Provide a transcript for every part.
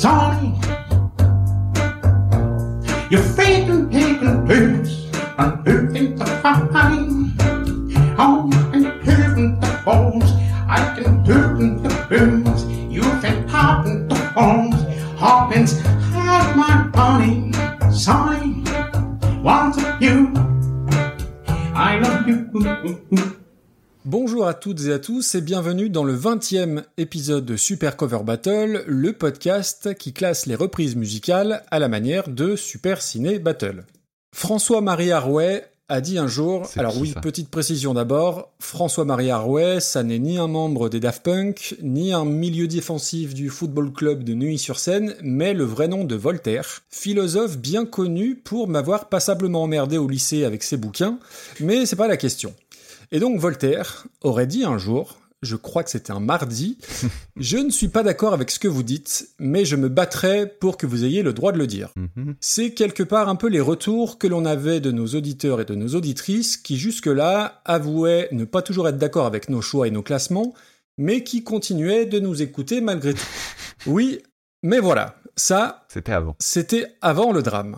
Sonny. Your favorite pagan blues, and who thinks the fine toutes et à tous et bienvenue dans le 20e épisode de Super Cover Battle, le podcast qui classe les reprises musicales à la manière de Super Ciné Battle. François-Marie Arouet a dit un jour, alors oui, petite précision d'abord, François-Marie Arouet, ça n'est ni un membre des Daft Punk, ni un milieu défensif du football club de Neuilly-sur-Seine, mais le vrai nom de Voltaire, philosophe bien connu pour m'avoir passablement emmerdé au lycée avec ses bouquins, mais c'est pas la question. Et donc Voltaire aurait dit un jour, je crois que c'était un mardi, je ne suis pas d'accord avec ce que vous dites, mais je me battrai pour que vous ayez le droit de le dire. Mhm. C'est quelque part un peu les retours que l'on avait de nos auditeurs et de nos auditrices qui jusque-là avouaient ne pas toujours être d'accord avec nos choix et nos classements, mais qui continuaient de nous écouter malgré tout. Oui, mais voilà, ça, C'était avant. c'était avant le drame.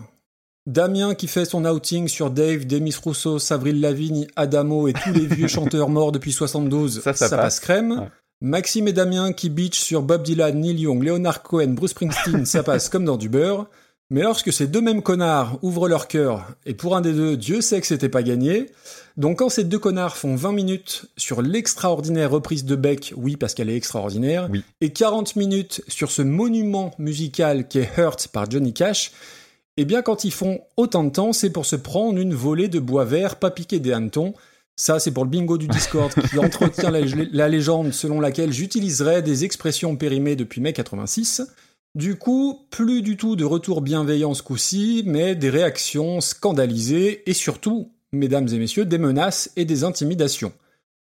Damien qui fait son outing sur Dave, Demis Rousseau, Avril Lavigne, Adamo et tous les vieux chanteurs morts depuis 72, Ça, ça passe. crème. Ouais. Maxime et Damien qui bitch sur Bob Dylan, Neil Young, Leonard Cohen, Bruce Springsteen, ça passe comme dans du beurre. Mais lorsque ces deux mêmes connards ouvrent leur cœur, et pour un des deux, Dieu sait que c'était pas gagné, donc quand ces deux connards font 20 minutes sur l'extraordinaire reprise de Beck, oui parce qu'elle est extraordinaire, Oui. et 40 minutes sur ce monument musical qui est Hurt par Johnny Cash, eh bien, quand ils font autant de temps, c'est pour se prendre une volée de bois vert pas piqué des hannetons. Ça, c'est pour le bingo du Discord qui entretient la, la légende selon laquelle j'utiliserais des expressions périmées depuis mai 86. Du coup, plus du tout de retour bienveillant ce coup-ci, mais des réactions scandalisées et surtout, mesdames et messieurs, des menaces et des intimidations.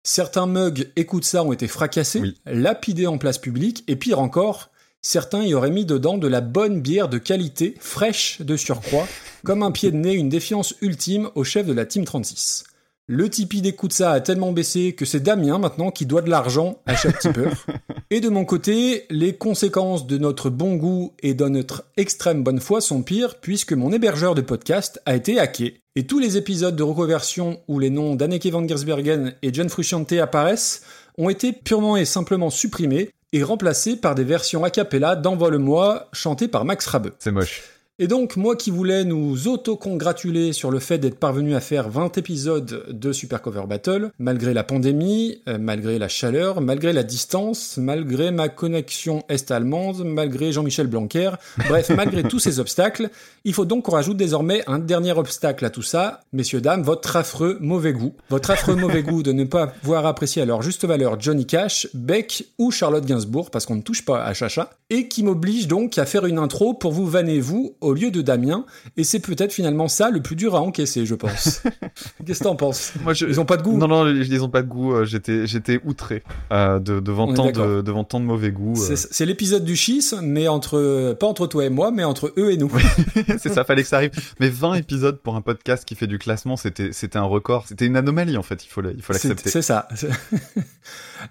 Certains mugs écoute ça ont été fracassés, Oui. lapidés en place publique, et pire encore, certains y auraient mis dedans de la bonne bière de qualité, fraîche de surcroît, comme un pied de nez, une défiance ultime au chef de la Team 36. Le Tipeee d'écoute ça a tellement baissé que c'est Damien maintenant qui doit de l'argent à chaque tipeur. Et de mon côté, les conséquences de notre bon goût et de notre extrême bonne foi sont pires puisque mon hébergeur de podcast a été hacké. Et tous les épisodes de reconversion où les noms d'Anneke van Giersbergen et John Frusciante apparaissent ont été purement et simplement supprimés et remplacés par des versions a cappella d'Envole-moi chantées par Max Rabeux. C'est moche. Et donc, moi qui voulais nous auto-congratuler sur le fait d'être parvenu à faire 20 épisodes de Super Cover Battle, malgré la pandémie, euh, malgré la chaleur, malgré la distance, malgré ma connexion est-allemande, malgré Jean-Michel Blanquer, bref, malgré tous ces obstacles, il faut donc qu'on rajoute désormais un dernier obstacle à tout ça, messieurs, dames, votre affreux mauvais goût. Votre affreux mauvais goût de ne pas voir apprécier à leur juste valeur Johnny Cash, Beck ou Charlotte Gainsbourg, parce qu'on ne touche pas à Chacha, et qui m'oblige donc à faire une intro pour vous vanner vous au lieu de Damien, et c'est peut-être finalement ça le plus dur à encaisser, je pense. Qu'est-ce que t'en penses? Moi, je... Ils ont pas de goût Non, non, ils ont pas de goût. euh, J'étais, j'étais outré euh, de, devant tant de, devant tant de mauvais goût. euh. C'est l'épisode du schisme, mais entre pas entre toi et moi, mais entre eux et nous. c'est ça, fallait que ça arrive. Mais 20 épisodes pour un podcast qui fait du classement, c'était, c'était un record. C'était une anomalie en fait. Il faut, le- il faut l'accepter. c'est ça.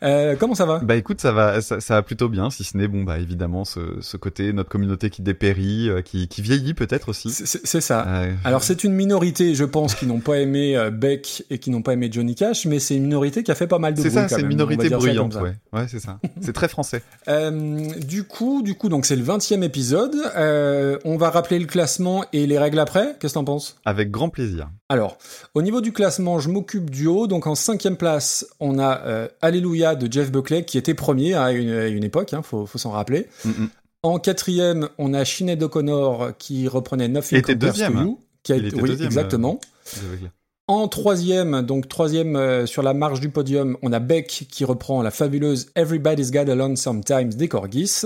Euh, comment ça va? Bah écoute, ça va, ça, ça va plutôt bien, si ce n'est bon, bah évidemment ce, ce côté notre communauté qui dépérit, euh, qui, qui vieillit peut-être aussi. C'est- C'est c'est ça. Euh, Alors c'est une minorité, je pense, qui n'ont pas aimé euh, Beck et qui n'ont pas aimé Johnny Cash, mais c'est une minorité qui a fait pas mal de c'est bruit. ça, quand c'est une minorité ça bruyante, ça. ouais. Ouais, c'est ça. c'est très français. Euh, du coup, du coup, donc c'est le 20e épisode. Euh, on va rappeler le classement et les règles après. Qu'est-ce que t'en penses? Avec grand plaisir. Alors, au niveau du classement, je m'occupe du haut. Donc en cinquième place, on a Alléluia de Jeff Buckley qui était premier à une, à une époque, hein, faut, faut s'en rappeler. Mm. En quatrième, on a Sinead O'Connor qui reprenait Nothing Il était deuxième, hein. Qui a Il était oui, deuxième, exactement. Avec- En troisième, donc troisième euh, sur la marge du podium, on a Beck qui reprend la fabuleuse Everybody's Got Alone Sometimes des Corgis.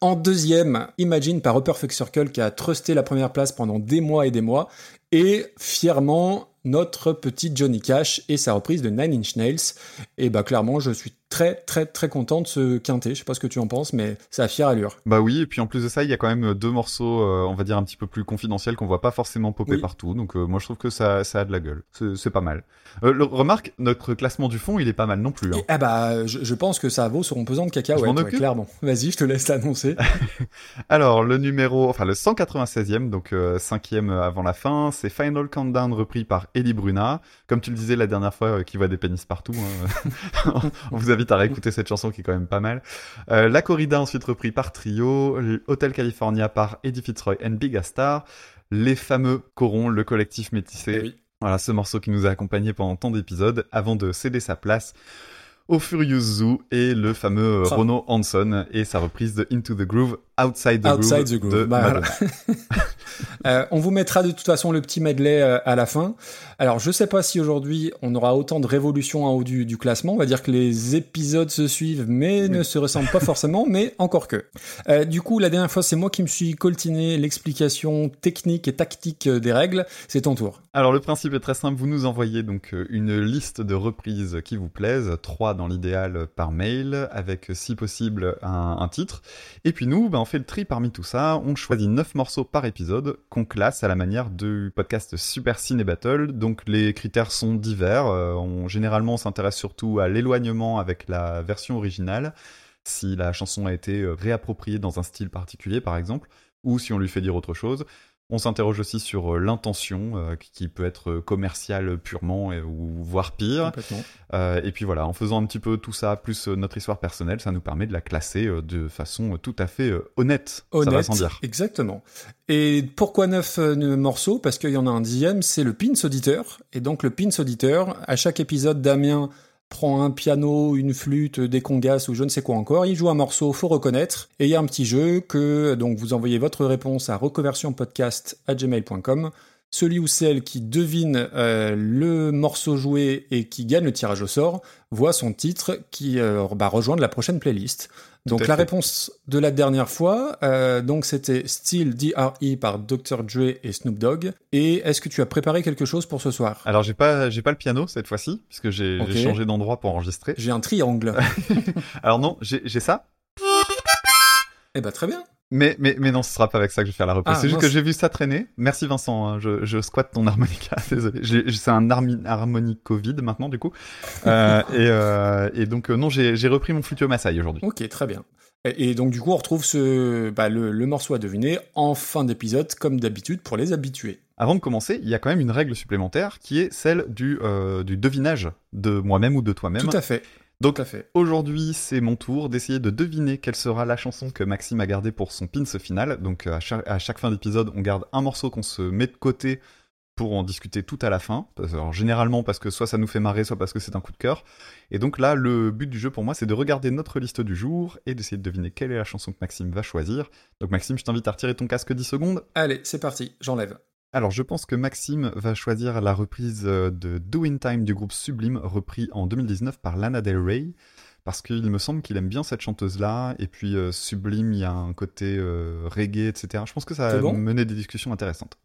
En deuxième, Imagine par Upper Fuck Circle qui a trusté la première place pendant des mois et des mois. Et fièrement, notre petit Johnny Cash et sa reprise de Nine Inch Nails. Et bah clairement, je suis très très très content de ce quintet. Je sais pas ce que tu en penses, mais ça a fière allure. Bah oui, et puis en plus de ça, il y a quand même deux morceaux, euh, on va dire un petit peu plus confidentiels qu'on voit pas forcément popper Oui. partout. Donc euh, moi je trouve que ça, ça a de la gueule. C'est pas mal. Euh, le- remarque, notre classement du fond, il est pas mal non plus. hein. Et- ah bah, je, je pense que ça vaut sur un pesant de Je cacahuètes, m'en ouais, occupe. clairement. Vas-y, je te laisse l'annoncer. Alors, le numéro, enfin le 196e, donc euh, cinquième avant la fin, c'est Final Countdown repris par Eddie Bruna. Comme tu le disais la dernière fois, euh, qui voit des pénis partout. hein. On vous à réécouter cette chanson qui est quand même pas mal. Euh, la Corrida ensuite repris par Trio, Hotel California par Eddie Fitzroy and Big Star, les fameux corons, le collectif métissé. Eh oui. Voilà ce morceau qui nous a accompagnés pendant tant d'épisodes avant de céder sa place au Furious Zoo et le fameux. Rono Hanson et sa reprise de Into the Groove, Outside the Outside Groove, the Groove. de Bah, Madonna. Euh, on vous mettra de toute façon le petit medley euh, à la fin. Alors, je sais pas si aujourd'hui on aura autant de révolutions en haut du, du classement. On va dire que les épisodes se suivent, mais ne se ressemblent pas forcément, mais encore que. Euh, du coup, la dernière fois, c'est moi qui me suis coltiné l'explication technique et tactique des règles. C'est ton tour. Alors le principe est très simple, vous nous envoyez donc une liste de reprises qui vous plaisent, trois dans l'idéal par mail, avec si possible un, un titre. Et puis nous, ben, on fait le tri parmi tout ça, on choisit neuf morceaux par épisode qu'on classe à la manière du podcast Super Ciné Battle. Donc les critères sont divers, Euh, on, généralement on s'intéresse surtout à l'éloignement avec la version originale, si la chanson a été euh, réappropriée dans un style particulier par exemple, ou si on lui fait dire autre chose. On s'interroge aussi sur euh, l'intention, euh, qui peut être euh, commerciale purement, et- ou voire pire. Euh, et puis voilà, en faisant un petit peu tout ça, plus notre histoire personnelle, ça nous permet de la classer de façon tout à fait euh, honnête. Ça va Honnête, sans dire. exactement. Et pourquoi neuf morceaux? Parce qu'il y en a un dixième, c'est le pins auditeur. Et donc le pins auditeur, à chaque épisode, Damien prend un piano, une flûte, des congas ou je ne sais quoi encore. Il joue un morceau, faut reconnaître. Et il y a un petit jeu que donc vous envoyez votre réponse à reconversionpodcast@gmail.com. Celui ou celle qui devine euh, le morceau joué et qui gagne le tirage au sort voit son titre qui euh, bah, rejoindre la prochaine playlist. Donc la réponse de la dernière fois, euh, donc c'était Still D.R.E. par Dr. Dre et Snoop Dogg. Et est-ce que tu as préparé quelque chose pour ce soir? Alors j'ai pas, j'ai pas le piano cette fois-ci, puisque j'ai changé d'endroit pour enregistrer. J'ai un triangle. Alors non, j'ai j'ai ça, eh ben très bien. Mais, mais, mais non, ce sera pas avec ça que je vais faire la reprise. Ah, c'est juste que j'ai vu ça traîner. Merci Vincent, hein, je, je squatte ton harmonica, désolé. C'est un harmonico vide maintenant du coup. Euh, et, euh, et donc euh, non, j'ai repris mon flûte Maasai aujourd'hui. Ok, très bien. Et, et donc du coup, on retrouve ce, bah, le, le morceau à deviner en fin d'épisode, comme d'habitude pour les habitués. Avant de commencer, il y a quand même une règle supplémentaire qui est celle du, euh, du devinage de moi-même ou de toi-même. Tout à fait. Donc aujourd'hui, c'est mon tour d'essayer de deviner quelle sera la chanson que Maxime a gardée pour son pins final. Donc euh, à chaque, fin d'épisode, on garde un morceau qu'on se met de côté pour en discuter tout à la fin. Alors, généralement parce que soit ça nous fait marrer, soit parce que c'est un coup de cœur. Et donc là, le but du jeu pour moi, c'est de regarder notre liste du jour et d'essayer de deviner quelle est la chanson que Maxime va choisir. Donc Maxime, je t'invite à retirer ton casque 10 secondes. Allez, c'est parti, j'enlève. Alors, je pense que Maxime va choisir la reprise euh, de Do In Time du groupe Sublime, repris en 2019 par Lana Del Rey, parce qu'il me semble qu'il aime bien cette chanteuse-là, et puis euh, Sublime, il y a un côté euh, reggae, etc. Je pense que ça va bon mener des discussions intéressantes.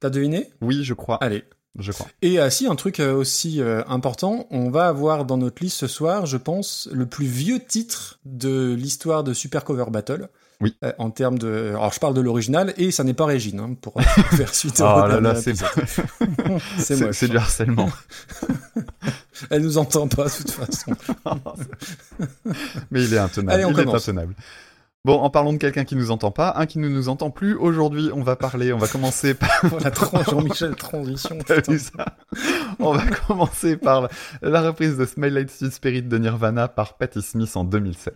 T'as deviné? Oui, je crois. Allez. Je crois. Et euh, si, un truc aussi important, on va avoir dans notre liste ce soir, je pense, le plus vieux titre de l'histoire de Super Cover Battle. Oui. Euh, en termes de... Alors je parle de l'original, et ça n'est pas Régine, hein, pour faire suite au Oh là là, c'est. C'est c'est du harcèlement. Elle nous entend pas, de toute façon. Mais il est intenable. Allez, on il est intenable. Bon, en parlant de quelqu'un qui nous entend pas, un qui ne nous entend plus, aujourd'hui, on va parler, on va commencer par la tran- Jean-Michel transition. Vu ça? On va commencer par la, reprise de Smile Like Teen Spirit de Nirvana par Patti Smith en 2007.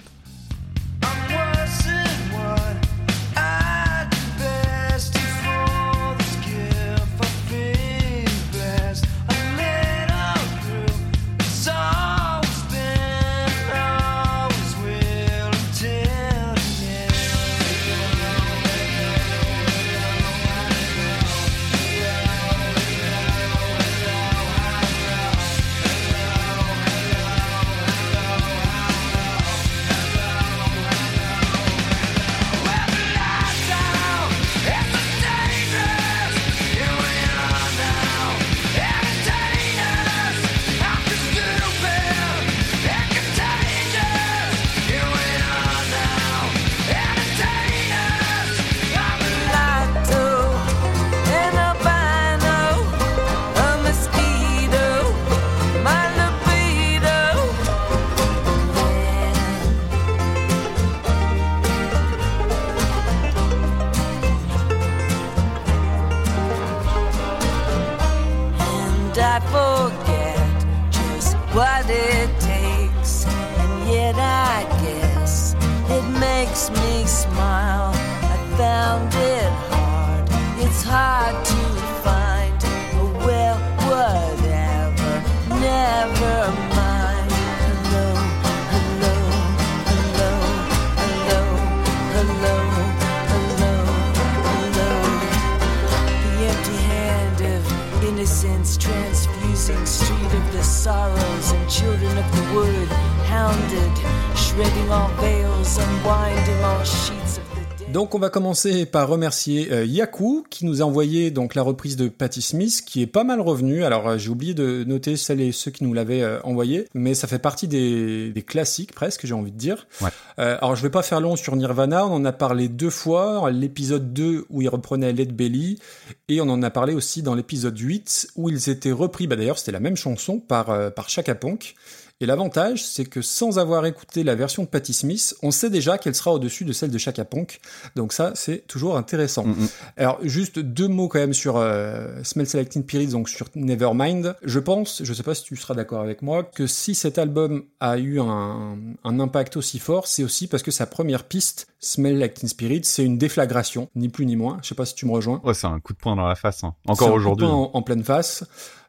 Commencer par remercier euh, Yaku qui nous a envoyé donc la reprise de Patti Smith qui est pas mal revenue. Alors euh, j'ai oublié de noter celles et ceux qui nous l'avaient euh, envoyé, mais ça fait partie des, des classiques presque, j'ai envie de dire. Ouais. Euh, alors je vais pas faire long sur Nirvana, on en a parlé deux fois, l'épisode 2 où ils reprenaient Led Belly et on en a parlé aussi dans l'épisode 8 où ils étaient repris, bah d'ailleurs c'était la même chanson par par Chaka Ponk. Et l'avantage, c'est que sans avoir écouté la version de Patti Smith, on sait déjà qu'elle sera au-dessus de celle de Chaka Ponk. Donc ça, c'est toujours intéressant. Mm, mm. Alors, juste deux mots quand même sur euh, Smells Like Teen Spirit, donc sur Nevermind. Je pense, je sais pas si tu seras d'accord avec moi, que si cet album a eu un, un impact aussi fort, c'est aussi parce que sa première piste, Smell Teen Spirit, c'est une déflagration, ni plus ni moins. Je sais pas si tu me rejoins. Ouais, c'est un coup de poing dans la face. hein. Encore aujourd'hui. En, en pleine face.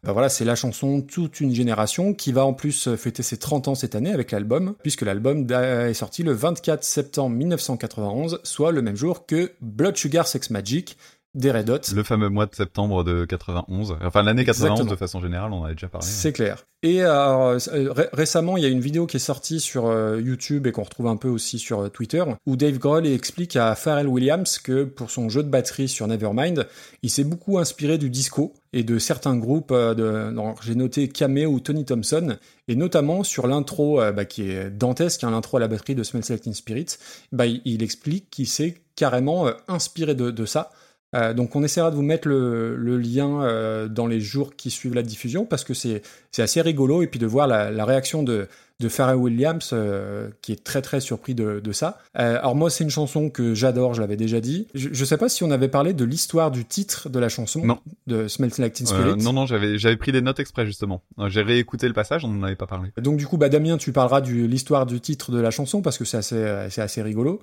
Bah voilà, c'est la chanson toute une génération qui va en plus fêter ses 30 ans cette année avec l'album, puisque l'album est sorti le 24 septembre 1991, soit le même jour que Blood Sugar Sex Magic des Red Hot. Le fameux mois de septembre de 91. Enfin, l'année 91 Exactement. de façon générale, on en avait déjà parlé. C'est clair. Et alors, euh, ré- récemment, il y a une vidéo qui est sortie sur euh, YouTube et qu'on retrouve un peu aussi sur euh, Twitter, où Dave Grohl explique à Pharrell Williams que pour son jeu de batterie sur Nevermind, il s'est beaucoup inspiré du disco et de certains groupes. euh, J'ai noté Cameo ou Tony Thompson, et notamment sur l'intro euh, bah, qui est dantesque, hein, l'intro à la batterie de Smells Like Teen Spirit. Bah, il, il explique qu'il s'est carrément euh, inspiré de, de ça. Euh, donc on essaiera de vous mettre le, le lien euh, dans les jours qui suivent la diffusion parce que c'est assez rigolo et puis de voir la, la réaction de de Pharrell Williams euh, qui est très très surpris de, de ça. Alors moi c'est une chanson que j'adore, je l'avais déjà dit. Je, je sais pas si on avait parlé de l'histoire du titre de la chanson Non. de Smells Like Teen Spirit. non, non, j'avais, pris des notes exprès justement. J'ai réécouté le passage, on n'en avait pas parlé. Donc du coup, bah, Damien, tu parleras de l'histoire du titre de la chanson parce que c'est assez, c'est assez rigolo.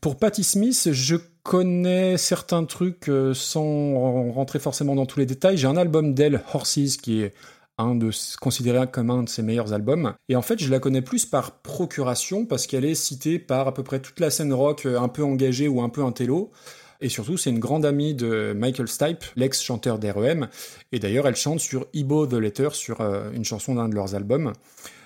Pour Patti Smith, je connais certains trucs euh, sans rentrer forcément dans tous les détails. J'ai un album d'elle, Horses, qui est un de considéré comme un de ses meilleurs albums. Et en fait, je la connais plus par procuration parce qu'elle est citée par à peu près toute la scène rock euh, un peu engagée ou un peu intello. Et surtout, c'est une grande amie de Michael Stipe, l'ex-chanteur d'REM. Et d'ailleurs, elle chante sur Ibo the Letter, sur euh, une chanson d'un de leurs albums.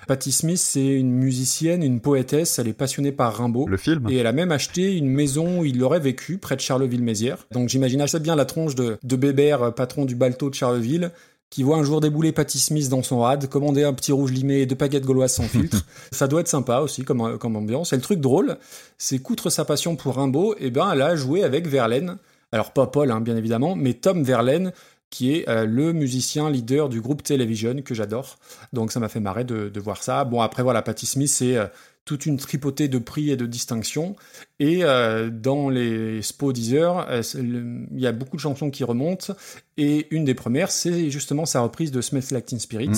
Patti Smith, c'est une musicienne, une poétesse, elle est passionnée par Rimbaud. Le film Et elle a même acheté une maison où il aurait vécu, près de Charleville-Mézières. Donc j'imagine assez bien la tronche de, de Bébert, euh, patron du Balto de Charleville, qui voit un jour débouler Patti Smith dans son rad, commander un petit rouge limé et deux paquettes gauloises sans filtre. Ça doit être sympa aussi comme, comme ambiance. Et le truc drôle, c'est qu'outre sa passion pour Rimbaud, eh ben, elle a joué avec Verlaine. Alors pas Paul, hein, bien évidemment, mais Tom Verlaine, qui est euh, le musicien leader du groupe Television que j'adore. Donc ça m'a fait marrer de, de voir ça. Bon après voilà, Patti Smith c'est euh, toute une tripotée de prix et de distinctions. Et euh, dans les Spo Deezer, il y a beaucoup de chansons qui remontent. Et une des premières, c'est justement sa reprise de Like Teen Spirit. Mm.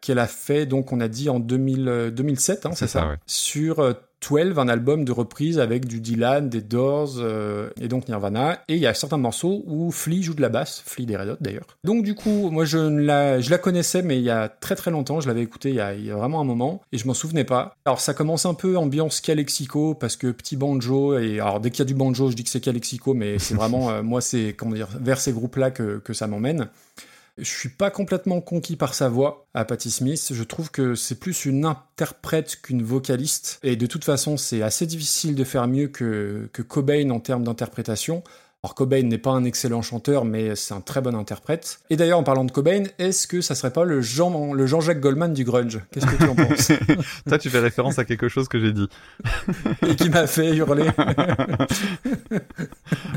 Qu'elle a fait, donc on a dit en 2000, euh, 2007, hein, c'est C'est ça, ça, ouais. sur 12, un album de reprise avec du Dylan, des Doors euh, et donc Nirvana. Et il y a certains morceaux où Flea joue de la basse, Flea des Red Hot d'ailleurs. Donc du coup, moi je, la, je la connaissais, mais il y a très très longtemps, je l'avais écouté il y, a, il y a vraiment un moment, et je m'en souvenais pas. Alors ça commence un peu ambiance Calexico, parce que petit banjo, et alors dès qu'il y a du banjo, je dis que c'est Calexico, mais c'est vraiment, euh, moi c'est, comment dire, vers ces groupes-là que, que ça m'emmène. Je suis pas complètement conquis par sa voix à Patti Smith. Je trouve que c'est plus une interprète qu'une vocaliste. Et de toute façon, c'est assez difficile de faire mieux que, que Cobain en termes d'interprétation. Alors Cobain n'est pas un excellent chanteur, mais c'est un très bon interprète. Et d'ailleurs, en parlant de Cobain, est-ce que ça serait pas le Jean, le Jean-Jacques Goldman du grunge? Qu'est-ce que tu en penses? Toi, tu fais référence à quelque chose que j'ai dit. Et qui m'a fait hurler.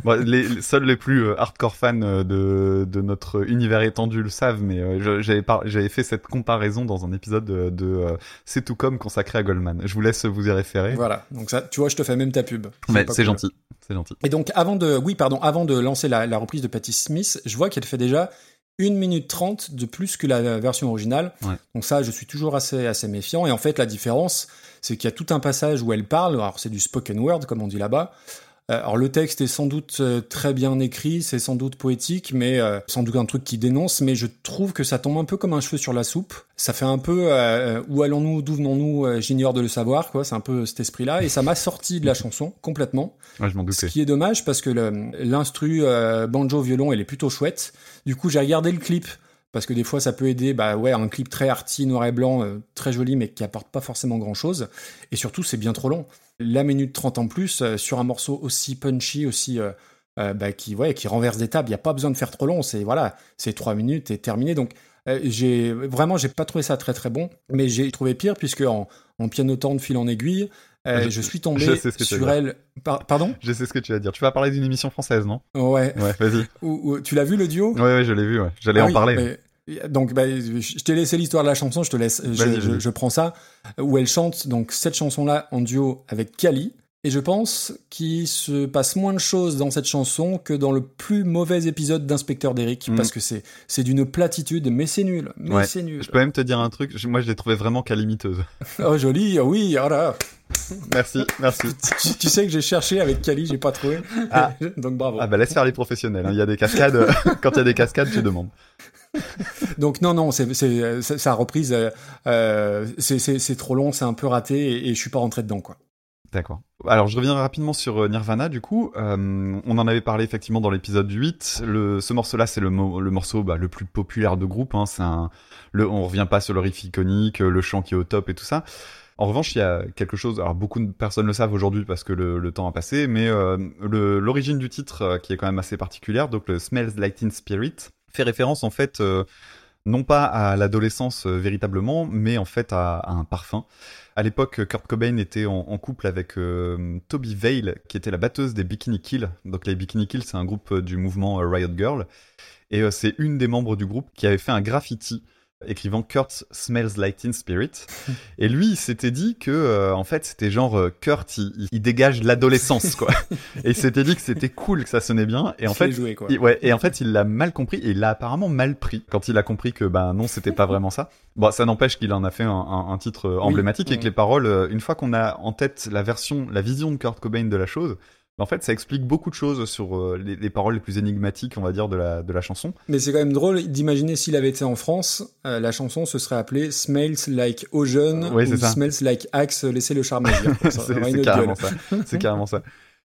Bon, les, seuls les plus euh, hardcore fans euh, de, de notre univers étendu le savent, mais euh, j'avais par- j'avais fait cette comparaison dans un épisode de, de C'est tout comme consacré à Goldman. Je vous laisse vous y référer. voilà. Donc ça, tu vois, je te fais même ta pub. Mais c'est gentil, c'est gentil. Et donc, avant de, oui, pardon, avant de lancer la, la reprise de Patti Smith, je vois qu'elle fait déjà 1 minute 30 de plus que la version originale. Ouais. Donc ça, je suis toujours assez, assez méfiant. Et en fait, la différence, c'est qu'il y a tout un passage où elle parle. Alors c'est du spoken word, comme on dit là-bas. Euh, alors le texte est sans doute euh, très bien écrit, c'est sans doute poétique, mais euh, sans doute un truc qui dénonce, mais je trouve que ça tombe un peu comme un cheveu sur la soupe. Ça fait un peu euh, où allons-nous, d'où venons-nous, j'ignore de le savoir, quoi. C'est un peu cet esprit-là, et ça m'a sorti de la chanson complètement. Ouais, je m'en Ce doutais. qui est dommage parce que l'instru euh, banjo violon, elle est plutôt chouette. Du coup, j'ai regardé le clip parce que des fois ça peut aider. Bah ouais, un clip très arty, noir et blanc, euh, très joli, mais qui apporte pas forcément grand chose. Et surtout, c'est bien trop long. La minute 30 en plus euh, sur un morceau aussi punchy, aussi euh, euh, bah, qui ouais, qui renverse des tables. Il y a pas besoin de faire trop long. C'est voilà, c'est trois minutes et terminé. Donc j'ai vraiment j'ai pas trouvé ça très très bon, mais j'ai trouvé pire puisque en, en pianotant de fil en aiguille, euh, Je- je, suis tombé sur elle. Par- pardon? Je sais ce que tu vas dire. Tu vas parler d'une émission française, non? Ouais. Ouais, vas-y. Tu l'as vu le duo? Ouais, ouais, je l'ai vu, ouais. J'allais Ah en oui, parler. mais- donc, bah, je t'ai laissé l'histoire de la chanson, je te laisse, je, Vas-y, je- prends ça, où elle chante donc cette chanson-là en duo avec Kali. Et je pense qu'il se passe moins de choses dans cette chanson que dans le plus mauvais épisode d'Inspecteur d'Eric, Mm. parce que c'est c'est d'une platitude, mais c'est nul, mais Ouais. c'est nul. Je peux même te dire un truc. Moi, je l'ai trouvé vraiment calimiteuse. Oh joli, oh oui, oh là. Merci, merci. tu, tu sais que j'ai cherché avec Kali, j'ai pas trouvé, Ah. donc bravo. Ah bah laisse faire les professionnels. hein. Il y a des cascades. euh, Quand il y a des cascades, tu demandes. Donc non, non, c'est sa reprise, euh, euh, c'est trop long, c'est un peu raté, et, et je suis pas rentré dedans quoi. D'accord. Alors je reviens rapidement sur Nirvana du coup. Euh, on en avait parlé effectivement dans l'épisode 8. Le, ce morceau-là c'est le, mo- le morceau bah, le plus populaire de groupe. Hein. Un, le, on revient pas sur le riff iconique, le chant qui est au top et tout ça. En revanche, il y a quelque chose. Alors beaucoup de personnes le savent aujourd'hui parce que le, temps a passé, mais euh, l'origine du titre euh, qui est quand même assez particulière. Donc le Smells Like Teen Spirit fait référence en fait euh, non pas à l'adolescence véritablement, mais en fait à, un parfum. À l'époque, Kurt Cobain était en, couple avec Toby Vale, qui était la batteuse des Bikini Kill. Donc les Bikini Kill, c'est un groupe du mouvement Riot Girl. Et c'est une des membres du groupe qui avait fait un graffiti écrivant Kurt Smells Like Teen Spirit. Et lui, il s'était dit que, euh, en fait, c'était genre euh, Kurt, il, il- dégage l'adolescence, quoi. et il s'était dit que c'était cool, que ça sonnait bien. Et en fait, l'ai joué, quoi. il- ouais, et en fait, il l'a mal compris et il l'a apparemment mal pris quand il a compris que ben non, c'était pas vraiment ça. Bon, ça n'empêche qu'il en a fait un, un- un titre emblématique et que les paroles, euh, une fois qu'on a en tête la version, la vision de Kurt Cobain de la chose, en fait, ça explique beaucoup de choses sur euh, les, les paroles les plus énigmatiques, on va dire, de la de la chanson. Mais c'est quand même drôle d'imaginer s'il avait été en France, euh, la chanson se serait appelée Smells Like Ocean Ouais, ou. Smells Like Axe, laissez le charme c'est carrément ça. C'est carrément ça.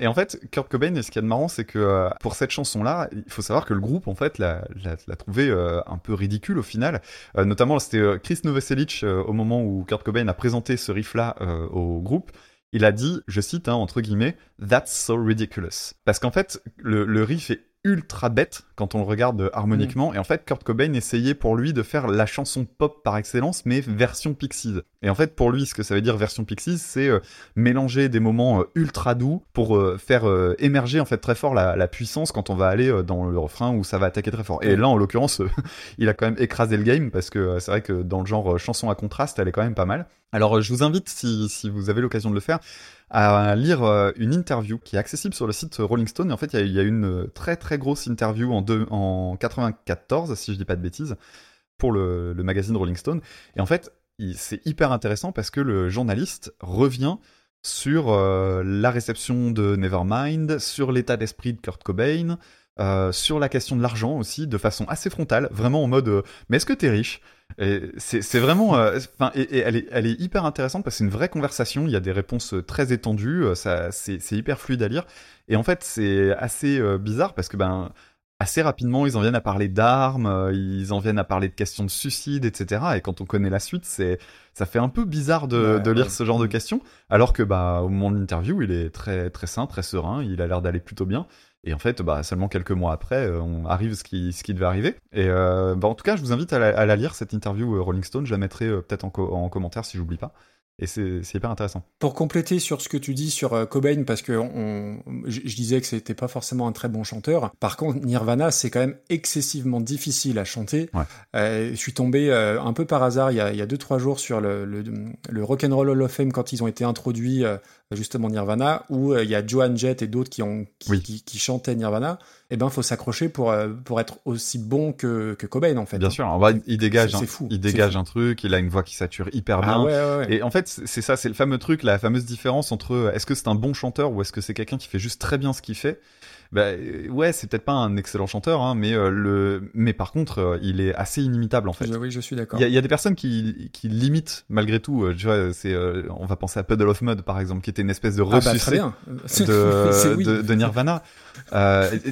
Et en fait, Kurt Cobain, ce qu'il y a de marrant, c'est que euh, pour cette chanson-là, il faut savoir que le groupe, en fait, l'a, l'a, l'a trouvé euh, un peu ridicule au final. Euh, notamment, c'était Chris Novoselic, au moment où Kurt Cobain a présenté ce riff-là au groupe, il a dit, je cite, hein, entre guillemets, That's so ridiculous. Parce qu'en fait, le, le riff est ultra bête quand on le regarde harmoniquement. Et en fait, Kurt Cobain essayait pour lui de faire la chanson pop par excellence, mais version Pixies. Et en fait, pour lui, ce que ça veut dire version Pixies, c'est euh, mélanger des moments euh, ultra doux pour euh, faire émerger en fait très fort la, la puissance quand on va aller dans le refrain où ça va attaquer très fort. Et Ouais. là, en l'occurrence, il a quand même écrasé le game parce que c'est vrai que dans le genre chanson à contraste, elle est quand même pas mal. Alors, je vous invite, si, si vous avez l'occasion de le faire, à lire euh, une interview qui est accessible sur le site Rolling Stone. Et en fait, il y y, a une très très grosse interview en, deux, en 94, si je dis pas de bêtises, pour le, magazine Rolling Stone. Et en fait, c'est hyper intéressant parce que le journaliste revient sur euh, la réception de Nevermind, sur l'état d'esprit de Kurt Cobain, euh, sur la question de l'argent aussi, de façon assez frontale, vraiment en mode mais est-ce que t'es riche? C'est vraiment, euh, enfin, et, et elle est, elle est hyper intéressante parce que c'est une vraie conversation. Il y a des réponses euh, très étendues, euh, ça, c'est hyper fluide à lire. Et en fait, c'est assez euh, bizarre parce que ben assez rapidement, ils en viennent à parler d'armes, ils en viennent à parler de questions de suicide, etc. Et quand on connaît la suite, c'est ça fait un peu bizarre de, Ouais, de lire ouais. ce genre de questions, alors que bah au moment de l'interview, il est très très sain, très serein, il a l'air d'aller plutôt bien. Et en fait, bah, seulement quelques mois après, euh, on arrive ce qui, ce devait arriver. Et euh, bah, en tout cas, je vous invite à la, lire, cette interview euh, Rolling Stone. Je la mettrai euh, peut-être en, en commentaire si j'oublie pas. Et c'est hyper intéressant. Pour compléter sur ce que tu dis sur euh, Cobain, parce que on, je, je disais que c'était pas forcément un très bon chanteur. Par contre, Nirvana, c'est quand même excessivement difficile à chanter. Ouais. Euh, je suis tombé euh, un peu par hasard il y a, il y a deux trois jours sur le, le, le Rock and Roll Hall of Fame quand ils ont été introduits euh, justement Nirvana, où il y a Joan Jett et d'autres qui, ont, qui, Oui. qui, qui chantaient Nirvana, eh ben, faut s'accrocher pour, euh, pour être aussi bon que, que Cobain, en fait. Bien sûr, en vrai, il dégage, C'est- fou, il dégage fou. un truc, il a une voix qui sature hyper bien. Ah ouais, ouais, ouais. Et en fait, c'est c'est ça, c'est le fameux truc, la fameuse différence entre euh, est-ce que c'est un bon chanteur ou est-ce que c'est quelqu'un qui fait juste très bien ce qu'il fait. Bah euh, ouais, c'est peut-être pas un excellent chanteur, hein, mais euh, le, mais par contre, euh, il est assez inimitable en fait. Je- oui, je suis d'accord. Il y, a, il y a des personnes qui, qui limitent malgré tout. euh, Tu vois, c'est, on va penser à Puddle of Mud par exemple, qui était une espèce de Ah bah, bien. C'est de, oui. de, de Nirvana.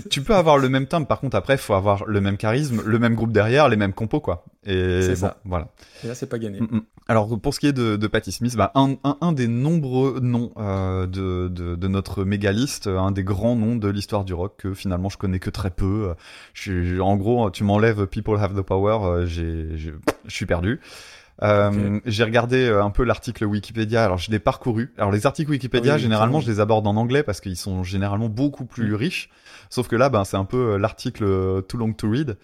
Tu peux avoir le même timbre, par contre après, il faut avoir le même charisme, le même groupe derrière, les mêmes compos quoi. Et C'est bon, ça. voilà. Et là, c'est pas gagné. Mm, mm. Alors pour ce qui est de, de Patti Smith, bah, un, un, un des nombreux noms de, de, de notre méga liste, un des grands noms de l'histoire du rock que finalement je connais que très peu. Je, suis- en gros, tu m'enlèves People Have the Power, euh, j'ai, je suis perdu. Euh, J'ai regardé euh, un peu l'article Wikipédia, alors je l'ai parcouru. Alors les articles Wikipédia, Ah oui, généralement, je les aborde en anglais parce qu'ils sont généralement beaucoup plus Mm. riches. Sauf que là, ben, c'est un peu l'article Too Long to Read.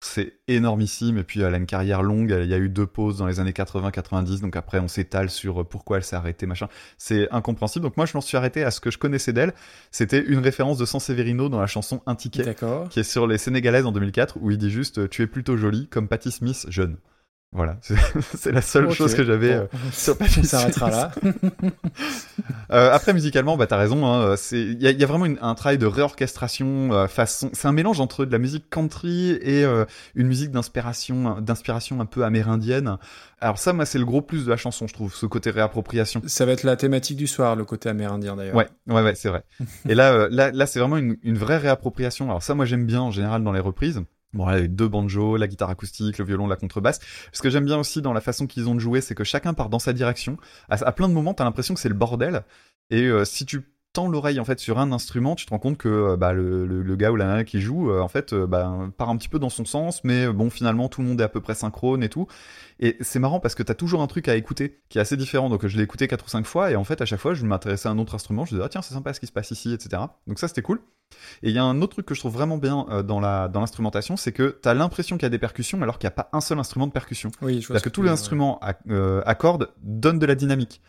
C'est énormissime et puis elle a une carrière longue. Il y a eu deux pauses dans les années 80-90, donc après on s'étale sur euh, pourquoi elle s'est arrêtée, machin. C'est incompréhensible. Donc moi je m'en suis arrêté à ce que je connaissais d'elle. C'était une référence de Sanseverino dans la chanson Un ticket, qui est sur les Sénégalaises en 2004, où il dit juste euh, tu es plutôt jolie comme Patti Smith jeune. Voilà, c'est la seule chose que j'avais. Bon. euh, sur s'arrêtera là. Euh, après musicalement, bah t'as raison. Hein, il y a, il y a vraiment une- un travail de réorchestration euh, façon. C'est un mélange entre de la musique country et une musique d'inspiration, d'inspiration un peu amérindienne. Alors ça, moi, c'est le gros plus de la chanson, je trouve, ce côté réappropriation. Ça va être la thématique du soir, le côté amérindien d'ailleurs. Ouais, ouais, ouais, c'est vrai. et là, là, là, c'est vraiment une, une vraie réappropriation. Alors ça, moi, j'aime bien en général dans les reprises. Bon, là, les deux banjos, la guitare acoustique, le violon, la contrebasse. Ce que j'aime bien aussi dans la façon qu'ils ont de jouer, c'est que chacun part dans sa direction. À, plein de moments, t'as l'impression que c'est le bordel. Et euh, si tu l'oreille en fait sur un instrument, tu te rends compte que euh, bah, le, le, le gars ou la nana qui joue, euh, en fait, euh, bah, part un petit peu dans son sens, mais bon, finalement, tout le monde est à peu près synchrone et tout. Et c'est marrant parce que t'as toujours un truc à écouter qui est assez différent. Donc je l'ai écouté quatre ou cinq fois et en fait à chaque fois je m'intéressais à un autre instrument. Je disais ah tiens c'est sympa ce qui se passe ici, etc. Donc ça c'était cool. Et il y a un autre truc que je trouve vraiment bien dans la dans l'instrumentation, c'est que t'as l'impression qu'il y a des percussions alors qu'il n'y a pas un seul instrument de percussion. Oui, je vois C'est-à-dire ce que tous les instruments à, euh, à cordes donnent de la dynamique.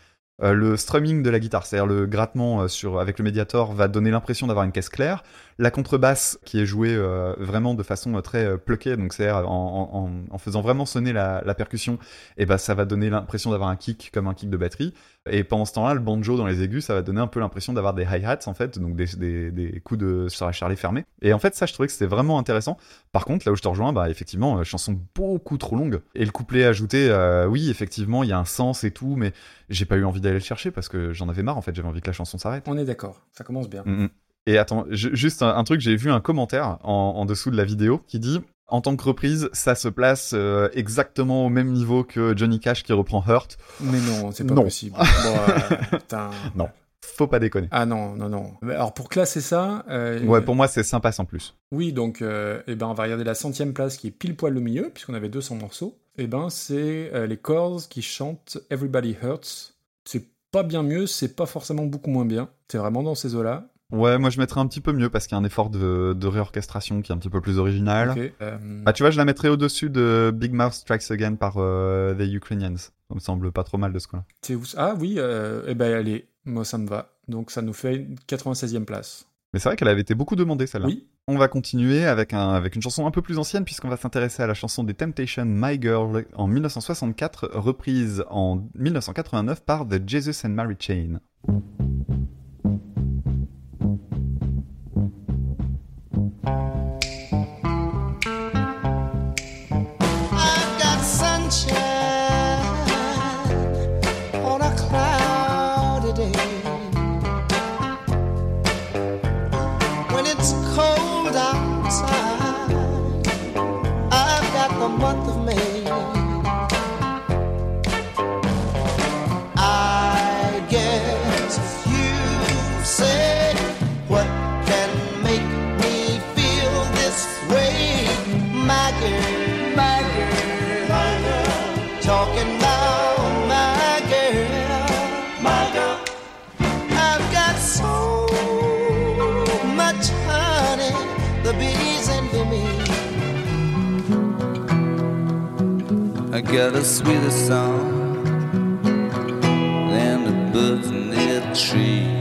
Euh, le strumming de la guitare, c'est-à-dire le grattement euh, sur, avec le médiator, va donner l'impression d'avoir une caisse claire. La contrebasse, qui est jouée euh, vraiment de façon très pluckée, donc c'est-à-dire en, faisant vraiment sonner la, la percussion, et ben ça va donner l'impression d'avoir un kick comme un kick de batterie. Et pendant ce temps-là, le banjo dans les aigus, ça va donner un peu l'impression d'avoir des hi-hats en fait, donc des, des, des coups de sur la fermée. Et en fait, ça, je trouvais que c'était vraiment intéressant. Par contre, là où je te rejoins, bah effectivement, euh, chanson beaucoup trop longue. Et le couplet ajouté, euh, oui, effectivement, il y a un sens et tout, mais j'ai pas eu envie d'aller le chercher parce que j'en avais marre en fait. J'avais envie que la chanson s'arrête. On est d'accord, ça commence bien. Mm, mm. Et attends, je- juste un, un truc, j'ai vu un commentaire en, en dessous de la vidéo qui dit en tant que reprise, ça se place euh, exactement au même niveau que Johnny Cash qui reprend Hurt. Mais non, c'est pas Non. possible. Bon, euh. Non. Faut pas déconner. Ah non, non, non. Alors pour classer ça, euh, Ouais, pour moi, c'est sympa sans plus. oui, donc eh ben, on va regarder la centième place qui est pile poil au milieu, puisqu'on avait 200 morceaux. Et ben c'est les Corrs qui chantent Everybody Hurts. C'est pas bien mieux, c'est pas forcément beaucoup moins bien. C'est vraiment dans ces eaux-là. Ouais, moi je mettrais un petit peu mieux parce qu'il y a un effort de, de réorchestration qui est un petit peu plus original. Ok, euh, Bah tu vois, je la mettrais au-dessus de Big Mouth Strikes Again par euh, The Ukrainians. Ça me semble pas trop mal de ce où- Ah oui, euh, eh ben allez, moi ça me va. Donc ça nous fait une 96e place. Mais c'est vrai qu'elle avait été beaucoup demandée celle-là. Oui, On va continuer avec, un, avec une chanson un peu plus ancienne puisqu'on va s'intéresser à la chanson des Temptations My Girl en 1964, reprise en 1989 par The Jesus and Mary Chain. I got a sweeter song than the birds in the tree.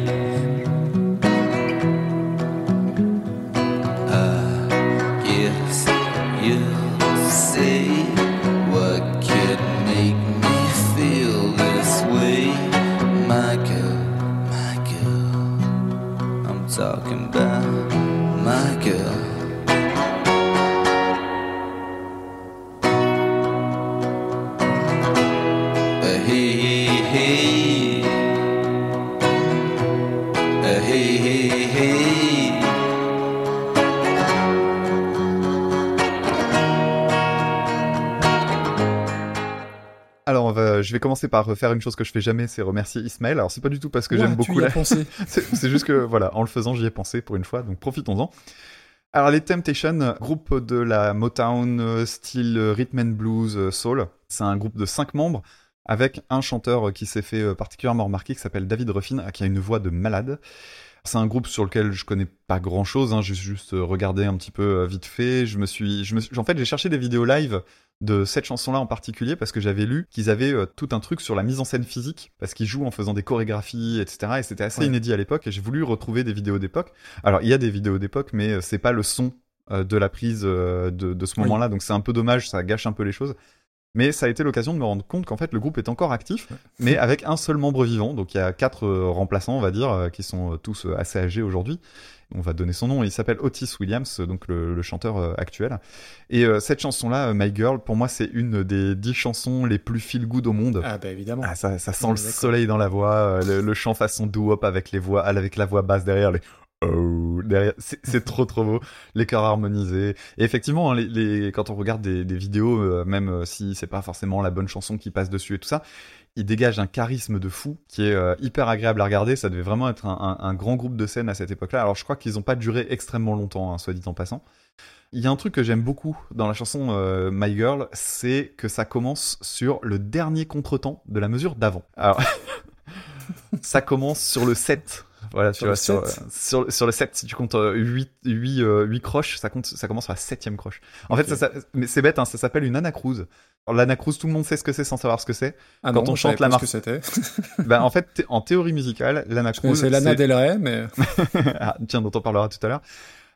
Vais commencer par refaire une chose que je fais jamais, c'est remercier Ismaël. Alors, c'est pas du tout parce que j'aime beaucoup la... c'est juste que, voilà, en le faisant, j'y ai pensé pour une fois, donc profitons-en. Alors, les Temptations, groupe de la Motown, euh, style euh, rhythm and blues, euh, soul. C'est un groupe de cinq membres avec un chanteur euh, qui s'est fait euh, particulièrement remarquer qui s'appelle David Ruffin, euh, qui a une voix de malade. C'est un groupe sur lequel je connais pas grand chose, hein, j'ai juste euh, regardé un petit peu euh, vite fait. Je me suis, je me suis- en fait, j'ai cherché des vidéos live de cette chanson-là en particulier parce que j'avais lu qu'ils avaient euh, tout un truc sur la mise en scène physique parce qu'ils jouent en faisant des chorégraphies, etc. Et c'était assez Ouais. inédit à l'époque. Et j'ai voulu retrouver des vidéos d'époque. Alors, il y a des vidéos d'époque, mais euh, c'est pas le son euh, de la prise euh, de, de ce Oui. moment-là. Donc c'est un peu dommage, ça gâche un peu les choses. Mais ça a été l'occasion de me rendre compte qu'en fait le groupe est encore actif, mais avec un seul membre vivant. Donc il y a quatre remplaçants, on va dire, qui sont tous assez âgés aujourd'hui. On va donner son nom. Il s'appelle Otis Williams, donc le, le chanteur euh, actuel. Et euh, cette chanson-là, euh, My Girl, pour moi, c'est une des dix chansons les plus feel good au monde. Ah, bah évidemment. Ah, ça, ça sent le soleil dans la voix, le, le chant façon doo-wop avec les voix, avec la voix basse derrière, les oh derrière, c'est trop trop beau, les chœurs harmonisés. Et effectivement, hein, les, les- quand on regarde des, des vidéos, euh, même si c'est pas forcément la bonne chanson qui passe dessus et tout ça, il dégage un charisme de fou qui est euh, hyper agréable à regarder. Ça devait vraiment être un, grand groupe de scène à cette époque-là. Alors je crois qu'ils ont pas duré extrêmement longtemps, hein, soit dit en passant. Il y a un truc que j'aime beaucoup dans la chanson euh, My Girl, c'est que ça commence sur le dernier contretemps de la mesure d'avant. Alors, ça commence sur le 7. Voilà, Sur tu le vois, sur, 7? sur, sur le 7, si tu comptes 8, 8, 8 croches, ça, compte, ça commence sur la septième croche. En fait, Ok. ça, ça- mais c'est bête, hein, ça s'appelle une anacrouse. L'anacrouse, tout le monde sait ce que c'est sans savoir ce que c'est. Ah quand non, on chante la pas Mar- ce que c'était. ben, en fait, en théorie musicale, l'anacrouse. C'est Lana Del Rey, mais ah, tiens, dont on parlera tout à l'heure.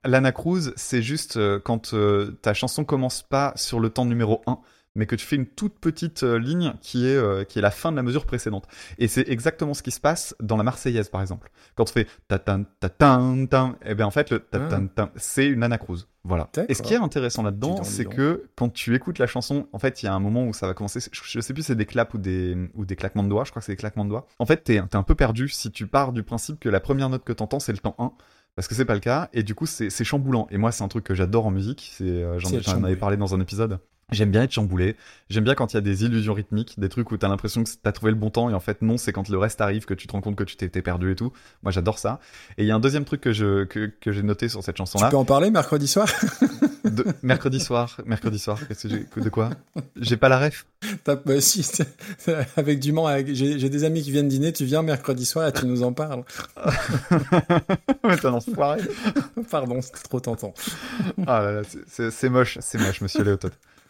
L'anacrouse, c'est juste euh, quand euh, ta chanson commence pas sur le temps numéro 1, mais que tu fais une toute petite euh, ligne qui est, euh, qui est la fin de la mesure précédente. Et c'est exactement ce qui se passe dans la Marseillaise, par exemple. Quand on fait ta tan ta tan tan, et bien en fait, le ta tan tan, c'est une anacrouse. Voilà. Et ce qui est intéressant là-dedans, c'est que quand tu écoutes la chanson, en fait, il y a un moment où ça va commencer. Je, je sais plus, si c'est des claps ou des, ou des claquements de doigts. Je crois que c'est des claquements de doigts. En fait, t'es t'es un peu perdu si tu pars du principe que la première note que t'entends, c'est le temps 1 parce que c'est pas le cas et du coup c'est chamboulant et moi c'est un truc que j'adore en musique c'est euh, j'en avais parlé dans un épisode j'aime bien être chamboulé j'aime bien quand il y a des illusions rythmiques des trucs où t'as l'impression que t'as trouvé le bon temps et en fait non c'est quand le reste arrive que tu te rends compte que tu t'étais perdu et tout moi j'adore ça et il y a un deuxième truc que je que, que j'ai noté sur cette chanson tu peux en parler mercredi soir? De, mercredi soir mercredi soir qu'est-ce que j'ai de quoi? J'ai pas la ref T'as- bah, si, c'est- avec du Mans, avec- j'ai des amis qui viennent dîner, tu viens mercredi soir et tu nous en parles. Mais t'es un enfoiré. Pardon, c'était trop tentant. Ah là là, c'est- c'est c'est moche, c'est moche, monsieur Léotot.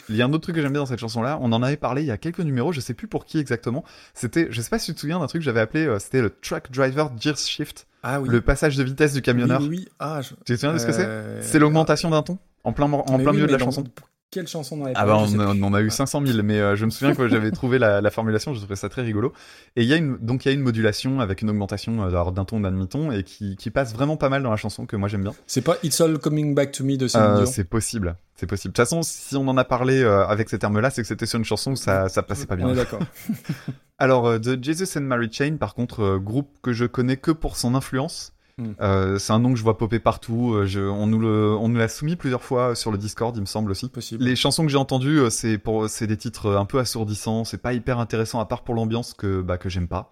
Il y a un autre truc que j'aime bien dans cette chanson-là, on en avait parlé il y a quelques numéros, je sais plus pour qui exactement. C'était, je sais pas si tu te souviens d'un truc que j'avais appelé, euh, c'était le Truck Driver Gear Shift, Ah oui. le passage de vitesse du camionneur. Oui, oui. Ah, je- Tu te souviens de ce que c'est? Euh, C'est l'augmentation d'un ton en plein, en mais plein oui, milieu de la dans- chanson. Quelle chanson on avait Ah bah on, on en a eu 500 000, mais euh, je me souviens que j'avais trouvé la, la formulation, je trouvais ça très rigolo. Et il y a une, donc il y a une modulation avec une augmentation euh, d'un ton d'un demi-ton et qui, qui passe vraiment pas mal dans la chanson que moi j'aime bien. C'est pas It's All Coming Back to Me de Céline Euh, c'est possible, c'est possible. De toute façon, si on en a parlé euh, avec ces termes-là, c'est que c'était sur une chanson où ça, ça passait pas bien. On est d'accord. Alors, The Jesus and Mary Chain, par contre, groupe que je connais que pour son influence. Mm. Euh, c'est un nom que je vois popper partout. euh, je- on nous le- on nous l'a soumis plusieurs fois sur le Discord, il me semble aussi. Possible. Les chansons que j'ai entendues, euh, c'est pour, c'est des titres un peu assourdissants. C'est pas hyper intéressant à part pour l'ambiance que, bah, que j'aime pas.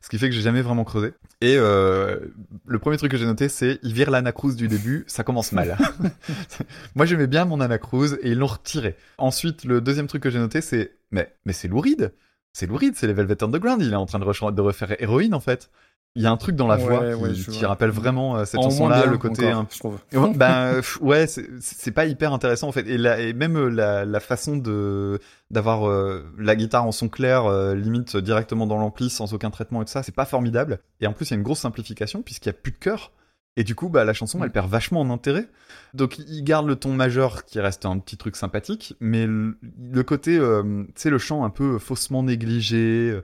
Ce qui fait que j'ai jamais vraiment creusé. Et euh, le premier truc que j'ai noté, c'est ils virent l'anacrouse du début, ça commence mal. Moi j'aimais bien mon anacrouse et ils l'ont retiré. Ensuite, le deuxième truc que j'ai noté, c'est mais mais c'est louride, c'est louride, c'est les Velvet Underground. Il est en train de, re- de refaire héroïne en fait. Il y a un truc dans la voix ouais, qui, rappelle vraiment euh, cette chanson-là, le côté encore, un je trouve. Ouais, ben c'est- pas hyper intéressant en fait. Et, la, et même euh, la, la façon de d'avoir euh, la guitare en son clair, euh, limite directement dans l'ampli, sans aucun traitement et tout ça, c'est pas formidable. Et en plus, il y a une grosse simplification puisqu'il y a plus de chœur. Et du coup, bah la chanson, elle perd vachement en intérêt. Donc, il garde le ton majeur qui reste un petit truc sympathique, mais le, le côté, euh, tu sais, le chant un peu faussement négligé, euh,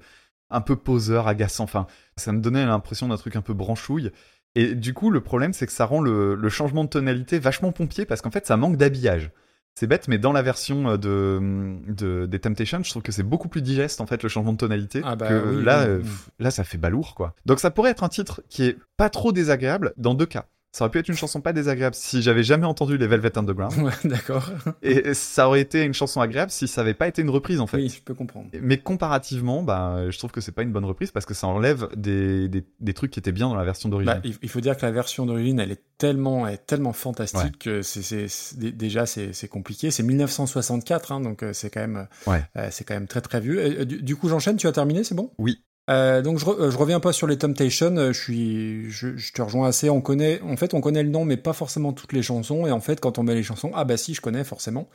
un peu poseur, agaçant. Enfin, ça me donnait l'impression d'un truc un peu branchouille. Et du coup, le problème, c'est que ça rend le, le changement de tonalité vachement pompier parce qu'en fait, ça manque d'habillage. C'est bête, mais dans la version euh, de, de des Temptations, je trouve que c'est beaucoup plus digeste en fait le changement de tonalité. Ah bah que oui, là, oui, euh, là, ça fait balourd quoi. Donc ça pourrait être un titre qui est pas trop désagréable dans deux cas. Ça aurait pu être une chanson pas désagréable si j'avais jamais entendu les Velvet Underground, Ouais, d'accord. et ça aurait été une chanson agréable si ça avait pas été une reprise en fait. Oui, je peux comprendre. Mais comparativement, bah, je trouve que c'est pas une bonne reprise parce que ça enlève des, des, des trucs qui étaient bien dans la version d'origine. Bah, il faut dire que la version d'origine, elle est tellement, elle est tellement fantastique que c'est, c'est- c'est- dé- déjà c'est, c'est compliqué. C'est 1964, hein, donc euh, c'est quand même, Ouais. euh, c'est quand même très très vieux. Euh, Du, du coup, j'enchaîne. Tu as terminé, c'est bon? Oui. Euh, donc je, re- euh, je reviens pas sur les Temptations. euh, Je suis, je, je te rejoins assez. On connaît, en fait, on connaît le nom, mais pas forcément toutes les chansons. Et en fait, quand on met les chansons, ah bah si, je connais forcément.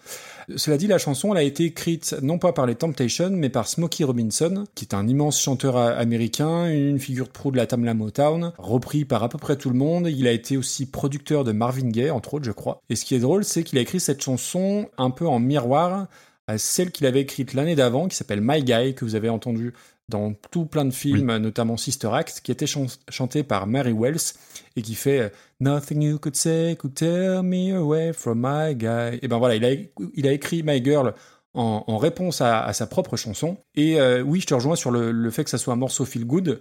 Cela dit, la chanson, elle a été écrite non pas par les Temptations, mais par Smokey Robinson, qui est un immense chanteur américain, une figure de proue de la Tamla Motown, repris par à peu près tout le monde. Il a été aussi producteur de Marvin Gaye, entre autres, je crois. Et ce qui est drôle, c'est qu'il a écrit cette chanson un peu en miroir à celle qu'il avait écrite l'année d'avant, qui s'appelle My Guy, que vous avez entendu dans tout plein de films, notamment Sister Act, qui était chan- chanté par Mary Wells et qui fait euh, Nothing you could say could tear me away from my guy. Et ben voilà, il a, il a écrit My Girl en, en réponse à, à sa propre chanson. Et euh, oui, je te rejoins sur le, le fait que ça soit un morceau feel good.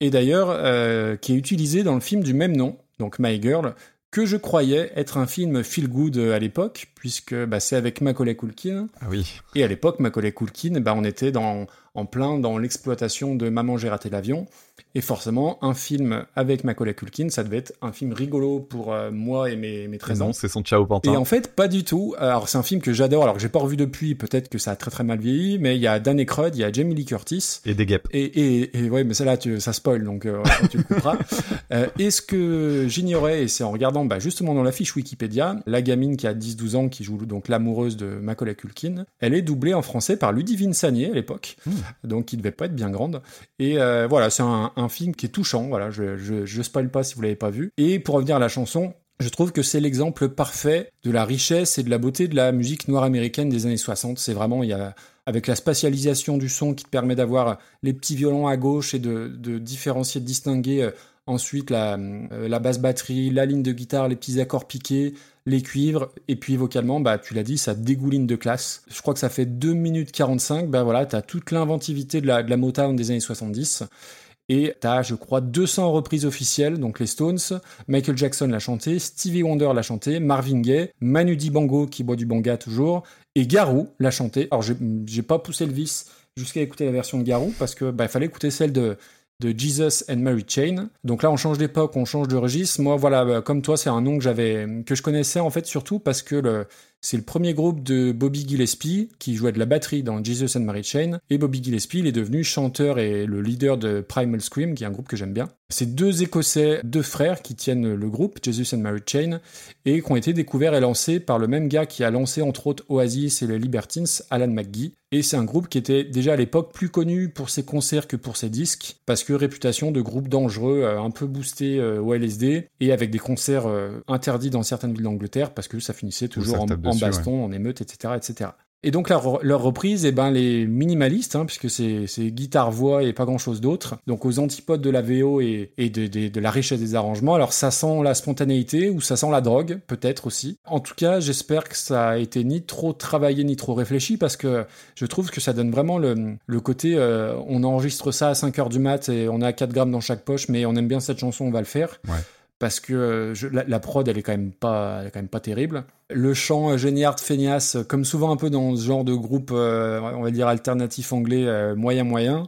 Et d'ailleurs, euh, qui est utilisé dans le film du même nom, donc My Girl, que je croyais être un film feel good à l'époque, puisque bah, c'est avec Macaulay Culkin. Ah oui. Et à l'époque, Macaulay Culkin, bah, on était dans, en plein dans l'exploitation de Maman, j'ai raté l'avion. Et forcément, un film avec Macaulay Culkin, ça devait être un film rigolo pour euh, moi et mes, mes 13 ans. Non, c'est son ciao pantin. Et en fait, pas du tout. Alors, c'est un film que j'adore, alors que j'ai pas revu depuis, peut-être que ça a très très mal vieilli, mais il y a Dan Aykroyd, il y a Jamie Lee Curtis, Et des guêpes. et, et, et ouais, mais ça là, tu, ça spoil, donc euh, tu le couperas. Euh, et ce que j'ignorais, et c'est en regardant bah, justement dans la fiche Wikipédia, la gamine qui a 10-12 ans, qui joue donc l'amoureuse de Macaulay Culkin, elle est doublée en français par Ludivine Sagné à l'époque, donc qui devait pas être bien grande. Et euh, voilà, c'est un, un film qui est touchant, voilà, je, je, je spoil pas si vous l'avez pas vu. Et pour revenir à la chanson, je trouve que c'est l'exemple parfait de la richesse et de la beauté de la musique noire américaine des années 60. C'est vraiment, il y a, avec la spatialisation du son qui te permet d'avoir les petits violons à gauche et de, de différencier, de distinguer euh, ensuite la, euh, la basse batterie, la ligne de guitare, les petits accords piqués, les cuivres, et puis vocalement, bah, tu l'as dit, ça dégouline de classe. Je crois que ça fait 2 minutes 45, bah voilà, t'as toute l'inventivité de la, de la Motown des années 70. Et t'as, je crois, 200 reprises officielles, donc les Stones, Michael Jackson l'a chanté, Stevie Wonder l'a chanté, Marvin Gaye, Manu Dibango qui boit du banga toujours, et Garou l'a chanté. Alors j'ai pas poussé le vice jusqu'à écouter la version de Garou parce que bah, fallait écouter celle de de Jesus and Mary Chain. Donc là, on change d'époque, on change de registre. Moi, voilà, bah, comme toi, c'est un nom que j'avais, que je connaissais en fait surtout parce que le, c'est le premier groupe de Bobby Gillespie qui jouait de la batterie dans Jesus and Mary Chain. Et Bobby Gillespie, il est devenu chanteur et le leader de Primal Scream, qui est un groupe que j'aime bien. C'est deux Écossais, deux frères qui tiennent le groupe Jesus and Mary Chain et qui ont été découverts et lancés par le même gars qui a lancé entre autres Oasis et les Libertines, Alan McGee. Et c'est un groupe qui était déjà à l'époque plus connu pour ses concerts que pour ses disques, parce que réputation de groupe dangereux, euh, un peu boosté euh, au LSD, et avec des concerts euh, interdits dans certaines villes d'Angleterre, parce que ça finissait toujours en, tape en baston, en émeute, etc. etc. Et donc leur, leur reprise, eh ben les minimalistes, hein, puisque c'est c'est guitare voix et pas grand chose d'autre. Donc aux antipodes de la VO et, et de, de, de la richesse des arrangements. Alors ça sent la spontanéité ou ça sent la drogue, peut-être aussi. En tout cas, j'espère que ça a été ni trop travaillé ni trop réfléchi parce que je trouve que ça donne vraiment le, le côté euh, on enregistre ça à 5 heures du mat et on a 4 grammes dans chaque poche, mais on aime bien cette chanson, on va le faire. Ouais. Parce que euh, la, prod, elle est quand même pas, quand même pas terrible. Le chant euh, Géniard Feignasse, euh, comme souvent un peu dans ce genre de groupe, on va dire alternatif anglais, moyen moyen.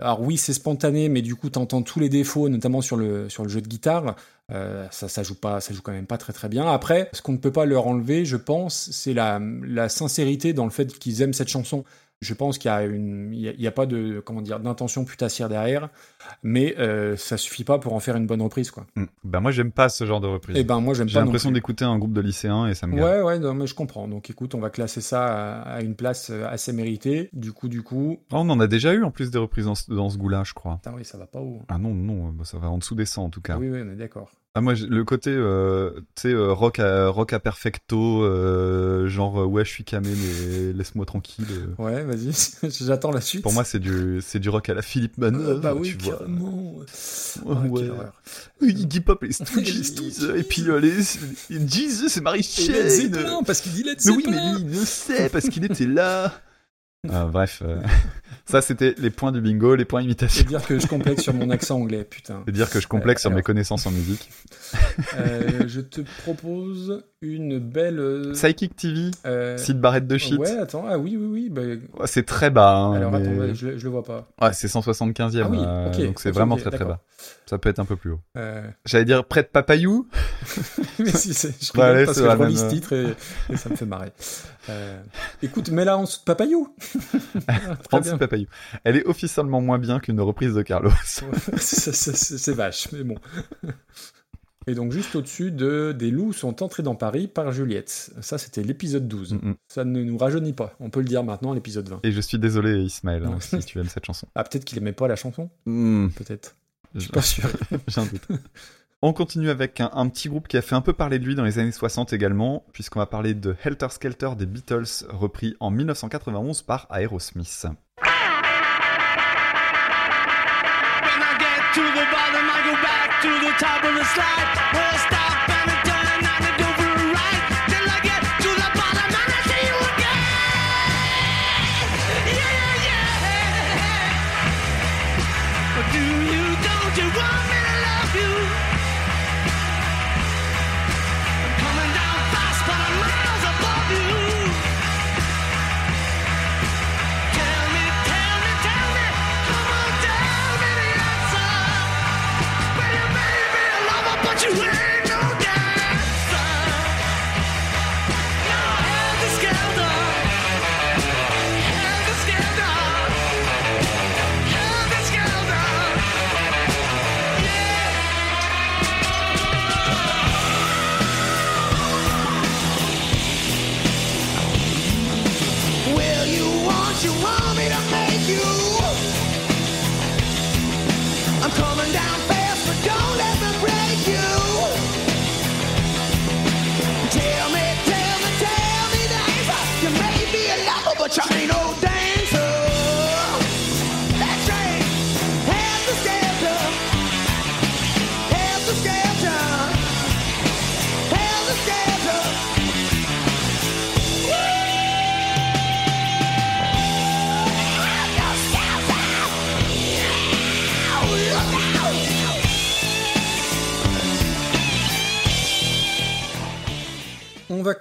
Alors oui, c'est spontané, mais du coup, t'entends tous les défauts, notamment sur le sur le jeu de guitare. Ça, ça joue pas, ça joue quand même pas très très bien. Après, ce qu'on ne peut pas leur enlever, je pense, c'est la sincérité dans le fait qu'ils aiment cette chanson. Je pense qu'il y a une, il y a, il y a pas de, comment dire, d'intention putassière derrière, mais euh, ça suffit pas pour en faire une bonne reprise, quoi. Mm. Ben moi j'aime pas ce genre de reprise. Et ben moi j'aime J'ai l'impression d'écouter un groupe de lycéens et ça me. Ouais, ouais, non, mais je comprends. Donc écoute, on va classer ça à, à une place euh, assez méritée. Du coup, du coup, Oh, on en a déjà eu en plus des reprises dans ce, dans ce goût-là, je crois. putain, oui, ça va pas où Ah non, non, bah, ça va en dessous des 100 en tout cas. Oui, oui, on est d'accord. Ah moi le côté euh, tu sais euh, rock à rock à perfecto euh, genre ouais je suis camé mais laisse-moi tranquille. euh. Ouais, vas-y, j'attends la suite. Pour moi c'est du c'est du rock à la Philippe Manœuvre, Euh, bah oui, tu vois. carrément. Ah, ouais. horreur. Iggy Pop les Stooges et puis les, Jesus c'est Marie Et Led Chain. Zeppelin, parce qu'il dit Led Mais oui mais lui il le sait parce qu'il était là. Ah, bref, euh, ça c'était les points du bingo, les points imitation. C'est dire que je complexe sur mon accent anglais, putain. C'est dire que je complexe sur alors. mes connaissances en musique. Euh, je te propose une belle. euh, Psychic TV, euh, Sid Barrett de shit. Ouais, attends, ah oui, oui, oui. bah, Ouais, C'est très bas. Hein, alors mais- attends, je, je le vois pas. Ouais, c'est 175e. Ah oui, donc c'est vraiment très très bas. Ça peut être un peu plus haut. Euh, J'allais dire près de Papayou. mais si, c'est- je rigole parce que je relis ce titre et, et ça me fait marrer. Euh, écoute, mets-la en dessous de Papayou. En dessous de Papayou. Elle est officiellement moins bien qu'une reprise de Carlos. C'est- vache, mais bon. Et donc juste au-dessus de Des loups sont entrés dans Paris par Juliette. Ça, c'était l'épisode 12. Mm, mm. Ça ne nous rajeunit pas. On peut le dire maintenant, l'épisode 20. Et je suis désolé Ismaël hein, si tu aimes cette chanson. Ah, peut-être qu'il aimait pas la chanson Hmm, Peut-être. Je je- suis pas sûr. J'ai un doute. On continue avec un, un petit groupe qui a fait un peu parler de lui dans les années 60 également, puisqu'on va parler de Helter Skelter des Beatles, repris en 1991 par Aerosmith. When I get to the bottom, I go back to the top of the slide.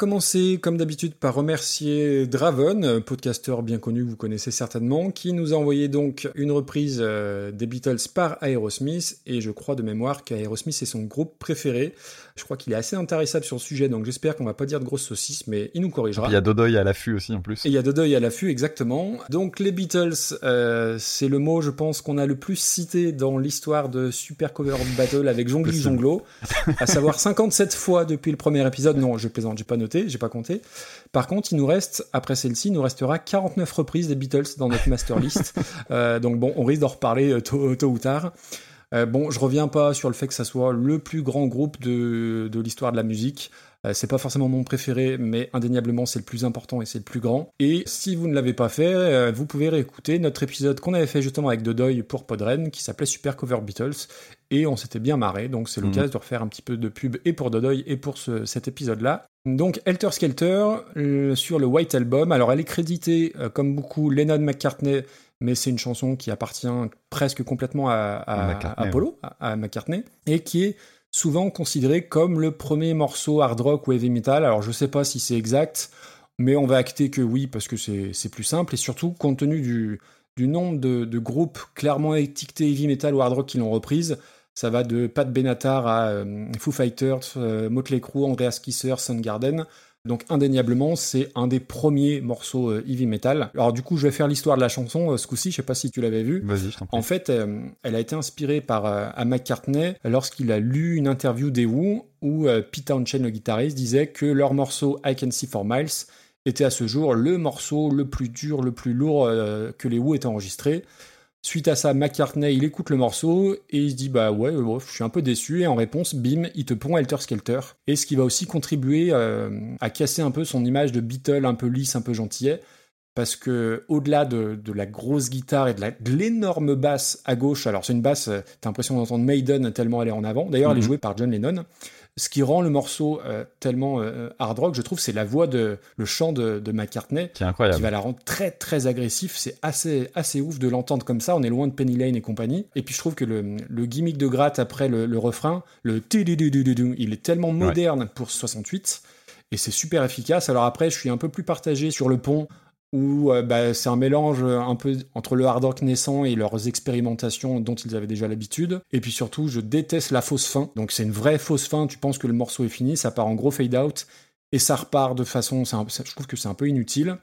Commencer, comme d'habitude, par remercier Draven, podcasteur bien connu que vous connaissez certainement, qui nous a envoyé donc une reprise euh, des Beatles par Aerosmith, et je crois de mémoire qu'Aerosmith est son groupe préféré. Je crois qu'il est assez intéressable sur le sujet, donc j'espère qu'on va pas dire de grosses saucisses, mais il nous corrigera. Il y a Dodoy à l'affût aussi en plus. Et il y a Dodoy à l'affût, exactement. Donc les Beatles, euh, c'est le mot, je pense, qu'on a le plus cité dans l'histoire de Super Cover Battle avec Jongli. Jonglo, à savoir 57 fois depuis le premier épisode. Non, je plaisante, j'ai pas noté, j'ai pas compté. Par contre, il nous reste, après celle-ci, il nous restera 49 reprises des Beatles dans notre master list. Euh, donc bon, on risque d'en reparler euh, tôt, tôt ou tard. Euh, bon, je reviens pas sur le fait que ça soit le plus grand groupe de, de l'histoire de la musique. Euh, c'est pas forcément mon préféré, mais indéniablement c'est le plus important et c'est le plus grand. Et si vous ne l'avez pas fait, euh, vous pouvez réécouter notre épisode qu'on avait fait justement avec Dodoy pour Podren, qui s'appelait Super Cover Beatles, et on s'était bien marré, donc c'est Mhm. l'occasion de refaire un petit peu de pub et pour Dodoy et pour ce- cet épisode-là. Donc Helter Skelter euh, sur le White Album, alors elle est créditée comme beaucoup Lennon McCartney, mais c'est une chanson qui appartient presque complètement à, à, McCartney, à Apollo, à, à McCartney, et qui est souvent considéré comme le premier morceau hard rock ou heavy metal. Alors je sais pas si c'est exact, mais on va acter que oui parce que c'est c'est plus simple et surtout compte tenu du, du nombre de, de groupes clairement étiquetés heavy metal ou hard rock qui l'ont reprise. Ça va de Pat Benatar à euh, Foo Fighters, euh, Motley Crue, Andreas Kisser, Soundgarden. Donc indéniablement, c'est un des premiers morceaux euh, heavy metal. Alors du coup, je vais faire l'histoire de la chanson euh, ce coup-ci, je sais pas si tu l'avais vu. Vas-y, je. En fait, euh, elle a été inspirée par à McCartney lorsqu'il a lu une interview des Who où Pete Townshend, le guitariste, disait que leur morceau I Can See For Miles était à ce jour le morceau le plus dur, le plus lourd que les Who aient enregistré. Suite à ça, McCartney, il écoute le morceau et il se dit bah ouais, ouais, je suis un peu déçu et en réponse, bim, il te pond Helter Skelter. Et ce qui va aussi contribuer euh, à casser un peu son image de Beatle un peu lisse, un peu gentillet. Parce que au-delà de, de la grosse guitare et de l'énorme basse à gauche, alors c'est une basse, euh, t'as l'impression d'entendre Maiden tellement elle est en avant. D'ailleurs, elle est Mhm. jouée par John Lennon. Ce qui rend le morceau euh, tellement euh, hard rock, je trouve, c'est la voix de le chant de, de McCartney Qui va la rendre très très agressif. C'est assez assez ouf de l'entendre comme ça. On est loin de Penny Lane et compagnie. Et puis je trouve que le, le gimmick de gratte après le, le refrain, le il est tellement moderne pour 68 et c'est super efficace. Alors après, je suis un peu plus partagé sur le pont où euh, bah, c'est un mélange euh, un peu entre le hard rock naissant et leurs expérimentations dont ils avaient déjà l'habitude. Et puis surtout, je déteste la fausse fin. Donc c'est une vraie fausse fin. Tu penses que le morceau est fini, ça part en gros fade out et ça repart de façon. je trouve que c'est un peu inutile.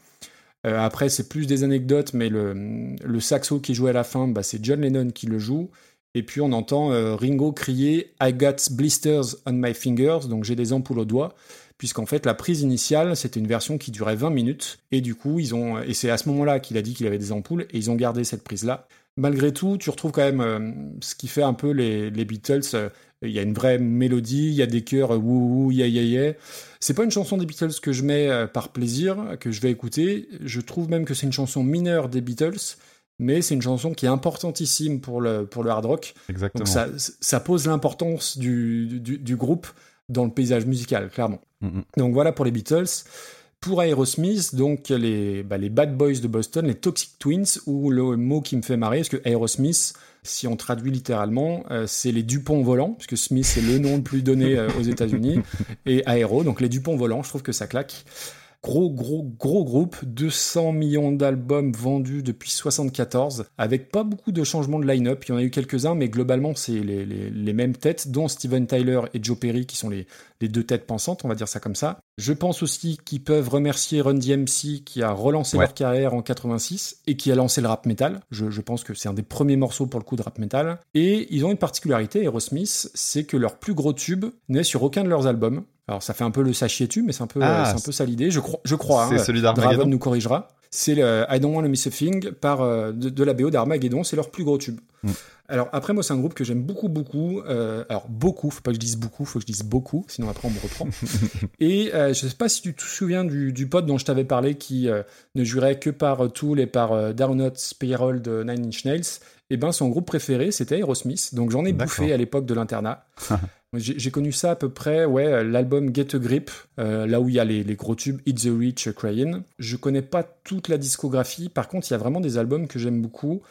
Euh, après, c'est plus des anecdotes, mais le, saxo qui joué à la fin, bah, c'est John Lennon qui le joue. Et puis on entend Ringo crier I got blisters on my fingers, donc j'ai des ampoules aux doigts, puisqu'en fait la prise initiale c'était une version qui durait 20 minutes, et du coup ils ont et c'est à ce moment-là qu'il a dit qu'il avait des ampoules, et ils ont gardé cette prise là. Malgré tout, tu retrouves quand même euh, ce qui fait un peu les, les Beatles. euh, Il y a une vraie mélodie, il y a des chœurs euh, wouh wouh, yeah yeah yeah. C'est pas une chanson des Beatles que je mets euh, par plaisir, que je vais écouter. Je trouve même que c'est une chanson mineure des Beatles, mais c'est une chanson qui est importantissime pour le, pour le hard rock. Exactement. Donc ça, ça pose l'importance du, du, du groupe dans le paysage musical, clairement. Donc voilà pour les Beatles. Pour Aerosmith, donc les, bah, les Bad Boys de Boston, les Toxic Twins, ou le mot qui me fait marrer, parce que Aerosmith, si on traduit littéralement, euh, c'est les Dupont volants, puisque Smith c'est le nom le plus donné euh, aux États-Unis, et Aero, donc les Dupont volants, je trouve que ça claque. Gros, gros, gros groupe, 200 millions d'albums vendus depuis 74, avec pas beaucoup de changements de line-up. Il y en a eu quelques-uns, mais globalement, c'est les, les- les mêmes têtes, dont Steven Tyler et Joe Perry, qui sont les, les deux têtes pensantes, on va dire ça comme ça. Je pense aussi qu'ils peuvent remercier Run DMC, qui a relancé Ouais. leur carrière en 86 et qui a lancé le rap metal. Je, je pense que c'est un des premiers morceaux pour le coup de rap metal. Et ils ont une particularité, Aerosmith, c'est que leur plus gros tube n'est sur aucun de leurs albums. Alors ça fait un peu le sachet-tu, mais c'est un peu, Ah, c'est un peu ça l'idée. Je crois, je crois. C'est hein. celui Draven d'Armageddon. nous corrigera. C'est le I Don't Want to Miss a Thing par, euh, de, de la BO d'Armageddon, c'est leur plus gros tube. Mm. Alors après, moi, c'est un groupe que j'aime beaucoup, beaucoup. Euh, alors beaucoup, faut pas que je dise beaucoup, faut que je dise beaucoup, sinon après on me reprend. et euh, je sais pas si tu te souviens du, du pote dont je t'avais parlé qui euh, ne jurait que par Tool et par Downot Spiral de Nine Inch Nails. Et ben son groupe préféré, c'était Aerosmith. Donc j'en ai bouffé à l'époque de l'internat. J'ai connu ça à peu près, ouais, euh, l'album Get a Grip, euh, là où il y a les, les gros tubes It's the Reach, Crying. Je connais pas toute la discographie, par contre, il y a vraiment des albums que j'aime beaucoup.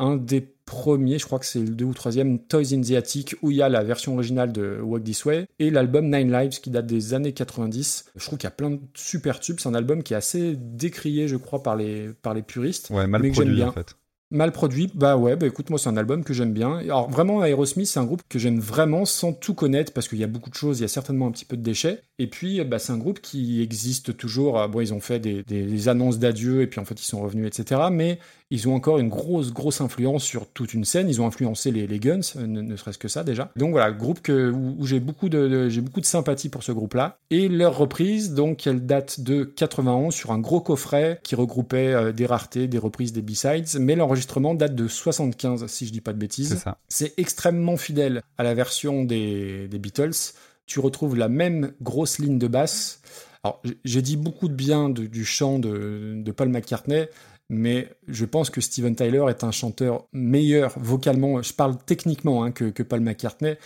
Un des premiers, je crois que c'est le deux ou troisième, Toys in the Attic, où il y a la version originale de Walk This Way, et l'album Nine Lives qui date des années 90. Je trouve qu'il y a plein de super tubes. C'est un album qui est assez décrié, je crois, par les, par les puristes. Ouais, mal mais que j'aime bien. en fait. Mal produit, bah ouais, bah écoute, moi c'est un album que j'aime bien. Alors vraiment, Aerosmith, c'est un groupe que j'aime vraiment sans tout connaître parce qu'il y a beaucoup de choses, il y a certainement un petit peu de déchets. Et puis, bah, c'est un groupe qui existe toujours. Ah, Bon, ils ont fait des- des annonces d'adieu et puis en fait ils sont revenus, etc. Mais ils ont encore une grosse, grosse influence sur toute une scène. Ils ont influencé les, les Guns, euh, ne, ne serait-ce que ça déjà. Donc voilà, groupe que, où, où j'ai beaucoup de, de- j'ai beaucoup de sympathie pour ce groupe-là. Et leur reprise, donc, elle date de 91 sur un gros coffret qui regroupait euh, des raretés, des reprises, des B-sides. Mais l'enregistrement date de 75, si je dis pas de bêtises. C'est extrêmement fidèle à la version des, des Beatles. Tu retrouves la même grosse ligne de basse. Alors, j'ai dit beaucoup de bien de- du chant de, de Paul McCartney, mais je pense que Steven Tyler est un chanteur meilleur vocalement, je parle techniquement, hein, que, que Paul McCartney.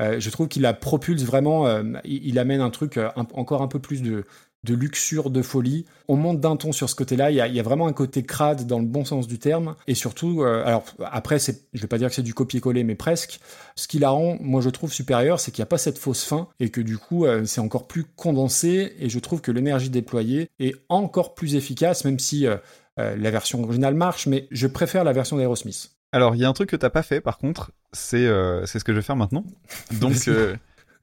Euh, je trouve qu'il la propulse vraiment, euh, il, amène un truc euh, encore un peu plus de, de luxure, de folie. On monte d'un ton sur ce côté-là. Il y, a, vraiment un côté crade dans le bon sens du terme. Et surtout, alors après, je vais pas dire que c'est du copier-coller, mais presque. Ce qui la rend, moi je trouve supérieure, c'est qu'il n'y a pas cette fausse fin et que du coup, c'est encore plus condensé. Et je trouve que l'énergie déployée est encore plus efficace, même si euh, la version originale marche. Mais je préfère la version d'Aerosmith. Alors, il y a un truc que t'as pas fait, par contre, c'est euh, ce que je vais faire maintenant. Donc, euh,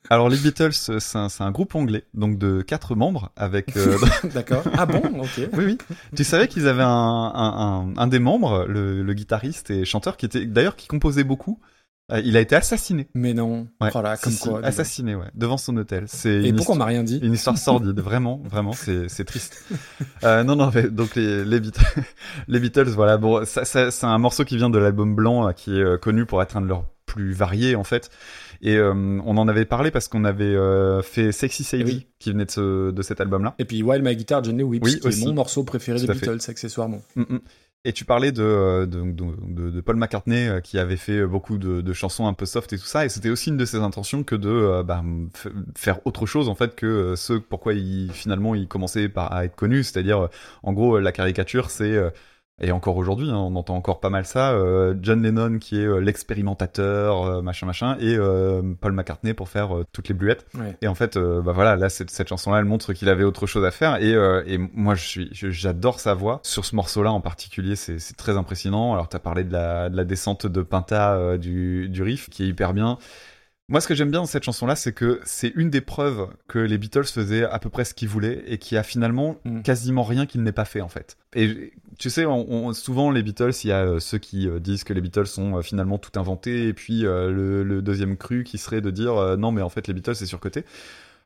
Alors les Beatles, c'est un, un groupe anglais, donc de quatre membres, avec. D'accord. Ah bon, ok. oui, oui. Tu savais qu'ils avaient un, un, un, un des membres, le, le guitariste et chanteur, qui était d'ailleurs qui composait beaucoup. Euh, il a été assassiné. Mais non. Ouais. Oh comme si, quoi. assassiné, ouais, devant son hôtel. C'est Et pourquoi on m'a rien dit Une histoire sordide, vraiment, vraiment, c'est triste. Euh, non, non, mais donc les, les, Beatles, les Beatles, voilà, bon, ça, ça- c'est un morceau qui vient de l'album blanc, euh, qui est euh, connu pour être un de leurs plus variés en fait. Et euh, on en avait parlé parce qu'on avait euh, fait Sexy Sadie, Oui. qui venait de, ce, de cet album-là. Et puis Wild My Guitar, Johnny Whips, Oui, qui aussi. est mon morceau préféré des fait. Beatles, accessoirement. Mm, mm. Et tu parlais de, euh, de, de, de- Paul McCartney euh, qui avait fait beaucoup de, de chansons un peu soft et tout ça, et c'était aussi une de ses intentions que de euh, bah, faire autre chose en fait que euh, ce pourquoi il finalement il commençait par à être connu, c'est-à-dire euh, en gros euh, la caricature c'est euh, et encore aujourd'hui, hein, on entend encore pas mal ça. euh, John Lennon qui est euh, l'expérimentateur, euh, machin machin, et euh, Paul McCartney pour faire euh, toutes les bluettes. Ouais. Et en fait, bah voilà, là cette, cette chanson-là, elle montre qu'il avait autre chose à faire. Et, euh, et moi, je suis, j'adore sa voix. Sur ce morceau-là en particulier, c'est, c'est très impressionnant. Alors, t'as parlé de la, de la descente de Pinta du, du riff, qui est hyper bien. Moi, ce que j'aime bien dans cette chanson-là, c'est que c'est une des preuves que les Beatles faisaient à peu près ce qu'ils voulaient et qu'il y a finalement Mm. quasiment rien qu'ils n'aient pas fait, en fait. Et tu sais, on, on- souvent, les Beatles, il y a euh, ceux qui euh, disent que les Beatles sont euh, finalement tout inventés et puis euh, le, le deuxième cru qui serait de dire euh, non, mais en fait, les Beatles, c'est surcoté.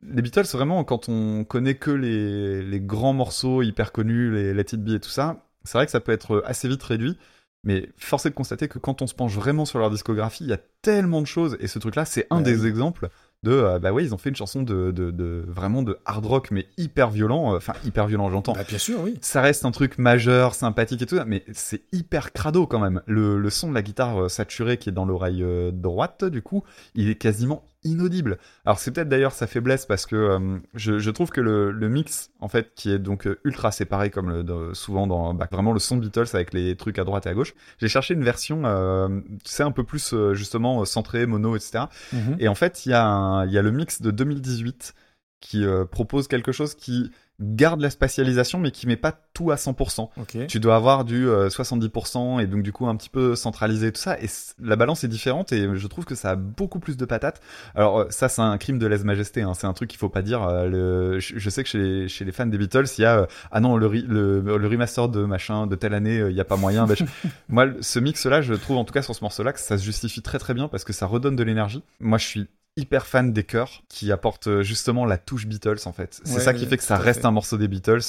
Les Beatles, vraiment, quand on connaît que les, les grands morceaux hyper connus, les Let It Be et tout ça, c'est vrai que ça peut être assez vite réduit. Mais force est de constater que quand on se penche vraiment sur leur discographie, il y a tellement de choses. Et ce truc-là, c'est un Ouais. des exemples de. euh, bah ouais, ils ont fait une chanson de, de, de vraiment de hard rock, mais hyper violent. euh, Enfin, hyper violent, j'entends. Bah, bien sûr, oui. Ça reste un truc majeur, sympathique et tout ça, mais c'est hyper crado quand même. Le, le son de la guitare euh, saturée qui est dans l'oreille droite, du coup, il est quasiment inaudible. Alors c'est peut-être d'ailleurs sa faiblesse parce que euh, je, je trouve que le, le mix, en fait, qui est donc euh, ultra séparé comme le, de- souvent dans bah, vraiment le son Beatles avec les trucs à droite et à gauche, j'ai cherché une version, euh, tu sais, un peu plus euh, justement centrée, mono, etc. Mhm. Et en fait, il y, a il y a le mix de 2018 qui euh, propose quelque chose qui garde la spatialisation mais qui met pas tout à 100%. Ok. Tu dois avoir du euh, 70% et donc du coup un petit peu centralisé et tout ça et la balance est différente et je trouve que ça a beaucoup plus de patates. Alors euh, ça c'est un crime de lèse-majesté, hein. c'est un truc qu'il faut pas dire. euh, le... je, sais que chez les, chez les fans des Beatles il y a euh, ah non le, le, le remaster de machin de telle année euh, il y a pas moyen. Bah, je- Moi ce mix là je trouve en tout cas sur ce morceau là que ça se justifie très très bien parce que ça redonne de l'énergie. Moi je suis hyper fan des chœurs qui apportent euh, justement la touche Beatles en fait. C'est Ouais, ça qui fait que ça reste fait. un morceau des Beatles.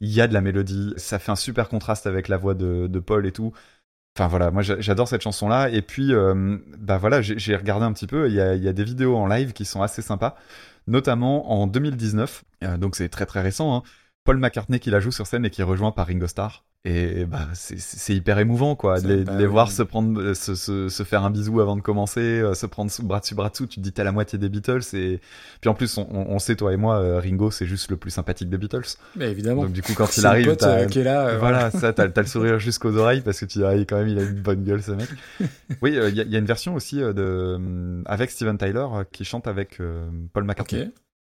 Il y a de la mélodie, ça fait un super contraste avec la voix de, de Paul et tout. Enfin voilà, moi j'a- j'adore cette chanson là. Et puis euh, bah voilà, j'ai j'ai regardé un petit peu. Il y a, il y a des vidéos en live qui sont assez sympas, notamment en 2019. euh, donc c'est très très récent. hein. Paul McCartney qui la joue sur scène et qui est rejoint par Ringo Starr. Et bah c'est- hyper émouvant quoi, de les, de les voir se prendre, euh, se, se, se faire un bisou avant de commencer, euh, se prendre sous, bras dessus bras dessous. Tu te dis t'as la moitié des Beatles et puis en plus on, on on sait toi et moi, euh, Ringo c'est juste le plus sympathique des Beatles. Mais évidemment. Donc du coup quand il arrive, t'as- euh, voilà, ça, t'as, t'as le sourire jusqu'aux oreilles parce que tu dis, ah, quand même, il a une bonne gueule, ce mec. oui, il y, a- y a une version aussi de, avec Steven Tyler qui chante avec Paul. McCartney.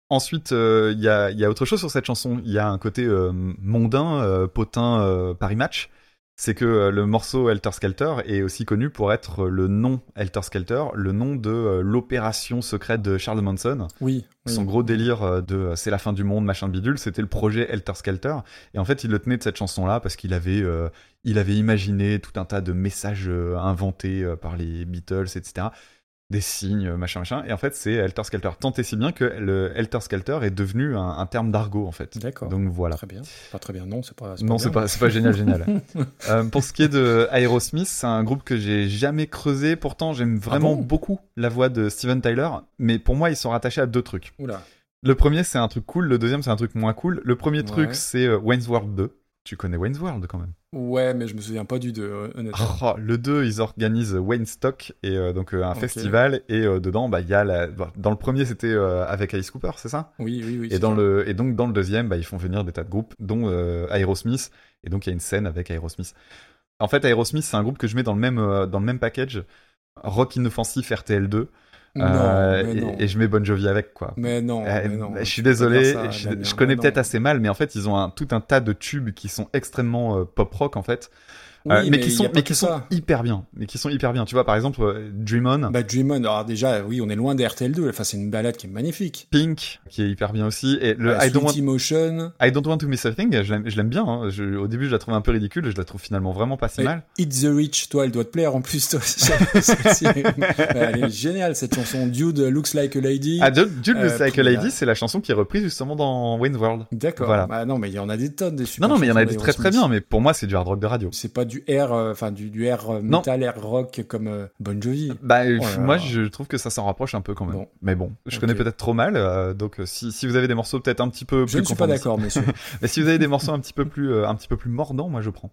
Ensuite, il y, a, y a autre chose sur cette chanson. Il y a un côté euh, mondain, euh, potin, euh, Paris Match. C'est que euh, le morceau Helter Skelter est aussi connu pour être le nom Helter Skelter, le nom de euh, l'opération secrète de Charles Manson. Oui. oui. Son gros délire euh, de euh, c'est la fin du monde, machin bidule, c'était le projet Helter Skelter. Et en fait, il le tenait de cette chanson-là parce qu'il avait, euh, il avait imaginé tout un tas de messages euh, inventés euh, par les Beatles, etc. Des signes, machin, machin. Et en fait, c'est Helter Skelter. Tant et si bien que le Helter Skelter est devenu un, un terme d'argot, en fait. D'accord. Donc voilà. Très bien. Pas très bien. Non, c'est pas. Non, c'est pas, pas génial, génial. Euh, pour ce qui est de Aerosmith, c'est un groupe que j'ai jamais creusé. Pourtant, j'aime vraiment bon beaucoup la voix de Steven Tyler. Mais pour moi, ils sont rattachés à deux trucs. Oula. Le premier, c'est un truc cool. Le deuxième, c'est un truc moins cool. Le premier truc, c'est euh, Wayne's World 2. Tu connais Wayne's World quand même. Ouais, mais je me souviens pas du 2, euh, honnêtement. Oh, le 2, ils organisent Wayne Stock et euh, donc euh, un festival et euh, dedans, bah il y a la... bah, dans le premier, c'était avec Alice Cooper, c'est ça? Oui, oui, oui. Et dans ça. le et donc dans le deuxième, bah ils font venir des tas de groupes, dont Aerosmith. Et donc il y a une scène avec Aerosmith. En fait, Aerosmith, c'est un groupe que je mets dans le même dans le même package. Rock Inoffensif RTL2 Non, euh, mais et, non. et je mets Bon Jovi avec quoi. Mais non, Euh, mais non. je suis désolé, ça, je, connais peut-être assez mal, mais en fait, ils ont un, tout un tas de tubes qui sont extrêmement euh, pop rock en fait. Oui, Euh, mais, mais qui sont, mais qui sont hyper bien. Mais qui sont hyper bien. Tu vois, par exemple, euh, Dream On, Bah Dream On, alors déjà, oui, on est loin des RTL2. Enfin, c'est une balade qui est magnifique. Pink, qui est hyper bien aussi. Et le Euh, I, don't want, Emotion, I Don't Want to Miss a Thing, je l'aime- bien. hein. Je- au début, je la trouvais un peu ridicule. Je la trouve finalement vraiment pas si et mal. Hit the Rich, toi, elle doit te plaire en plus. Toi, elle est géniale cette chanson. Dude looks like a lady. Ah, Jude Jude Euh, Looks Like a Lady, c'est la chanson qui est reprise justement dans Wayne's World. D'accord. Voilà. Bah non, mais il y en a des tonnes des super Non, non, mais il y en a des très très bien. Mais pour moi, c'est du hard rock de radio. C'est pas du air, euh, enfin du, du air euh, metal, air rock comme euh, Bon Jovi. Bah, Oh moi, je trouve que ça s'en rapproche un peu quand même. Bon. Mais bon, je connais peut-être trop mal. donc, si, si vous avez des morceaux peut-être un petit peu Je plus ne suis pas d'accord, messieurs. Mais si vous avez des morceaux un petit peu plus, un petit peu plus mordants, moi je prends.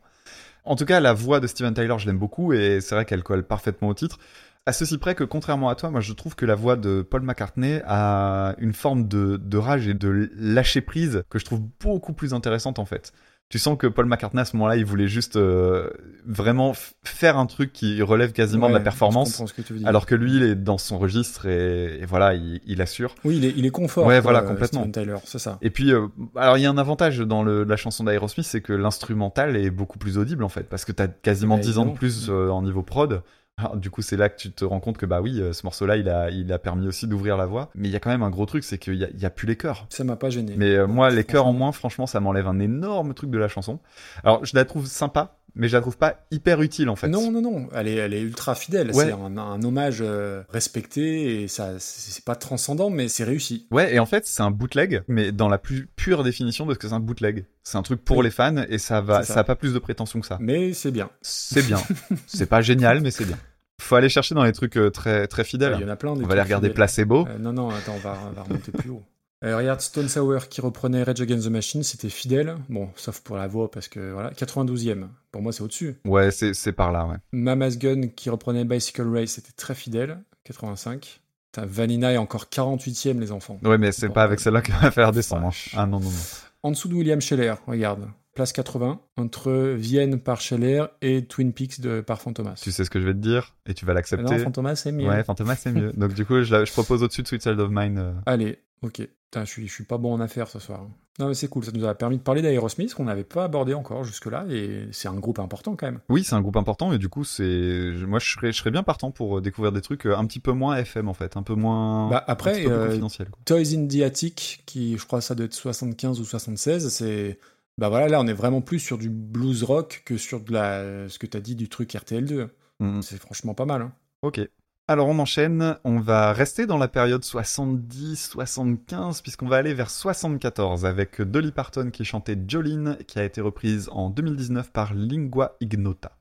En tout cas, la voix de Steven Tyler, je l'aime beaucoup et c'est vrai qu'elle colle parfaitement au titre. À ceci près que, contrairement à toi, moi je trouve que la voix de Paul McCartney a une forme de, de rage et de lâcher prise que je trouve beaucoup plus intéressante en fait. Tu sens que Paul McCartney à ce moment-là, il voulait juste euh, vraiment faire un truc qui relève quasiment de la performance, Je comprends ce que tu veux dire. alors que lui, il est dans son registre et, et voilà, il, il assure. oui, il est, il est confort. Ouais, quoi, voilà, complètement. Tyler, c'est ça. Et puis, euh, alors il y a un avantage dans le, la chanson d'Aerosmith, c'est que l'instrumental est beaucoup plus audible en fait, parce que t'as quasiment Bah, 10 ans de plus euh, en niveau prod. Alors, du coup, c'est là que tu te rends compte que bah oui, euh, ce morceau-là, il a, il a permis aussi d'ouvrir la voix. Mais il y a quand même un gros truc, c'est qu'il y y a plus les chœurs. Ça m'a pas gêné. Mais euh, moi, les chœurs en moins, franchement, ça m'enlève un énorme truc de la chanson. Alors, je la trouve sympa, mais je la trouve pas hyper utile en fait. Non, non, non, elle est, elle est ultra fidèle. Ouais. C'est un, un hommage euh, respecté et ça, c'est pas transcendant, mais c'est réussi. Ouais, et en fait, c'est un bootleg, mais dans la plus pure définition de ce que c'est un bootleg. C'est un truc pour Oui. les fans et ça va, ça. ça a pas plus de prétention que ça. Mais c'est bien. C'est bien. c'est pas génial, mais c'est bien. Faut aller chercher dans les trucs euh, très très fidèles. Il y en a plein. des On va aller regarder fidèles. Placebo. Euh, non, non, attends, on va, on va remonter plus haut. Euh, regarde Stone Sour qui reprenait Rage Against the Machine, c'était fidèle. Bon, sauf pour la voix, parce que voilà, 92e. Pour moi, c'est au-dessus. Ouais, c'est c'est par là, ouais. Mama's Gun qui reprenait Bicycle Race, c'était très fidèle. 85. Putain, Vanina est encore 48e, les enfants. Ouais, mais c'est Bon, pas avec celle-là qu'on va faire descendre. hein. Ah non, non, non. En dessous de William Scheller, regarde. Place 80, entre Vienne par Scheller et Twin Peaks de, par Fantomas. Tu sais ce que je vais te dire et tu vas Ah l'accepter. non, Fantomas, c'est mieux. Ouais, Fantomas, c'est mieux. Donc du coup, je, je propose au-dessus de Sweet Child of Mine. euh. Allez, ok. Putain, je suis, je suis pas bon en affaires ce soir. Non, mais c'est cool. Ça nous a permis de parler d'Aerosmith qu'on n'avait pas abordé encore jusque-là. Et c'est un groupe important quand même. Oui, c'est un groupe important et du coup, c'est moi, je serais, je serais bien partant pour euh, découvrir des trucs euh, un petit peu moins FM en fait, un peu moins. Bah, après, peu euh, confidentiel. quoi. Toys in the Attic, qui je crois ça doit être 75 ou 76, c'est. Bah voilà, là on est vraiment plus sur du blues rock que sur de la, ce que t'as dit du truc RTL2. Mhm. C'est franchement pas mal. hein. Ok. Alors on enchaîne, on va rester dans la période 70-75 puisqu'on va aller vers 74 avec Dolly Parton qui chantait Jolene qui a été reprise en 2019 par Lingua Ignota.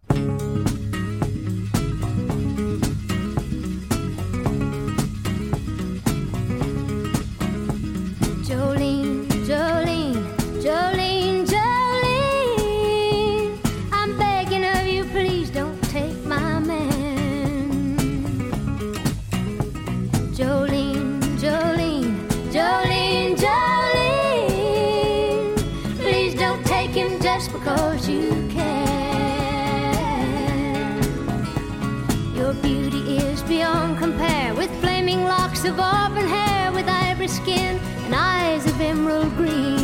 Of auburn hair, with ivory skin and eyes of emerald green.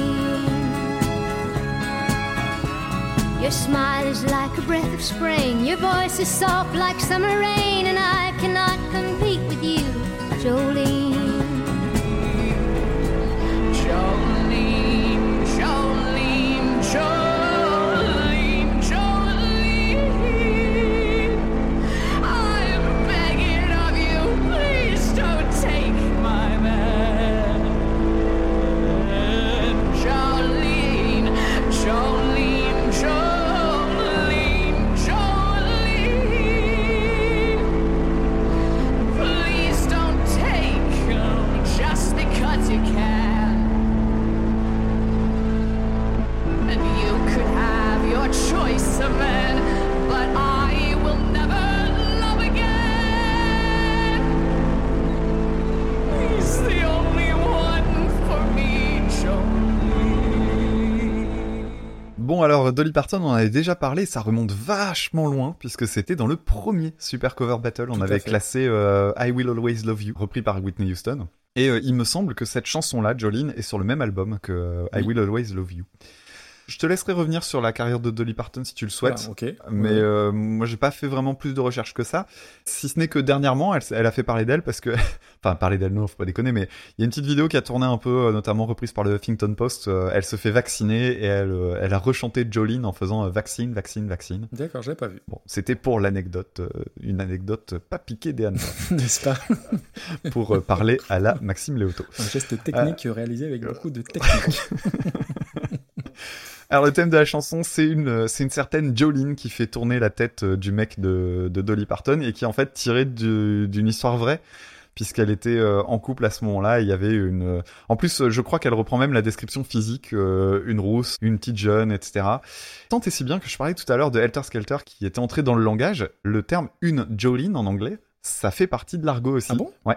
Your smile is like a breath of spring, your voice is soft like summer rain, and I cannot compete with you. Jolene, Bon alors Dolly Parton on en avait déjà parlé, ça remonte vachement loin puisque c'était dans le premier Super Cover Battle, on Tout avait classé euh, I Will Always Love You, repris par Whitney Houston. Et euh, il me semble que cette chanson-là, Jolene, est sur le même album que euh, I Will Always Love You. Je te laisserai revenir sur la carrière de Dolly Parton si tu le souhaites. Voilà, ok. Mais euh, moi, j'ai pas fait vraiment plus de recherches que ça. Si ce n'est que dernièrement, elle, a fait parler d'elle parce que, enfin, parler d'elle, non, faut pas déconner, mais il y a une petite vidéo qui a tourné un peu, euh, notamment reprise par le Huffington Post. euh, elle se fait vacciner et elle, euh, elle a rechanté Jolene en faisant vaccine, vaccine, vaccine. D'accord, j'avais pas vu. Bon, c'était pour l'anecdote, une anecdote pas piquée des N'est-ce pas? Pour parler à la Maxime Léoto. Un geste technique réalisé avec beaucoup de technique. Alors le thème de la chanson, c'est une, euh, c'est une certaine Jolene qui fait tourner la tête euh, du mec de, de Dolly Parton et qui en fait tirée du- d'une histoire vraie puisqu'elle était euh, en couple à ce moment-là. Il y avait une. En plus, je crois qu'elle reprend même la description physique, une rousse, une petite jeune, etc. Tant et si bien que je parlais tout à l'heure de Helter Skelter qui était entré dans le langage. Le terme une Jolene en anglais, ça fait partie de l'argot aussi. Ah bon? Ouais.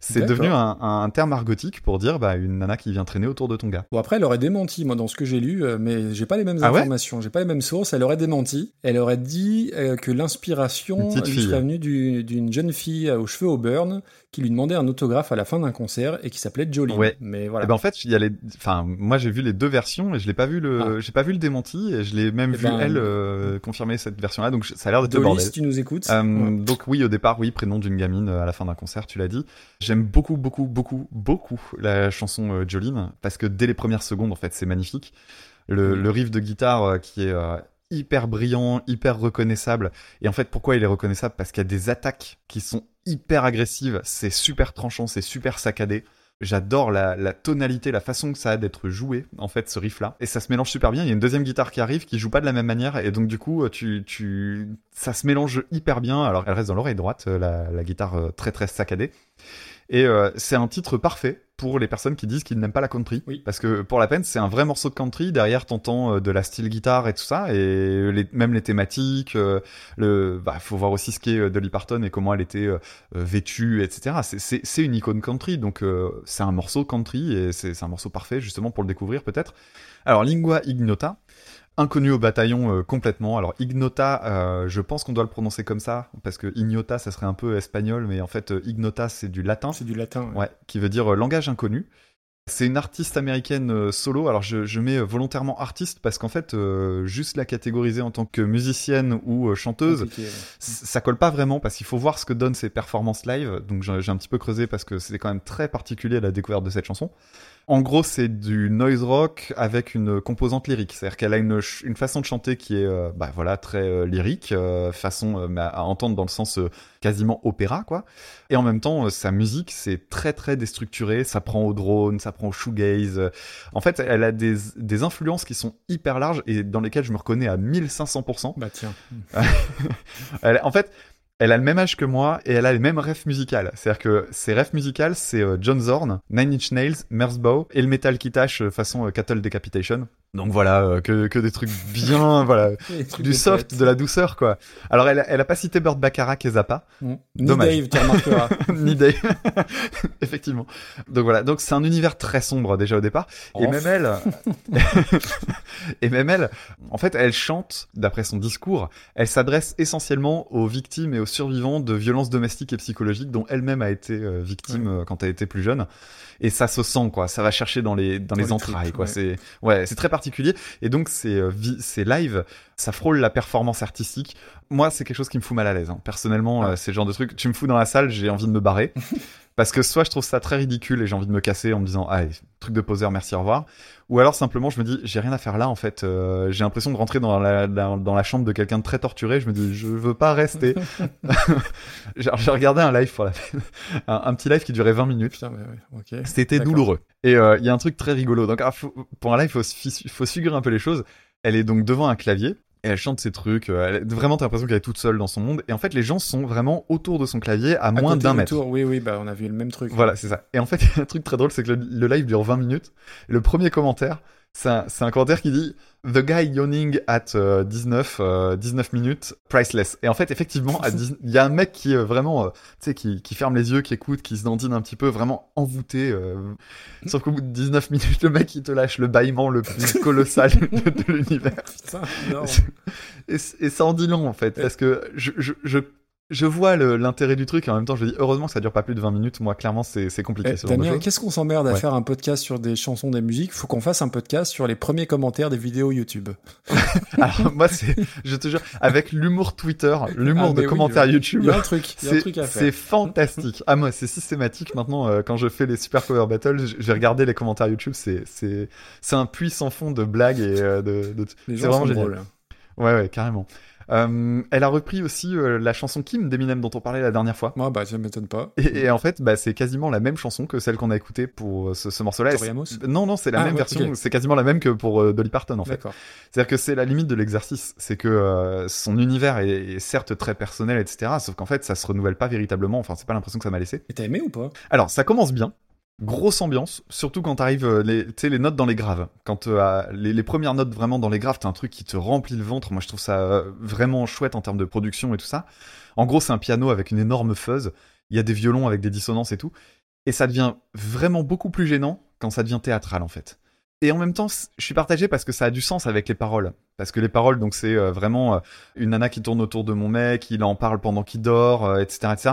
C'est devenu un, un terme argotique pour dire bah, une nana qui vient traîner autour de ton gars. Bon après elle aurait démenti moi dans ce que j'ai lu euh, mais j'ai pas les mêmes Ah ouais? informations, j'ai pas les mêmes sources, elle aurait démenti. Elle aurait dit euh, que l'inspiration lui serait venue du- d'une jeune fille aux cheveux au burn qui lui demandait un autographe à la fin d'un concert et qui s'appelait Jolene. Ouais. Mais voilà. Eh ben en fait, il y a les, enfin moi j'ai vu les deux versions et je l'ai pas vu le, j'ai pas vu le démenti et je l'ai même Eh vu ben, elle euh, confirmer cette version-là, donc ça a l'air le Dolly, bordel. si tu nous écoutes. Euh, ouais. Donc oui, au départ, oui, prénom d'une gamine euh, à la fin d'un concert, tu l'as dit. J'aime beaucoup, beaucoup, beaucoup, beaucoup la chanson euh, Jolene parce que dès les premières secondes, en fait, c'est magnifique. Le, le riff de guitare euh, qui est hyper brillant, hyper reconnaissable. Et en fait, pourquoi il est reconnaissable? Parce qu'il y a des attaques qui sont hyper agressives. C'est super tranchant, c'est super saccadé. J'adore la, tonalité, la façon que ça a d'être joué, en fait, ce riff-là. Et ça se mélange super bien. Il y a une deuxième guitare qui arrive, qui joue pas de la même manière. Et donc, du coup, tu, tu, ça se mélange hyper bien. Alors, elle reste dans l'oreille droite, euh, la, la guitare euh, très, très saccadée. Et euh, c'est un titre parfait pour les personnes qui disent qu'ils n'aiment pas la country. Oui. Parce que, pour la peine, c'est un vrai morceau de country. Derrière, t'entends euh, de la style guitare et tout ça. Et les, même les thématiques, euh, le, bah, faut voir aussi ce qu'est euh, Dolly Parton et comment elle était euh, euh, vêtue, etc. C'est- une icône country, donc euh, c'est un morceau country et c'est un morceau parfait justement pour le découvrir peut-être. Alors Lingua Ignota, inconnu au bataillon euh, complètement. Alors Ignota, euh, je pense qu'on doit le prononcer comme ça parce que Ignota, ça serait un peu espagnol, mais en fait euh, Ignota c'est du latin, C'est du latin. ouais. ouais, qui veut dire langage inconnu. C'est une artiste américaine solo. Alors je, je mets volontairement artiste parce qu'en fait, juste la catégoriser en tant que musicienne ou chanteuse, ouais. ça colle pas vraiment parce qu'il faut voir ce que donnent ses performances live. Donc j'ai un petit peu creusé parce que c'était quand même très particulier à la découverte de cette chanson. En gros, c'est du noise rock avec une composante lyrique. C'est-à-dire qu'elle a une, une façon de chanter qui est, euh, bah voilà, très euh, lyrique, euh, façon euh, à, à entendre dans le sens euh, quasiment opéra, quoi. Et en même temps, sa musique, c'est très très déstructuré. Ça prend au drone, ça prend au shoegaze. En fait, elle a des, des influences qui sont hyper larges et dans lesquelles je me reconnais à 1500%. Bah tiens. Elle- en fait, elle a le même âge que moi et elle a les mêmes rêves musicales. C'est-à-dire que ses rêves musicales, c'est euh, John Zorn, Nine Inch Nails, Merzbow et le métal qui euh, façon euh, Cattle Decapitation. Donc voilà, euh, que, que des trucs bien, voilà, trucs du soft, de la douceur, quoi. Alors elle, elle a pas cité Burt Bacharach et Zappa, Mm. Ni Dommage. Dave, tu remarqueras. ni Dave. Effectivement. Donc voilà, donc c'est un univers très sombre déjà au départ. Et Oh. même elle, et même elle, en fait, elle chante, d'après son discours, elle s'adresse essentiellement aux victimes et aux survivants de violences domestiques et psychologiques dont elle-même a été euh, victime euh, quand elle était plus jeune. Et ça se sent, quoi. Ça va chercher dans les, dans Dans les les entrailles, quoi. ouais. C'est, ouais, c'est très particulier. Et donc, c'est, euh, c'est live. Ça frôle la performance artistique. Moi, c'est quelque chose qui me fout mal à l'aise. hein. Personnellement, Ah. euh, c'est le genre de truc. Tu me fous dans la salle, j'ai envie de me barrer. Parce que soit je trouve ça très ridicule et j'ai envie de me casser en me disant, ah, truc de poseur, merci, au revoir. Ou alors simplement, je me dis, j'ai rien à faire là, en fait. Euh, j'ai l'impression de rentrer dans la, dans, dans la chambre de quelqu'un de très torturé. Je me dis, je veux pas rester. J'ai regardé un live pour la peine. Un, un petit live qui durait 20 minutes. Ouais. C'était douloureux. Et euh, il y a un truc très rigolo. Donc, ah, faut- pour un live, il faut, faut figurer un peu les choses. Elle est donc devant un clavier. Et elle chante ses trucs. euh, Elle, vraiment, t'as l'impression qu'elle est toute seule dans son monde. Et en fait, les gens sont vraiment autour de son clavier à, À moins d'un mètre. Oui, oui, bah on a vu le même truc. Voilà, c'est ça. Et en fait, un truc très drôle, c'est que le, le live dure 20 minutes. Et le premier commentaire, c'est un, commentaire qui dit The guy yawning at euh, 19, euh, 19 minutes, priceless. Et en fait, effectivement, à 10 il y a un mec qui est vraiment, euh, tu sais, qui, qui ferme les yeux, qui écoute, qui se dandine un petit peu, vraiment envoûté. euh, sauf qu'au bout de 19 minutes, le mec, il te lâche le bâillement le plus colossal de, de l'univers. Et, et ça en dit long, en fait, parce que je, je, je je vois l'intérêt du truc et en même temps je dis heureusement que ça dure pas plus de 20 minutes. Moi, clairement, c'est compliqué Eh, qu'est-ce qu'on s'emmerde à Ouais. faire un podcast sur des chansons, des musiques? Faut qu'on fasse un podcast sur les premiers commentaires des vidéos YouTube. Alors, moi, c'est, je te jure, avec l'humour Twitter, l'humour Ah, de oui, commentaires YouTube. il y a un truc c'est fantastique. Ah moi c'est systématique maintenant euh, quand je fais les super cover battles, j'ai regardé les commentaires YouTube, c'est c'est c'est un puits sans fond de blagues et euh, de, de... C'est vraiment génial. drôles. Ouais ouais carrément. Euh, elle a repris aussi euh, la chanson Kim d'Eminem dont on parlait la dernière fois. Moi, bah, ça m'étonne pas. Et, et en fait, bah, c'est quasiment la même chanson que celle qu'on a écoutée pour euh, ce, ce morceau-là. Non, non, c'est la Ah, même ouais, version. C'est quasiment la même que pour euh, Dolly Parton, en fait. C'est-à-dire que c'est la limite de l'exercice. C'est que euh, son univers est, est certes très personnel, etc. Sauf qu'en fait, ça se renouvelle pas véritablement. Enfin, c'est pas l'impression que ça m'a laissé. Et t'as aimé ou pas? Alors, ça commence bien. Grosse ambiance, surtout quand t'arrives, euh, les, les notes dans les graves. Quand euh, les, les premières notes vraiment dans les graves, t'as un truc qui te remplit le ventre. Moi, je trouve ça euh, vraiment chouette en termes de production et tout ça. En gros, c'est un piano avec une énorme fuzz. Il y a des violons avec des dissonances et tout. Et ça devient vraiment beaucoup plus gênant quand ça devient théâtral, en fait. Et en même temps, je suis partagé parce que ça a du sens avec les paroles. Parce que les paroles, donc, c'est vraiment une nana qui tourne autour de mon mec, il en parle pendant qu'il dort, etc., etc.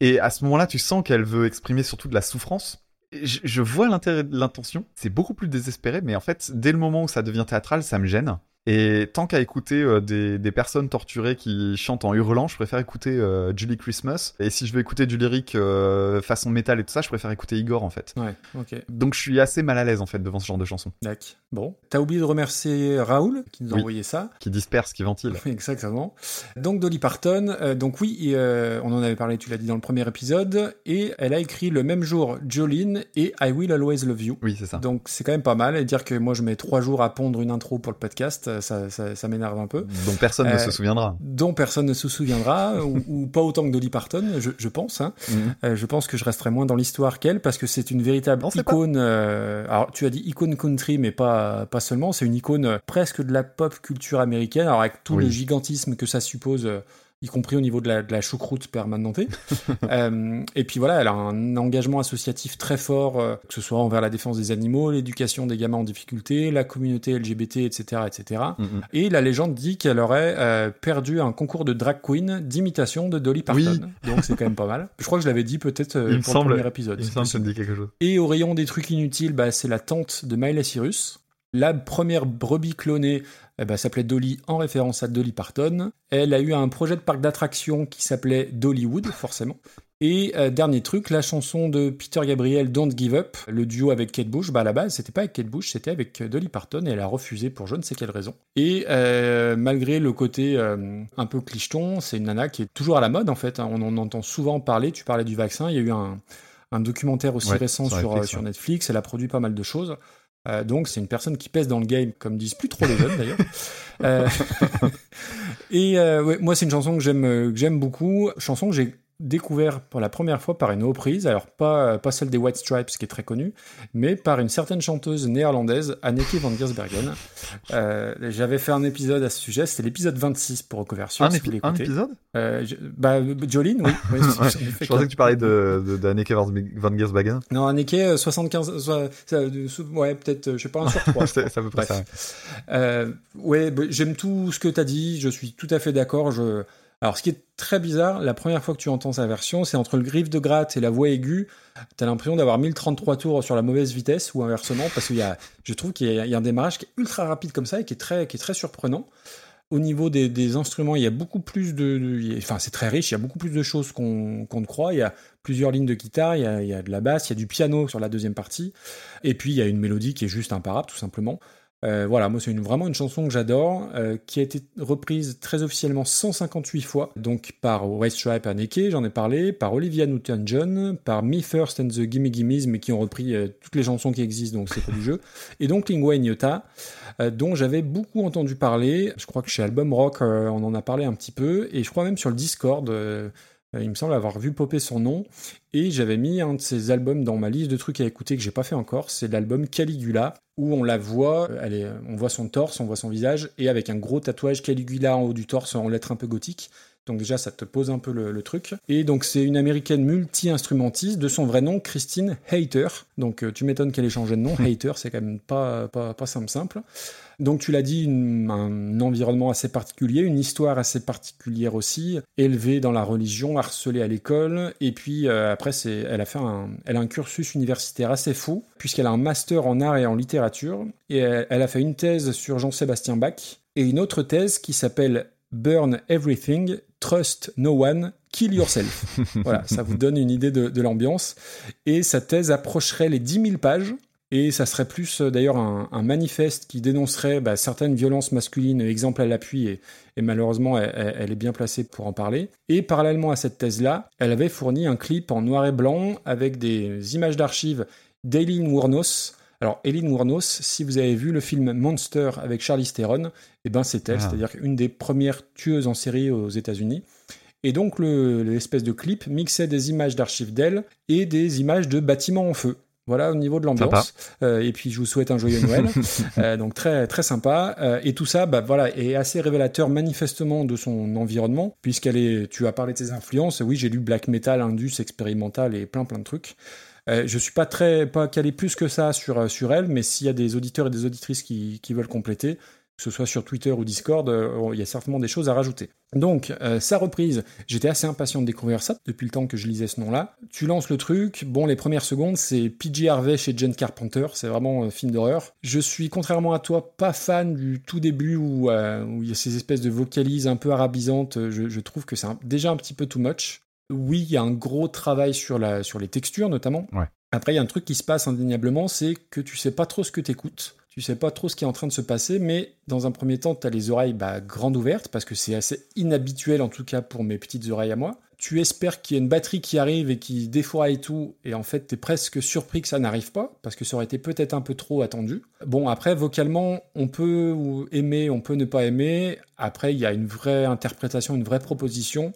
Et à ce moment-là, tu sens qu'elle veut exprimer surtout de la souffrance. Je vois l'intérêt de l'intention. C'est beaucoup plus désespéré, mais en fait, dès le moment où ça devient théâtral, ça me gêne. Et tant qu'à écouter euh, des, des personnes torturées qui chantent en hurlant, je préfère écouter euh, Julie Christmas. Et si je veux écouter du lyrique euh, façon métal et tout ça, je préfère écouter Igor en fait. Ouais, ok. Donc je suis assez mal à l'aise en fait devant ce genre de chansons D'accord. Bon. T'as oublié de remercier Raoul qui nous a Oui. envoyé ça. qui dispersent, qui ventilent. Exactement. Donc Dolly Parton, donc oui, et, on en avait parlé, tu l'as dit dans le premier épisode, et elle a écrit le même jour Jolene et I Will Always Love You. Oui, c'est ça. Donc c'est quand même pas mal, et dire que moi je mets trois jours à pondre une intro pour le podcast, euh, ça, ça, ça m'énerve un peu. Dont personne ne Euh, se souviendra. Dont personne ne se souviendra, ou, ou pas autant que Dolly Parton, je, je pense. Hein. Mhm. Euh, je pense que je resterai moins dans l'histoire qu'elle parce que c'est une véritable icône. euh, alors tu as dit icône country, mais pas pas seulement. C'est une icône euh, presque de la pop culture américaine. Alors avec tout Oui. le gigantisme que ça suppose. Y compris au niveau de la, de la choucroute permanente. Euh, et puis voilà, elle a un engagement associatif très fort, euh, que ce soit envers la défense des animaux, l'éducation des gamins en difficulté, la communauté LGBT, etc., etc. Mhm. Et la légende dit qu'elle aurait euh, perdu un concours de drag queen d'imitation de Dolly Parton. Oui. Donc c'est quand même pas mal. Je crois que je l'avais dit peut-être pour semble- le premier épisode. Il me semble que ça me dit quelque chose. Et au rayon des trucs inutiles, bah, c'est la tante de Miley Cyrus. La première brebis clonée eh ben, s'appelait Dolly en référence à Dolly Parton. Elle a eu un projet de parc d'attractions qui s'appelait Dollywood, forcément. Et euh, dernier truc, la chanson de Peter Gabriel, Don't Give Up, le duo avec Kate Bush, bah à la base c'était pas avec Kate Bush, c'était avec euh, Dolly Parton et elle a refusé pour je ne sais quelle raison. Et euh, malgré le côté euh, un peu clicheton, c'est une nana qui est toujours à la mode en fait. hein. On en entend souvent parler. Tu parlais du vaccin, il y a eu un, un documentaire aussi Ouais, récent sur sur. Netflix. Elle a produit pas mal de choses. Euh, donc c'est une personne qui pèse dans le game, comme disent plus trop les jeunes d'ailleurs. Euh, et euh, ouais, moi c'est une chanson que j'aime euh, que j'aime beaucoup, chanson que j'ai découvert pour la première fois par une reprise, alors pas pas celle des White Stripes qui est très connue, mais par une certaine chanteuse néerlandaise, Anneke van Giersbergen. Euh, J'avais fait un épisode à ce sujet, c'était l'épisode 26 pour Reconversion. Un, si épi- un épisode? Euh, je- bah, Jolene, oui. Je pensais que tu parlais de, de, d'Anneke Van Giersbergen. Non, Anneke, euh, 75, soit- ça, de- sous- ouais, peut-être, euh, je sais pas, un sur trois. c'est à peu près ça. Euh, ouais, bah, j'aime tout ce que tu as dit, je suis tout à fait d'accord. Je... Alors, ce qui est très bizarre, la première fois que tu entends sa version, c'est entre le griffe de gratte et la voix aiguë, tu l'impression d'avoir 1033 tours sur la mauvaise vitesse ou inversement, parce qu'il y a, je trouve qu'il y, a un démarrage qui est ultra rapide comme ça et qui est très, surprenant. Au niveau des, instruments, il y a beaucoup plus de, enfin c'est très riche, il y a beaucoup plus de choses qu'on qu'on ne croit. Il y a plusieurs lignes de guitare, il y, a, il y a de la basse, il y a du piano sur la deuxième partie, et puis il y a une mélodie qui est juste imparable tout simplement. Euh, voilà, moi c'est vraiment une chanson que j'adore, euh, qui a été reprise très officiellement 158 fois, donc par White Stripe et Anneke, j'en ai parlé, par Olivia Newton-John, par Me First and the Gimme Gimmes, mais qui ont repris euh, toutes les chansons qui existent, donc c'est pas du jeu, et donc Lingua Ignota, euh, dont j'avais beaucoup entendu parler, je crois que chez Album Rock euh, on en a parlé un petit peu, et je crois même sur le Discord, il me semble avoir vu popper son nom, et j'avais mis un de ses albums dans ma liste de trucs à écouter que j'ai pas fait encore, c'est l'album Caligula, où on la voit, elle est, on voit son torse, on voit son visage, et avec un gros tatouage Caligula en haut du torse en lettres un peu gothiques. Donc déjà, ça te pose un peu le, le truc. Et donc c'est une américaine multi-instrumentiste de son vrai nom, Christine Hayter. Donc euh, tu m'étonnes qu'elle ait changé de nom. Hayter, c'est quand même pas, pas, pas simple simple. Donc tu l'as dit, une- un environnement assez particulier, une histoire assez particulière aussi, élevée dans la religion, harcelée à l'école, et puis euh, après c'est, elle a fait un, elle a un cursus universitaire assez fou, puisqu'elle a un master en art et en littérature, et elle, elle a fait une thèse sur Jean-Sébastien Bach, et une autre thèse qui s'appelle Burn Everything, Trust No One, Kill Yourself. voilà, ça vous donne une idée de, de l'ambiance. Et sa thèse approcherait les 10 000 pages. Et ça serait plus euh, d'ailleurs un, un manifeste qui dénoncerait bah, certaines violences masculines, exemple à l'appui, et, et malheureusement elle, est bien placée pour en parler. Et parallèlement à cette thèse-là, elle avait fourni un clip en noir et blanc avec des images d'archives d'Eileen Wuornos. Alors Eileen Wuornos, si vous avez vu le film Monster avec Charlize Theron, eh ben c'est elle, Ah. c'est-à-dire une des premières tueuses en série aux États-Unis. Et donc le- l'espèce de clip mixait des images d'archives d'elle et des images de bâtiments en feu. Voilà au niveau de l'ambiance. Euh, et puis je vous souhaite un joyeux Noël. Euh, donc très très sympa. Euh, et tout ça, bah voilà, est assez révélateur manifestement de son environnement, puisqu'elle est. Tu as parlé de ses influences. Oui, j'ai lu black metal, indus, expérimental et plein plein de trucs. Euh, je suis pas très pas calé plus que ça sur sur elle, mais s'il y a des auditeurs et des auditrices qui, qui veulent compléter, que ce soit sur Twitter ou Discord, euh, il y a certainement des choses à rajouter. Donc, euh, sa reprise, j'étais assez impatient de découvrir ça depuis le temps que je lisais ce nom-là. Tu lances le truc, bon, les premières secondes, c'est PG Harvey chez John Carpenter, c'est vraiment un film d'horreur. Je suis, contrairement à toi, pas fan du tout début où, euh, où il y a ces espèces de vocalises un peu arabisantes. Je, je trouve que c'est déjà un petit peu too much. Oui, il y a un gros travail sur, la, sur les textures notamment. Ouais. Après, il y a un truc qui se passe indéniablement, c'est que tu sais pas trop ce que t'écoutes. Tu sais pas trop ce qui est en train de se passer, mais dans un premier temps, tu as les oreilles bah, grandes ouvertes, parce que c'est assez inhabituel, en tout cas pour mes petites oreilles à moi. Tu espères qu'il y a une batterie qui arrive et qui défouraille tout, et en fait, tu es presque surpris que ça n'arrive pas, parce que ça aurait été peut-être un peu trop attendu. Bon, après, vocalement, on peut aimer, on peut ne pas aimer. Après, il y a une vraie interprétation, une vraie proposition.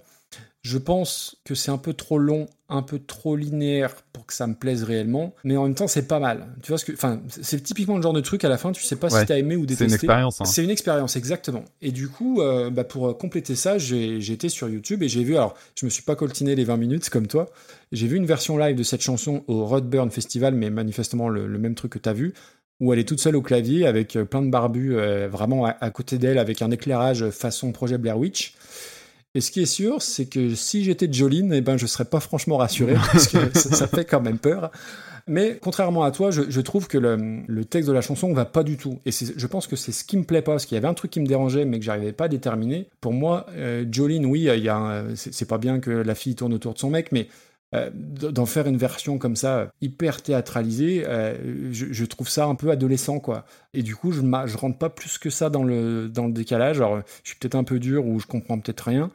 Je pense que c'est un peu trop long, un peu trop linéaire pour que ça me plaise réellement, mais en même temps c'est pas mal. Tu vois ce que, enfin, c'est typiquement le genre de truc à la fin, tu sais pas Ouais. si t'as aimé ou détesté. C'est une expérience. hein. C'est une expérience, exactement. Et du coup, euh, bah, pour euh, compléter ça, j'ai été sur YouTube et j'ai vu, alors je me suis pas coltiné les 20 minutes comme toi, j'ai vu une version live de cette chanson au Rodburn Festival, mais manifestement le, le même truc que t'as vu, où elle est toute seule au clavier avec euh, plein de barbus euh, vraiment à, à côté d'elle avec un éclairage façon projet Blair Witch. Et ce qui est sûr, c'est que si j'étais Jolene, eh ben, je serais pas franchement rassuré, parce que ça, fait quand même peur. Mais contrairement à toi, je, trouve que le, texte de la chanson va pas du tout. Et je pense que c'est ce qui me plaît pas, parce qu'il y avait un truc qui me dérangeait, mais que j'arrivais pas à déterminer. Pour moi, euh, Jolene, oui, c'est pas bien que la fille tourne autour de son mec, mais euh, d'en faire une version comme ça, hyper théâtralisée, euh, je, trouve ça un peu adolescent, quoi. Et du coup, je, je rentre pas plus que ça dans le, dans le décalage. Alors, je suis peut-être un peu dur ou je comprends peut-être rien,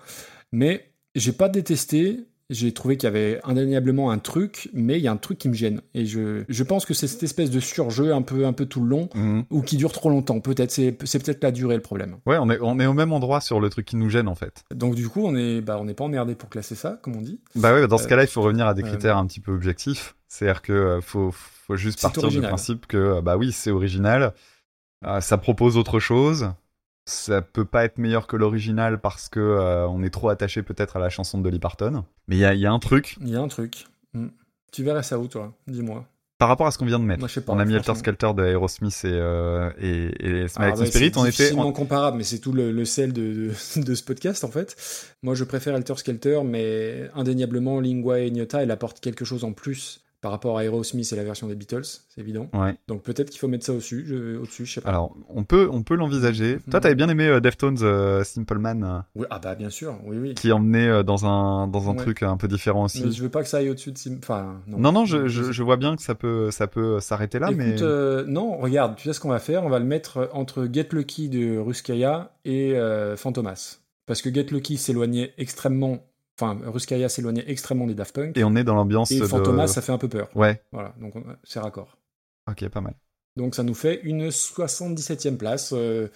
mais j'ai pas détesté. J'ai trouvé qu'il y avait indéniablement un truc, mais il y a un truc qui me gêne. Et je, je pense que c'est cette espèce de surjeu un peu, un peu tout le long, Mhm. ou qui dure trop longtemps. Peut-être, c'est, c'est peut-être la durée le problème. Ouais, on est, on est au même endroit sur le truc qui nous gêne en fait. Donc du coup, on est, bah, on n'est pas emmerdé pour classer ça, comme on dit. Bah ouais, dans ce Euh, cas-là, il faut revenir à des euh, critères un petit peu objectifs. C'est-à-dire que euh, faut, faut juste partir original. du principe que euh, bah oui, c'est original. Ça propose autre chose. Ça peut pas être meilleur que l'original parce que euh, on est trop attaché peut-être à la chanson de Dolly Parton. Mais il y a, il y a un truc Il y a un truc. Hmm. Tu verrais ça où, toi? Dis-moi. par rapport à ce qu'on vient de mettre. Moi, pas, on a mis. Helter Skelter de Aerosmith et, euh, et, et Smile Ah, ouais, Teen Spirit. c'est On était, difficilement on- comparable, mais c'est tout le, le sel de, de, de ce podcast, en fait. Moi, je préfère Alter Skelter, mais indéniablement, Lingua Ignota, elle apporte quelque chose en plus par rapport à Aerosmith et la version des Beatles, c'est évident. Ouais. Donc peut-être qu'il faut mettre ça au-dessus, je, au-dessus, je sais pas. Alors, on peut, on peut l'envisager. Toi, Mhm. t'avais bien aimé euh, Deftones euh, Simple Man, euh, Oui, ah bah bien sûr, oui, oui. qui emmenait euh, dans un, dans un Ouais. truc un peu différent aussi. Mais je veux pas que ça aille au-dessus de... Sim- Enfin, non. Non, non, je, je, je vois bien que ça peut, ça peut s'arrêter là, Écoute, mais euh, non, regarde, tu sais ce qu'on va faire? On va le mettre entre Get Lucky de Ruskaya et Fantomas. Parce que Get Lucky s'éloignait extrêmement... Enfin, Ruskaya s'éloignait extrêmement des Daft Punk. et on est dans l'ambiance Et de. Fantomas, ça fait un peu peur. Ouais, Voilà, donc on- c'est raccord. ok, pas mal. Donc ça nous fait une 77e place. euh,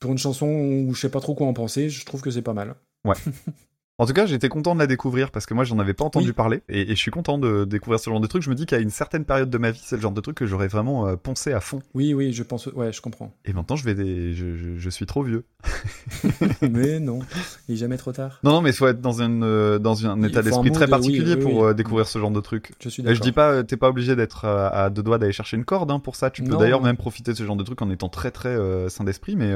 pour une chanson où je sais pas trop quoi en penser, je trouve que c'est pas mal. Ouais. En tout cas, j'étais content de la découvrir parce que moi, j'en avais pas entendu Oui. parler et, et je suis content de découvrir ce genre de truc. Je me dis qu'à une certaine période de ma vie, c'est le genre de truc que j'aurais vraiment euh, poncé à fond. Oui, oui, je pense. Ouais, je comprends. Et maintenant, je vais des... je, je- je suis trop vieux. Mais non, il est jamais trop tard. Non, non, mais il faut être dans, une, euh, dans un état d'esprit très particulier oui, oui, pour euh, découvrir ce genre de truc. Je suis d'accord. je dis pas, euh, t'es pas obligé d'être à deux doigts d'aller chercher une corde hein, pour ça. Tu peux d'ailleurs même profiter de ce genre de truc en étant très très sain d'esprit, mais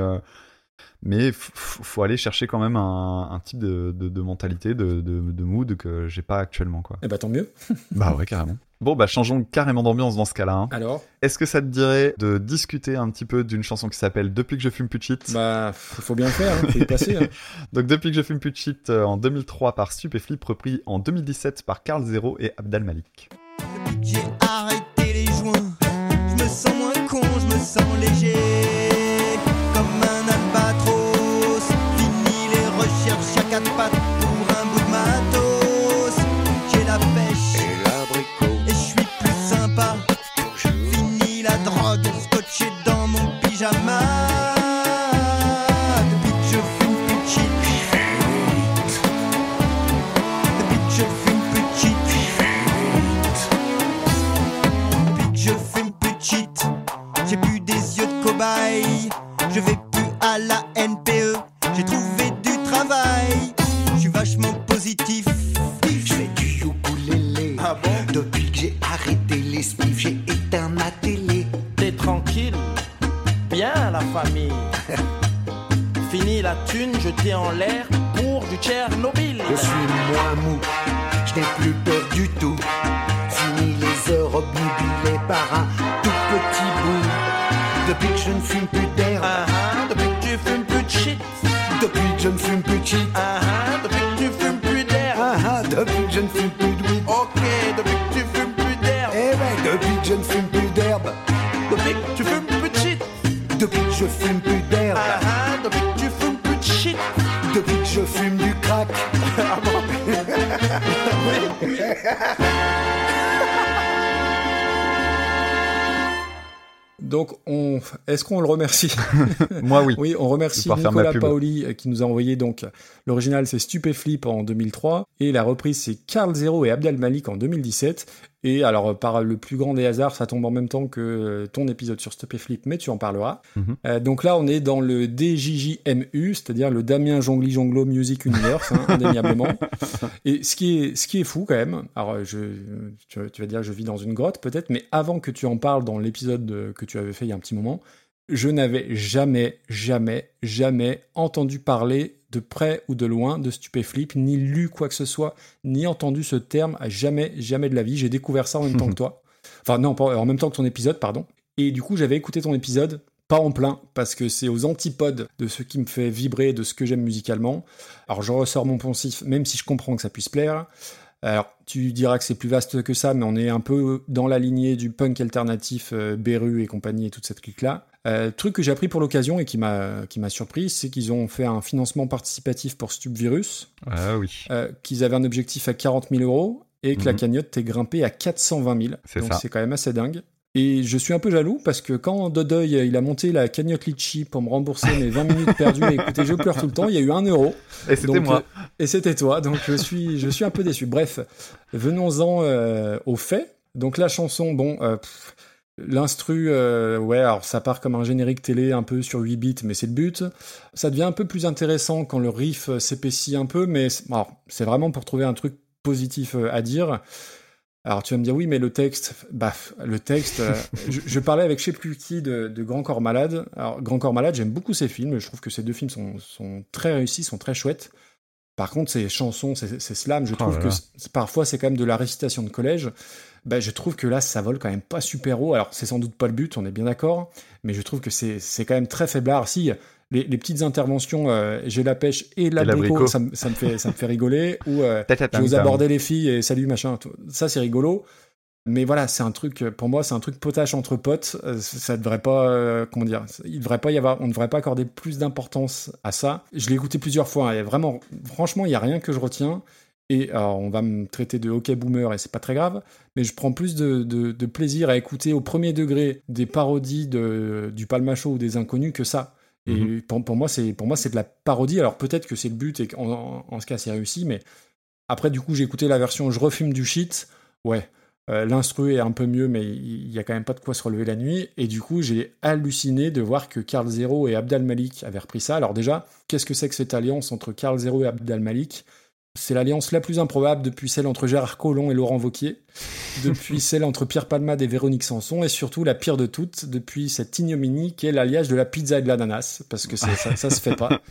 mais faut aller chercher quand même un, un type de, de, de mentalité, de, de, de mood que j'ai pas actuellement quoi. Eh bah tant mieux. bah ouais carrément. Bon bah changeons carrément d'ambiance dans ce cas-là. hein. Alors, Est-ce que ça te dirait de discuter un petit peu d'une chanson qui s'appelle Depuis que je fume plus de shit bah faut bien le faire, hein, faut y passer. hein. Donc Depuis que je fume plus de shit euh, en 2003 par Stupéflip, repris en 2017 par Carl Zero et Abdal Malik. Depuis que j'ai arrêté les joints, je me sens moins con, je me sens léger. Cobaye. Je vais plus à la NPE. J'ai trouvé du travail. Je suis vachement positif. Je fais du ukulélé. Ah bon? Depuis que j'ai arrêté les famille. Fini la thune jetée en l'air pour du Tchernobyl. Je suis moins mou, je n'ai plus peur du tout. Fini les heures obnubilées par un tout petit bout. Depuis que je ne fume plus d'air, Ah ah, depuis que tu fumes plus de shit. depuis que je ne fume plus de shit. Ah, je fume plus d'herbe, Ah ah, depuis que tu fumes plus de shit. depuis que je fume du crack. Donc, on, est-ce qu'on le remercie? Moi oui. Oui, on remercie Nicolas. Paoli euh, qui nous a envoyé donc l'original c'est Stupéflip en 2003 et la reprise c'est Carl Zero et Abdel Malik en 2017. Et alors euh, par le plus grand des hasards, ça tombe en même temps que euh, ton épisode sur Stupéflip, mais tu en parleras. Mhm. Euh, donc là, on est dans le DJJMU, c'est-à-dire le Damien Jongli Jonglo Music Universe, hein, indéniablement. Et ce qui est ce qui est fou quand même. Alors je tu, tu vas dire je vis dans une grotte peut-être, mais avant que tu en parles dans l'épisode de- que tu avais fait il y a un petit moment, je n'avais jamais, jamais, jamais entendu parler de près ou de loin de stupéflip, ni lu quoi que ce soit, ni entendu ce terme, à jamais, jamais de la vie. J'ai découvert ça en même temps que toi. Enfin, non, en même temps que ton épisode, pardon. Et du coup, j'avais écouté ton épisode, pas en plein, parce que c'est aux antipodes de ce qui me fait vibrer, de ce que j'aime musicalement. Alors, je ressors mon poncif, même si je comprends que ça puisse plaire. Alors, tu diras que c'est plus vaste que ça, mais on est un peu dans la lignée du punk alternatif, euh, Beru et compagnie et toute cette clique-là. Euh, truc que j'ai appris pour l'occasion et qui m'a qui m'a surpris, c'est qu'ils ont fait un financement participatif pour Stupvirus, Ah oui. euh, qu'ils avaient un objectif à 40 000 euros et que la Mhm. cagnotte est grimpée à 420 000. C'est Donc ça. c'est quand même assez dingue. Et je suis un peu jaloux parce que quand Dodoy il a monté la cagnotte Litchi pour me rembourser mes 20 minutes perdues et écoutez, je pleure tout le temps, il y a eu un euro. Et c'était moi. euh, et c'était toi, donc je suis, je suis un peu déçu. Bref, venons-en euh, aux faits. Donc la chanson, bon, euh, l'instru, ouais, alors ça part comme un générique télé un peu sur 8 bits, mais c'est le but. Ça devient un peu plus intéressant quand le riff s'épaissit un peu, mais c'est vraiment pour trouver un truc positif à dire. Alors tu vas me dire oui mais le texte, bah le texte, euh, je, je parlais avec je sais plus qui de, de Grand Corps Malade. Alors Grand Corps Malade j'aime beaucoup ces films, je trouve que ces deux films sont, sont très réussis, sont très chouettes. Par contre ces chansons, ces, ces slams, je Oh trouve là que parfois c'est quand même de la récitation de collège. Bah, je trouve que là ça vole quand même pas super haut. Alors c'est sans doute pas le but, on est bien d'accord, mais je trouve que c'est c'est quand même très faiblard. Si les, les petites interventions, euh, j'ai la pêche et l'abricot, l'abricot. ça, me- ça me fait ça me fait rigoler. Ou euh, Ta-ta-tam-tam. J'ose aborder les filles et salut machin. tout. Ça c'est rigolo. Mais voilà, c'est un truc pour moi, c'est un truc potache entre potes. Euh, Ça devrait pas, euh, comment dire, il devrait pas y avoir, on ne devrait pas accorder plus d'importance à ça. Je l'ai écouté plusieurs fois. hein, et vraiment, franchement, il y a rien que je retiens. Et alors, on va me traiter de hockey boomer et c'est pas très grave, mais je prends plus de, de- de plaisir à écouter au premier degré des parodies de, du Palmacho ou des inconnus que ça. Et Mhm. pour, pour moi, c'est pour moi c'est de la parodie. Alors peut-être que c'est le but et qu'en en, en ce cas c'est réussi, mais après du coup j'ai écouté la version je refume du shit. Ouais, euh, l'instru est un peu mieux, mais il y a quand même pas de quoi se relever la nuit. Et du coup j'ai halluciné de voir que Carl Zero et Abdal Malik avaient repris ça. Alors déjà, qu'est-ce que c'est que cette alliance entre Carl Zero et Abdal Malik? C'est l'alliance la plus improbable depuis celle entre Gérard Collomb et Laurent Vauquier, depuis celle entre Pierre Palmade et Véronique Sanson, et surtout la pire de toutes, depuis cette ignominie qui est l'alliage de la pizza et de l'ananas, parce que ça, ça se fait pas.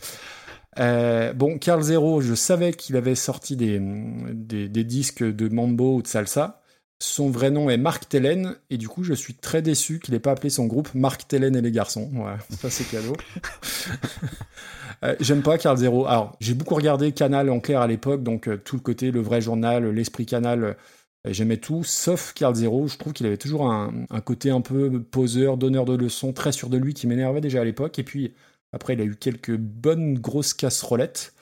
Euh, bon, Carl Zero, je savais qu'il avait sorti des, des, des disques de mambo ou de salsa. Son vrai nom est Marc Tellen, et du coup, je suis très déçu qu'il n'ait pas appelé son groupe Marc Tellen et les garçons. Ouais, ça c'est cadeau. Euh, J'aime pas Carl Zero. Alors, j'ai beaucoup regardé Canal en clair à l'époque, donc euh, tout le côté, le vrai journal, l'esprit Canal, euh, j'aimais tout, sauf Carl Zero. Je trouve qu'il avait toujours un, un côté un peu poseur, donneur de leçons, très sûr de lui, qui m'énervait déjà à l'époque. Et puis, après, il a eu quelques bonnes grosses casserolettes.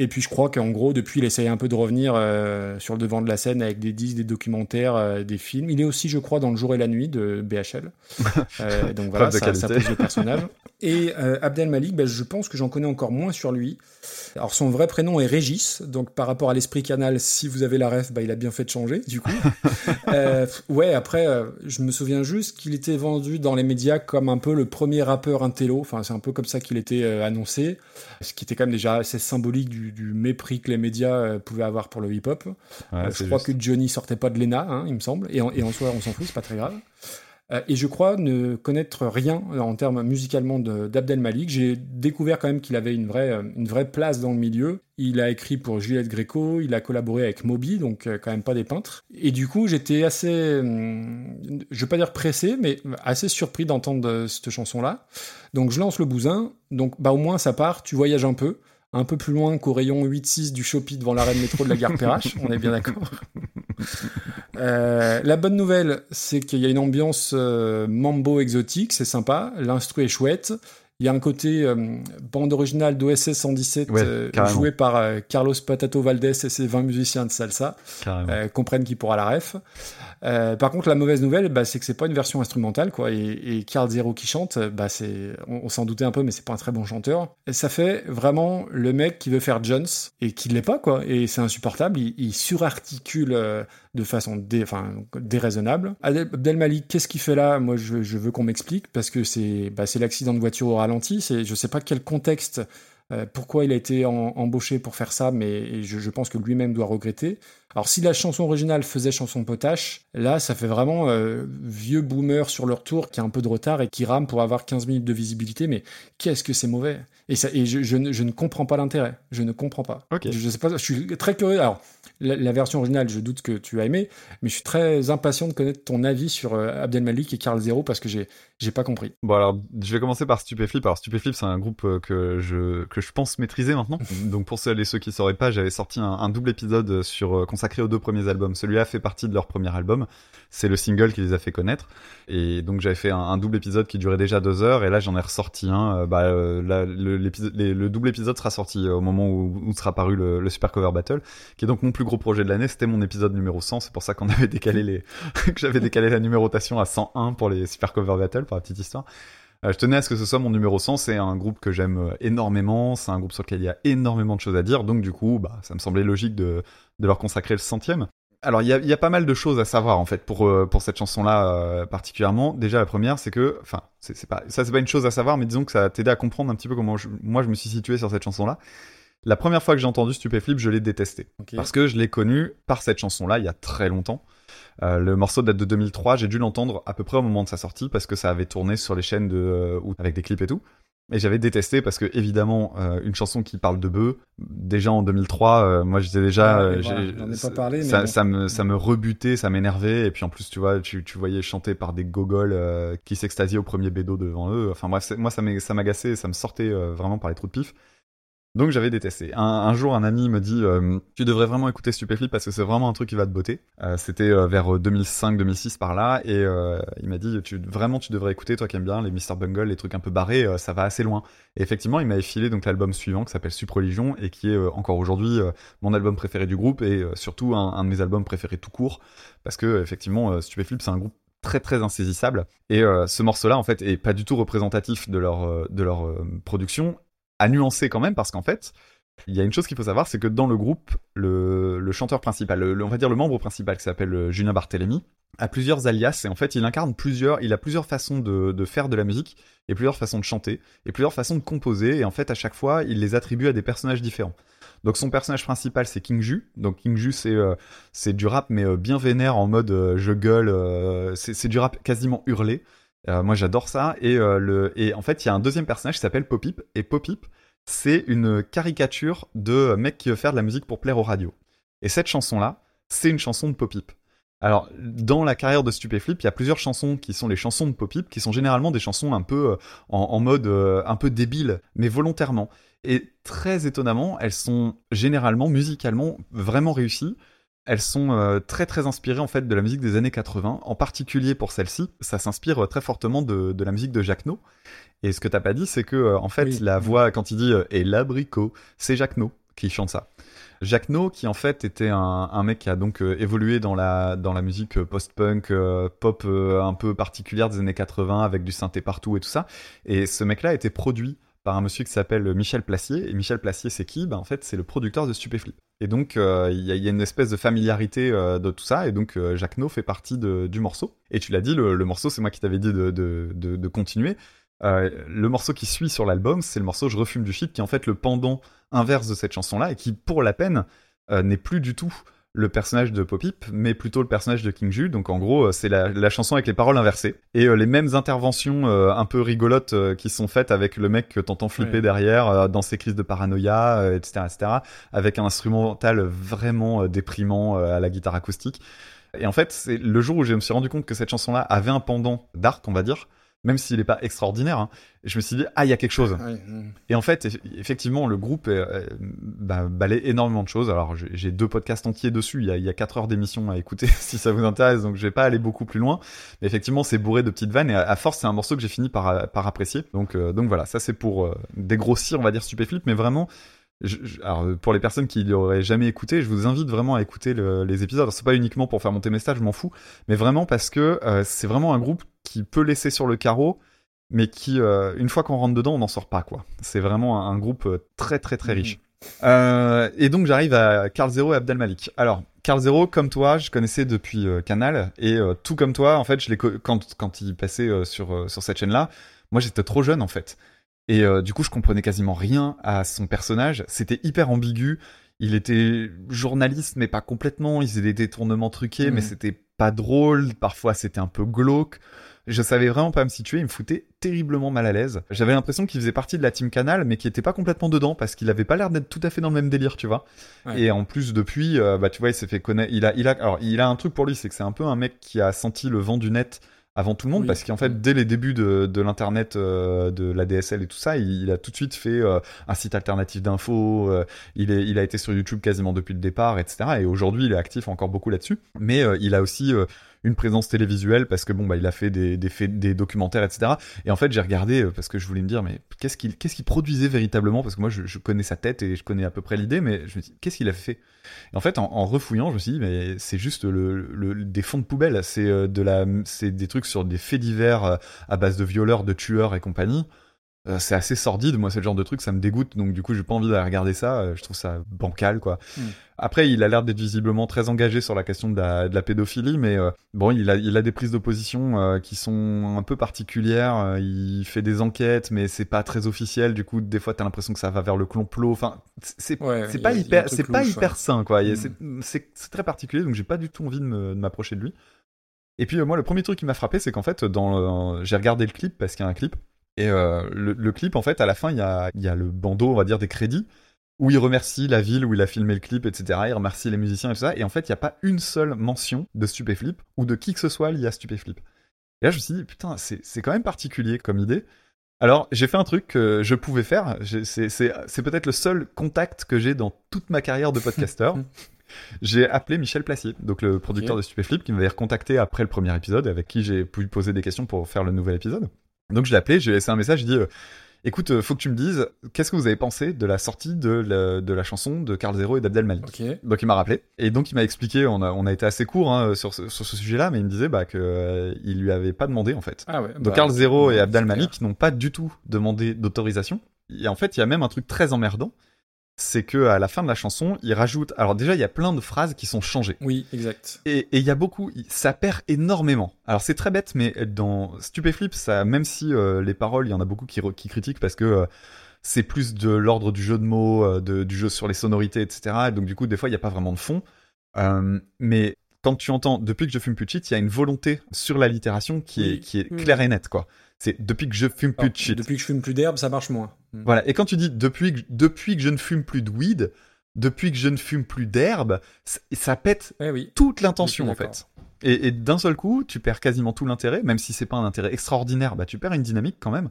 Et puis, je crois qu'en gros, depuis, il essaye un peu de revenir euh, sur le devant de la scène avec des disques, des documentaires, euh, des films. Il est aussi, je crois, dans Le jour et la nuit de BHL. Euh, donc voilà, ça, ça pose le personnage. Et Abdel Malik, ben, je pense que j'en connais encore moins sur lui. Alors son vrai prénom est Régis, donc par rapport à l'esprit canal, si vous avez la ref, bah, il a bien fait de changer, du coup. Ouais, après, je me souviens juste qu'il était vendu dans les médias comme un peu le premier rappeur intello, enfin c'est un peu comme ça qu'il était annoncé, ce qui était quand même déjà assez symbolique du, du mépris que les médias euh, pouvaient avoir pour le hip-hop. Ouais, Euh, je crois juste. que Johnny sortait pas de l'ENA, hein, il me semble, et en, et en soi on s'en fout, c'est pas très grave. Euh, et je crois ne connaître rien en termes musicalement de- d'Abdel Malik. J'ai découvert quand même qu'il avait une vraie, une vraie place dans le milieu. Il a écrit pour Juliette Gréco, il a collaboré avec Moby, donc quand même pas des peintres. Et du coup, j'étais assez, hum, je vais pas dire pressé, mais assez surpris d'entendre cette chanson-là. Donc je lance le bousin, donc bah au moins ça part, tu voyages un peu. Un peu plus loin qu'au rayon 8-6 du Shopee devant l'arrêt de métro de la gare Perrache, on est bien d'accord. Euh, la bonne nouvelle, c'est qu'il y a une ambiance euh, mambo exotique, c'est sympa, l'instru est chouette. Il y a un côté euh, bande originale d'OSS 117 Ouais, euh, carrément. joué par Carlos Patato Valdés et ses 20 musiciens de salsa comprennent qui pourra la ref. Euh, par contre, la mauvaise nouvelle, bah, c'est que c'est pas une version instrumentale, quoi. Et, et Carl Zero qui chante, bah, c'est, on, s'en doutait un peu, mais c'est pas un très bon chanteur. Ça fait vraiment le mec qui veut faire Jones et qui l'est pas, quoi. Et c'est insupportable. Il, surarticule euh, de façon dé, enfin, déraisonnable. Adel Abdel Malik, qu'est-ce qu'il fait là? Moi, je, veux qu'on m'explique parce que c'est, bah, c'est l'accident de voiture au ralenti. C'est, je sais pas quel contexte. euh, pourquoi il a été embauché pour faire ça, mais je pense que lui-même doit regretter. Alors si la chanson originale faisait chanson potache, là ça fait vraiment euh, vieux boomer sur leur tour qui a un peu de retard et qui rame pour avoir 15 minutes de visibilité, mais qu'est-ce que c'est mauvais? Et, ça, et je, je ne, je ne comprends pas l'intérêt, je ne comprends pas. Ok. Je, je sais pas, je suis très curieux. Alors la, la version originale, je doute que tu as aimé, mais je suis très impatient de connaître ton avis sur euh, Abdel Malik et Carl Zero parce que j'ai j'ai pas compris. Bon alors, je vais commencer par Stupéflip. Alors Stupéflip, c'est un groupe euh, que je que je pense maîtriser maintenant. Donc pour celles et ceux qui sauraient pas, j'avais sorti un, un double épisode sur euh, consacré aux deux premiers albums. Celui-là fait partie de leur premier album. C'est le single qui les a fait connaître. Et donc j'avais fait un, double épisode qui durait déjà deux heures. Et là j'en ai ressorti un. Euh, bah, euh, là, le, double épisode sera sorti au moment où, où sera paru le, le Super Cover Battle, qui est donc mon plus gros projet de l'année. C'était mon épisode numéro 100. C'est pour ça qu'on avait décalé les que j'avais décalé la numérotation à 101 pour les Super Cover Battle, pour la petite histoire. Euh, je tenais à ce que ce soit mon numéro 100, c'est un groupe que j'aime euh, énormément, c'est un groupe sur lequel il y a énormément de choses à dire, donc du coup, bah, ça me semblait logique de, de leur consacrer le centième. Alors, il y a, il y a pas mal de choses à savoir, en fait, pour, euh, pour cette chanson-là euh, particulièrement. Déjà, la première, c'est que, enfin, c'est c'est pas, ça, c'est pas une chose à savoir, mais disons que ça t'aider à comprendre un petit peu comment je- moi je me suis situé sur cette chanson-là. La première fois que j'ai entendu Stupéflip, je l'ai détesté. Parce que je l'ai connu par cette chanson-là il y a très longtemps. Euh, le morceau date de 2003, j'ai dû l'entendre à peu près au moment de sa sortie parce que ça avait tourné sur les chaînes de, euh, avec des clips et tout. Et j'avais détesté parce que évidemment euh, une chanson qui parle de bœufs, déjà en 2003, euh, moi j'étais déjà, euh, voilà, pas parlé, mais ça, bon. ça me ça me rebutait, ça m'énervait et puis en plus tu vois, tu, tu voyais chanter par des gogoles qui s'extasiaient au premier bédo devant eux. Enfin bref, moi ça m'agaçait, ça me sortait vraiment par les trous de pif. Donc j'avais détesté. Un, un jour, un ami me dit euh, Tu devrais vraiment écouter Stupéflip parce que c'est vraiment un truc qui va te botter. Euh, C'était euh, vers 2005-2006 par là. Et il m'a dit Vraiment, tu devrais écouter, toi qui aimes bien les Mr. Bungle, les trucs un peu barrés, ça va assez loin. Et effectivement, il m'avait filé donc l'album suivant qui s'appelle Supreligion et qui est encore aujourd'hui mon album préféré du groupe et surtout un, de mes albums préférés tout court. Parce que, effectivement, Stupéflip, c'est un groupe très très insaisissable. Et ce morceau-là, en fait, est pas du tout représentatif de leur, de leur production, à nuancer quand même, parce qu'en fait, il y a une chose qu'il faut savoir, c'est que dans le groupe, le, chanteur principal, on va dire le membre principal qui s'appelle euh, Julien Barthélémy, a plusieurs alias et en fait il incarne plusieurs, il a plusieurs façons de, faire de la musique et plusieurs façons de chanter et plusieurs façons de composer et en fait à chaque fois il les attribue à des personnages différents. Donc son personnage principal c'est King Ju. Donc King Ju c'est euh, du rap mais euh, bien vénère en mode je gueule, c'est du rap quasiment hurlé. Euh, moi j'adore ça et euh, et en fait il y a un deuxième personnage qui s'appelle Popip et Popip c'est une caricature de mec qui veut faire de la musique pour plaire aux radios. Et cette chanson là c'est une chanson de Popip. Alors, dans la carrière de Stupéflip, il y a plusieurs chansons qui sont les chansons de Popip, qui sont généralement des chansons un peu euh, en, mode un peu débile, mais volontairement. Et très étonnamment, elles sont généralement musicalement vraiment réussies. Elles sont euh, très très inspirées en fait de la musique des années 80, en particulier pour celle-ci, ça s'inspire euh, très fortement de, de la musique de Jacques No. Et ce que t'as pas dit, c'est que euh, en fait Oui. la voix quand il dit et l'abricot, c'est Jacques No qui chante ça. Jacques No, qui en fait était un, un mec qui a donc euh, évolué dans la, dans la musique post-punk, euh, pop euh, un peu particulière des années 80, avec du synthé partout et tout ça. Et ce mec-là a été produit par un monsieur qui s'appelle Michel Placier. Et Michel Placier, c'est qui? Ben, En fait, c'est le producteur de Stupéflip. Et donc, euh, il y, a- une espèce de familiarité euh, de tout ça. Et donc, euh, Jacques No fait partie du morceau. Et tu l'as dit, le, morceau, c'est moi qui t'avais dit de, continuer. Le morceau qui suit sur l'album, c'est le morceau Je refume du shit, qui est en fait le pendant inverse de cette chanson-là, et qui, pour la peine, n'est plus du tout le personnage de Popip, mais plutôt le personnage de King Ju. Donc en gros, euh, c'est la, la chanson avec les paroles inversées. Et euh, les mêmes interventions euh, un peu rigolotes euh, qui sont faites avec le mec que t'entends flipper Ouais. derrière dans ses crises de paranoïa, etc., etc., avec un instrumental vraiment déprimant à la guitare acoustique. Et en fait, c'est le jour où je me suis rendu compte que cette chanson-là avait un pendant dark, on va dire, même s'il n'est pas extraordinaire, hein, je me suis dit, ah, il y a quelque chose. Ouais, mm. Et en fait, eff- effectivement, le groupe euh, bah, balaye énormément de choses. Alors, j'ai deux podcasts entiers dessus. Il y a, il y a quatre heures d'émission à écouter si ça vous intéresse. Donc, je vais pas aller beaucoup plus loin. Mais effectivement, c'est bourré de petites vannes. Et à, à force, c'est un morceau que j'ai fini par, par apprécier. Donc, euh, donc voilà, ça c'est pour euh, dégrossir, on va dire, Stupéflip. Mais vraiment, je- je- alors, euh, pour les personnes qui l'auraient jamais écouté, je vous invite vraiment à écouter le- les épisodes. C'est pas uniquement pour faire monter mes stats, je m'en fous. Mais vraiment parce que euh, c'est vraiment un groupe qui peut laisser sur le carreau mais qui, euh, une fois qu'on rentre dedans, on n'en sort pas, quoi. C'est vraiment un, un groupe très, très, très riche. Euh, et donc, j'arrive à Carl Zero et Abdel Malik. Alors, Carl Zero, comme toi, je connaissais depuis Canal, et tout comme toi, en fait, je co- quand, quand il passait sur, sur cette chaîne-là, moi, j'étais trop jeune, en fait. Et euh, du coup, je comprenais quasiment rien à son personnage. C'était hyper ambigu. Il était journaliste, mais pas complètement. Il faisait des détournements truqués, Mhm. mais c'était pas drôle. Parfois, c'était un peu glauque. Je savais vraiment pas me situer, il me foutait terriblement mal à l'aise. J'avais l'impression qu'il faisait partie de la team Canal, mais qui était pas complètement dedans, parce qu'il avait pas l'air d'être tout à fait dans le même délire, tu vois. Ouais. Et en plus, depuis, euh, bah, tu vois, il s'est fait connaître. Il a, il a, alors, il a un truc pour lui, c'est que c'est un peu un mec qui a senti le vent du net avant tout le monde, Oui. parce qu'en fait, dès les débuts de, de l'internet, euh, de la DSL et tout ça, il, il a tout de suite fait euh, un site alternatif d'infos. euh, il, est, il a été sur YouTube quasiment depuis le départ, etc. Et aujourd'hui, il est actif encore beaucoup là-dessus. Mais il a aussi une présence télévisuelle parce que bon, bah, il a fait des, des, faits- des documentaires, etc. Et en fait, j'ai regardé euh, parce que je voulais me dire, mais qu'est-ce qu'il qu'est-ce qu'il produisait véritablement? Parce que moi, je, connais sa tête et je connais à peu près l'idée, mais je me dis, qu'est-ce qu'il a fait? Et en fait, en, en refouillant, je me suis dit, mais c'est juste le, le- des fonds de poubelle. C'est euh, de la, c'est des trucs sur des faits divers euh, à base de violeurs, de tueurs et compagnie. Euh, c'est assez sordide, moi, c'est le genre de truc, ça me dégoûte, donc du coup, j'ai pas envie d'aller regarder ça, euh, je trouve ça bancal, quoi. Mm. Après, il a l'air d'être visiblement très engagé sur la question de la, de la pédophilie, mais euh, bon, il a, il a des prises d'opposition euh, qui sont un peu particulières, il fait des enquêtes, mais c'est pas très officiel, du coup, des fois, t'as l'impression que ça va vers le complot, enfin, c'est Ouais, pas hyper, c'est pas hyper sain, quoi, Il y a- Mm. c'est- très particulier, donc j'ai pas du tout envie de de m'approcher de lui. Et puis euh, moi, le premier truc qui m'a frappé, c'est qu'en fait, dans j'ai regardé le clip parce qu'il y a un clip. Et euh, le, le clip, en fait, à la fin, il y a, il y a le bandeau, on va dire, des crédits, où il remercie la ville où il a filmé le clip, etc. Il remercie les musiciens et tout ça. Et en fait, il n'y a pas une seule mention de Stupéflip ou de qui que ce soit lié à Stupéflip. Et là, je me suis dit, putain, c'est quand même particulier comme idée. Alors, j'ai fait un truc que je pouvais faire. C'est peut-être le seul contact que j'ai dans toute ma carrière de podcasteur. j'ai appelé Michel Placier, donc le producteur de Stupéflip, qui m'avait recontacté après le premier épisode, avec qui j'ai pu poser des questions pour faire le nouvel épisode. Donc je l'ai appelé, j'ai laissé un message, j'ai dit, euh, Écoute, euh, faut que tu me dises, qu'est-ce que vous avez pensé de la sortie de la, de la chanson de Carl Zero et d'Abdel Malik Ok. Donc il m'a rappelé et donc il m'a expliqué. On a, on a été assez court hein, sur ce, sur ce sujet-là, mais il me disait bah, que euh, il lui avait pas demandé en fait. Ah ouais. Donc bah, Carl Zero et Abdel. Malik n'ont pas du tout demandé d'autorisation. Et en fait, il y a même un truc très emmerdant, c'est que à la fin de la chanson, il rajoute. Alors déjà, il y a plein de phrases qui sont changées. Oui, exact. Et et il y a beaucoup, ça perd énormément. Alors c'est très bête, mais dans Stupéflip, ça, même si euh, les paroles, il y en a beaucoup qui, critiquent parce que euh, c'est plus de l'ordre du jeu de mots, euh, de- du jeu sur les sonorités, etc. Et donc du coup, des fois, il n'y a pas vraiment de fond. Mais quand tu entends depuis que je fume plus de shit, il y a une volonté sur l'allitération qui est Oui. qui est Oui. claire et nette, quoi. C'est depuis que je fume plus de shit. Depuis que je fume plus d'herbe, ça marche moins. Mm. Voilà. Et quand tu dis depuis que, depuis que je ne fume plus de weed, depuis que je ne fume plus d'herbe, ça, ça pète Eh oui. toute l'intention en fait. Et, et d'un seul coup, tu perds quasiment tout l'intérêt, même si c'est pas un intérêt extraordinaire, bah tu perds une dynamique quand même.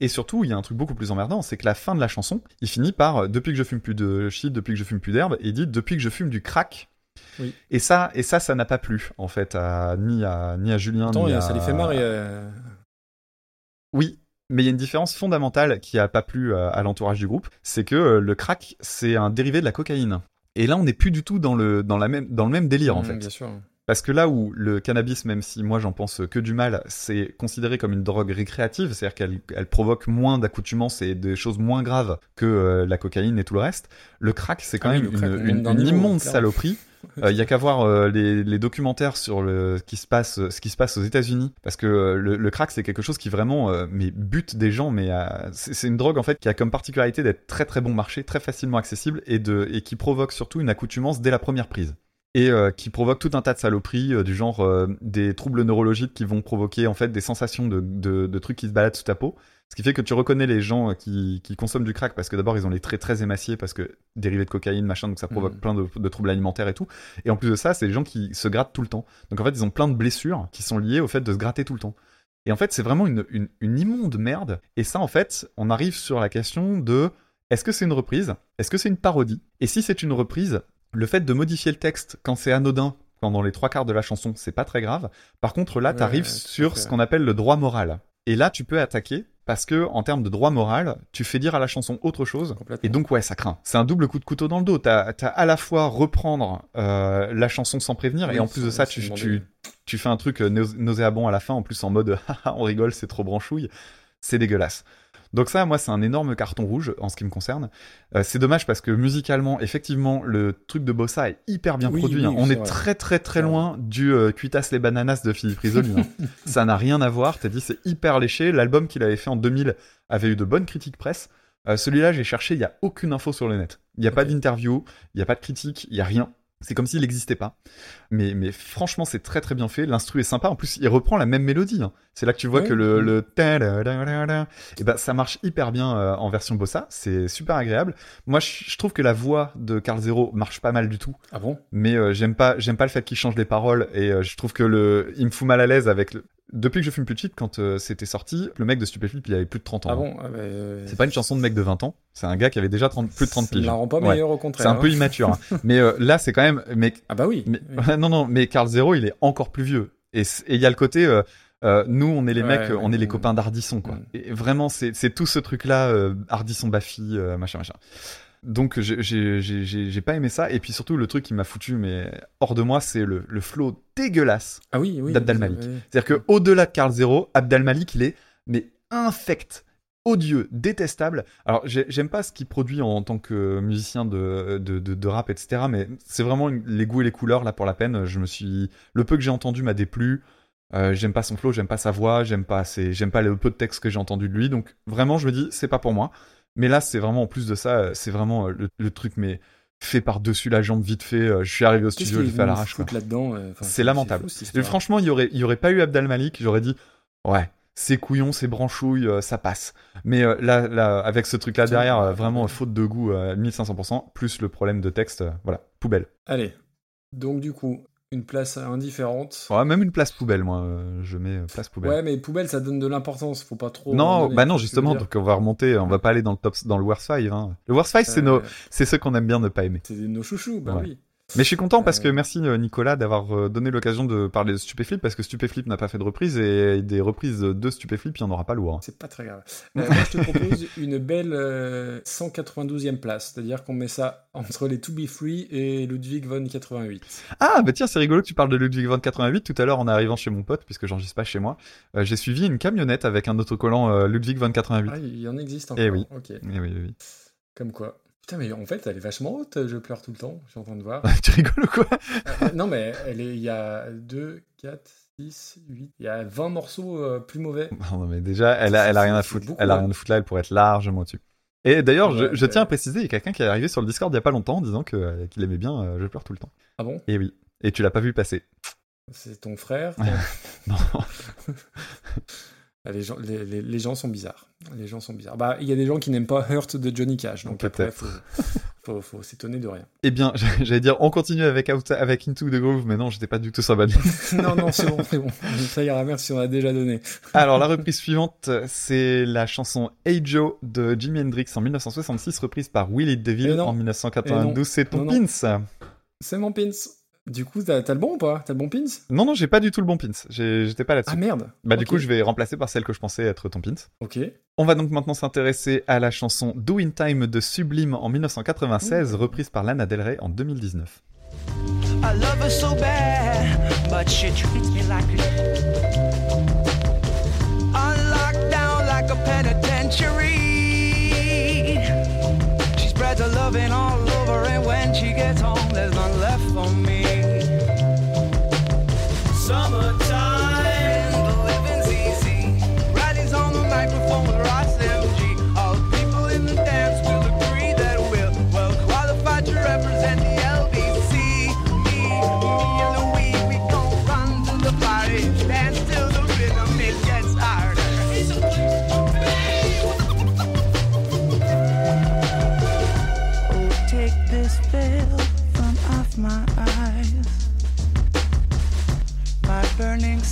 Et surtout, il y a un truc beaucoup plus emmerdant, c'est que la fin de la chanson, il finit par euh, depuis que je fume plus de shit, depuis que je fume plus d'herbe, et il dit depuis que je fume du crack. Oui. Et ça, et ça, ça n'a pas plu en fait à ni à ni à Julien ni et à... ça les fait marrer. euh, Oui, mais il y a une différence fondamentale qui a pas plu à, à l'entourage du groupe, c'est que euh, le crack, c'est un dérivé de la cocaïne. Et là, on n'est plus du tout dans le dans la même dans le même délire en mm, fait. Bien sûr. Parce que là où le cannabis, même si moi j'en pense que du mal, c'est considéré comme une drogue récréative, c'est-à-dire qu'elle elle provoque moins d'accoutumance et des choses moins graves que euh, la cocaïne et tout le reste. Le crack, c'est quand Ah même le crack, une, une- une immonde saloperie. Il y a qu'à voir euh, les, documentaires sur le ce qui se passe, ce qui se passe aux États-Unis, parce que euh, le, crack c'est quelque chose qui vraiment euh, mais bute des gens, mais euh, c'est une drogue en fait qui a comme particularité d'être très très bon marché, très facilement accessible et de et qui provoque surtout une accoutumance dès la première prise. Et euh, qui provoque tout un tas de saloperies euh, du genre euh, des troubles neurologiques qui vont provoquer en fait des sensations de, de, de trucs qui se baladent sous ta peau ce qui fait que tu reconnais les gens euh, qui, qui consomment du crack parce que d'abord ils ont les traits très émaciés parce que dérivés de cocaïne machin donc ça provoque Mhm. plein de, de troubles alimentaires et tout. Et en plus de ça c'est des gens qui se grattent tout le temps. Donc en fait ils ont plein de blessures qui sont liées au fait de se gratter tout le temps. Et en fait c'est vraiment une, une, une immonde merde. Et ça en fait on arrive sur la question de est-ce que c'est une reprise? Est-ce que c'est une parodie? Et si c'est une reprise, le fait de modifier le texte quand c'est anodin, pendant les trois quarts de la chanson, c'est pas très grave. Par contre, là, Ouais, t'arrives tout à sur ce qu'on appelle le droit moral. Et là, tu peux attaquer parce que, en termes de droit moral, tu fais dire à la chanson autre chose. Et donc, ouais, ça craint. C'est un double coup de couteau dans le dos. T'as as à la fois reprendre euh, la chanson sans prévenir, Oui, et en plus de ça, tu, tu, tu fais un truc euh, nauséabond à la fin, en plus en mode on rigole, c'est trop branchouille. C'est dégueulasse. Donc ça, moi, c'est un énorme carton rouge en ce qui me concerne. Euh, c'est dommage parce que musicalement, effectivement, le truc de Bossa est hyper bien Oui, produit. oui, hein. On est très très très loin du euh, Cuitas les bananas de Philippe Risoli. hein. ça n'a rien à voir. T'as dit, c'est hyper léché. L'album qu'il avait fait en 2000 avait eu de bonnes critiques presse. Euh, Celui-là, j'ai cherché, il y a aucune info sur le net. Il n'y a pas d'interview, il n'y a pas de critique, il y a rien. C'est comme s'il n'existait pas. Mais, mais franchement, c'est très très bien fait. L'instru est sympa. En plus, il reprend la même mélodie. hein. C'est là que tu vois que le, le ta-da-da-da-da, eh ben, ça marche hyper bien euh, en version bossa. C'est super agréable. Moi, je, je trouve que la voix de Carl Zero marche pas mal du tout. Ah bon? Mais euh, j'aime pas, j'aime pas le fait qu'il change les paroles. Et euh, je trouve que le, il me fout mal à l'aise avec le... Depuis que je fume plus de shit, quand euh, c'était sorti, le mec de Stupéflip, il avait plus de 30 ans. Ah hein. bon Ah bah, euh, C'est pas une chanson de mec de 20 ans. C'est un gars qui avait déjà 30, plus de 30 Ça ne piges. la rend pas Ouais. meilleure au contraire. C'est un peu hein. immature. hein. mais euh, là, c'est quand même. Mais, Ah bah oui. mais- oui. non, non, mais Carl Zero, il est encore plus vieux. Et il y a le côté. nous, on est les Ouais, mecs, ouais, on est les copains d'Ardisson, quoi. Mm. Et vraiment, c'est tout ce truc-là, Ardisson Baffy, machin, machin. Donc, j'ai- pas aimé ça. Et puis surtout, le truc qui m'a foutu, mais hors de moi, c'est le, le flow dégueulasse Ah oui, oui. c'est-à-dire que au-delà de Carl Zero, Abdel Malik, il est mais infect, odieux, détestable. Alors j'ai- j'aime pas ce qu'il produit en tant que musicien de, de, de, de rap, etc. Mais c'est vraiment une- les goûts et les couleurs là pour la peine. Je me suis le peu que j'ai entendu m'a déplu. Euh, j'aime pas son flow, j'aime pas sa voix, j'aime pas ses... j'aime pas le peu de texte que j'ai entendu de lui. Donc vraiment, je me dis c'est pas pour moi. Mais là, c'est vraiment en plus de ça, euh, c'est vraiment euh, le, le truc mais fait par dessus la jambe vite fait. Euh, Je suis arrivé au studio, j'ai fait à l'arrache. là-dedans euh, C'est lamentable. fou, Et franchement, il y aurait, il y aurait pas eu Abdel Malik, j'aurais dit, ouais, c'est couillon, c'est branchouille, euh, ça passe. Mais euh, là, là, avec ce truc-là derrière, vraiment faute de goût, euh, 1500%, plus le problème de texte, voilà, poubelle. Allez. Donc du coup, une place indifférente. Ouais, même une place poubelle, moi, euh, je mets euh, place poubelle. Ouais, mais poubelle, ça donne de l'importance. Faut pas trop. non, donner, bah non, justement, donc on va remonter, on va pas aller dans le top, dans le worst five. Hein. Le worst five, c'est Euh, nos, c'est ceux qu'on aime bien ne pas aimer. C'est nos chouchous, bah Ouais. oui. Mais je suis content parce que Euh, merci euh, Nicolas d'avoir euh, donné l'occasion de parler de Stupéflip parce que Stupéflip n'a pas fait de reprise et des reprises de Stupéflip, il n'y en aura pas lourd. hein. C'est pas très grave. Euh, moi, je te propose une belle euh, 192e place, c'est-à-dire qu'on met ça entre les To Be Free et Ludwig von 88. Ah, bah tiens, c'est rigolo que tu parles de Ludwig von 88. Tout à l'heure, en arrivant chez mon pote, puisque j'enregistre pas chez moi, euh, j'ai suivi une camionnette avec un autocollant euh, Ludwig von 88. Ah, il y en existe encore. Eh oui. Ok. Eh oui, oui, oui. Comme quoi. Putain, mais en fait, elle est vachement haute, je pleure tout le temps, je suis en train de voir. tu rigoles ou quoi Euh, non, mais elle est, il y a 2, 4, 6, 8. Il y a 20 morceaux euh, plus mauvais. Non, mais déjà, elle a, elle a rien à foutre. beaucoup, Elle a rien à foutre là, elle pourrait être largement au-dessus. Et d'ailleurs, je, Ouais, je ouais. tiens à préciser, il y a quelqu'un qui est arrivé sur le Discord il y a pas longtemps en disant que, euh, qu'il aimait bien euh, Je pleure tout le temps. Ah bon? Et oui. Et tu l'as pas vu passer. C'est ton frère Non. Ah, les, gens, les, les- les gens sont bizarres. Les gens sont bizarres. Bah, il y a des gens qui n'aiment pas Hurt de Johnny Cash, donc après, Peut-être. faut, faut, faut s'étonner de rien. Eh bien, j'allais dire, on continue avec, Out- avec Into the Groove, mais non, j'étais pas du tout sur bonne non, non, c'est bon, c'est bon. Ça ira, merci, on a déjà donné. Alors, la reprise suivante, c'est la chanson Hey Joe de Jimi Hendrix en 1966, reprise par Willie DeVille Eh en 1992. Eh. C'est ton non. pins. C'est mon pins. Du coup, t'as le bon ou pas? T'as le bon pins? Non, non, j'ai pas du tout le bon pins. J'étais pas là-dessus. Ah merde bah, du coup, je vais remplacer par celle que je pensais être ton pins. Ok. On va donc maintenant s'intéresser à la chanson Do in Time de Sublime en 1996, reprise par Lana Del Rey en 2019. I love her so bad, but she treats me like a. I'm locked down like a penitentiary. She spreads her loving all over, and when she gets home, there's none left for me. Summertime,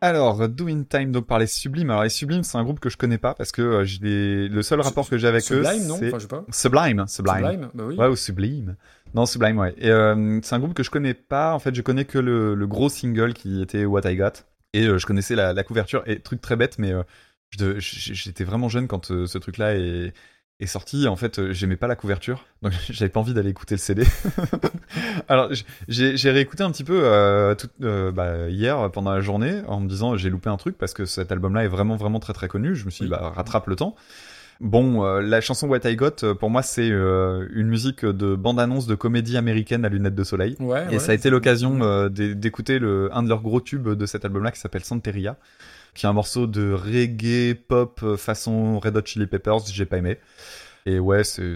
Alors, Do in Time, donc par les Sublimes. Alors, les Sublimes, c'est un groupe que je connais pas parce que euh, le seul rapport que j'ai avec eux, Sublime, non? c'est Enfin, je sais pas. Sublime, Sublime. Sublime, bah oui. Ouais, ou Sublime. Non, Sublime, ouais. Et euh, c'est un groupe que je connais pas. En fait, je connais que le, le gros single qui était What I Got. Et euh, je connaissais la, la couverture. Et truc très bête, mais j'étais vraiment jeune quand ce truc-là est, est sorti. En fait, euh, j'aimais pas la couverture. Donc, j'avais pas envie d'aller écouter le CD. Alors, j'ai réécouté un petit peu euh, tout- euh, bah, hier pendant la journée en me disant j'ai loupé un truc parce que cet album-là est vraiment, vraiment très, très connu. Je me suis dit, bah, rattrape le temps. Bon, euh, la chanson What I Got, pour moi, c'est euh, une musique de bande-annonce de comédie américaine à lunettes de soleil. Ouais, Et ouais. ça a été l'occasion euh, d'é- d'écouter le, un de leurs gros tubes de cet album-là qui s'appelle Santeria, qui est un morceau de reggae pop euh, façon Red Hot Chili Peppers, j'ai pas aimé. Et ouais, c'est-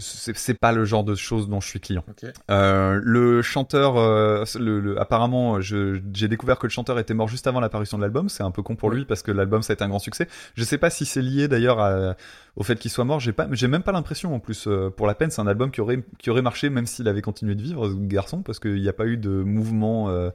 pas le genre de choses dont je suis client. Euh, le chanteur, euh, le, le- apparemment, j'ai découvert que le chanteur était mort juste avant l'apparition de l'album. C'est un peu con pour lui parce que l'album ça a été un grand succès. Je sais pas si c'est lié d'ailleurs au fait qu'il soit mort. J'ai pas, j'ai même pas l'impression en plus. pour la peine, c'est un album qui aurait qui aurait marché même s'il avait continué de vivre, ce garçon, parce qu'il n'y a pas eu de mouvement. euh,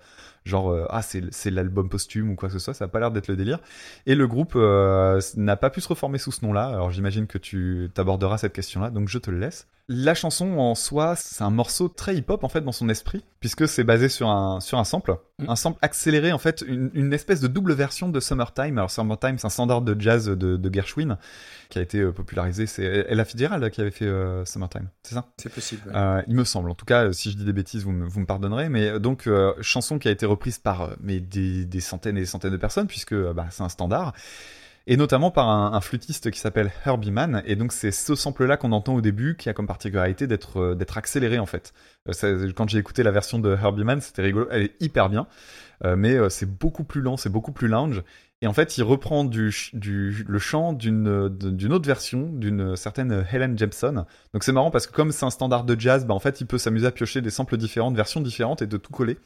Genre, euh, ah, c'est l'album posthume ou quoi que ce soit, ça a pas l'air d'être le délire. Et le groupe euh, n'a pas pu se reformer sous ce nom-là, alors j'imagine que tu t'aborderas cette question-là, donc je te le laisse. La chanson en soi, c'est un morceau très hip-hop en fait dans son esprit, puisque c'est basé sur un, sur un sample, Mm. un sample accéléré en fait, une, une espèce de double version de Summertime. Alors Summertime, c'est un standard de jazz de, de Gershwin qui a été euh, popularisé. C'est Ella Fitzgerald qui avait fait euh, Summertime, c'est ça? C'est possible. ouais. euh, il me semble. En tout cas, si je dis des bêtises, vous me, vous me pardonnerez. Mais donc, chanson qui a été reprise par mais des, des centaines et des centaines de personnes, puisque bah, c'est un standard. Et notamment par un, flûtiste qui s'appelle Herbie Mann. Et donc c'est ce sample-là qu'on entend au début qui a comme particularité d'être euh, accéléré en fait. Euh, quand j'ai écouté la version de Herbie Mann, c'était rigolo. Elle est hyper bien, euh, mais c'est beaucoup plus lent, c'est beaucoup plus lounge. Et en fait, il reprend du, du le chant d'une autre version, d'une certaine Helen Jepson. Donc c'est marrant parce que comme c'est un standard de jazz, bah en fait, il peut s'amuser à piocher des samples différentes, versions différentes et de tout coller.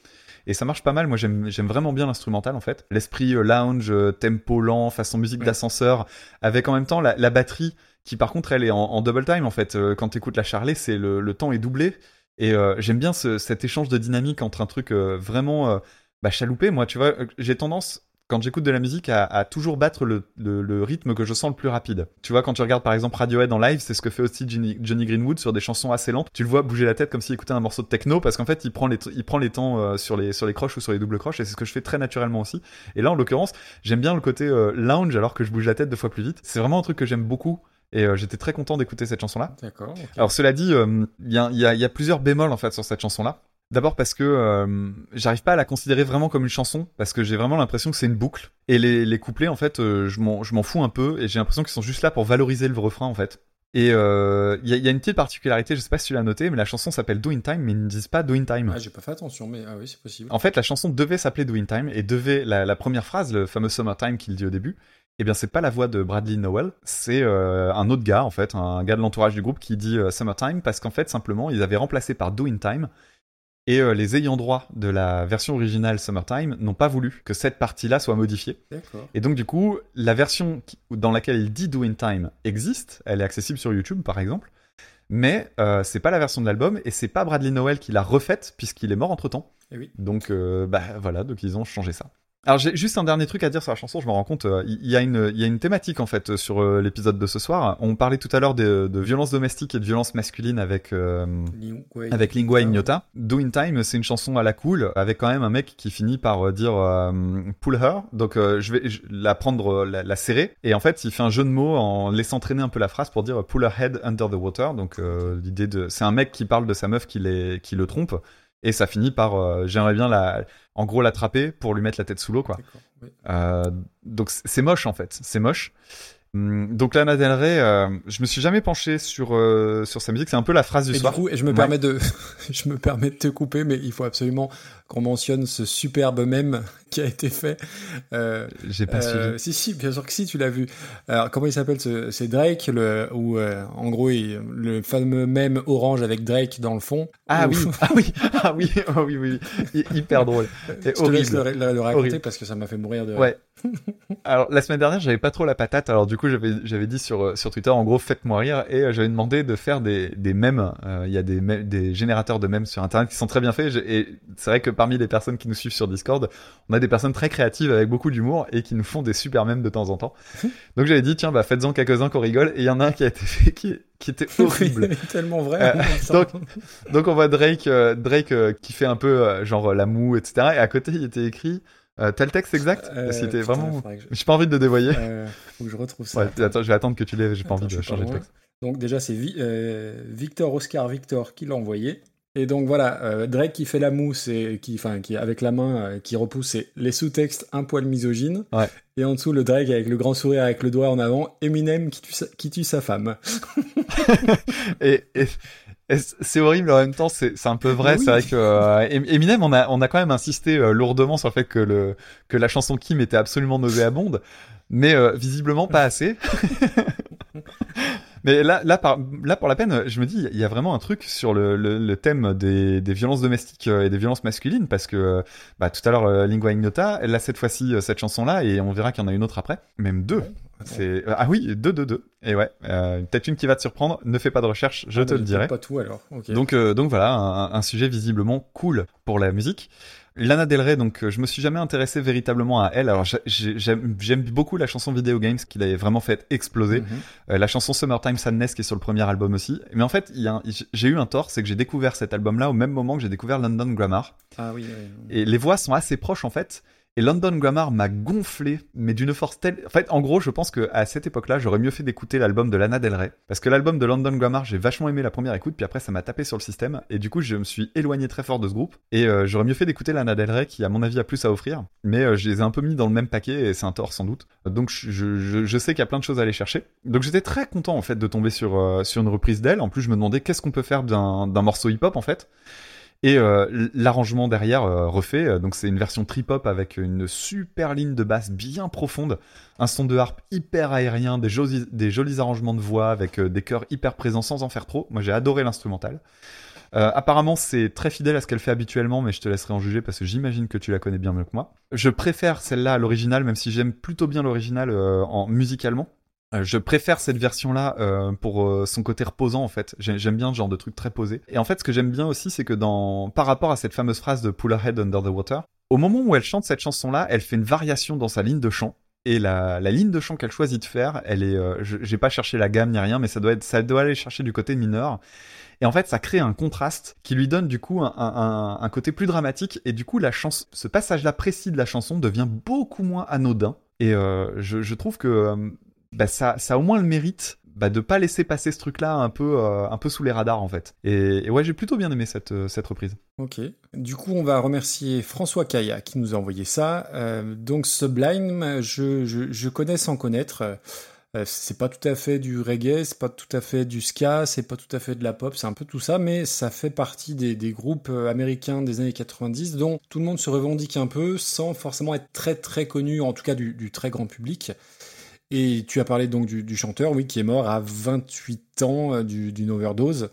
Et ça marche pas mal. Moi, j'aime j'aime vraiment bien l'instrumental en fait. L'esprit euh, lounge, euh, tempo lent, façon musique Ouais. d'ascenseur, avec en même temps la, la batterie qui par contre elle est en, en double time en fait. Euh, quand t'écoutes la Charlet, c'est le, le temps est doublé. Et euh, j'aime bien ce- cet échange de dynamique entre un truc euh, vraiment euh, bah, chaloupé. Moi, tu vois, j'ai tendance quand j'écoute de la musique à, à toujours battre le, le- le rythme que je sens le plus rapide. Tu vois, quand tu regardes par exemple Radiohead en live, c'est ce que fait aussi Johnny, Johnny Greenwood sur des chansons assez lentes. Tu le vois bouger la tête comme s'il écoutait un morceau de techno parce qu'en fait, il prend les, il prend les temps euh, sur les sur les croches ou sur les doubles croches et c'est ce que je fais très naturellement aussi. Et là, en l'occurrence, j'aime bien le côté euh, lounge alors que je bouge la tête deux fois plus vite. C'est vraiment un truc que j'aime beaucoup. Et euh, j'étais très content d'écouter cette chanson-là. D'accord. Alors cela dit, il y, a, y a plusieurs bémols en fait sur cette chanson-là. D'abord parce que euh, j'arrive pas à la considérer vraiment comme une chanson, parce que j'ai vraiment l'impression que c'est une boucle. Et les, les couplets, en fait, euh, je m'en fous un peu, et j'ai l'impression qu'ils sont juste là pour valoriser le refrain, en fait. Et euh, il y, a, il y a une petite particularité, je sais pas si tu l'as noté, mais la chanson s'appelle Do in Time, mais ils ne disent pas Do in Time. Ah, j'ai pas fait attention, mais ah oui, c'est possible. En fait, la chanson devait s'appeler Do in Time, et devait, la, la première phrase, le fameux Summertime qu'il dit au début, eh bien, c'est pas la voix de Bradley Nowell, c'est euh, un autre gars, en fait, un gars de l'entourage du groupe qui dit euh, Summertime, parce qu'en fait, simplement, ils avaient remplacé par Do in Time, et euh, les ayants droit de la version originale Summertime n'ont pas voulu que cette partie-là soit modifiée. Et donc, du coup, la version qui- dans laquelle il dit Do in Time existe, elle est accessible sur YouTube, par exemple, mais euh, c'est pas la version de l'album, et c'est pas Bradley Nowell qui l'a refaite, puisqu'il est mort entre-temps. Eh oui. Donc, euh, bah voilà, donc ils ont changé ça. Alors j'ai juste un dernier truc à dire sur la chanson, je me rends compte, euh, il y, a une, il y a une thématique en fait sur euh, l'épisode de ce soir. On parlait tout à l'heure de, de violence domestique et de violence masculine avec euh, Lingua avec Lingua Ignota. Do in Time, c'est une chanson à la cool, avec quand même un mec qui finit par euh, dire euh, pull her. Donc euh, je vais je- la prendre, la, la serrer. Et en fait, il fait un jeu de mots en laissant traîner un peu la phrase pour dire pull her head under the water. Donc euh, l'idée de, c'est un mec qui parle de sa meuf qui, les, qui le trompe. Et ça finit par, euh, j'aimerais bien la, en gros l'attraper pour lui mettre la tête sous l'eau, quoi. Oui. Euh, donc c'est moche en fait, c'est moche. Hum, Donc Lana Del Rey, euh, je me suis jamais penché sur euh, sur sa musique. C'est un peu la phrase du Et soir. du coup, et je me Ouais. permets de, je me permets de te couper, mais il faut absolument qu'on mentionne ce superbe mème qui a été fait. Euh, J'ai pas euh, suivi. si, si, bien sûr que si, tu l'as vu. Alors, comment il s'appelle ce, C'est Drake, le, où, euh, en gros, il- le fameux mème orange avec Drake dans le fond. Ah Où- oui, ah oui, ah oui, ah oui, oui, oui. Hy- hyper drôle. Et Je te laisse horrible. le, le- le raconter Horrible. parce que ça m'a fait mourir de. Ouais. Alors la semaine dernière, j'avais pas trop la patate. Alors du coup, j'avais j'avais dit sur euh, sur Twitter, en gros, faites-moi rire, et euh, j'avais demandé de faire des des mèmes. Il y a des des générateurs de mèmes sur internet qui sont très bien faits. Et c'est vrai que parmi les personnes qui nous suivent sur Discord, on a des personnes très créatives avec beaucoup d'humour et qui nous font des super mèmes de temps en temps. Donc j'avais dit tiens, bah faites-en quelques-uns qu'on rigole. Et il y en a un qui a été fait qui qui était horrible. tellement vrai. Euh, donc, donc on voit Drake, euh, Drake euh, qui fait un peu genre la moue, etc. Et à côté, il était écrit. Le texte exact? Parce qu'il était putain, vraiment. je- J'ai pas envie de le dévoiler. Euh, faut que je retrouve ça. Ouais, attends, je vais attendre que tu l'aies. J'ai pas Attends, envie de changer de texte. Donc déjà c'est Vi- euh, Victor Oscar Victor qui l'a envoyé. Et donc voilà, euh, Drake qui fait la mousse et qui, enfin, qui avec la main euh, qui repousse et les sous-textes un poil misogyne. Ouais. Et en dessous le Drake avec le grand sourire avec le doigt en avant, Eminem qui tue sa, qui tue sa femme. Et, et- et c'est horrible en même temps. C'est un peu vrai. Oui. C'est vrai que euh, Em- Eminem, on a on a quand même insisté lourdement sur le fait que le que la chanson Kim était absolument nauséabonde, mais visiblement pas assez. Mais là, là, par, là, pour la peine, je me dis, il y a vraiment un truc sur le, le, le thème des, des violences domestiques euh, et des violences masculines, parce que euh, bah, tout à l'heure, euh, Lingua Ignota, elle a cette fois-ci cette chanson-là, et on verra qu'il y en a une autre après, même deux. C'est ah oui, deux, deux, deux. Et ouais, euh, peut-être une qui va te surprendre. Ne fais pas de recherche, je Ah, te bah, le dirai. Pas tout alors. Donc, euh, donc voilà, un, un sujet visiblement cool pour la musique. Lana Del Rey, donc euh, je me suis jamais intéressé véritablement à elle. Alors j'ai- j'ai- j'aime beaucoup la chanson Video Games qui l'avait vraiment fait exploser. Mhm. Euh, la chanson Summertime Sadness qui est sur le premier album aussi. Mais en fait, j'ai eu un tort, c'est que j'ai découvert cet album-là au même moment que j'ai découvert London Grammar. Ah oui. oui. Et les voix sont assez proches en fait. Et London Grammar m'a gonflé, mais d'une force telle. En fait, en gros, je pense que à cette époque-là, j'aurais mieux fait d'écouter l'album de Lana Del Rey, parce que l'album de London Grammar, j'ai vachement aimé la première écoute, puis après ça m'a tapé sur le système, et du coup, je me suis éloigné très fort de ce groupe. Et euh, j'aurais mieux fait d'écouter Lana Del Rey, qui à mon avis a plus à offrir, mais euh, je les ai un peu mis dans le même paquet, et c'est un tort sans doute. Donc je, sais qu'il y a plein de choses à aller chercher. Donc j'étais très content en fait de tomber sur euh, sur une reprise d'elle. En plus, je me demandais qu'est-ce qu'on peut faire d'un morceau hip-hop en fait. Et euh, l'arrangement derrière euh, refait, euh, donc c'est une version trip-hop avec une super ligne de basse bien profonde, un son de harpe hyper aérien, des jolis, des jolis arrangements de voix avec des chœurs hyper présents sans en faire trop. Moi j'ai adoré l'instrumental. Apparemment c'est très fidèle à ce qu'elle fait habituellement, mais je te laisserai en juger parce que j'imagine que tu la connais bien mieux que moi. Je préfère celle-là à l'original, même si j'aime plutôt bien l'original euh, en musicalement. Euh, Je préfère cette version-là euh, pour euh, son côté reposant en fait. J'ai- J'aime bien ce genre de truc très posé. Et en fait, ce que j'aime bien aussi, c'est que dans par rapport à cette fameuse phrase de Pull her head under the water, au moment où elle chante cette chanson-là, elle fait une variation dans sa ligne de chant. Et la, la ligne de chant qu'elle choisit de faire, elle est, euh, j'ai pas cherché la gamme ni rien, mais ça doit être, ça doit aller chercher du côté mineur. Et en fait, ça crée un contraste qui lui donne du coup un, un- un côté plus dramatique. Et du coup, la chanson, ce passage-là précis de la chanson devient beaucoup moins anodin. Et euh, je, je trouve que euh, bah, ça, ça a au moins le mérite bah, de pas laisser passer ce truc-là un peu, euh, un peu sous les radars en fait. Et, ouais, j'ai plutôt bien aimé cette, euh, cette reprise. Ok. Du coup, on va remercier François Kaya qui nous a envoyé ça. Euh, donc Sublime, je, je, connais sans connaître. C'est pas tout à fait du reggae, c'est pas tout à fait du ska, c'est pas tout à fait de la pop, c'est un peu tout ça, mais ça fait partie des, groupes américains des années 90 dont tout le monde se revendique un peu sans forcément être très très connu, en tout cas du très grand public. Et tu as parlé donc du, du chanteur, oui, qui est mort à 28 ans euh, du- d'une overdose.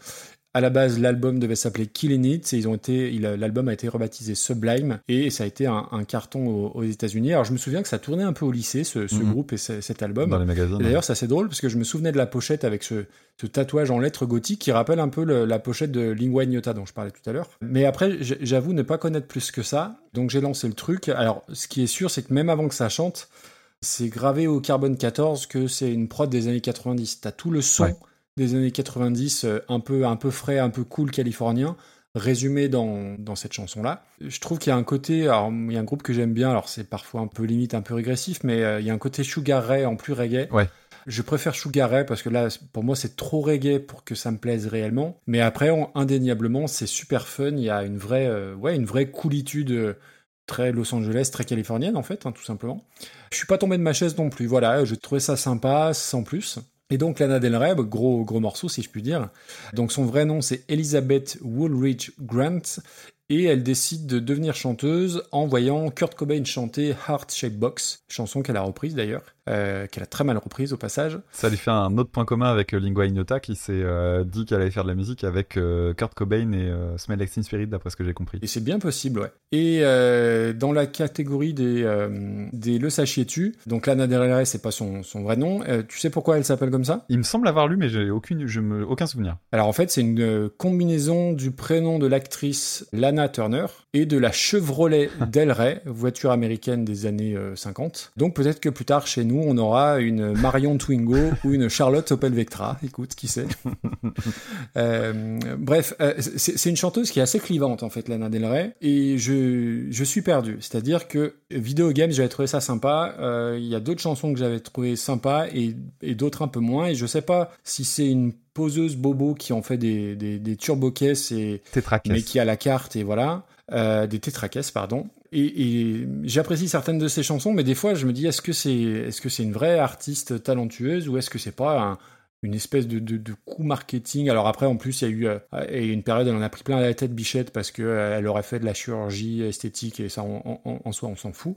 À la base, l'album devait s'appeler Killing It, et ils ont été, l'album a été rebaptisé Sublime, et ça a été un, un carton aux, aux États-Unis. Alors je me souviens que ça tournait un peu au lycée, ce, ce Mhm. groupe et ce- cet album. Dans les magazines. Et D'ailleurs, c'est assez drôle parce que je me souvenais de la pochette avec ce, ce tatouage en lettres gothiques qui rappelle un peu le- la pochette de Lingua Ignota dont je parlais tout à l'heure. Mais après, j'avoue ne pas connaître plus que ça, donc j'ai lancé le truc. Alors, ce qui est sûr, c'est que même avant que ça chante, c'est gravé au carbone 14 que c'est une prod des années 90. T'as tout le son Ouais. des années 90, euh, un peu, un peu frais, un peu cool californien, résumé dans, dans cette chanson-là. Je trouve qu'il y a un côté, alors il y a un groupe que j'aime bien, alors c'est parfois un peu limite, un peu régressif, mais euh, il y a un côté Sugar Ray en plus reggae. Ouais. Je préfère Sugar Ray parce que là, pour moi, c'est trop reggae pour que ça me plaise réellement. Mais après, on- indéniablement, c'est super fun. Il y a une vraie, euh, ouais, une vraie coolitude euh, très Los Angeles, très californienne en fait, hein, tout simplement. Je suis pas tombé de ma chaise non plus. Voilà, je trouvais ça sympa, sans plus. Et donc Lana Del Rey, gros gros morceau si je puis dire. Donc son vrai nom c'est Elizabeth Woolridge Grant et elle décide de devenir chanteuse en voyant Kurt Cobain chanter Heart Shaped Box, chanson qu'elle a reprise d'ailleurs, euh, qu'elle a très mal reprise au passage. Ça lui fait un autre point commun avec euh, Lingua Ignota qui s'est euh, dit qu'elle allait faire de la musique avec euh, Kurt Cobain et Smell Like Teen Spirit d'après ce que j'ai compris. Et c'est bien possible, ouais. Et dans la catégorie des, des Le Sachiez-tu, donc Lana Del Rey, c'est pas son, son vrai nom. Tu sais pourquoi elle s'appelle comme ça? Il me semble avoir lu mais j'ai aucune, je me, aucun souvenir. Alors en fait, c'est une combinaison du prénom de l'actrice Lana Turner et de la Chevrolet Del Rey, voiture américaine des années euh, 50. Donc peut-être que plus tard chez nous, on aura une Marion Twingo ou une Charlotte Opel Vectra. Écoute, qui sait? Euh, Bref, euh, c'est une chanteuse qui est assez clivante en fait, Lana Del Rey, et je, je suis perdu. C'est-à-dire que Video Games, j'avais trouvé ça sympa. Euh, Il y a d'autres chansons que j'avais trouvé sympas et, et d'autres un peu moins. Et je sais pas si c'est une poseuse bobo qui en fait des, des, des turbo-caisses et mais qui a la carte et voilà. Euh, des tétraquesses pardon. Et, et j'apprécie certaines de ces chansons mais des fois je me dis est-ce que c'est est-ce que c'est une vraie artiste talentueuse ou est-ce que c'est pas un- une espèce de, de, de coup marketing? Alors après en plus il y a eu euh, et une période elle en a pris plein la tête bichette parce que euh, elle aurait fait de la chirurgie esthétique et ça en- en soi on s'en fout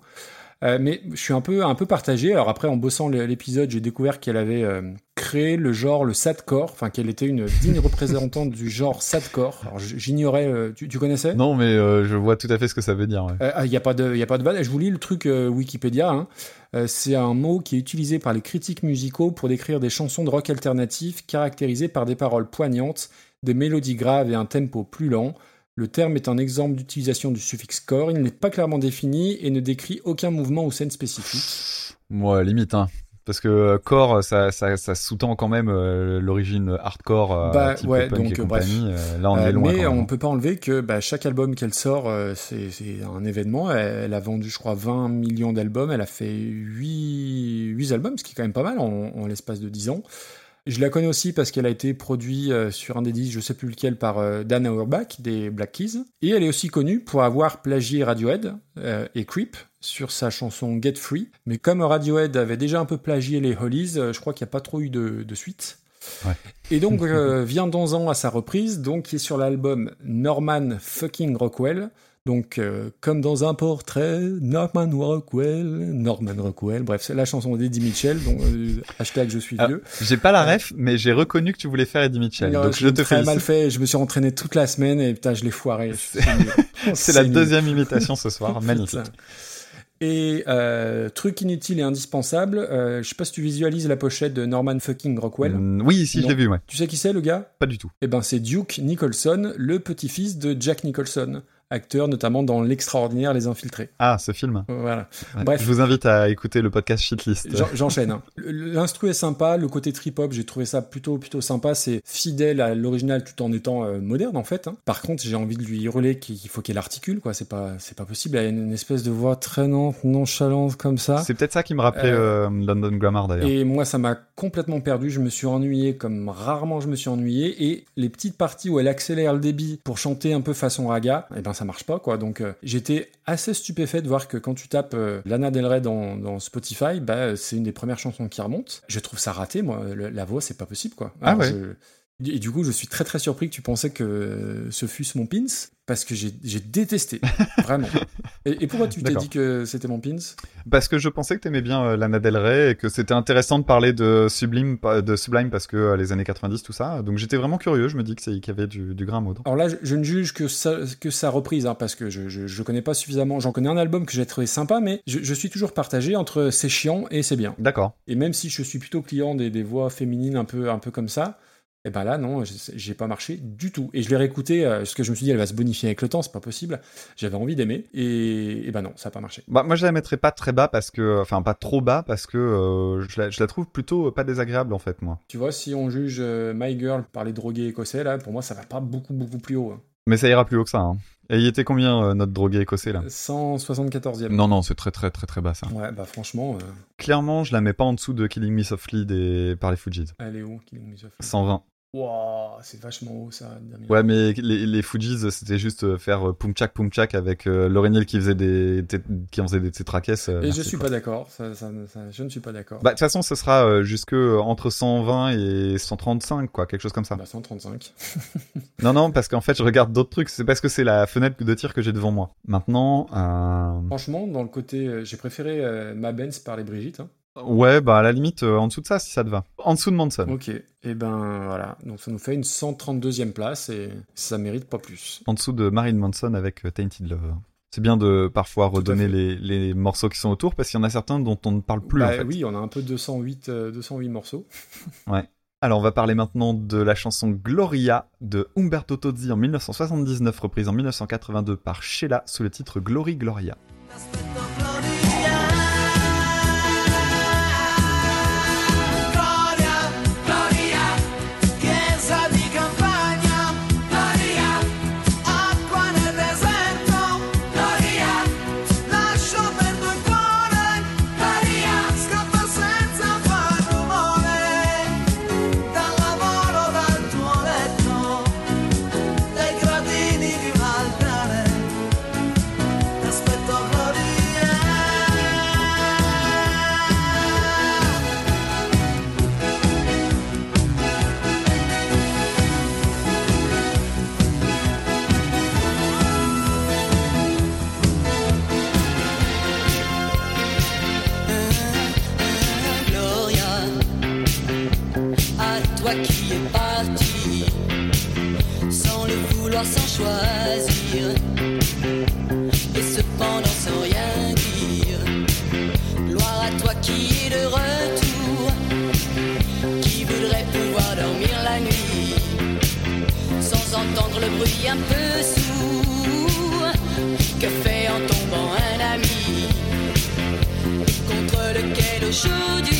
euh, mais je suis un peu, un peu partagé. Alors après, en bossant l'épisode, j'ai découvert qu'elle avait euh, créé le genre le sadcore, enfin qu'elle était une digne représentante du genre sadcore. Alors j'ignorais, euh, tu, tu connaissais? Non mais je vois tout à fait ce que ça veut dire. ouais. Ah, Il n'y a pas de, il y a pas de vanne. Je vous lis le truc Wikipédia. hein. C'est un mot qui est utilisé par les critiques musicaux pour décrire des chansons de rock alternatif caractérisées par des paroles poignantes, des mélodies graves et un tempo plus lent. Le terme est un exemple d'utilisation du suffixe core. Il n'est pas clairement défini et ne décrit aucun mouvement ou scène spécifique. Moi limite hein. Parce que euh, core, ça, ça, ça sous-tend quand même euh, l'origine hardcore, euh, Bah, type ouais, donc, et bref. là, on est loin. mais on peut pas enlever que bah, chaque album qu'elle sort, c'est c'est un événement. Elle, elle a vendu, je crois, 20 millions d'albums. Elle a fait 8, 8 albums, ce qui est quand même pas mal en, en l'espace de 10 ans. Je la connais aussi parce qu'elle a été produite euh, sur un des disques, je sais plus lequel, par euh, Dan Auerbach des Black Keys. Et elle est aussi connue pour avoir plagié Radiohead euh, et Creep sur sa chanson Get Free. Mais comme Radiohead avait déjà un peu plagié les Hollies, je crois qu'il n'y a pas trop eu de, de suite. Ouais. Et donc euh, vient 11 ans à sa reprise, donc qui est sur l'album Norman fucking Rockwell. Donc euh, comme dans un portrait, Norman Rockwell, Norman Rockwell. Bref, c'est la chanson d'Eddie Mitchell. Donc euh, hashtag je suis Ah, vieux. J'ai pas la ref, mais j'ai reconnu que tu voulais faire Eddie Mitchell. Non, donc je te très mal fait. Je me suis entraîné toute la semaine et putain, je l'ai foiré. C'est- la deuxième imitation ce soir. Magnifique. Et euh, truc inutile et indispensable, euh, je sais pas si tu visualises la pochette de Norman fucking Rockwell. Mm, Oui, si, je l'ai vu, ouais. Tu sais qui c'est le gars? Pas du tout. Eh ben c'est Duke Nicholson, le petit-fils de Jack Nicholson, acteur notamment dans L'extraordinaire Les Infiltrés. Ah, ce film. Voilà. Ouais. Bref. Je vous invite à écouter le podcast Shitlist. J'en- J'enchaîne. hein. L'instru est sympa, le côté trip-hop, j'ai trouvé ça plutôt plutôt sympa. C'est fidèle à l'original tout en étant euh, moderne en fait. hein. Par contre, j'ai envie de lui hurler qu'il faut qu'elle articule quoi. C'est pas c'est pas possible. Elle a une, une espèce de voix traînante, nonchalante comme ça. C'est peut-être ça qui me rappelait Euh, euh, London Grammar d'ailleurs. Et moi, ça m'a complètement perdu. Je me suis ennuyé comme rarement je me suis ennuyé. Et les petites parties où elle accélère le débit pour chanter un peu façon raga, eh ben ça marche pas quoi. Donc euh, j'étais assez stupéfait de voir que quand tu tapes euh, Lana Del Rey dans, dans Spotify, bah euh, c'est une des premières chansons qui remonte. Je trouve ça raté moi. Le- la voix c'est pas possible quoi. Ah ouais. je- Et du coup, je suis très très surpris que tu pensais que ce fût mon pins parce que j'ai détesté vraiment. Et, et pourquoi tu t'es dit que c'était mon pins? Parce que je pensais que t'aimais bien euh, Lana Del Rey et que c'était intéressant de parler de Sublime, de Sublime parce que euh, les années 90, tout ça. Donc j'étais vraiment curieux. Je me dis qu'il y avait du, du grain à moudre. Alors là, je, je ne juge que sa, que sa reprise, hein, parce que je, je, je connais pas suffisamment. J'en connais un album que j'ai trouvé sympa, mais je, je suis toujours partagé entre c'est chiant et c'est bien. D'accord. Et même si je suis plutôt client des, des voix féminines un peu, un peu comme ça, et ben là, non, j'ai- pas marché du tout. Et je l'ai réécouté, euh, parce que je me suis dit, elle va se bonifier avec le temps, c'est pas possible. J'avais envie d'aimer, et, et ben non, ça a pas marché. Bah, moi, je la mettrais pas très bas parce que, enfin, pas trop bas parce que euh, je, la, je la trouve plutôt pas désagréable en fait, moi. Tu vois, si on juge euh, My Girl par les drogués écossais, là, pour moi, ça va pas beaucoup, beaucoup plus haut. hein. Mais ça ira plus haut que ça. Hein. Et il était combien euh, notre drogué écossais là? 174e. Non, non, c'est très, très, très, très bas ça. Ouais, bah franchement, euh, Clairement, je la mets pas en dessous de Killing Me Softly des... par les Fujis. elle est où Killing Me Softly? 120. Wow, c'est vachement haut ça, Damien. Ouais, mais les, les Fujis, c'était juste euh, faire euh, Pumchak Pumchak avec euh, Lauryn Hill qui faisait des, qui en faisait des tétraquesses. euh, Et je suis pas d'accord, ça, ça- ça- je ne suis pas d'accord. Bah, de toute façon, ce sera euh, jusque entre 120 et 135, quoi, quelque chose comme ça. Bah, 135. Non, non, parce qu'en fait, je regarde d'autres trucs. C'est parce que c'est la fenêtre de tir que j'ai devant moi. Maintenant, euh... Franchement, dans le côté, j'ai préféré ma Benz par les Brigitte. hein. Ouais, bah à la limite, euh, en dessous de ça, si ça te va. En dessous de Manson. Ok, et ben voilà, donc ça nous fait une 132e place et ça mérite pas plus. En dessous de Marilyn Manson avec euh, Tainted Love. C'est bien de parfois redonner les, les morceaux qui sont autour parce qu'il y en a certains dont on ne parle plus Bah en fait. oui, on a un peu 208, euh, 208 morceaux. Alors on va parler maintenant de la chanson Gloria de Umberto Tozzi en 1979, reprise en 1982 par Sheila sous le titre Glory Gloria. Gloria, et cependant sans rien dire. Gloire à toi qui es de retour, qui voudrait pouvoir dormir la nuit, sans entendre le bruit un peu sourd que fait en tombant un ami contre lequel aujourd'hui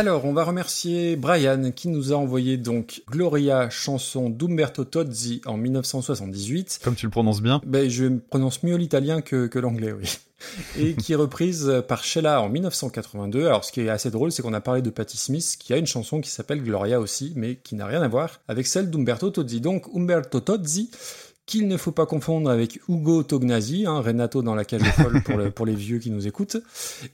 Alors, on va remercier Brian qui nous a envoyé donc Gloria, chanson d'Umberto Tozzi en 1978. Comme tu le prononces bien. Ben, je prononce mieux l'italien que, que l'anglais, oui. Et qui est reprise par Sheila en 1982. Alors, ce qui est assez drôle, c'est qu'on a parlé de Patti Smith, qui a une chanson qui s'appelle Gloria aussi, mais qui n'a rien à voir avec celle d'Umberto Tozzi. Donc, Umberto Tozzi, qu'il ne faut pas confondre avec Ugo Tognazzi, hein, Renato dans la cage des folles pour, le- pour les vieux qui nous écoutent.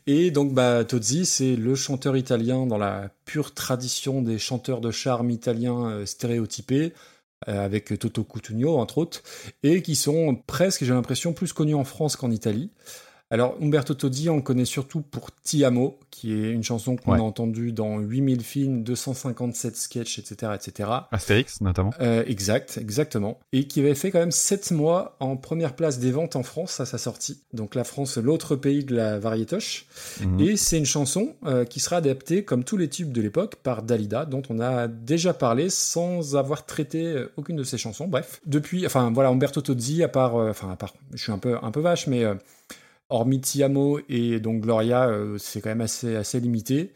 Et donc, bah, Tozzi, c'est le chanteur italien dans la pure tradition des chanteurs de charme italiens euh, stéréotypés, euh, avec Toto Cutugno, entre autres, et qui sont presque, j'ai l'impression, plus connus en France qu'en Italie. Alors, Umberto Tozzi, on le connaît surtout pour Ti Amo, qui est une chanson qu'on Ouais. a entendue dans 8000 films, 257 sketchs, etc., etc. Astérix, notamment. Euh, exact, exactement. Et qui avait fait quand même 7 mois en première place des ventes en France à sa sortie. Donc la France, l'autre pays de la variétoche. Mhm. Et c'est une chanson euh, qui sera adaptée, comme tous les tubes de l'époque, par Dalida, dont on a déjà parlé sans avoir traité euh, aucune de ses chansons. Bref, depuis, enfin voilà, Umberto Tozzi, à part, euh, enfin à part, je suis un peu, un peu vache, mais hormis Ti Amo et donc Gloria, euh, c'est quand même assez, assez limité.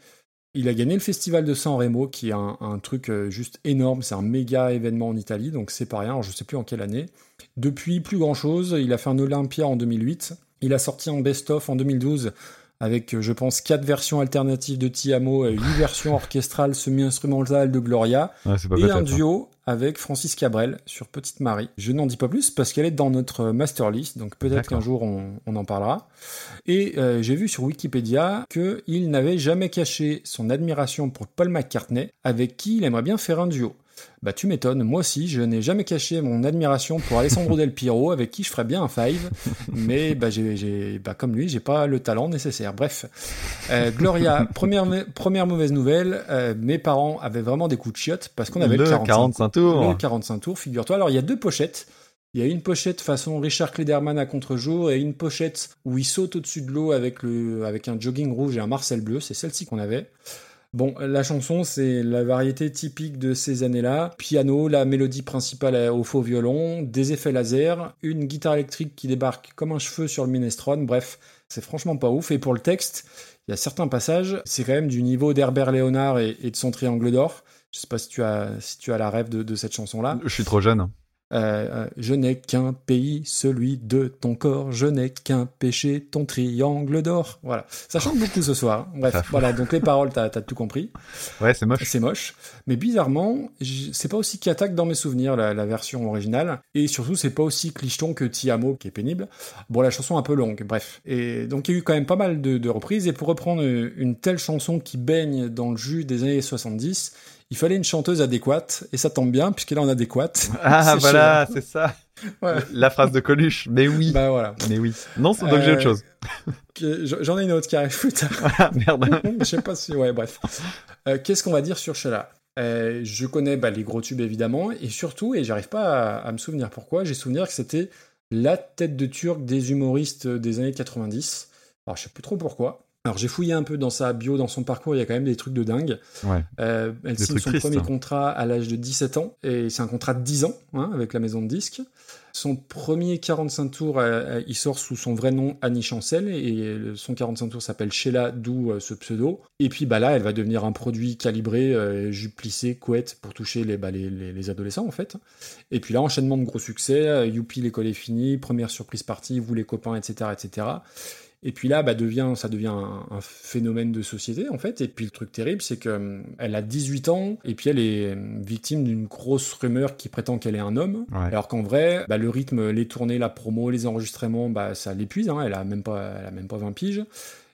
Il a gagné le festival de San Remo, qui est un, un truc euh, juste énorme. C'est un méga événement en Italie, donc c'est pas rien. Alors, je sais plus en quelle année. Depuis, plus grand chose. Il a fait un Olympia en 2008. Il a sorti un best-of en 2012 avec, euh, je pense, quatre versions alternatives de Ti Amo, et huit versions orchestrales semi-instrumentales de Gloria, Ouais, et un hein. duo avec Francis Cabrel sur Petite Marie. Je n'en dis pas plus parce qu'elle est dans notre master list, donc peut-être qu'un jour on, on en parlera. Et euh, j'ai vu sur Wikipédia qu'il n'avait jamais caché son admiration pour Paul McCartney, avec qui il aimerait bien faire un duo. Bah tu m'étonnes, moi aussi je n'ai jamais caché mon admiration pour Alessandro Del Piero, avec qui je ferais bien un five, mais bah, j'ai, j'ai- bah, comme lui, j'ai pas le talent nécessaire. Bref, Euh, Gloria, première, première mauvaise nouvelle, euh, mes parents avaient vraiment des coups de chiottes parce qu'on avait le, Le 45, 45 tours. le 45 tours, figure-toi. Alors il y a deux pochettes. Il y a une pochette façon Richard Klederman à contre-jour et une pochette où il saute au-dessus de l'eau avec, le, avec un jogging rouge et un Marcel bleu. C'est celle-ci qu'on avait. Bon, la chanson, c'est la variété typique de ces années-là. Piano, la mélodie principale au faux violon, des effets laser, une guitare électrique qui débarque comme un cheveu sur le minestrone. Bref, c'est franchement pas ouf. Et pour le texte, il y a certains passages, c'est quand même du niveau d'Herbert Léonard et, de son triangle d'or. Je sais pas si tu as, si tu as la rêve de, de cette chanson-là. Je suis trop jeune. Euh, euh, je n'ai qu'un pays, celui de ton corps. Je n'ai qu'un péché, ton triangle d'or. Voilà. Ça chante beaucoup ce soir. Bref, Ça fout. voilà. Donc les paroles, t'as as tout compris. Ouais, c'est moche. C'est moche. Mais bizarrement, c'est pas aussi qu'attaque dans mes souvenirs, la, la version originale. Et surtout, c'est pas aussi clicheton que Ti Amo, qui est pénible. Bon, la chanson est un peu longue, bref. Et donc, il y a eu quand même pas mal de, de reprises. Et pour reprendre une telle chanson qui baigne dans le jus des années 70, il fallait une chanteuse adéquate. Et ça tombe bien, puisqu'elle est en adéquate. Ah, voilà, c'est ça. La phrase de Coluche. Mais oui. Bah voilà. Mais oui. Non, c'est donc j'ai Euh, autre chose. Que- J'en ai une autre qui arrive plus tard. Ah, merde. je sais pas si. Ouais, bref. Euh, Qu'est-ce qu'on va dire sur Sheila Euh, Je connais bah, les gros tubes évidemment, et surtout, et j'arrive pas à, à me souvenir pourquoi, j'ai souvenir que c'était la tête de turc des humoristes des années 90. Alors je sais plus trop pourquoi. Alors j'ai fouillé un peu dans sa bio, dans son parcours, il y a quand même des trucs de dingue. Ouais. Euh, elle Des signe son tristes. premier contrat à l'âge de 17 ans, et c'est un contrat de 10 ans hein, avec la maison de disques. Son premier 45 tours, euh, euh, il sort sous son vrai nom Annie Chancel, et son 45 tours s'appelle Sheila, d'où euh, ce pseudo. Et puis bah là, elle va devenir un produit calibré, jupe plissée, couette, pour toucher les, bah, les, les- les adolescents en fait. Et puis là, enchaînement de gros succès, Youpi, l'école est finie, première surprise partie, vous les copains, etc. etc. Et puis là, bah, devient, ça devient un, un phénomène de société, en fait. Et puis le truc terrible, c'est qu'elle a 18 ans, et puis elle est euh, victime d'une grosse rumeur qui prétend qu'elle est un homme. Ouais. Alors qu'en vrai, bah, le rythme, les tournées, la promo, les enregistrements, bah, ça l'épuise. Hein, elle a même pas, elle a même pas 20 piges.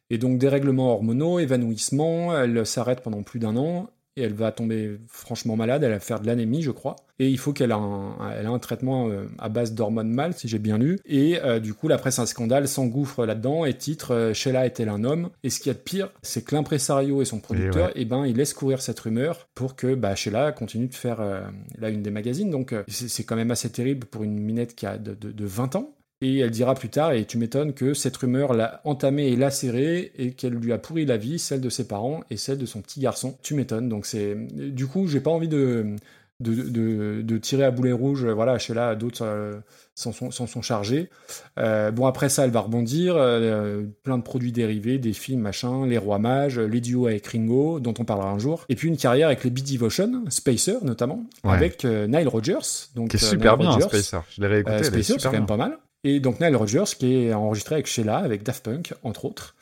Et donc dérèglements hormonaux, évanouissement, elle s'arrête pendant plus d'un an. Et elle va tomber franchement malade, elle va faire de l'anémie, je crois. Et il faut qu'elle ait un, elle a un traitement euh, à base d'hormones mâles, si j'ai bien lu. Et euh, du coup, la presse un scandale s'engouffre là-dedans et titre euh, Sheila est-elle un homme? Et ce qu'il y a de pire, c'est que l'impresario et son producteur, ouais. eh ben, ils laissent courir cette rumeur pour que bah, Sheila continue de faire euh, la une des magazines. Donc c'est c'est quand même assez terrible pour une minette qui a de, de- de 20 ans. Et elle dira plus tard, et tu m'étonnes, que cette rumeur l'a entamée et lacérée, et qu'elle lui a pourri la vie, celle de ses parents et celle de son petit garçon. Tu m'étonnes. Donc c'est, du coup, j'ai pas envie de de, de, de tirer à boulet rouge. Voilà, Sheila, d'autres euh, s'en sont, sont chargés. Euh, bon, après ça, elle va rebondir. euh, plein de produits dérivés, des films, machin, les Rois Mages, les duos avec Ringo, dont on parlera un jour. Et puis une carrière avec les Beat Devotion, Spacer notamment, Ouais. avec Nile Rodgers. Donc, Qui est super Nile bien, Rodgers. Spacer. Je l'ai réécouté, Spacer, c'est quand même pas mal. Et donc Nile Rodgers qui est enregistré avec Sheila, avec Daft Punk, entre autres.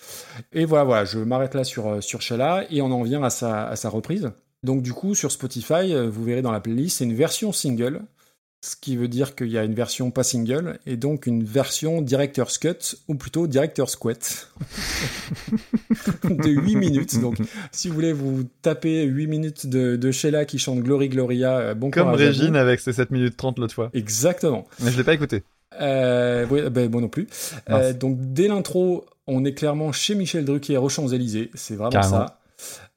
Et voilà, voilà, je m'arrête là sur, euh, sur Sheila et on en vient à sa, à sa reprise. Donc du coup, sur Spotify, euh, vous verrez dans la playlist, c'est une version single, ce qui veut dire qu'il y a une version pas single, et donc une version Director's Cut, ou plutôt Director's Quet, de 8 minutes. Donc si vous voulez vous taper 8 minutes de, de Sheila qui chante Glory Gloria, euh, bon Comme. Régine avec ses 7 minutes 30 l'autre fois. Exactement. Mais je l'ai pas écouté. Euh, oui, ben, moi non plus. Euh, donc dès l'intro, on est clairement chez Michel Drucker aux Champs-Élysées. C'est vraiment Carrément. ça.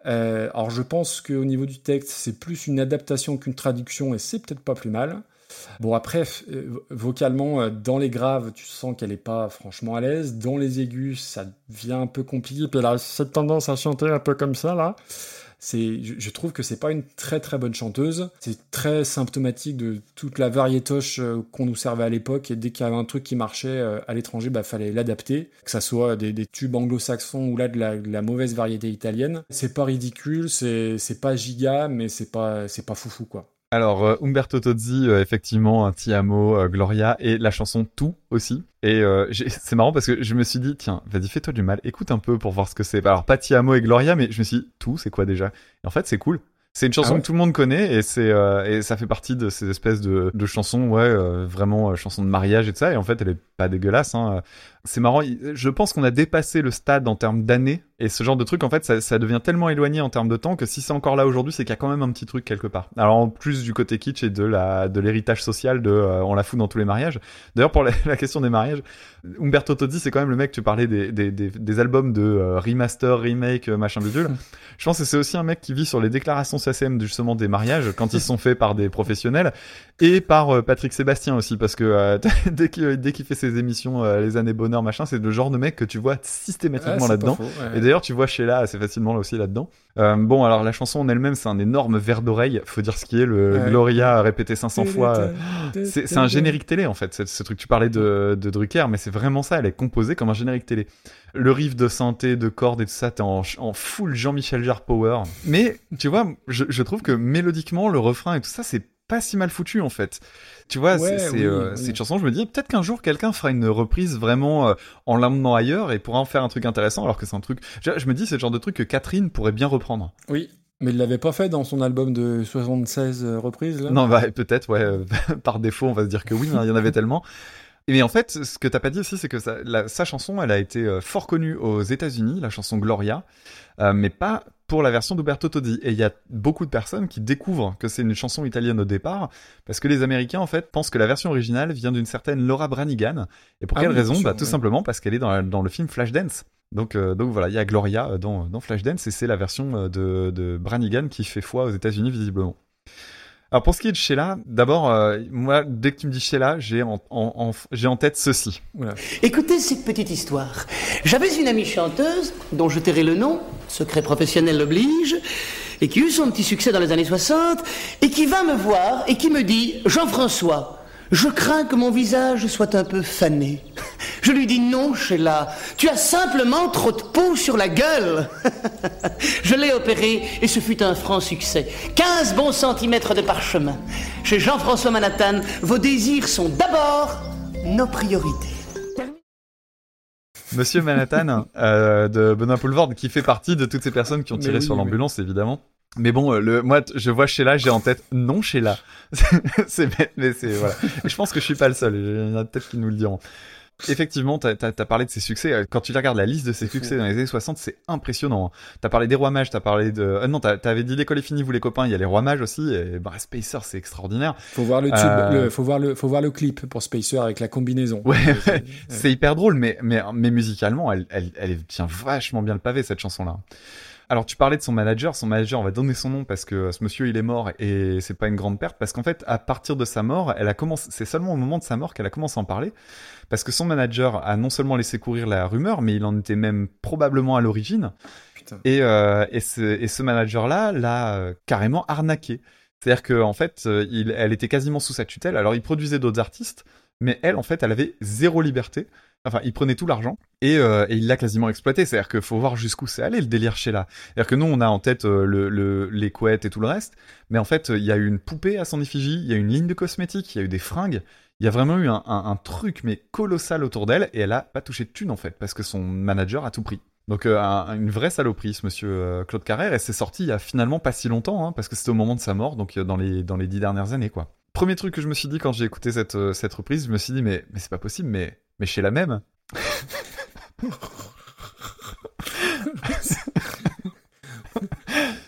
Euh, alors je pense qu'au niveau du texte, c'est plus une adaptation qu'une traduction et c'est peut-être pas plus mal. Bon après, euh, vocalement, dans les graves, tu sens qu'elle est pas franchement à l'aise. Dans les aigus, ça devient un peu compliqué. Puis elle a cette tendance à chanter un peu comme ça là. Je, trouve que c'est pas une très très bonne chanteuse. C'est très symptomatique de toute la variétoche euh, qu'on nous servait à l'époque. Et dès qu'il y avait un truc qui marchait euh, à l'étranger, bah fallait l'adapter. Que ça soit des, tubes anglo-saxons ou là de la, mauvaise variété italienne. C'est pas ridicule, c'est, c'est pas giga, mais c'est pas, c'est pas foufou quoi. Alors, euh, Umberto Tozzi, euh, effectivement, un Ti amo, euh, Gloria, et la chanson Tout aussi. Et euh, c'est marrant parce que je me suis dit, tiens, vas-y, fais-toi du mal, écoute un peu pour voir ce que c'est. Alors, pas Ti amo et Gloria, mais je me suis dit, Tout, c'est quoi déjà? Et en fait, c'est cool. C'est une chanson Ah ouais que tout le monde connaît et c'est euh, et ça fait partie de ces espèces de, de chansons, ouais, euh, vraiment euh, chansons de mariage et tout ça. Et en fait, elle est pas dégueulasse. Hein. C'est marrant. il- Je pense qu'on a dépassé le stade en termes d'années et ce genre de truc, en fait, ça, devient tellement éloigné en termes de temps que si c'est encore là aujourd'hui, c'est qu'il y a quand même un petit truc quelque part. Alors en plus du côté kitsch et de la de l'héritage social euh, on la fout dans tous les mariages. D'ailleurs pour la, question des mariages, Umberto Tozzi, c'est quand même le mec. Tu parlais des des, des, albums de euh, remaster, remake, euh, machin bidule. Je pense que c'est aussi un mec qui vit sur les déclarations SACM justement des mariages quand ils sont faits par des professionnels et par euh, Patrick Sébastien aussi parce que euh, dès qu'il dès qu'il fait ses émissions euh, les années bonheur machin, c'est le genre de mec que tu vois systématiquement Ah, là-dedans. ouais. Et d'ailleurs, tu vois Sheila assez facilement là aussi là-dedans. Euh, bon, alors la chanson en elle-même, c'est un énorme verre d'oreille. Faut dire ce qui est le Ouais. Gloria répété 500 fois. C'est un générique télé en fait, ce, ce truc. Tu parlais de, de Drucker, mais c'est vraiment ça. Elle est composée comme un générique télé. Le riff de synthé, de cordes et tout ça, t'es en, en full Jean-Michel Jarre power. Mais tu vois, je, je trouve que mélodiquement, le refrain et tout ça, c'est pas si mal foutu en fait. Tu vois, Ouais, c'est oui, euh, oui. une chanson. Je me dis peut-être qu'un jour quelqu'un fera une reprise vraiment euh, en l'emmenant ailleurs et pourra en faire un truc intéressant, alors que c'est un truc. Je, je me dis c'est le genre de truc que Catherine pourrait bien reprendre. Oui, mais il l'avait pas fait dans son album de 76 euh, reprises là? Non, bah, peut-être, ouais. par défaut, on va se dire que oui, il y en avait tellement. Mais en fait, ce que t'as pas dit aussi, c'est que sa, la- sa chanson, elle a été fort connue aux États-Unis, la chanson Gloria, euh, mais pas pour la version d'Uberto Tozzi. Et il y a beaucoup de personnes qui découvrent que c'est une chanson italienne au départ, parce que les Américains, en fait, pensent que la version originale vient d'une certaine Laura Branigan. Et pour Ah quelle oui, raison? Bah, tout ouais. simplement parce qu'elle est dans, la- dans le film Flashdance. Donc, euh, donc voilà, il y a Gloria euh, dans, dans Flashdance, et c'est la version euh, de, de Branigan qui fait foi aux États-Unis, visiblement. Alors pour ce qui est de Sheila, d'abord, euh, moi, dès que tu me dis Sheila, j'ai en, en- en- j'ai en tête ceci. Écoutez cette petite histoire. J'avais une amie chanteuse, dont je tairai le nom, secret professionnel l'oblige, et qui eut son petit succès dans les années 60, et qui vint me voir et qui me dit Jean-François, je crains que mon visage soit un peu fané. Je lui dis non, Sheila, tu as simplement trop de peau sur la gueule. Je l'ai opéré et ce fut un franc succès. 15 bons centimètres de parchemin. Chez Jean-François Manhattan, vos désirs sont d'abord nos priorités. Monsieur Manhattan euh, de Benoît Poulvord, qui fait partie de toutes ces personnes qui ont tiré oui, sur oui. l'ambulance, évidemment. Mais bon, euh, le, moi, je vois Sheila, j'ai en tête non Sheila. c'est bête, mais c'est voilà. Et je pense que je suis pas le seul. Il y en a peut-être qui nous le diront. Effectivement, t'as as, parlé de ses succès. Euh, Quand tu regardes la liste de ses succès dans les années 60, c'est impressionnant. T'as parlé des Rois Mages, t'as parlé de... Euh, non, t'avais dit l'école est finie, vous les copains, il y a les Rois Mages aussi. Et bah, Spacer, c'est extraordinaire. Faut voir le tube, Euh, le- faut voir le, faut voir le clip pour Spacer avec la combinaison. Ouais, ouais. c'est hyper drôle, mais, mais, mais musicalement, elle, elle, elle tient vachement bien le pavé, cette chanson-là. Alors, tu parlais de son manager. Son manager, on va donner son nom parce que ce monsieur, il est mort et c'est pas une grande perte parce qu'en fait, à partir de sa mort, elle a commencé, c'est seulement au moment de sa mort qu'elle a commencé à en parler parce que son manager a non seulement laissé courir la rumeur, mais il en était même probablement à l'origine. Et, euh, et ce, et ce manager-là l'a euh, carrément arnaqué. C'est-à-dire que en fait, euh, il, elle était quasiment sous sa tutelle. Alors, il produisait d'autres artistes, mais elle, en fait, elle avait zéro liberté. Enfin, il prenait tout l'argent et, euh, il l'a quasiment exploité. C'est-à-dire qu'il faut voir jusqu'où c'est allé le délire chez là. C'est-à-dire que nous, on a en tête euh, le, le- les couettes et tout le reste, mais en fait, il y a eu une poupée à son effigie, il y a eu une ligne de cosmétiques, il y a eu des fringues. Il y a vraiment eu un, truc mais colossal autour d'elle et elle a pas touché de thune en fait parce que son manager a tout pris. Donc euh, un- une vraie saloperie ce monsieur Claude Carrère et c'est sorti il y a finalement pas si longtemps hein, parce que c'était au moment de sa mort donc dans les dix dernières années quoi. Premier truc que je me suis dit quand j'ai écouté cette reprise, je me suis dit mais c'est pas possible mais mais chez la même.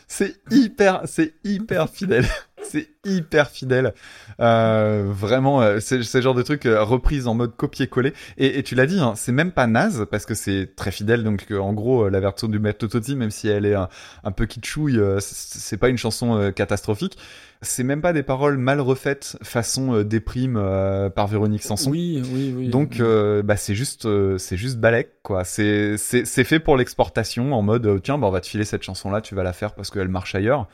c'est hyper, c'est hyper fidèle. C'est hyper fidèle. Euh, vraiment, euh, c'est le genre de truc euh, reprise en mode copier-coller. Et, et tu l'as dit, hein, c'est même pas naze parce que c'est très fidèle. Donc en gros, la version du Maître Toti, même si elle est un, un peu kitschouille, c'est pas une chanson catastrophique. C'est même pas des paroles mal refaites façon euh, déprime euh, par Véronique Sanson. Oui, oui, oui. Donc euh, bah c'est juste c'est juste balèque quoi. C'est c'est c'est fait pour l'exportation en mode tiens bah on va te filer cette chanson là, tu vas la faire parce qu'elle marche ailleurs.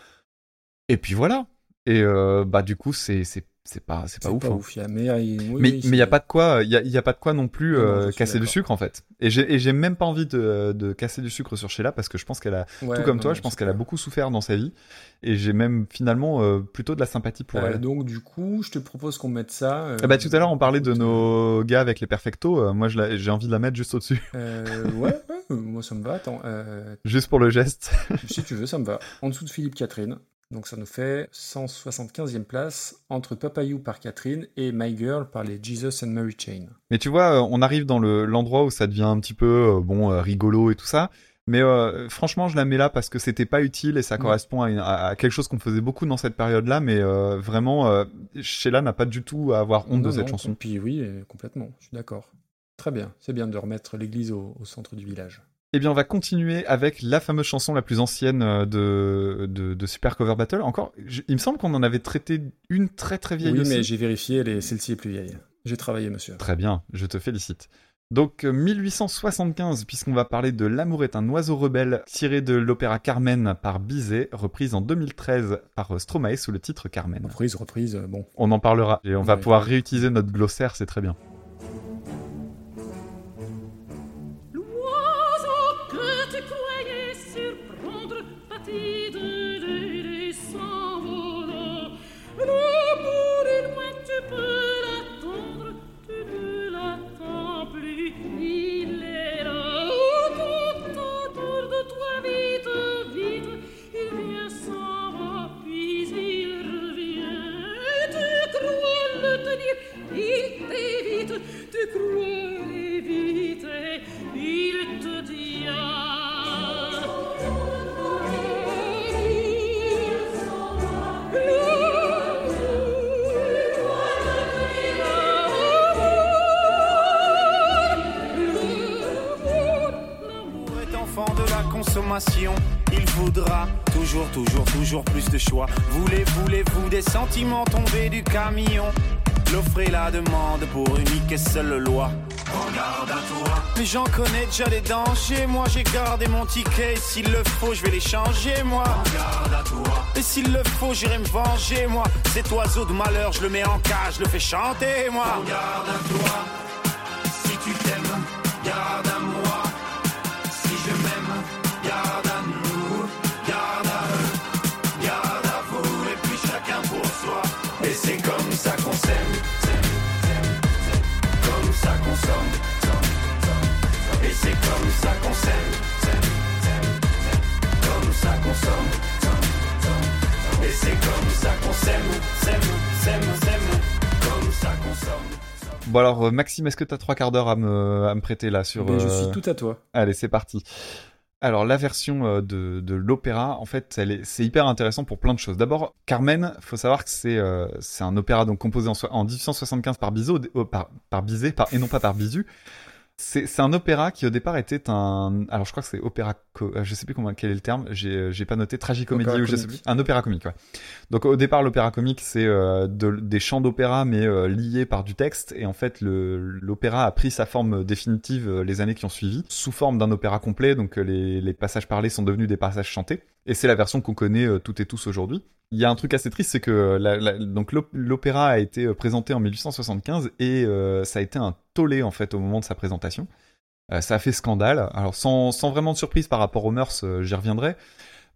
Et puis voilà. Et euh, bah du coup c'est c'est c'est pas c'est pas ouf. pas hein. ouf. a- Mais oui, mais oui, il c'est- y a pas de quoi il y a, y a pas de quoi non plus Non, non, euh, casser du sucre en fait. Et j'ai j'ai même pas envie de de casser du sucre sur Sheila parce que je pense qu'elle a Ouais, tout comme non, toi, je pense qu'elle a beaucoup souffert dans sa vie et j'ai même finalement euh, plutôt de la sympathie pour Euh, elle. donc du coup, je te propose qu'on mette ça. euh, Ah bah tout à l'heure on parlait de nos gars avec les perfectos, euh, moi j'ai envie de la mettre juste au-dessus, euh, ouais, ouais, euh, moi ça me va. Attends, euh, juste pour le geste. si tu veux, ça me va. En dessous de Philippe Catherine. Donc ça nous fait 175e place entre Papa You par Catherine et My Girl par les Jesus and Mary Chain. Mais tu vois, euh, on arrive dans le l'endroit où ça devient un petit peu euh, bon euh, rigolo et tout ça. Mais euh, franchement, je la mets là parce que c'était pas utile et ça correspond à, une- à- à quelque chose qu'on faisait beaucoup dans cette période-là. Mais euh, vraiment, euh, Sheila n'a pas du tout à avoir honte de cette non, chanson. Puis oui, complètement, je suis d'accord. Très bien, c'est bien de remettre l'église au, au centre du village. Eh bien, on va continuer avec la fameuse chanson la plus ancienne euh, de, de, de Super Cover Battle. Encore, je- il me semble qu'on en avait traité une très très vieille Oui, aussi. mais j'ai vérifié, celle-ci est plus vieille. J'ai travaillé, monsieur. Très bien, je te félicite. Donc euh, 1875, puisqu'on va parler de L'amour est un oiseau rebelle, tiré de l'opéra Carmen par Bizet, reprise en 2013 par euh, Stromae sous le titre Carmen. Reprise, reprise, euh, bon. On en parlera et on va pouvoir réutiliser notre glossaire, c'est très bien. Il voudra toujours, toujours, toujours plus de choix. Voulez, voulez-vous des sentiments tombés du camion? L'offre et la demande pour unique et seule loi. Regarde à toi. Mais j'en connais déjà les dangers. Moi j'ai gardé mon ticket. Et S'il le faut, je vais les changer, moi. Et s'il le faut, j'irai me venger, moi. Cet oiseau de malheur, je le mets en cage, je le fais chanter, moi. Regarde à toi. Bon alors euh, Maxime, est-ce que t'as trois quarts d'heure à me, à me prêter là sur... Mais je euh, suis tout à toi. Allez, c'est parti. Alors la version euh, de, de l'opéra, en fait, c'est hyper intéressant pour plein de choses. D'abord, Carmen, faut savoir que c'est euh, un opéra donc composé en, en 1875 par Bizot, euh, par, par Bizet, par, et non pas par Bizu. C'est un opéra qui au départ était un, alors je crois que c'est opéra, euh, je sais plus comment quel est le terme, j'ai euh, j'ai pas noté tragicomédie Opéra ou je sais plus, un opéra comique. Ouais. Donc au départ l'opéra comique c'est euh, de- des chants d'opéra mais euh, liés par du texte et en fait l'opéra a pris sa forme définitive les années qui ont suivi sous forme d'un opéra complet donc les, les passages parlés sont devenus des passages chantés Et c'est la version qu'on connaît euh, toutes et tous aujourd'hui. Il y a un truc assez triste, c'est que euh, donc l'op- l'opéra a été euh, présenté en 1875 et euh, ça a été un tollé en fait au moment de sa présentation. Ça a fait scandale. Alors sans, sans vraiment de surprise par rapport aux mœurs, j'y reviendrai.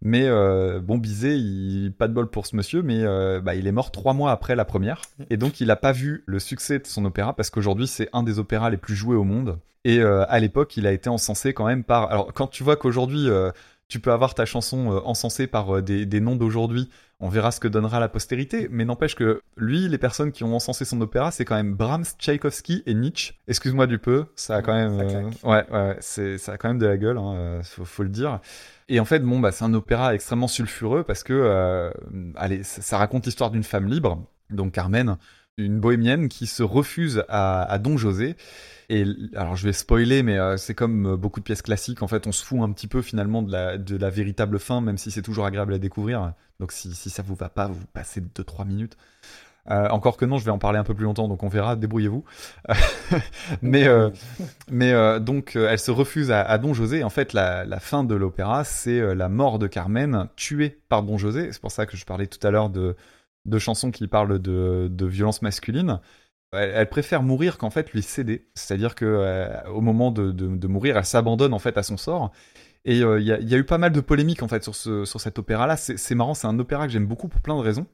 Mais bon, Bizet, pas de bol pour ce monsieur, mais bah, il est mort trois mois après la première. Et donc, il n'a pas vu le succès de son opéra, parce qu'aujourd'hui, c'est un des opéras les plus joués au monde. Et à l'époque, il a été encensé quand même par... Alors, quand tu vois qu'aujourd'hui, tu peux avoir ta chanson euh, encensée par euh, des, des noms d'aujourd'hui, on verra ce que donnera la postérité. Mais n'empêche que lui, les personnes qui ont encensé son opéra, c'est quand même Brahms, Tchaïkovski et Nietzsche. Excuse-moi du peu, ça a quand même... euh, ouais, ouais, c'est, ça a quand même de la gueule, hein, faut, faut le dire. Et en fait, bon, bah, c'est un opéra extrêmement sulfureux parce que, euh, allez, ça, ça raconte l'histoire d'une femme libre, donc Carmen, une bohémienne qui se refuse à, Don José. Et alors, je vais spoiler, mais euh, c'est comme euh, beaucoup de pièces classiques. En fait, on se fout un petit peu finalement de la, véritable fin, même si c'est toujours agréable à découvrir. Donc, si, si ça vous va pas, vous passez 2-3 minutes. Euh, encore que non, je vais en parler un peu plus longtemps, donc on verra, débrouillez-vous. mais mais donc, elle se refuse à, Don José. En fait, la, fin de l'opéra, c'est la mort de Carmen, tuée par Don José. C'est pour ça que je parlais tout à l'heure de, de chansons qui parlent de, de violence masculine. Elle, préfère mourir qu'en fait lui céder. C'est-à-dire que euh, au moment de, de, mourir, elle s'abandonne en fait à son sort. Et euh, il y, a, il y a eu pas mal de polémiques en fait sur, ce, sur cet opéra-là. C'est marrant, c'est un opéra que j'aime beaucoup pour plein de raisons.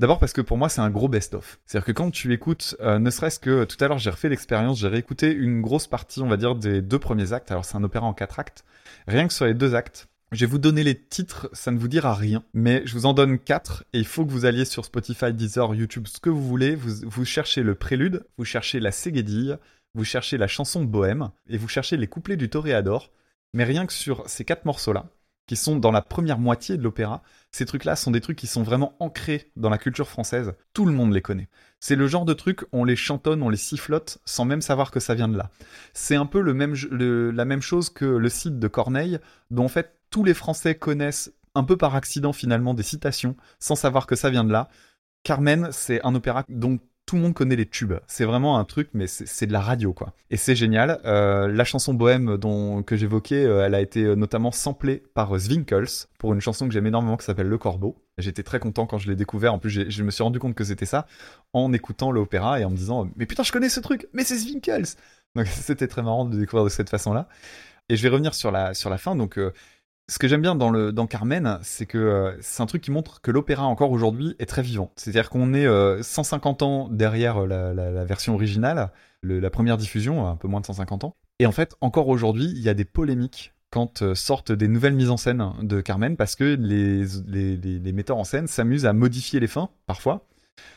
D'abord parce que pour moi c'est un gros best-of. C'est-à-dire que quand tu écoutes, euh, ne serait-ce que tout à l'heure j'ai refait l'expérience, j'ai réécouté une grosse partie, on va dire, des deux premiers actes. Alors c'est un opéra en quatre actes. Rien que sur les deux actes, je vais vous donner les titres, ça ne vous dira rien, mais je vous en donne quatre et il faut que vous alliez sur Spotify, Deezer, YouTube, ce que vous voulez. Vous, vous cherchez le prélude, vous cherchez la Ségédille, vous cherchez la chanson Bohème et vous cherchez les couplets du Toréador. Mais rien que sur ces quatre morceaux-là, qui sont dans la première moitié de l'opéra, ces trucs-là sont des trucs qui sont vraiment ancrés dans la culture française. Tout le monde les connaît. C'est le genre de truc, on les chantonne, on les sifflote, sans même savoir que ça vient de là. C'est un peu le même, la même chose que le site de Corneille, dont en fait tous les Français connaissent un peu par accident finalement des citations, sans savoir que ça vient de là. Carmen, c'est un opéra dont tout le monde connaît les tubes. C'est vraiment un truc, mais c'est de la radio, quoi. Et c'est génial. Euh, la chanson Bohème dont, que j'évoquais, euh, elle a été euh, notamment samplée par Zwinkels pour une chanson que j'aime énormément qui s'appelle Le Corbeau. J'étais très content quand je l'ai découvert. En plus, je me suis rendu compte que c'était ça en écoutant l'opéra et en me disant Mais putain, je connais ce truc Mais c'est Zwinkels Donc c'était très marrant de découvrir de cette façon-là. Et je vais revenir sur la, sur la fin. Donc, ce que j'aime bien dans, le, dans Carmen, c'est que euh, c'est un truc qui montre que l'opéra, encore aujourd'hui, est très vivant. C'est-à-dire qu'on est euh, 150 ans derrière euh, la, version originale, le- la première diffusion, un peu moins de 150 ans. Et en fait, encore aujourd'hui, il y a des polémiques quand euh, sortent des nouvelles mises en scène de Carmen, parce que les, les, les- metteurs en scène s'amusent à modifier les fins, parfois.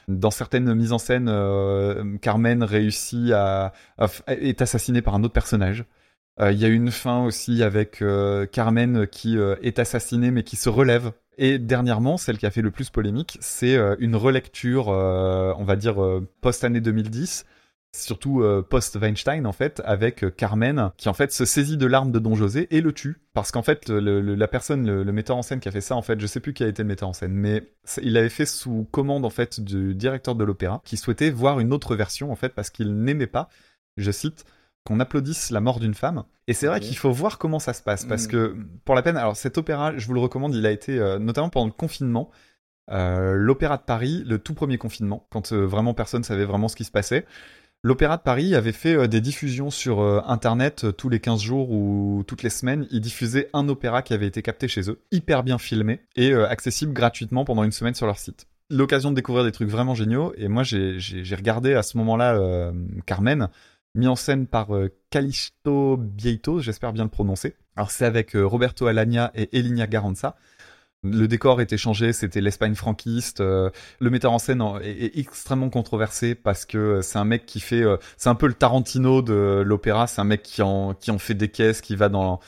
Dans certaines mises en scène, euh, Carmen réussit à, à est assassinée par un autre personnage. Euh, Il y a une fin aussi avec euh, Carmen qui euh, est assassinée mais qui se relève. Et dernièrement, celle qui a fait le plus polémique, c'est une relecture, on va dire, post-année 2010, surtout post-Weinstein en fait, avec Carmen qui en fait se saisit de l'arme de Don José et le tue. Parce qu'en fait, la personne, le, metteur en scène qui a fait ça, en fait, je sais plus qui a été le metteur en scène, mais il l'avait fait sous commande en fait du directeur de l'opéra qui souhaitait voir une autre version en fait parce qu'il n'aimait pas, je cite, qu'on applaudisse la mort d'une femme. Et c'est vrai qu'il faut voir comment ça se passe, parce Mm. que pour la peine, alors cet opéra, je vous le recommande, il a été euh, notamment pendant le confinement, euh, l'opéra de Paris, le tout premier confinement, quand euh, vraiment personne savait vraiment ce qui se passait. L'Opéra de Paris avait fait des diffusions sur Internet tous les 15 jours ou toutes les semaines. Ils diffusaient un opéra qui avait été capté chez eux, hyper bien filmé et accessible gratuitement pendant une semaine sur leur site. L'occasion de découvrir des trucs vraiment géniaux. Et moi, j'ai regardé à ce moment-là euh, Carmen, mis en scène par euh, Calixto Bieito, j'espère bien le prononcer. Alors c'est avec euh, Roberto Alagna et Elinia Garanza. Le décor était changé, c'était l'Espagne franquiste. euh, le metteur en scène est, extrêmement controversé parce que euh, c'est un mec qui fait, euh, c'est un peu le Tarantino de l'opéra. C'est un mec qui en qui en fait des caisses, qui va dans.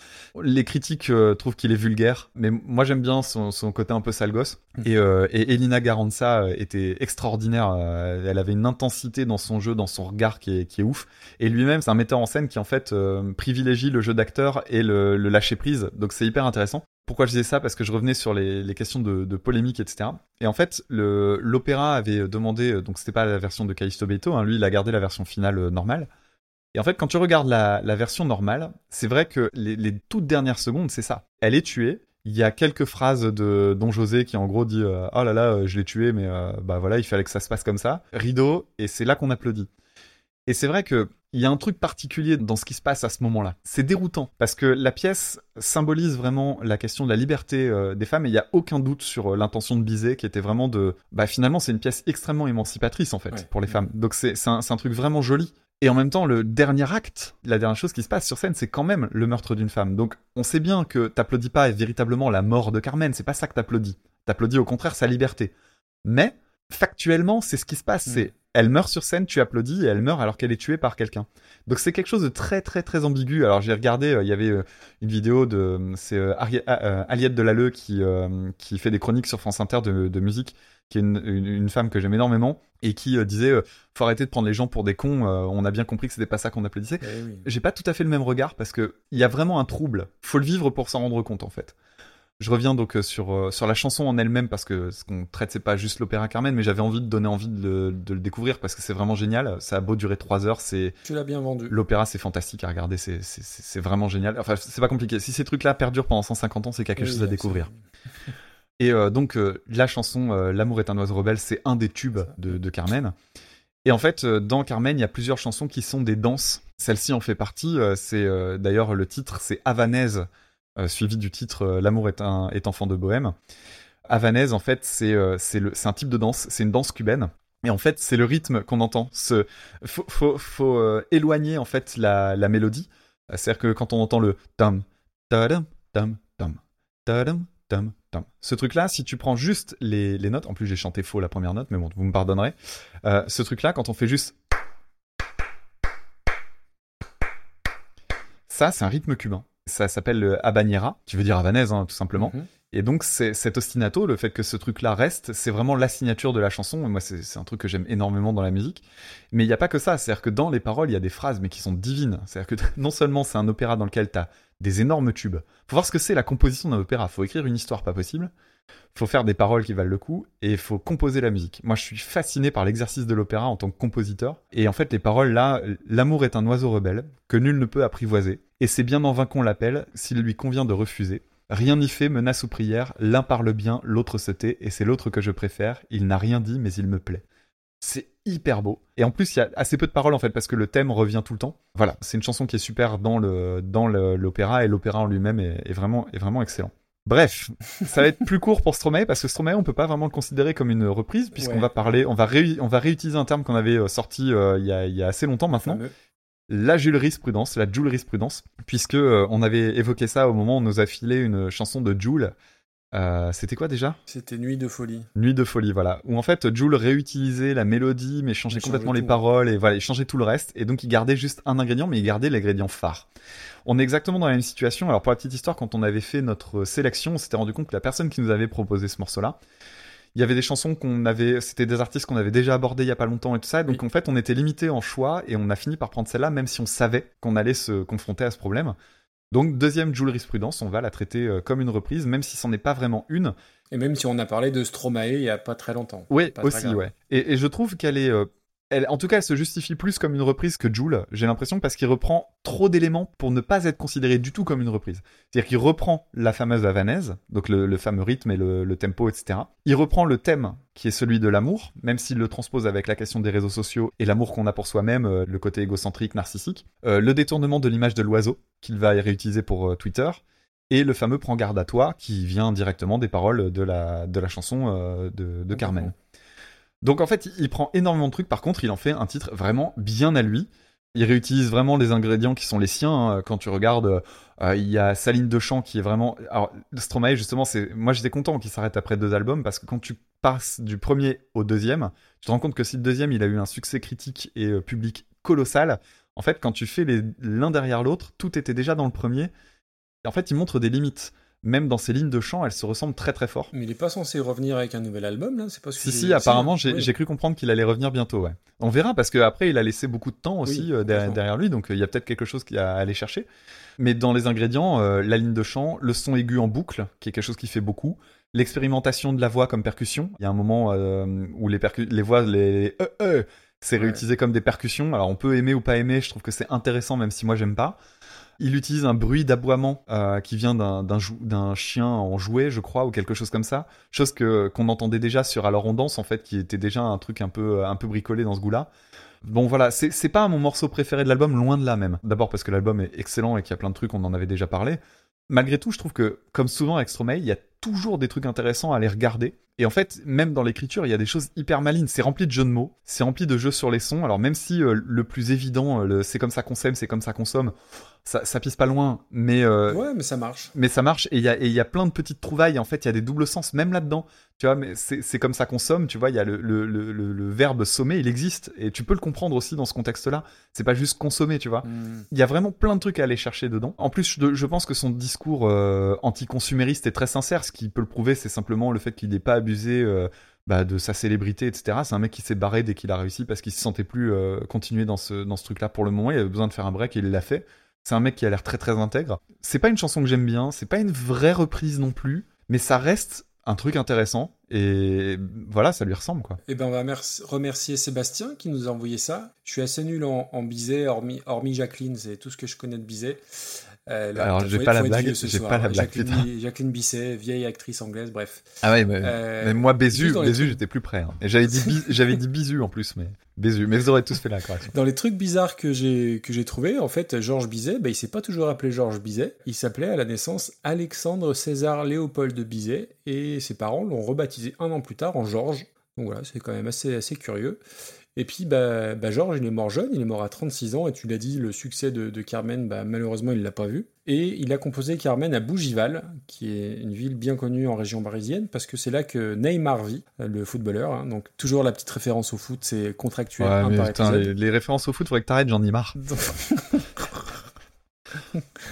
Les critiques trouvent qu'il est vulgaire, mais moi j'aime bien son, son côté un peu sale gosse. Et, euh, et Elina Garanza était extraordinaire. elle avait une intensité dans son jeu, dans son regard qui est, qui est ouf. Et lui-même, c'est un metteur en scène qui en fait euh, privilégie le jeu d'acteur et le, le lâcher prise. Donc c'est hyper intéressant. Pourquoi je disais ça Parce que je revenais sur les, questions de, polémique, etc. Et en fait, l'opéra avait demandé, euh, donc c'était pas la version de Callisto Beto, hein, lui il a gardé la version finale euh, normale. Et en fait, quand tu regardes la, version normale, c'est vrai que les, toutes dernières secondes, c'est ça. Elle est tuée, Il y a quelques phrases de Don José qui en gros dit euh, oh là là je l'ai tué mais bah voilà il fallait que ça se passe comme ça. Rideau et c'est là qu'on applaudit. Et c'est vrai que il y a un truc particulier dans ce qui se passe à ce moment-là. C'est déroutant parce que la pièce symbolise vraiment la question de la liberté euh, des femmes et il y a aucun doute sur euh, l'intention de Bizet qui était vraiment de bah finalement c'est une pièce extrêmement émancipatrice en fait Ouais. pour les femmes. Donc c'est un, un truc vraiment joli. Et en même temps, le dernier acte, la dernière chose qui se passe sur scène, c'est quand même le meurtre d'une femme. Donc, on sait bien que t'applaudis pas véritablement la mort de Carmen, c'est pas ça que t'applaudis. T'applaudis au contraire sa liberté. Mais, factuellement, c'est ce qui se passe. Mm. C'est, elle meurt sur scène, tu applaudis, et elle meurt alors qu'elle est tuée par quelqu'un. Donc, c'est quelque chose de très, très, très ambigu. Alors, j'ai regardé, euh, il y avait euh, une vidéo de, c'est euh, euh, Aliette Delalleux qui, qui fait des chroniques sur France Inter de, de musique, qui est une, une- une femme que j'aime énormément, et qui disait, faut arrêter de prendre les gens pour des cons, on a bien compris que c'était pas ça qu'on applaudissait. Eh oui. J'ai pas tout à fait le même regard parce que il y a vraiment un trouble. Faut le vivre pour s'en rendre compte en fait. Je reviens donc euh, sur euh, sur la chanson en elle-même parce que ce qu'on traite c'est pas juste l'opéra Carmen, mais j'avais envie de donner envie de le, de le découvrir parce que c'est vraiment génial. Ça a beau durer trois heures, c'est Tu l'as bien vendu. l'opéra c'est fantastique à regarder, c'est c'est c'est- vraiment génial. Enfin c'est pas compliqué. Si ces trucs-là perdurent pendant 150 ans, c'est quelque Oui, chose à découvrir. Et euh, donc euh, la chanson euh, L'amour est un oiseau rebelle, c'est un des tubes de, de Carmen. Et en fait, dans Carmen, il y a plusieurs chansons qui sont des danses. Celle-ci en fait partie. c'est d'ailleurs le titre, c'est Havanaise, suivi du titre euh, L'amour est un est enfant de bohème. Havanaise, en fait, c'est euh, c'est un type de danse. C'est une danse cubaine. Et en fait, c'est le rythme qu'on entend. Ce, faut faut, faut euh, éloigner en fait la, la mélodie. Euh, C'est-à-dire que quand on entend le tam tadam tam tam tadam tam tam, ce truc-là, si tu prends juste les, les notes, en plus j'ai chanté faux la première note, mais bon, vous me pardonnerez. Euh, ce truc-là, quand on fait juste ça, c'est un rythme cubain. Ça s'appelle le habanera, qui veut dire havanaise, hein, tout simplement. Mhm. Et donc, c'est cet ostinato, le fait que ce truc-là reste, c'est vraiment la signature de la chanson. Et moi, c'est c'est un truc que j'aime énormément dans la musique. Mais il n'y a pas que ça. C'est-à-dire que dans les paroles, il y a des phrases, mais qui sont divines. C'est-à-dire que non seulement c'est un opéra dans lequel tu as des énormes tubes. Faut voir ce que c'est la composition d'un opéra. Faut écrire une histoire pas possible. Faut faire des paroles qui valent le coup. Et il faut composer la musique. Moi, je suis fasciné par l'exercice de l'opéra en tant que compositeur. Et en fait, les paroles là, l'amour est un oiseau rebelle que nul ne peut apprivoiser. Et c'est bien en vain qu'on l'appelle s'il lui convient de refuser. Rien n'y fait, menace ou prière, l'un parle bien, l'autre se tait, et c'est l'autre que je préfère, il n'a rien dit, mais il me plaît. C'est hyper beau. Et en plus, il y a assez peu de paroles en fait, parce que le thème revient tout le temps. Voilà, c'est une chanson qui est super dans dans le- l'opéra, et l'opéra en lui-même est, est vraiment, est vraiment excellent. Bref, ça va être plus court pour Stromae, parce que Stromae, on peut pas vraiment le considérer comme une reprise, puisqu'on Ouais. va parler, on va, ré- on va réutiliser un terme qu'on avait euh, sorti euh, il y, a, il y a assez longtemps maintenant Fameux. la jurisprudence, la jurisprudence, puisque euh, on avait évoqué ça au moment où on nous a filé une chanson de Joule. Euh, C'était quoi déjà? C'était Nuit de folie. Nuit de folie, voilà. Où en fait Joule réutilisait la mélodie, mais changeait Il complètement les tout. paroles et voilà, il changeait tout le reste. Et donc il gardait juste un ingrédient, mais il gardait l'ingrédient phare. On est exactement dans la même situation. Alors pour la petite histoire, quand on avait fait notre sélection, on s'était rendu compte que la personne qui nous avait proposé ce morceau-là, il y avait des chansons qu'on avait, c'était des artistes qu'on avait déjà abordés il y a pas longtemps et tout ça. Donc en fait, on était limité en choix et on a fini par prendre celle-là, même si on savait qu'on allait se confronter à ce problème. Donc deuxième jurisprudence, on va la traiter euh, comme une reprise, même si c'en est pas vraiment une. Et même si on a parlé de Stromae il y a pas très longtemps. Oui, aussi, ouais. Et, et je trouve qu'elle est. elle, en tout cas, elle se justifie plus comme une reprise que Joule, j'ai l'impression, parce qu'il reprend trop d'éléments pour ne pas être considéré du tout comme une reprise. C'est-à-dire qu'il reprend la fameuse havanaise, donc le, le fameux rythme et le, le tempo, etc. Il reprend le thème qui est celui de l'amour, même s'il le transpose avec la question des réseaux sociaux et l'amour qu'on a pour soi-même, euh, le côté égocentrique, narcissique. Euh, le détournement de l'image de l'oiseau, qu'il va réutiliser pour euh, Twitter. Et le fameux Prends garde à toi, qui vient directement des paroles de la, de la chanson euh, de, de Carmen. Donc en fait, il- prend énormément de trucs. Par contre, il en fait un titre vraiment bien à lui. Il réutilise vraiment les ingrédients qui sont les siens. hein. Quand tu regardes, euh, il y a Saline de chant qui est vraiment. Alors Stromae, justement, c'est. Moi, j'étais content qu'il s'arrête après deux albums parce que quand tu passes du premier au deuxième, tu te rends compte que si le deuxième, il a eu un succès critique et euh, public colossal. En fait, quand tu fais les- l'un derrière l'autre, tout était déjà dans le premier. Et en fait, il montre des limites. Même dans ses lignes de chant, elles se ressemblent très très fort. Mais il est pas censé revenir avec un nouvel album, là C'est pas ce Si, si, apparemment, j'ai cru comprendre qu'il allait revenir bientôt, ouais. On verra, parce qu'après, il a laissé beaucoup de temps aussi Oui, euh, derrière, lui, donc euh, il y a peut-être quelque chose qu'il a à aller chercher. Mais dans les ingrédients, euh, la ligne de chant, le son aigu en boucle, qui est quelque chose qui fait beaucoup, l'expérimentation de la voix comme percussion. Il y a un moment où les, les voix, les, euh, euh, c'est Ouais. réutilisé comme des percussions. Alors on peut aimer ou pas aimer, je trouve que c'est intéressant, même si moi j'aime pas. Il utilise un bruit d'aboiement euh, qui vient d'un chien en jouet, je crois, ou quelque chose comme ça. Chose que qu'on entendait déjà sur Alors on danse, en fait, qui était déjà un truc un peu un peu bricolé dans ce goût-là. Bon voilà, c'est pas mon morceau préféré de l'album, loin de là même. D'abord parce que l'album est excellent et qu'il y a plein de trucs, on en avait déjà parlé. Malgré tout, je trouve que, comme souvent avec Stromae, il y a toujours des trucs intéressants à les regarder. Et en fait, même dans l'écriture, il y a des choses hyper malines. C'est rempli de jeux de mots, c'est rempli de jeux sur les sons. Alors même si euh, le plus évident, euh, c'est comme ça qu'on s'aime, c'est comme ça qu'on somme, ça, ça pisse pas loin, mais euh, Ouais, mais ça marche. mais ça marche et il y a, y plein de petites trouvailles. En fait, il y a des doubles sens même là-dedans. Tu vois, mais c'est comme ça qu'on somme. Tu vois, il y a le, le, le, le- le verbe sommer, il existe et tu peux le comprendre aussi dans ce contexte-là. C'est pas juste consommer, tu vois. Mm. Il y a vraiment plein de trucs à aller chercher dedans. En plus, je, je pense que son discours anticonsumériste est très sincère. Ce qui peut le prouver, c'est simplement le fait qu'il n'ait pas abusé euh, bah, de sa célébrité, etc. C'est un mec qui s'est barré dès qu'il a réussi parce qu'il se sentait plus euh, continuer dans ce, dans ce truc-là pour le moment. Il avait besoin de faire un break et il l'a fait. C'est un mec qui a l'air très très intègre. C'est pas une chanson que j'aime bien, c'est pas une vraie reprise non plus, mais ça reste un truc intéressant et voilà, ça lui ressemble quoi. Eh ben, on va merci- remercier Sébastien qui nous a envoyé ça. Je suis assez nul en, en Bizet, hormis, hormis Jacqueline, c'est tout ce que je connais de Bizet. Euh, là, Alors, j'ai pas la blague, j'ai pas la blague, Jacqueline, Jacqueline Bisset, vieille actrice anglaise, bref. Ah ouais, mais, Euh, mais moi Bézu, Bézu j'étais plus près. hein. Et j'avais dit j'avais dit Bisu en plus, mais Bézu. Mais vous aurez tous fait la correction. Dans les trucs bizarres que j'ai que j'ai trouvé, en fait, Georges Bizet, ben, il s'est pas toujours appelé Georges Bizet. Il s'appelait à la naissance Alexandre César Léopold de Bizet, et ses parents l'ont rebaptisé un an plus tard en Georges. Donc voilà, c'est quand même assez assez curieux. Et puis, bah, bah, Georges, il est mort jeune, il est mort à 36 ans, et tu l'as dit, le succès de, de Carmen, bah, malheureusement, il l'a pas vu. Et il a composé Carmen à Bougival, qui est une ville bien connue en région parisienne, parce que c'est là que Neymar vit, le footballeur. hein. donc, toujours la petite référence au foot, c'est contractuel, Ouais, un mais putain, les, les références au foot, faudrait que t'arrêtes, j'en ai marre.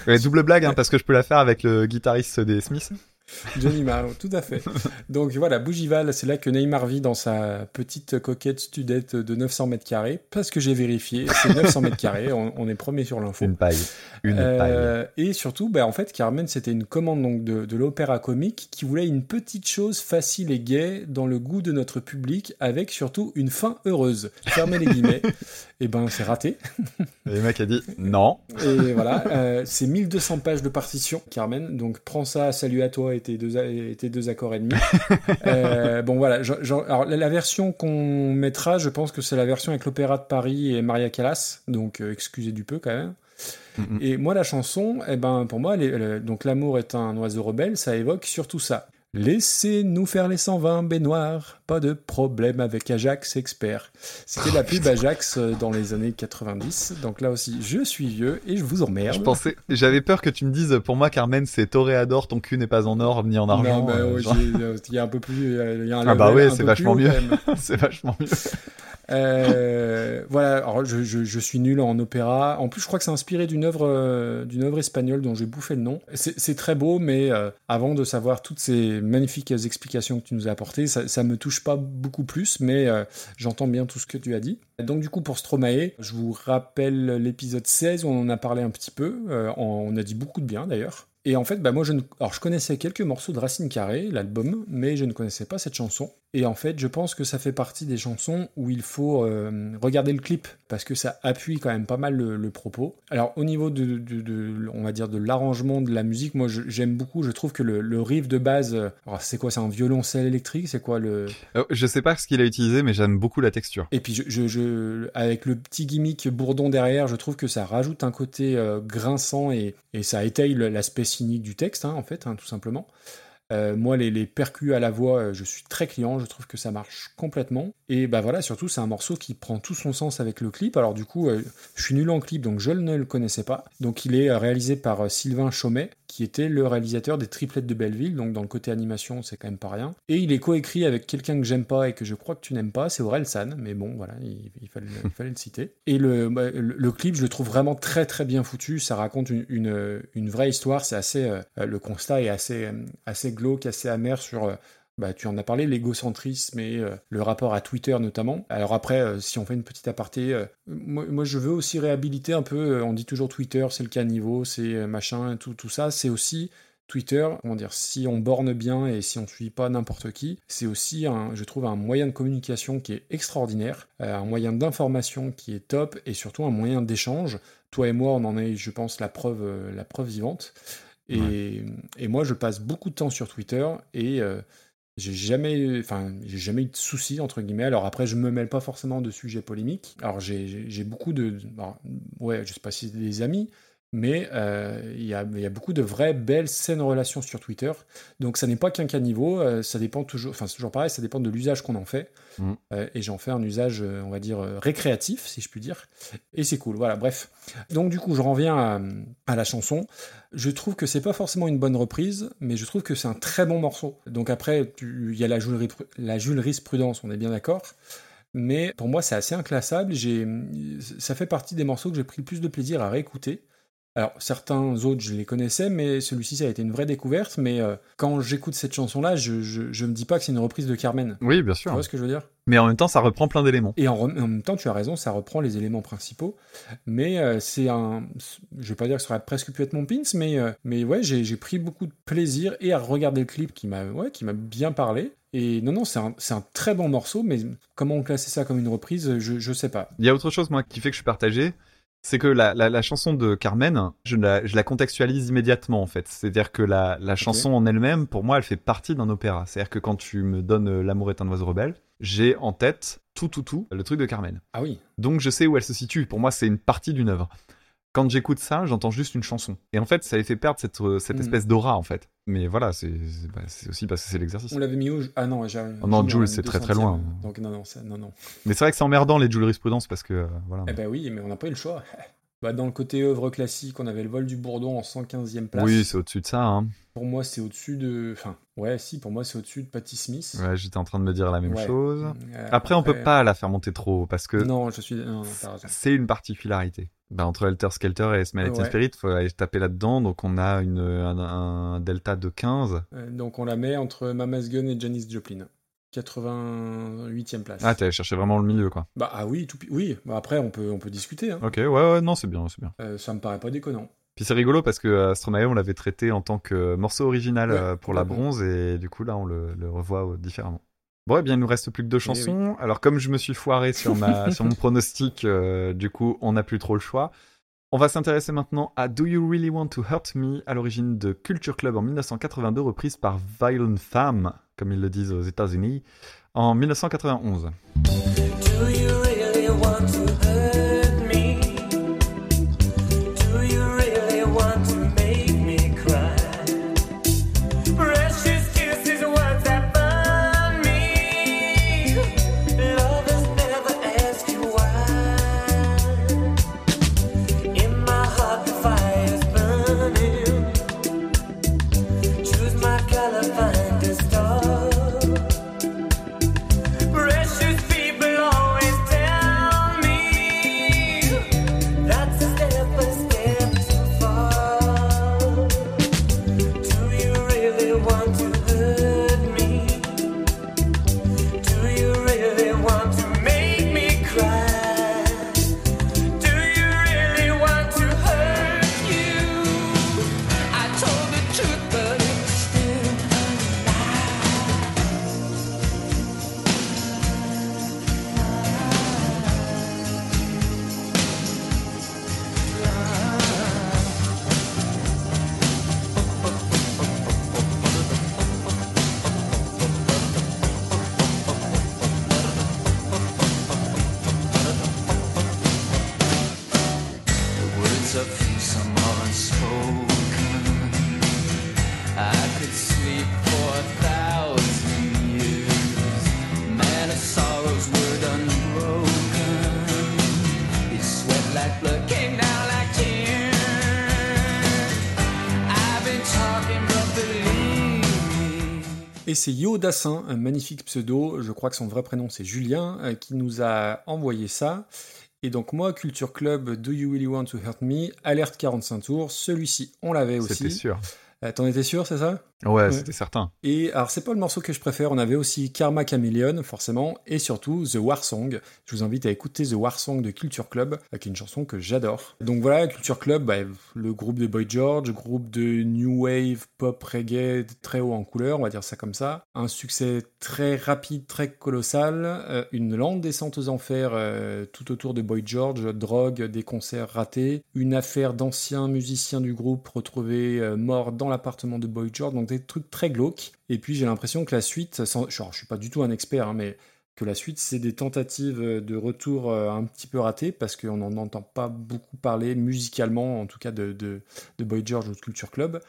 Ouais, double blague, hein, parce que je peux la faire avec le guitariste des Smiths. Johnny Marr, tout à fait. Donc voilà, Bougival, c'est là que Neymar vit dans sa petite coquette studette de 900 mètres carrés, parce que j'ai vérifié, c'est 900 mètres carrés, on, on est premier sur l'info. Une paille. Une Euh, et surtout, bah, en fait, Carmen, c'était une commande donc, de, de l'opéra comique qui voulait une petite chose facile et gaie dans le goût de notre public, avec surtout une fin heureuse. Fermez les guillemets. et ben, c'est raté. Et le mec a dit non. Et voilà, euh, c'est 1200 pages de partition, Carmen. Donc prends ça, salut à toi et tes deux, et tes deux accords et demi. Euh, bon voilà, alors, la, la version qu'on mettra, je pense que c'est la version avec l'Opéra de Paris et Maria Callas. Donc euh, excusez du peu quand même. Et moi, la chanson, eh ben, pour moi, elle est- elle- donc l'amour est un oiseau rebelle, ça évoque surtout ça. Laissez-nous faire les 120 baignoires, pas de problème avec Ajax expert. C'était la pub Ajax euh, dans les années 90, donc là aussi, je suis vieux et je vous emmerde. Je pensais, j'avais peur que tu me dises, pour moi, Carmen, c'est Toréador, ton cul n'est pas en or ni en argent. Non, bah, euh, ouais, euh, il y a un peu plus, il y a un Ah bah un c'est vachement mieux. c'est vachement mieux. Euh, voilà, alors je, je- je suis nul en opéra. En plus, je crois que c'est inspiré d'une œuvre, euh, d'une œuvre espagnole dont j'ai bouffé le nom. C'est c'est très beau, mais euh, avant de savoir toutes ces magnifiques explications que tu nous as apportées, ça, ça me touche pas beaucoup plus, mais euh, j'entends bien tout ce que tu as dit. Donc du coup, pour Stromae, je vous rappelle l'épisode 16 où on en a parlé un petit peu. Euh, on a dit beaucoup de bien d'ailleurs. Et en fait, bah moi, je. Alors, je connaissais quelques morceaux de Racine Carrée, l'album, mais je ne connaissais pas cette chanson. Et en fait, je pense que ça fait partie des chansons où il faut euh, regarder le clip, parce que ça appuie quand même pas mal le, le propos. Alors, au niveau de, de- de- on va dire, de l'arrangement de la musique, moi, j'aime beaucoup. Je trouve que le, le riff de base, euh, alors, c'est quoi C'est un violoncelle électrique C'est quoi le... Euh, je sais pas ce qu'il a utilisé, mais j'aime beaucoup la texture. Et puis, je, je- je- avec le petit gimmick bourdon derrière, je trouve que ça rajoute un côté euh, grinçant et, et ça étaye l'aspect cynique du texte, hein, en fait, hein, tout simplement. Euh, moi, les, percus à la voix, euh, je suis très client, je trouve que ça marche complètement. Et bah voilà, surtout, c'est un morceau qui prend tout son sens avec le clip. Alors du coup, euh, je suis nul en clip, donc je ne le connaissais pas. Donc il est réalisé par Sylvain Chaumet, qui était le réalisateur des Triplettes de Belleville, donc dans le côté animation, c'est quand même pas rien. Et il est coécrit avec quelqu'un que j'aime pas et que je crois que tu n'aimes pas, c'est Aurel San, mais bon, voilà, il, fallait, le citer. Et le, bah, le, clip, je le trouve vraiment très très bien foutu, ça raconte une, vraie histoire, c'est assez, euh, le constat est assez, euh, assez glauque, assez amer sur... bah, tu en as parlé, l'égocentrisme et euh, le rapport à Twitter notamment. Alors après, euh, si on fait une petite aparté, euh, moi, moi, je veux aussi réhabiliter un peu, on dit toujours Twitter, c'est le caniveau, c'est machin, tout, tout ça, c'est aussi Twitter, comment dire, si on borne bien et si on ne suit pas n'importe qui, c'est aussi, un, je trouve, un moyen de communication qui est extraordinaire, un moyen d'information qui est top et surtout un moyen d'échange. Toi et moi, on en est, je pense, la preuve, la preuve vivante. Et, et moi, je passe beaucoup de temps sur Twitter et j'ai jamais, enfin, j'ai jamais eu de soucis entre guillemets. Alors après, je me mêle pas forcément de sujets polémiques. Alors j'ai, j'ai- beaucoup de, ouais, je sais pas si des amis, mais euh, il y, a, il y a beaucoup de vraies belles saines relations sur Twitter. Donc ça n'est pas qu'un caniveau. euh, ça dépend toujours, enfin c'est toujours pareil, ça dépend de l'usage qu'on en fait. Mm. Euh, et j'en fais un usage, on va dire récréatif, si je puis dire. Et c'est cool. Voilà, bref. Donc du coup, je reviens à, à la chanson. Je trouve que c'est pas forcément une bonne reprise, mais je trouve que c'est un très bon morceau. Donc après, il y a la Jules, Ri- la Jules Rice-Prudence, on est bien d'accord. Mais pour moi, c'est assez inclassable. Ça fait partie des morceaux que j'ai pris le plus de plaisir à réécouter. Alors, certains autres, je les connaissais, mais celui-ci, ça a été une vraie découverte. Mais euh, quand j'écoute cette chanson-là, je, je, je me dis pas que c'est une reprise de Carmen. Oui, bien Tu sûr. vois ce que je veux dire? Mais en même temps, ça reprend plein d'éléments. et en, même temps, tu as raison, ça reprend les éléments principaux. Mais euh, c'est un. Je vais pas dire que ça aurait presque pu être mon pins, mais, euh, mais ouais, j'ai j'ai pris beaucoup de plaisir et à regarder le clip qui m'a ouais, qui m'a bien parlé. Et non, non, c'est un, c'est un très bon morceau, mais comment on classait ça comme une reprise, je, je sais pas. Il y a autre chose, moi, qui fait que je suis partagé. C'est que la, la, la chanson de Carmen, je la, je la contextualise immédiatement, en fait. C'est-à-dire que la, la chanson en elle-même, pour moi, elle fait partie d'un opéra. C'est-à-dire que quand tu me donnes euh, L'amour est un oiseau rebelle, j'ai en tête tout, tout, tout, le truc de Carmen. Ah oui. Donc je sais où elle se situe. Pour moi, c'est une partie d'une œuvre. Quand j'écoute ça, j'entends juste une chanson. Et en fait, ça les fait perdre cette, euh, cette Mm. espèce d'aura, en fait. Mais voilà, c'est bah, c'est aussi parce que c'est l'exercice. On l'avait mis où Ah non, j'ai. Oh non, en c'est très, très loin. Donc non, non, ça- non, non. Mais c'est vrai que c'est emmerdant, les jurisprudence, parce que, euh, voilà. Eh ben oui, mais on n'a pas eu le choix. Bah, dans le côté œuvre classique, on avait le vol du Bourdon en 115e place. Oui, c'est au-dessus de ça, hein. Pour moi, c'est au-dessus de. Enfin, ouais, si, pour moi, c'est au-dessus de Patti Smith. Ouais, j'étais en train de me dire la même Ouais. chose. Euh, Après, on peut après- pas la faire monter trop, parce que Non, je suis. C'est une particularité. Bah, entre Helter Skelter et Smell Ouais. Spirit, faut aller taper là-dedans, donc on a une, un, un delta de 15. Euh, Donc, on la met entre Mama's Gun et Janis Joplin. 88e place. Ah, t'es allé chercher vraiment le milieu, quoi. Bah, ah oui, tout, oui. Bah, après, on peut, on peut discuter. Hein. Ok, ouais, ouais, non, c'est bien, c'est bien. Euh, ça me paraît pas déconnant. Puis c'est rigolo parce que euh, Stromae, on l'avait traité en tant que morceau original Ouais, pour la bronze et du coup là on le, le revoit différemment. Bon, eh bien il nous reste plus que deux Eh chansons. Alors comme je me suis foiré sur ma sur mon pronostic, euh, du coup on n'a plus trop le choix. On va s'intéresser maintenant à Do You Really Want to Hurt Me à l'origine de Culture Club en 1982, reprise par Violent Femme, comme ils le disent aux États-Unis, en 1991. Do you really want to c'est Yo Dassin, un magnifique pseudo, je crois que son vrai prénom c'est Julien, euh, qui nous a envoyé ça. Et donc moi, Culture Club, Do You Really Want to Hurt Me, alerte 45 tours, celui-ci on l'avait C'était aussi. sûr. Euh, T'en étais sûr, c'est ça? Ouais, c'était certain. Et alors, c'est pas le morceau que je préfère. On avait aussi Karma Chameleon, forcément, et surtout The War Song. Je vous invite à écouter The War Song de Culture Club, qui est une chanson que j'adore. Donc voilà, Culture Club, bah, le groupe de Boy George, groupe de new wave, pop, reggae, très haut en couleur, on va dire ça comme ça. Un succès très rapide, très colossal, euh, une lente descente aux enfers euh, tout autour de Boy George, drogue, des concerts ratés, une affaire d'anciens musiciens du groupe retrouvés morts dans l'appartement de Boy George, donc des trucs très glauques. Et puis j'ai l'impression que la suite, sans, genre, je suis pas du tout un expert, hein, mais que la suite, c'est des tentatives de retour euh, un petit peu ratées, parce qu'on n'en entend pas beaucoup parler musicalement, en tout cas de, de, de Boy George ou de Culture Club.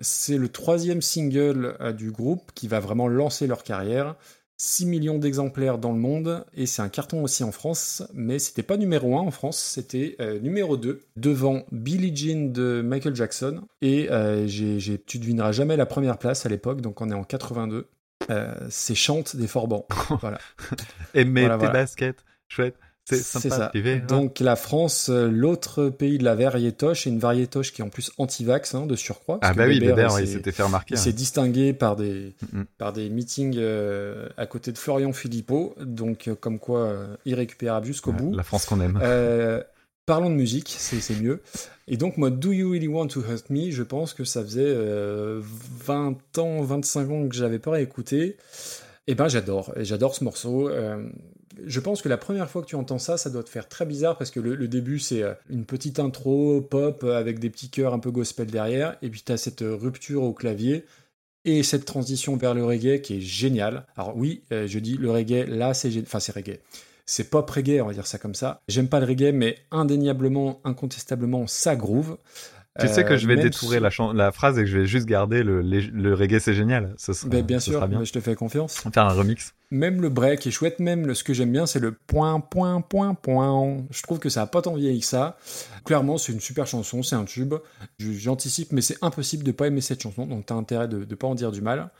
C'est le troisième single euh, du groupe qui va vraiment lancer leur carrière. 6 millions d'exemplaires dans le monde, et c'est un carton aussi en France, mais c'était pas numéro 1 en France, c'était euh, numéro 2, devant Billie Jean de Michael Jackson, et euh, j'ai, tu devineras jamais la première place à l'époque, donc on est en 82. Euh, c'est Chante des Forbans. voilà. Aimer Voilà, tes voilà. baskets, chouette. C'est sympa ça. hein. Donc la France, euh, l'autre pays de la variétoche, et une variétoche qui est en plus anti-vax hein, de surcroît. Ah bah que oui, Bébert, il s'était fait remarquer. Il hein. s'est distingué par des, Mm. par des meetings euh, à côté de Florian Philippot, donc euh, comme quoi euh, irrécupérable jusqu'au bout. La France qu'on aime. Parlons de musique, c'est mieux. Et donc moi, Do You Really Want to Hurt Me, je pense que ça faisait euh, 20 ans, 25 ans que j'avais pas réécouté. Et ben j'adore, et j'adore ce morceau. Euh, je pense que la première fois que tu entends ça, ça doit te faire très bizarre parce que le, début c'est euh, une petite intro pop euh, avec des petits chœurs un peu gospel derrière, et puis tu as cette euh, rupture au clavier et cette transition vers le reggae qui est géniale. Alors oui, je dis le reggae, là c'est enfin c'est reggae. C'est pop reggae, on va dire ça comme ça. J'aime pas le reggae, mais indéniablement, incontestablement, ça groove. Tu sais que Euh, je vais même détourer si- la, phrase et que je vais juste garder le, reggae, c'est génial. Ce sera, Ben, bien ce sûr, sera bien. mais je te fais confiance. Faire un remix. Même le break est chouette, même le- ce que j'aime bien, c'est le point, point, point, point. Je trouve que ça a pas tant vieilli que ça. Clairement, c'est une super chanson, c'est un tube. J'anticipe, mais c'est impossible de pas aimer cette chanson, donc t'as intérêt de, de pas en dire du mal.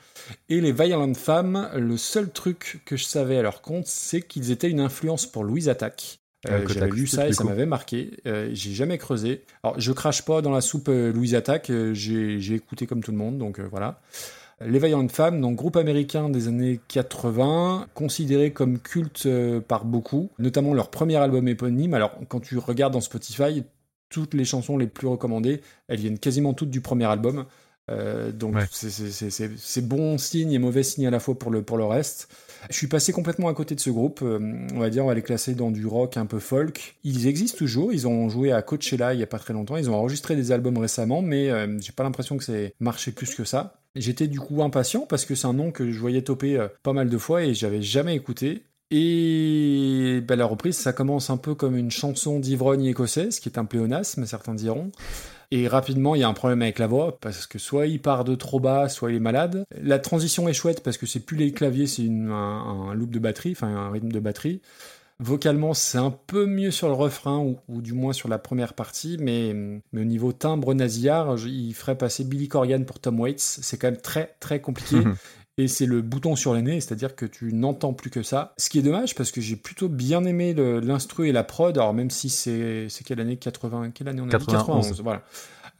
Et les Violent Femmes, le seul truc que je savais à leur compte, c'est qu'ils étaient une influence pour Louise Attaque. Euh, côté J'avais lu ça et ça m'avait marqué. Euh, j'ai jamais creusé. Alors, je crache pas dans la soupe euh, Louise Attaque. euh, j'ai écouté comme tout le monde, donc euh, voilà. Les Vaillantes Femmes, donc groupe américain des années 80, considéré comme culte par beaucoup, notamment leur premier album éponyme. Alors, quand tu regardes dans Spotify, toutes les chansons les plus recommandées, elles viennent quasiment toutes du premier album. Donc Ouais. c'est bon signe et mauvais signe à la fois pour le, pour le reste. Je suis passé complètement à côté de ce groupe. euh, on va dire, on va les classer dans du rock un peu folk. Ils existent toujours. Ils ont joué à Coachella il y a pas très longtemps. Ils ont enregistré des albums récemment, mais euh, j'ai pas l'impression que c'est marché plus que ça. J'étais du coup impatient parce que c'est un nom que je voyais toper euh, pas mal de fois et j'avais jamais écouté. Et ben, la reprise, ça commence un peu comme une chanson d'ivrogne écossaise, qui est un pléonasme, certains diront. Et rapidement, il y a un problème avec la voix, parce que soit il part de trop bas, soit il est malade. La transition est chouette, parce que c'est plus les claviers, c'est un, loop de batterie, enfin un rythme de batterie. Vocalement, c'est un peu mieux sur le refrain, ou, du moins sur la première partie, mais, mais au niveau timbre nasillard, il ferait passer Billy Corgan pour Tom Waits. C'est quand même très très compliqué. et c'est le bouton sur le nez, c'est-à-dire que tu n'entends plus que ça. Ce qui est dommage parce que j'ai plutôt bien aimé l'instru et la prod, alors même si c'est quelle année? 80 Quelle année on a 91. 91 voilà.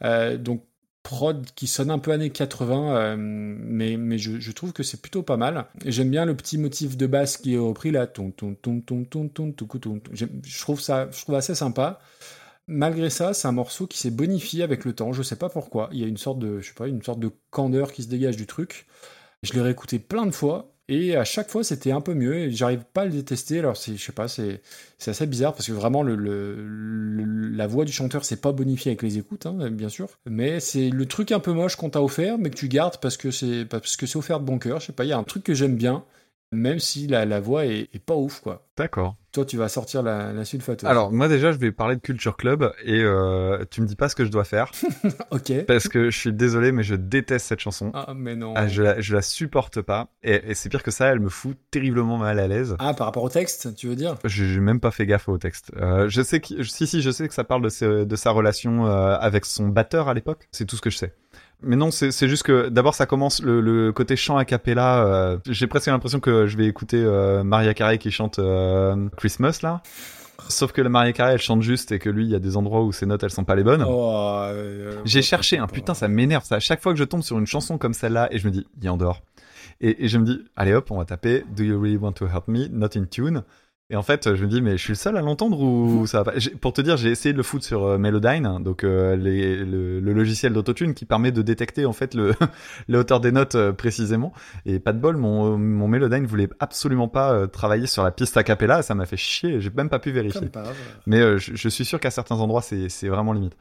Euh, donc prod qui sonne un peu années 80, euh, mais, je, je trouve que c'est plutôt pas mal. J'aime bien le petit motif de basse qui est repris là, ton ton ton ton ton ton ton Je trouve ça, je trouve assez sympa. Malgré ça, c'est un morceau qui s'est bonifié avec le temps. Je sais pas pourquoi. Il y a une sorte de, je sais pas, une sorte de candeur qui se dégage du truc. Je l'ai réécouté plein de fois et à chaque fois c'était un peu mieux. Et j'arrive pas à le détester. Alors je sais pas, c'est, assez bizarre parce que vraiment le- la voix du chanteur c'est pas bonifié avec les écoutes, hein, bien sûr. Mais c'est le truc un peu moche qu'on t'a offert, mais que tu gardes parce que c'est parce que c'est offert de bon cœur. Je sais pas, il y a un truc que j'aime bien, même si la, la voix est, est pas ouf quoi. D'accord. Toi tu vas sortir la, la sulfateuse. Alors, moi déjà, je vais parler de Culture Club et euh, tu me dis pas ce que je dois faire. ok. Parce que je suis désolé, mais je déteste cette chanson. Ah mais non. Ah, je, la, je la supporte pas. Et, et c'est pire que ça, elle me fout terriblement mal à l'aise. Ah, par rapport au texte, tu veux dire? J'ai même pas fait gaffe au texte. Euh, je sais que, si, si, je sais que ça parle de sa relation euh, avec son batteur à l'époque. C'est tout ce que je sais. Mais non, c'est juste que d'abord ça commence le, le côté chant a cappella. euh, J'ai presque l'impression que je vais écouter euh, Maria Carey qui chante euh, Christmas là. Sauf que la Maria Carey elle chante juste et que lui il y a des endroits où ses notes elles sont pas les bonnes. Oh, euh, J'ai cherché, un putain, ça m'énerve ça. À chaque fois que je tombe sur une chanson comme celle-là et je me dis, il est en dehors. Et, et je me dis, allez hop, on va taper Do you really want to help me? Not in tune. Et en fait, je me dis, mais je suis le seul à l'entendre ou ça va? Pas Pour te dire, j'ai essayé de le foutre sur euh, Melodyne, donc euh, les- le, le logiciel d'autotune qui permet de détecter en fait le, la hauteur des notes euh, précisément. Et pas de bol, mon, mon Melodyne voulait absolument pas euh, travailler sur la piste a cappella. Ça m'a fait chier. J'ai même pas pu vérifier. Mais je, je suis sûr qu'à certains endroits, c'est c'est vraiment limite.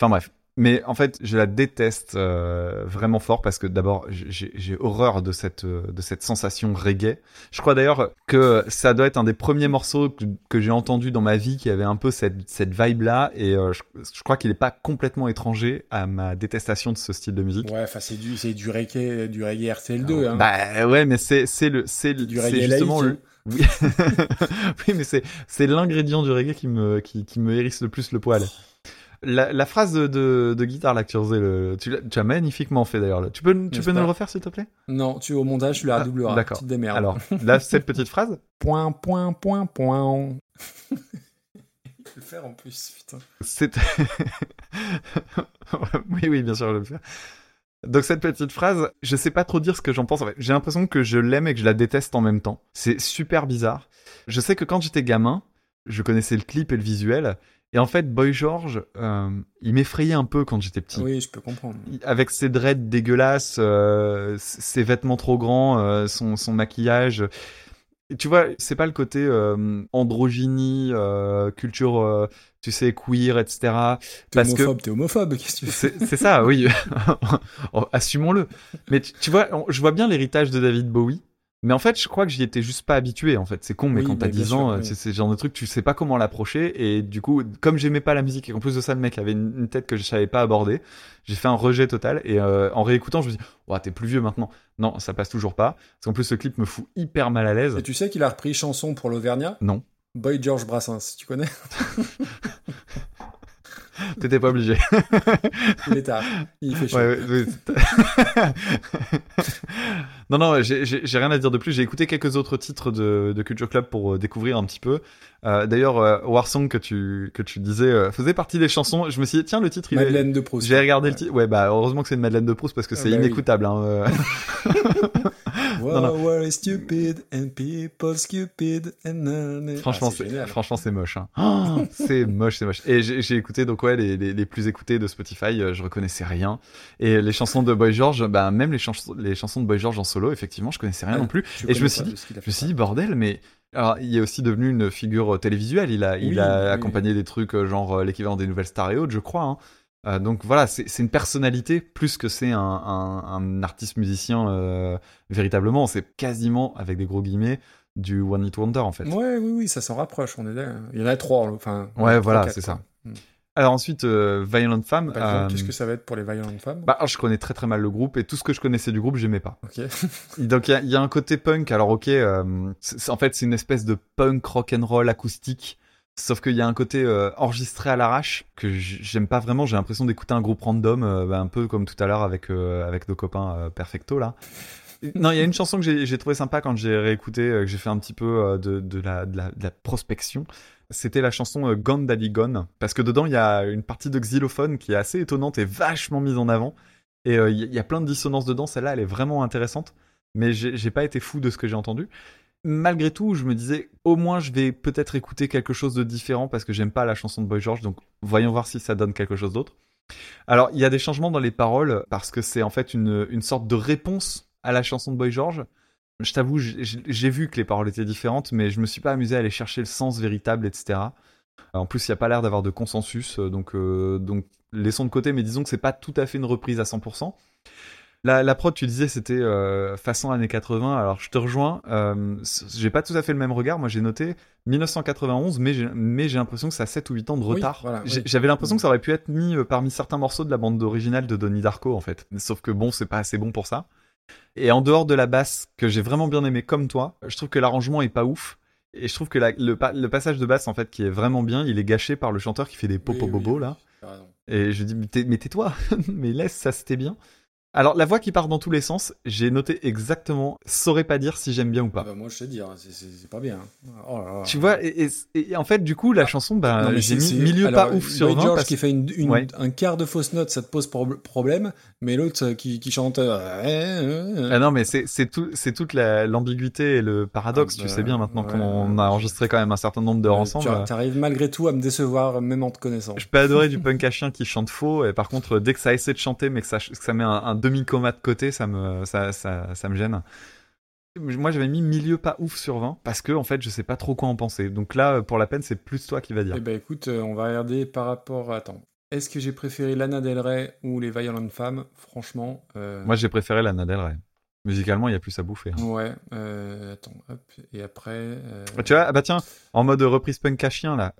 Enfin bref. Mais en fait, je la déteste euh, vraiment fort parce que d'abord, j'ai horreur de cette euh, de cette sensation reggae. Je crois d'ailleurs que ça doit être un des premiers morceaux que, que j'ai entendu dans ma vie qui avait un peu cette cette vibe là et euh, je, je crois qu'il est pas complètement étranger à ma détestation de ce style de musique. Ouais, enfin c'est du c'est du reggae du reggae RTL2 hein. Bah ouais, mais c'est c'est le c'est justement laïque, le oui, oui mais c'est c'est l'ingrédient du reggae qui me qui, qui me hérisse le plus le poil. La, la phrase de, de, de guitare là que tu faisais, le, tu, l'as- tu as magnifiquement fait d'ailleurs. Tu peux tu peux nous pas le refaire s'il te plaît? Non, tu au montage tu la redoubleras. Ah, D'accord. Tu te démerdes. Alors là cette petite phrase. point point point point. Je vais le faire en plus, putain. C'est oui oui bien sûr je vais le faire. Donc cette petite phrase, je sais pas trop dire ce que j'en pense. En fait, j'ai l'impression que je l'aime et que je la déteste en même temps. C'est super bizarre. Je sais que quand j'étais gamin, je connaissais le clip et le visuel. Et en fait, Boy George, euh, il m'effrayait un peu quand j'étais petit. Oui, je peux comprendre. Avec ses dreads dégueulasses, euh, ses vêtements trop grands, euh, son, son maquillage. Et tu vois, c'est pas le côté euh, androgynie, euh, culture, euh, tu sais, queer, etc. T'es Parce que homophobe, t'es homophobe, qu'est-ce que tu fais c'est ça, oui. Oh, Assumons-le. Mais tu, tu vois, on- je vois bien l'héritage de David Bowie. Mais en fait, je crois que j'y étais juste pas habitué. En fait, c'est con, mais Oui, quand bah, t'as bien 10 sûr, ans, oui. c'est le genre de truc, tu sais pas comment l'approcher. Et du coup, comme j'aimais pas la musique et qu'en plus de ça, le mec avait une, une tête que je savais pas aborder, j'ai fait un rejet total. Et euh, en réécoutant, je me dis, ouais, t'es plus vieux maintenant. Non, ça passe toujours pas. Parce qu'en plus, ce clip me fout hyper mal à l'aise. Et tu sais qu'il a repris chanson pour l'Auvergnat? Non, Boy George Brassens, tu connais? T'étais pas obligé. Il est tard, il fait chaud. Ouais, ouais, ouais. Non, non, j'ai rien à dire de plus. J'ai écouté quelques autres titres de, de Culture Club pour euh, découvrir un petit peu. Euh, D'ailleurs, euh, Warsong que tu que tu disais euh, faisait partie des chansons. Je me suis dit tiens le titre. il est- Madeleine de Proust. J'ai regardé le titre. Ouais, bah heureusement que c'est une Madeleine de Proust parce que Ah, c'est bah oui. inécoutable. Hein, euh. Wow, Non, non. we're stupid and people stupid and none. Franchement, Ah, franchement c'est moche. Hein. Oh, c'est moche, c'est moche. Et j'ai écouté donc ouais les, les, les plus écoutés de Spotify, euh, je reconnaissais rien. Et les chansons de Boy George, bah même les, chansons les chansons de Boy George en solo, effectivement, je connaissais rien Ah, non plus. Et je me suis dit, je me suis dit bordel, mais alors il est aussi devenu une figure euh, télévisuelle. Il a il a oui. accompagné des trucs euh, genre l'équivalent des nouvelles stars et autres, je crois. Hein. Euh, donc voilà, c'est une personnalité plus que c'est un, un, un artiste musicien euh, véritablement. C'est quasiment avec des gros guillemets du one hit wonder en fait. Ouais, oui, oui, ça s'en rapproche. On est là. Il y en a trois, enfin. Ouais, voilà, c'est ça. Hmm. Alors ensuite, euh, Violent Femmes. Euh, qu'est-ce que ça va être pour les Violent Femmes? bah, alors, je connais très très mal le groupe et tout ce que je connaissais du groupe, j'aimais pas. Ok. Donc il y y a un côté punk. Alors ok, en fait c'est une espèce de punk rock and roll acoustique. Sauf qu'il y a un côté euh, enregistré à l'arrache que j'aime pas vraiment. J'ai l'impression d'écouter un groupe random, euh, bah, un peu comme tout à l'heure avec euh, avec nos copains Perfecto là. Non, il y a une chanson que j'ai trouvé sympa quand j'ai réécouté, que j'ai fait un petit peu de, de, la, prospection. C'était la chanson Gone Daddy Gone, parce que dedans il y a une partie de xylophone qui est assez étonnante et vachement mise en avant. Et il y, a plein de dissonances dedans. Celle-là, elle est vraiment intéressante. Mais j'ai pas été fou de ce que j'ai entendu. Malgré tout, je me disais, au moins, je vais peut-être écouter quelque chose de différent parce que j'aime pas la chanson de Boy George. Donc, voyons voir si ça donne quelque chose d'autre. Alors, il y a des changements dans les paroles parce que c'est en fait une, sorte de réponse à la chanson de Boy George. Je t'avoue, j'ai vu que les paroles étaient différentes, mais je me suis pas amusé à aller chercher le sens véritable, etc. En plus, il n'y a pas l'air d'avoir de consensus, euh, donc, euh, donc laissons de côté, mais disons que c'est pas tout à fait une reprise à 100%. La, la prod, tu disais, c'était euh, façon années 80. Alors, je te rejoins. Euh, j'ai pas tout à fait le même regard. Moi, j'ai noté 1991, mais j'ai mais j'ai l'impression que ça a 7 ou 8 ans de Oui, retard. voilà, J'ai- oui. J'avais l'impression que ça aurait pu être mis euh, parmi certains morceaux de la bande originale de Donnie Darko, en fait. Sauf que bon, c'est pas assez bon pour ça. Et en dehors de la basse, que j'ai vraiment bien aimé comme toi, je trouve que l'arrangement est pas ouf. Et je trouve que la- le, pa- le passage de basse, en fait, qui est vraiment bien, il est gâché par le chanteur qui fait des popo Oui, oui, bobo, oui. là. Et je dis, mais tais-toi, mais laisse, ça c'était bien. Alors, la voix qui part dans tous les sens, j'ai noté exactement, saurais pas dire si j'aime bien ou pas. Bah, moi, je sais dire, c'est- c'est pas bien. Oh là là. Tu vois, et, et- et en fait, du coup, la chanson, bah, j'ai c'est- mis milieu alors, pas ouf sur Boy 20 George parce qui fait une, une- Ouais. un quart de fausse note, ça te pose prob- problème, mais l'autre euh, qui, qui chante. euh, Ah non, mais c'est tout, toute la- l'ambiguïté et le paradoxe. Ah tu bah, sais bien maintenant ouais, qu'on a enregistré quand même un certain nombre d'heures ensemble. tu arrives malgré tout à me décevoir, même en te connaissant. Je peux adorer du punk à chien qui chante faux, et par contre, dès que ça essaie de chanter, mais que ça, que ça met un, un demi-coma de côté, ça me, ça, ça, ça me gêne. Moi, j'avais mis milieu pas ouf sur 20, parce que, en fait, je sais pas trop quoi en penser. Donc là, pour la peine, c'est plus toi qui va dire. Eh ben écoute, euh, on va regarder par rapport. Attends. Est-ce que j'ai préféré Lana Del Rey ou les Violent Femmes? Franchement. euh, Moi, j'ai préféré la Del Rey. Musicalement, il y a plus à bouffer. hein. Ouais. euh, attends. Hop. Et après. euh, Ah, Tu vois, ah bah tiens, en mode reprise punk à chien, là,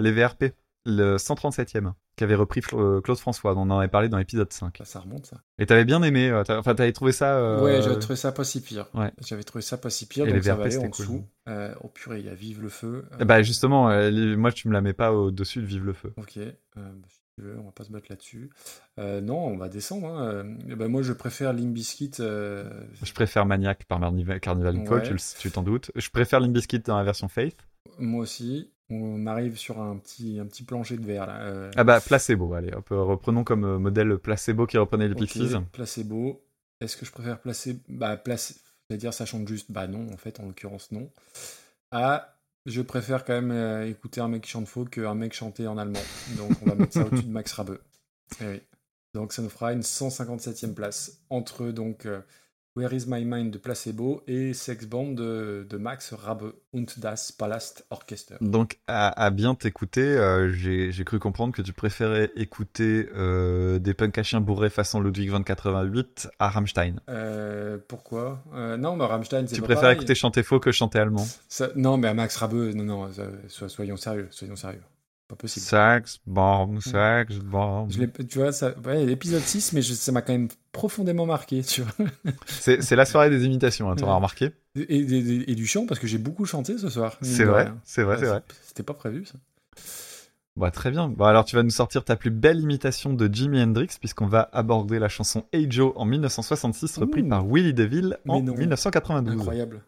les VRP, le 137e, qui avait repris euh, Claude François, dont on en avait parlé dans l'épisode 5. là, ça remonte ça. Et t'avais bien aimé, euh, t'as- enfin, t'avais trouvé ça. euh, Ouais, j'avais trouvé ça pas si pire. Ouais. J'avais trouvé ça pas si pire, Et donc les ça VRP, va aller en c'était cool. dessous. Euh, oh purée, il y a Vive le feu. Euh, Bah justement, moi tu me la mets pas au-dessus de Vive le Feu. Ok, bah, si tu veux, on va pas se battre là-dessus. Euh, non, on va descendre. hein. Eh ben, moi, je préfère Limp Bizkit. euh, Je préfère Maniac par Marniva- Carnival Ouais. tu t'en doutes. Je préfère Limp Bizkit dans la version Faith. moi aussi. On arrive sur un petit, un petit plancher de verre là. Euh, Ah bah Placebo, allez, hop, euh, reprenons comme euh, modèle Placebo qui reprenait les ok, Pixies. Placebo. Est-ce que je préfère placer Bah, place... c'est-à-dire ça chante juste. Bah non, en fait, en l'occurrence non. Ah, je préfère quand même euh, écouter un mec qui chante faux qu'un mec chanter en allemand. Donc on va mettre ça au-dessus de Max Rabeux. Eh oui. Donc ça nous fera une 157e place entre donc euh, Where is My Mind de Placebo et Sex Bomb de, de Max Rabeux und das Palast Orchester. Donc à, à bien t'écouter, euh, j'ai cru comprendre que tu préférais écouter euh, des punks à chiens bourrés façon Ludwig van 88 à Rammstein. Euh, pourquoi? Euh, Non, mais Rammstein, c'est Tu pas préfères pareil. écouter chanter faux que chanter allemand? Ça- non, mais à Max Rabeux, non, non, ça- soyons sérieux, soyons sérieux. Pas possible. Sax, bomb, sax, bomb. Je tu vois, ça, ouais, l'épisode 6, mais je- ça m'a quand même profondément marqué, tu vois. C'est c'est la soirée des imitations, hein, t'auras Ouais. remarqué Et, et- et du chant, parce que j'ai beaucoup chanté ce soir. C'est vrai, rien. c'est vrai, Ouais, c'est vrai. C'était pas prévu, ça. Bah très bien. Bah alors tu vas nous sortir ta plus belle imitation de Jimi Hendrix puisqu'on va aborder la chanson Hey Joe en 1966 reprise par Willie DeVille en Mais non. 1992. Incroyable.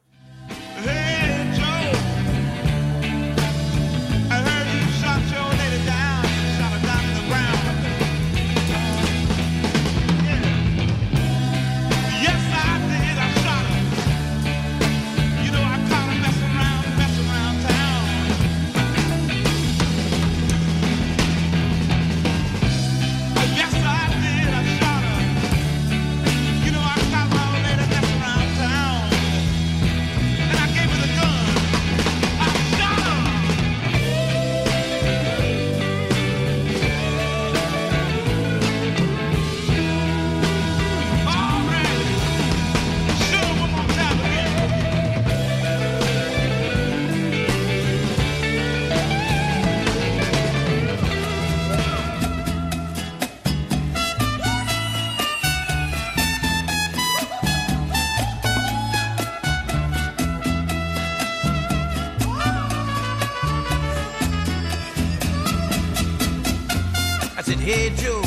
Hey, Joe,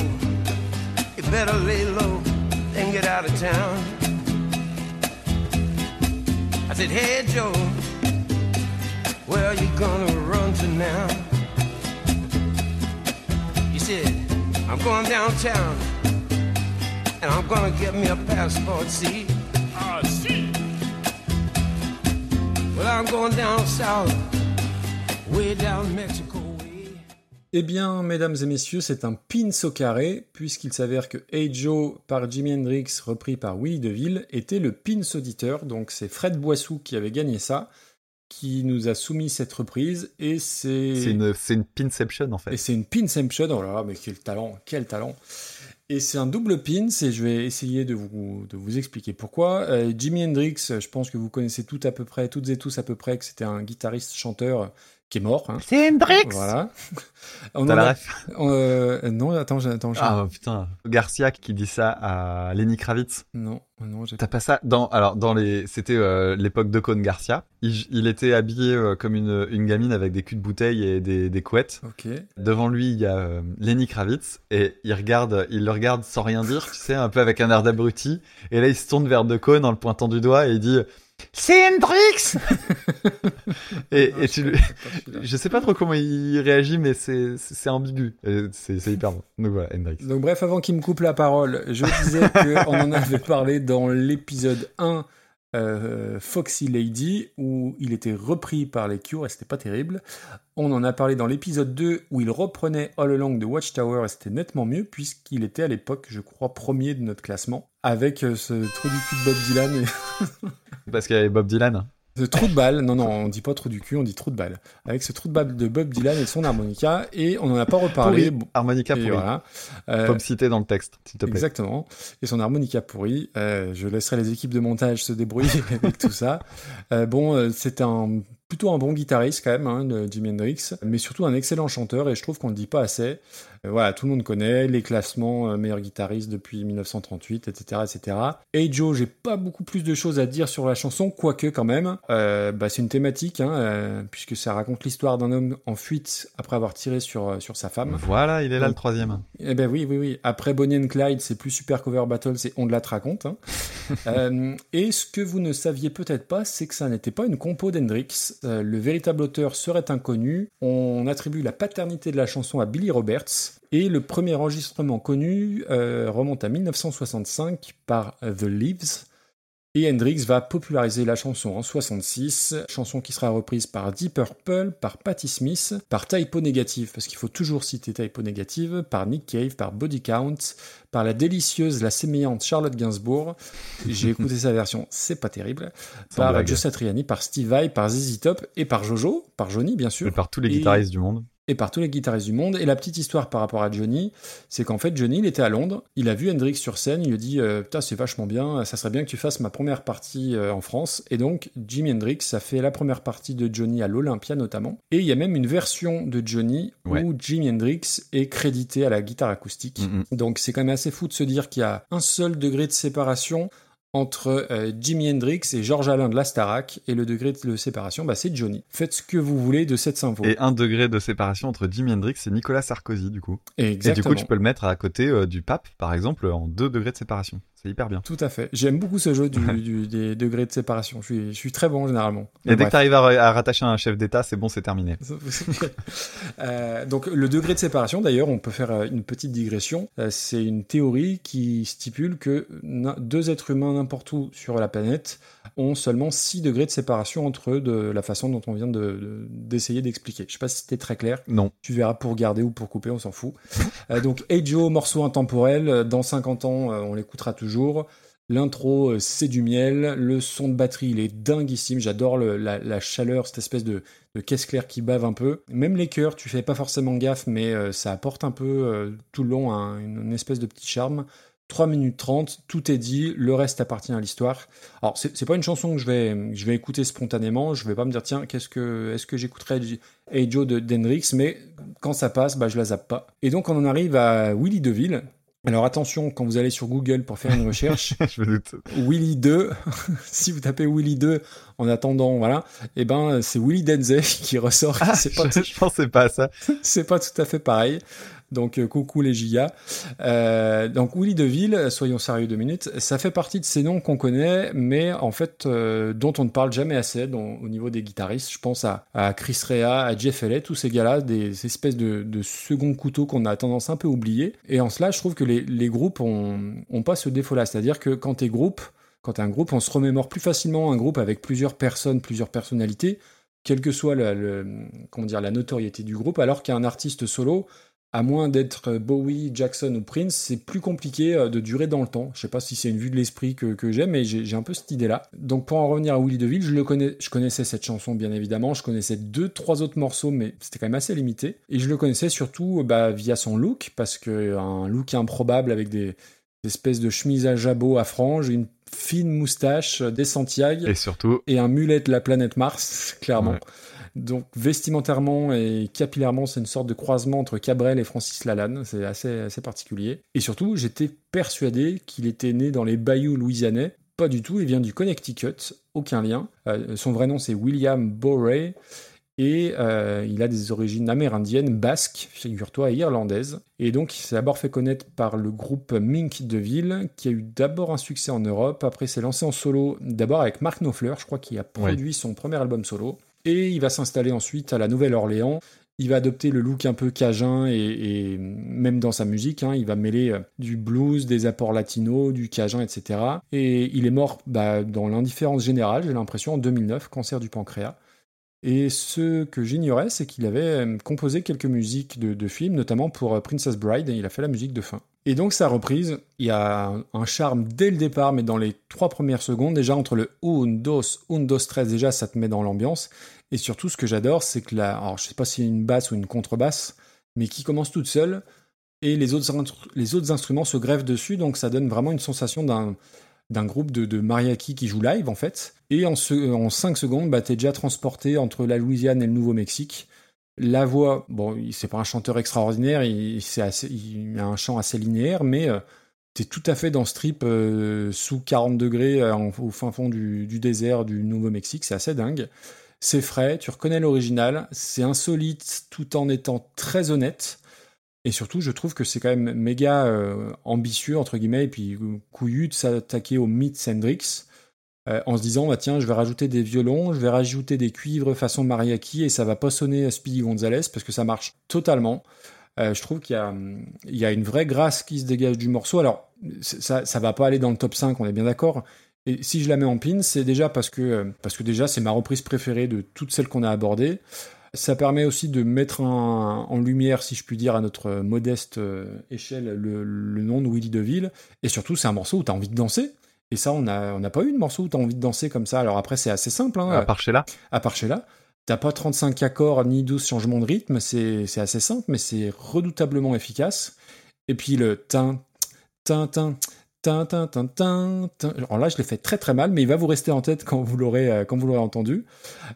you better lay low and get out of town. I said, hey, Joe, where are you gonna run to now? He said, I'm going downtown and I'm gonna get me a passport, see? Oh, see. Well, I'm going down south, way down Mexico. Eh bien, mesdames et messieurs, c'est un pins au carré, puisqu'il s'avère que Hey Joe par Jimi Hendrix, repris par Willie DeVille, était le pins auditeur. Donc, c'est Fred Boissou qui avait gagné ça, qui nous a soumis cette reprise, et c'est. C'est une, pinception en fait. Et c'est une pinception, oh là là, mais quel talent, quel talent. Et c'est un double pins, et je vais essayer de vous, de vous expliquer pourquoi. Euh, Jimi Hendrix, je pense que vous connaissez tout à peu près, toutes et tous à peu près, que c'était un guitariste-chanteur qui est mort. Hein. C'est Hendrix Voilà. On T'as la ref? Euh, non, attends, attends, Ah putain, Garcia qui dit ça à Lenny Kravitz. non, non, j'ai T'as pas ça dans alors dans les c'était euh, l'époque de Cône Garcia. Il, il était habillé euh, comme une, une gamine avec des culs de bouteille et des, des couettes. Ok. Devant lui, il y a euh, Lenny Kravitz et il regarde, il le regarde sans rien dire, tu sais, un peu avec un air d'abruti. Et là, il se tourne vers De Cône en le pointant du doigt et il dit C'est Hendrix Et, et tu lui- je sais pas trop comment il réagit, mais c'est ambigu. C'est hyper bon. Donc voilà, Hendrix. Donc bref, avant qu'il me coupe la parole, je disais qu'on en avait parlé dans l'épisode 1 euh, Foxy Lady, où il était repris par les Cure et c'était pas terrible. On en a parlé dans l'épisode 2 où il reprenait All Along de Watchtower et c'était nettement mieux puisqu'il était à l'époque, je crois, premier de notre classement avec euh, ce trou du cul de Bob Dylan et Parce qu'il y avait Bob Dylan. Ce trou de balle. Non, non, on dit pas trou du cul, on dit trou de balle. Avec ce trou de balle de Bob Dylan et son harmonica et on en a pas reparlé. Pourri. Harmonica pourri. voilà. Euh, Faut me citer dans le texte, s'il te plaît. Exactement. Et son harmonica pourri. Euh, je laisserai les équipes de montage se débrouiller avec tout ça. Euh, bon, euh, c'est un plutôt un bon guitariste quand même, hein, de Jimi Hendrix, mais surtout un excellent chanteur et je trouve qu'on ne le dit pas assez. Euh, voilà, tout le monde connaît les classements euh, meilleurs guitaristes depuis 1938, etc., etc. Hey Joe, j'ai pas beaucoup plus de choses à dire sur la chanson, quoique quand même, euh, bah, c'est une thématique, hein, euh, puisque ça raconte l'histoire d'un homme en fuite après avoir tiré sur, sur sa femme. Voilà, il est là Donc, le troisième. Eh ben oui, oui, oui. Après Bonnie and Clyde, c'est plus Super Cover Battle, c'est On de la te raconte. hein. Et ce que vous ne saviez peut-être pas, c'est que ça n'était pas une compo d'Hendrix. Euh, le véritable auteur serait inconnu. On attribue la paternité de la chanson à Billy Roberts. Et le premier enregistrement connu euh, remonte à 1965 par The Leaves. Et Hendrix va populariser la chanson en 66, chanson qui sera reprise par Deep Purple, par Patti Smith, par Typo Negative, parce qu'il faut toujours citer Typo Negative, par Nick Cave, par Body Count, par la délicieuse, la sémillante Charlotte Gainsbourg. J'ai écouté sa version, c'est pas terrible. Sans Par. Joe Satriani, par Steve Vai, par ZZ Top et par Jojo, par Johnny bien sûr Et par tous les Et- guitaristes du monde. Et par tous les guitaristes du monde. Et la petite histoire par rapport à Johnny, c'est qu'en fait, Johnny, il était à Londres, il a vu Hendrix sur scène, il lui a dit euh, Putain, c'est vachement bien, ça serait bien que tu fasses ma première partie euh, en France. Et donc, Jimi Hendrix a fait la première partie de Johnny à l'Olympia notamment. Et il y a même une version de Johnny Ouais. où Jimi Hendrix est crédité à la guitare acoustique. Donc, c'est quand même assez fou de se dire qu'il y a un seul degré de séparation entre euh, Jimi Hendrix et George Alain de la Starac, et le degré de séparation, bah, c'est Johnny. Faites ce que vous voulez de cette sympho. Et un degré de séparation entre Jimi Hendrix et Nicolas Sarkozy, du coup. Et du coup, tu peux le mettre à côté euh, du pape, par exemple, en deux degrés de séparation. C'est hyper bien. Tout à fait. J'aime beaucoup ce jeu du, du- des degrés de séparation. Je suis, je suis très bon généralement. Et dès que tu arrives à, à rattacher un chef d'État, c'est bon, c'est terminé. Euh, donc le degré de séparation, d'ailleurs, on peut faire euh, une petite digression. Euh, c'est une théorie qui stipule que deux êtres humains n'importe où sur la planète ont seulement 6 degrés de séparation entre eux de la façon dont on vient de- de- d'essayer d'expliquer. Je sais pas si c'était très clair. Non. Tu verras pour garder ou pour couper, on s'en fout. Euh, donc Hey Joe, morceau intemporel, dans 50 ans, euh, on l'écoutera toujours. L'intro, euh, c'est du miel. Le son de batterie, il est dinguissime. J'adore la, la chaleur, cette espèce de, de caisse claire qui bave un peu. Même les chœurs, tu fais pas forcément gaffe, mais ça apporte un peu euh, tout le long un- une, une espèce de petit charme. 3 minutes 30, tout est dit, le reste appartient à l'histoire. Alors, c'est pas une chanson que je vais, je vais écouter spontanément, je vais pas me dire, tiens, qu'est-ce que, est-ce que j'écouterais Hey Joe de d'Hendrix, mais quand ça passe, bah, je la zappe pas. Et donc, on en arrive à Willy DeVille. Alors, attention, quand vous allez sur Google pour faire une recherche, Je doute. Willy 2, si vous tapez Willy 2 en attendant, voilà, et ben, c'est Willy Denzel qui ressort. Ah, pas, je, je pensais pas à ça. c'est pas tout à fait pareil. Donc euh, coucou les gigas. Euh, donc Willy DeVille, soyons sérieux deux minutes, ça fait partie de ces noms qu'on connaît, mais en fait euh, dont on ne parle jamais assez dont- au niveau des guitaristes. Je pense à, Chris Rea, à Jeff Elliott, tous ces gars-là, des espèces de, second couteau qu'on a tendance un peu à oublier. Et en cela, je trouve que les, groupes ont, pas ce défaut-là, c'est-à-dire que quand t'es groupe, quand t'es un groupe, on se remémore plus facilement un groupe avec plusieurs personnes, plusieurs personnalités, quelle que soit dire, la notoriété du groupe, alors qu'un artiste solo, à moins d'être Bowie, Jackson ou Prince, c'est plus compliqué euh, de durer dans le temps. Je sais pas si c'est une vue de l'esprit que, que j'ai, mais j'ai j'ai un peu cette idée-là. Donc pour en revenir à Willy DeVille, je, le connais, je connaissais cette chanson bien évidemment, je connaissais deux, trois autres morceaux, mais c'était quand même assez limité. Et je le connaissais surtout bah, via son look, parce que un look improbable avec des, des espèces de chemises à jabot à franges, une fine moustache, des Santiago Et surtout, et un mulet de la planète Mars, clairement. Ouais. Donc vestimentairement et capillairement, c'est une sorte de croisement entre Cabrel et Francis Lalanne. C'est assez, assez particulier. Et surtout, j'étais persuadé qu'il était né dans les bayous louisianais. Pas du tout, il vient du Connecticut, aucun lien. Euh, son vrai nom c'est William Borey et euh, il a des origines amérindiennes, basques, figure-toi, et irlandaises. Et donc il s'est d'abord fait connaître par le groupe Mink de Ville, qui a eu d'abord un succès en Europe, après s'est lancé en solo, d'abord avec Mark Knopfler, je crois qu'il a produit son premier album solo. Et il va s'installer ensuite à la Nouvelle-Orléans. Il va adopter le look un peu cajun et, même dans sa musique, hein, il va mêler euh, du blues, des apports latinos, du cajun, etc. Et il est mort bah, dans l'indifférence générale, j'ai l'impression, en 2009, cancer du pancréas. Et ce que j'ignorais, c'est qu'il avait euh, composé quelques musiques de, films, notamment pour euh, Princess Bride, et il a fait la musique de fin. Et donc sa reprise, il y a un- charme dès le départ, mais dans les trois premières secondes, déjà entre le un, dos, un, dos, tres, déjà ça te met dans l'ambiance. Et surtout, ce que j'adore, c'est que la, alors je sais pas si c'est une basse ou une contrebasse, mais qui commence toute seule, et les autres, les autres instruments se greffent dessus, donc ça donne vraiment une sensation d'un d'un groupe de, de mariachi qui joue live en fait. Et en, ce, en 5 secondes, bah, t'es déjà transporté entre la Louisiane et le Nouveau-Mexique. La voix, bon, c'est pas un chanteur extraordinaire, il, assez- il a un chant assez linéaire, mais euh, t'es tout à fait dans ce trip euh, sous 40 degrés euh, au fin fond du, du désert du Nouveau-Mexique, c'est assez dingue. C'est frais, tu reconnais l'original, c'est insolite tout en étant très honnête. Et surtout, je trouve que c'est quand même méga euh, ambitieux, entre guillemets, et puis couillu de s'attaquer au mythe Hendrix euh, en se disant, bah, tiens, je vais rajouter des violons, je vais rajouter des cuivres façon mariachi, et ça va pas sonner à Speedy Gonzalez, parce que ça marche totalement. Euh, je trouve qu'il y a, une vraie grâce qui se dégage du morceau. Alors, ça, ça va pas aller dans le top 5, on est bien d'accord. Et si je la mets en pin, c'est déjà parce que, parce que déjà, c'est ma reprise préférée de toutes celles qu'on a abordées. Ça permet aussi de mettre en, en lumière, si je puis dire, à notre modeste euh, échelle, le, le nom de Willy DeVille. Et surtout, c'est un morceau où tu as envie de danser. Et ça, on n'a on pas eu de morceau où tu as envie de danser comme ça. Alors après, c'est assez simple. Hein, À part chez là. à part chez là. T'as pas 35 accords ni 12 changements de rythme, c'est assez simple, mais c'est redoutablement efficace. Et puis le tin, tin, tin, tin. Alors là, je l'ai fait très très mal, mais il va vous rester en tête quand vous l'aurez euh, quand vous l'aurez entendu.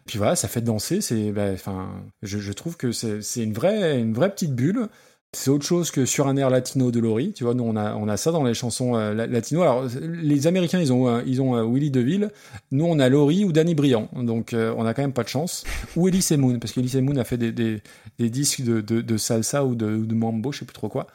Puis voilà, ça fait danser. C'est, bah, enfin, je, je trouve que c'est c'est une vraie une vraie petite bulle. C'est autre chose que sur un air latino de Laurie. Tu vois, nous on a on a ça dans les chansons euh, la- latino. Alors les Américains ils ont euh, ils ont euh, Willie DeVille. Nous on a Laurie ou Danny Briand. Donc euh, on a quand même pas de chance. Ou Elise Moon parce qu'Elise Moon a fait des, des, des disques de, de, salsa ou de, mambo, je sais plus trop quoi.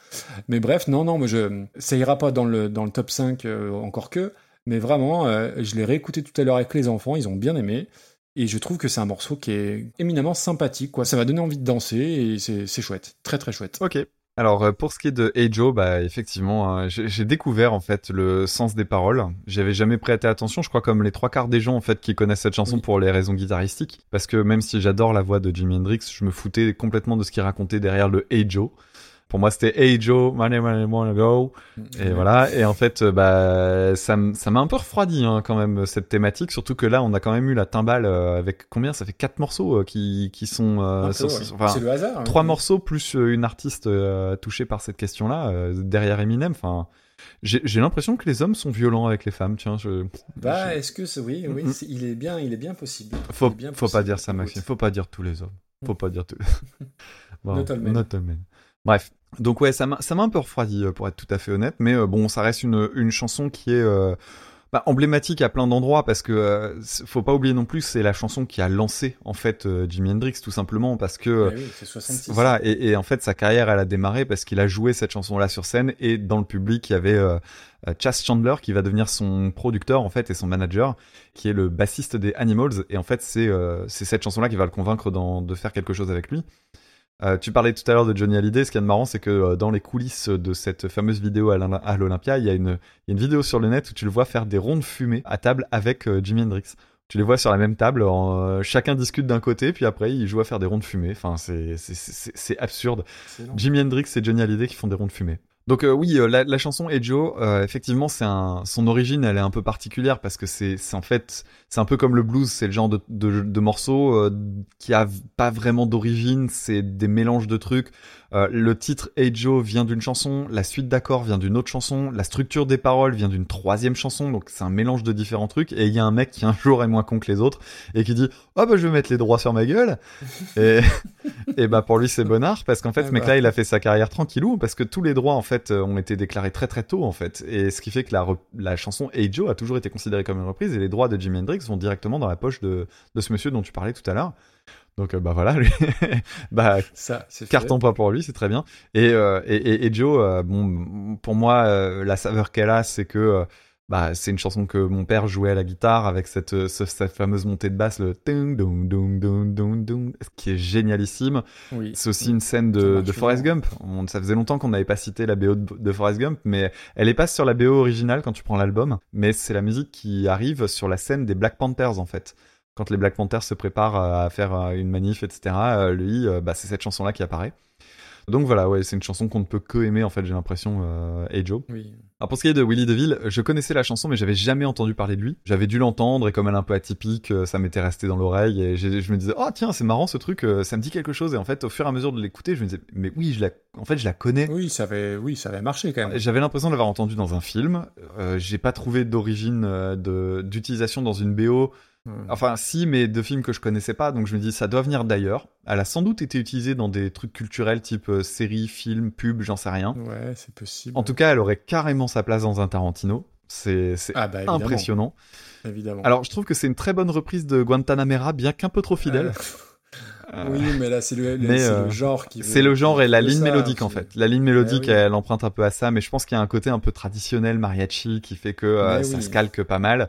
Mais bref, non non, moi je ça ira pas dans le dans le top 5 euh, encore que. Mais vraiment, je l'ai réécouté tout à l'heure avec les enfants, ils ont bien aimé. Et je trouve que c'est un morceau qui est éminemment sympathique, quoi. Ça va donner envie de danser et c'est chouette. Très très chouette. Ok. Alors euh, pour ce qui est de Hey Joe, bah effectivement, hein, j'ai j'ai découvert en fait le sens des paroles. J'avais jamais prêté attention, je crois comme les trois quarts des gens en fait qui connaissent cette chanson Oui. pour les raisons guitaristiques, parce que même si j'adore la voix de Jimi Hendrix, je me foutais complètement de ce qu'il racontait derrière le Hey Joe. Pour moi, c'était Hey Joe, money, money, money, go. Et voilà. Et en fait, euh, bah, ça m'a un peu refroidi hein, quand même cette thématique, surtout que là, on a quand même eu la timbale euh, avec combien? Ça fait quatre morceaux euh, qui qui sont euh, sur- ouais. enfin, c'est le hasard. hein. trois morceaux plus une artiste euh, touchée par cette question-là euh, derrière Eminem. Enfin, j'ai l'impression que les hommes sont violents avec les femmes. Tiens, je... Bah, je- est-ce que c'est oui, oui, Mhm. c'est- il est bien, il est bien possible. faut Il est bien faut pas possible. dire ça, Maxime. Faut pas dire tous les hommes. Faut pas dire tous. Bon, all men. not all men. Bref. Donc ouais, ça m'a un peu refroidi euh, pour être tout à fait honnête, mais euh, bon, ça reste une une chanson qui est euh, bah, emblématique à plein d'endroits parce que euh, faut pas oublier non plus c'est la chanson qui a lancé en fait euh, Jimi Hendrix tout simplement parce que Eh oui, c'est 66. voilà, et, et en fait, sa carrière, elle a démarré parce qu'il a joué cette chanson-là sur scène et dans le public, il y avait Chas Chandler qui va devenir son producteur en fait et son manager, qui est le bassiste des Animals. Et en fait, c'est c'est cette chanson-là qui va le convaincre dans- de faire quelque chose avec lui. Euh, tu parlais tout à l'heure de Johnny Hallyday. Ce qui est marrant, c'est que euh, dans les coulisses de cette fameuse vidéo à l'Oly- à l'Olympia, il y, a une- il y a une vidéo sur le net où tu le vois faire des ronds de fumée à table avec euh, Jimi Hendrix. Tu les vois sur la même table, en, chacun discute d'un côté, puis après ils jouent à faire des ronds de fumée. Enfin, c'est absurde. Jimi Hendrix et Johnny Hallyday qui font des ronds de fumée. Donc euh, oui, euh, la, chanson Hey Joe, euh, effectivement, c'est son origine, elle est un peu particulière parce que c'est, c'est en fait, c'est un peu comme le blues, c'est le genre de, de, de morceau euh, qui a pas vraiment d'origine, c'est des mélanges de trucs. Euh, le titre Hey Joe vient d'une chanson, la suite d'accords vient d'une autre chanson, la structure des paroles vient d'une troisième chanson, donc c'est un mélange de différents trucs. Et il y a un mec qui un jour est moins con que les autres et qui dit oh bah je vais mettre les droits sur ma gueule. et, et bah pour lui c'est bonnard parce qu'en fait Ah ce mec là il a fait sa carrière tranquillou parce que tous les droits en fait euh, ont été déclarés très très tôt en fait. Et ce qui fait que la, la chanson Hey Joe a toujours été considérée comme une reprise et les droits de Jimi Hendrix vont directement dans la poche de, de ce monsieur dont tu parlais tout à l'heure. Donc euh, bah voilà, lui, bah Ça, carton pas pour lui, c'est très bien. Et, euh, et, et, et Joe, euh, bon, pour moi, euh, la saveur qu'elle a, c'est que bah, c'est une chanson que mon père jouait à la guitare avec cette, ce- cette fameuse montée de basse, le dung, dung, dung, dung, dung, dung, qui est génialissime. Oui. C'est aussi une scène de, Forrest. Gump. On- ça faisait longtemps qu'on n'avait pas cité la BO de, de Forrest Gump, mais elle est pas sur la BO originale quand tu prends l'album, mais c'est la musique qui arrive sur la scène des Black Panthers en fait. Quand les Black Panthers se préparent à faire euh, une manif, etc., euh, lui, euh, bah, c'est cette chanson-là qui apparaît. Donc voilà, ouais, c'est une chanson qu'on ne peut que aimer en fait, j'ai l'impression, euh, Hey Joe. Oui. Alors pour ce qui est de Willie DeVille, je connaissais la chanson mais j'avais jamais entendu parler de lui. J'avais dû l'entendre et comme elle est un peu atypique, ça m'était resté dans l'oreille et je me disais oh tiens c'est marrant ce truc, ça me dit quelque chose et en fait au fur et à mesure de l'écouter je me disais mais oui je la, en fait je la connais. Oui, ça avait, oui, ça avait marché quand même. J'avais l'impression de l'avoir entendu dans un film. Euh, j'ai pas trouvé d'origine de d'utilisation dans une BO. Enfin, si, mais de films que je connaissais pas, donc je me dis ça doit venir d'ailleurs. Elle a sans doute été utilisée dans des trucs culturels type euh, série, film, pub, j'en sais rien. Ouais, c'est possible. En tout cas, elle aurait carrément sa place dans un Tarantino. C'est Ah bah, évidemment. impressionnant. Évidemment. Alors, je trouve que c'est une très bonne reprise de Guantanamera, bien qu'un peu trop fidèle. Euh, Oui, mais là, c'est le, euh, le genre qui. C'est le genre et la ligne ça, mélodique en fait. La ligne mélodique, oui. elle emprunte un peu à ça, mais je pense qu'il y a un côté un peu traditionnel mariachi qui fait que euh, Mais ça se calque pas mal.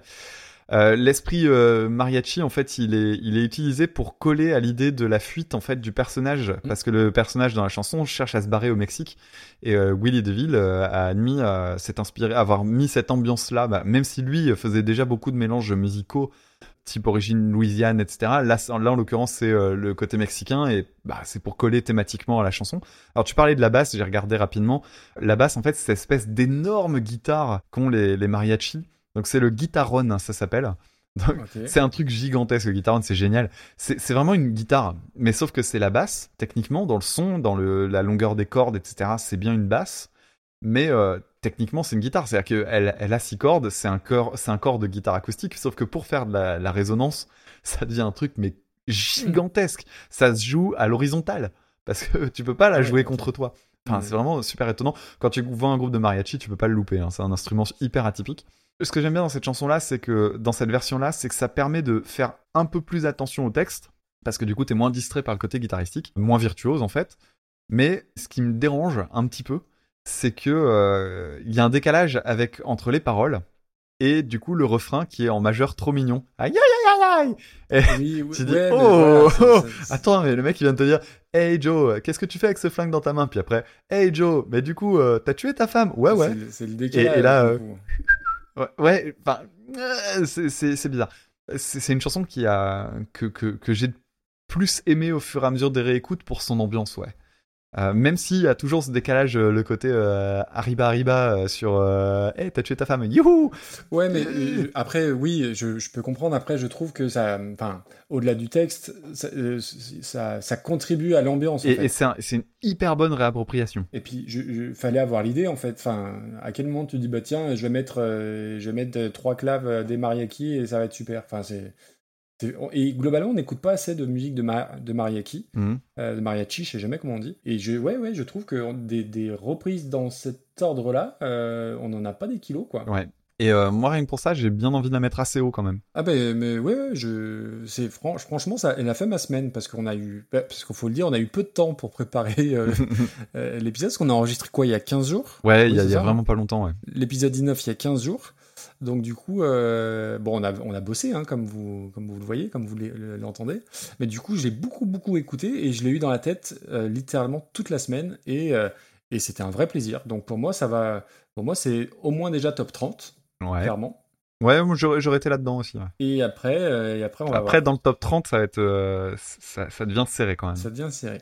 Euh, L'esprit euh, mariachi, en fait, il est, il est utilisé pour coller à l'idée de la fuite en fait du personnage, Mm. parce que le personnage dans la chanson cherche à se barrer au Mexique, et euh, Willie DeVille euh, a admis s'est inspiré, avoir mis cette ambiance-là, bah, même si lui faisait déjà beaucoup de mélanges musicaux type origine Louisiane, etc. Là, en l'occurrence, c'est euh, le côté mexicain et bah, c'est pour coller thématiquement à la chanson. Alors, tu parlais de la basse, j'ai regardé rapidement. La basse, en fait, c'est cette espèce d'énorme guitare qu'ont les, les mariachis. Donc, c'est le guitaron, hein, ça s'appelle. C'est un truc gigantesque, le guitaron, c'est génial. C'est vraiment une guitare, mais sauf que c'est la basse, techniquement, dans le son, dans le, la longueur des cordes, etc. C'est bien une basse, mais euh, techniquement, c'est une guitare. C'est-à-dire qu'elle elle a six cordes, c'est un, cor- un corps de guitare acoustique, sauf que pour faire de la, la résonance, ça devient un truc, mais gigantesque. Ça se joue à l'horizontale, parce que tu peux pas la jouer contre toi. Enfin, c'est vraiment super étonnant. Quand tu vois un groupe de mariachi, tu peux pas le louper. hein. C'est un instrument hyper atypique. Ce que j'aime bien dans cette chanson-là, c'est que dans cette version-là, c'est que ça permet de faire un peu plus attention au texte, parce que du coup, t'es moins distrait par le côté guitaristique, moins virtuose en fait. Mais ce qui me dérange un petit peu, c'est que euh, il y a un décalage avec entre les paroles et du coup le refrain qui est en majeur trop mignon. Aïe aïe aïe aïe aïe. Et Oui, oui, tu dis ouais, mais oh, voilà, oh, c'est- attends mais le mec il vient de te dire Hey Joe qu'est-ce que tu fais avec ce flingue dans ta main? Puis après Hey Joe mais du coup euh, t'as tué ta femme ouais ouais c'est le- décalage. Et- et là, euh. Ouais, enfin, euh, c'est- bizarre. C'est c'est une chanson qui a que que, que j'ai plus aimé au fur et à mesure des réécoutes pour son ambiance, ouais. Euh, même s'il y a toujours ce décalage, euh, le côté euh, arriba arriba euh, sur euh, Hey, t'as tué ta femme, youhou Ouais, mais euh, après, oui, je, je peux comprendre. Après, je trouve que ça, enfin, au-delà du texte, ça, ça, ça contribue à l'ambiance. Et, et c'est un- une hyper bonne réappropriation. Et puis, je, je- fallait avoir l'idée, en fait. Enfin, à quel moment tu dis, bah tiens, je vais mettre, je vais mettre trois claves, des mariachis et ça va être super. Enfin, c'est. Et globalement, on n'écoute pas assez de musique de, ma- de mariachi, Mhm. euh, de mariachi, je sais jamais comment on dit. Et je, ouais, ouais, je trouve que des, des reprises dans cet ordre-là, euh, on n'en a pas des kilos, quoi. Ouais. Et euh, moi, rien que pour ça, j'ai bien envie de la mettre assez haut quand même. Ah ben mais ouais, ouais, je c'est fran- franchement ça elle a fait ma semaine parce qu'on a eu bah, parce qu'il faut le dire on a eu peu de temps pour préparer l'épisode parce qu'on a enregistré quoi il y a 15 jours? Ouais, il y a, y vraiment pas longtemps, ouais. l'épisode 19 il y a 15 jours donc du coup euh, bon on a on a bossé hein, comme vous comme vous le voyez comme vous l'e- l'entendez mais du coup je l'ai beaucoup beaucoup écouté et je l'ai eu dans la tête euh, littéralement toute la semaine et euh, et c'était un vrai plaisir donc pour moi ça va pour moi c'est au moins déjà top 30 Ouais, clairement ouais j'aurais été là-dedans aussi. ouais. et après et après on va Après, voir. dans le top 30, ça va être, ça, ça devient serré quand même. Ça devient serré.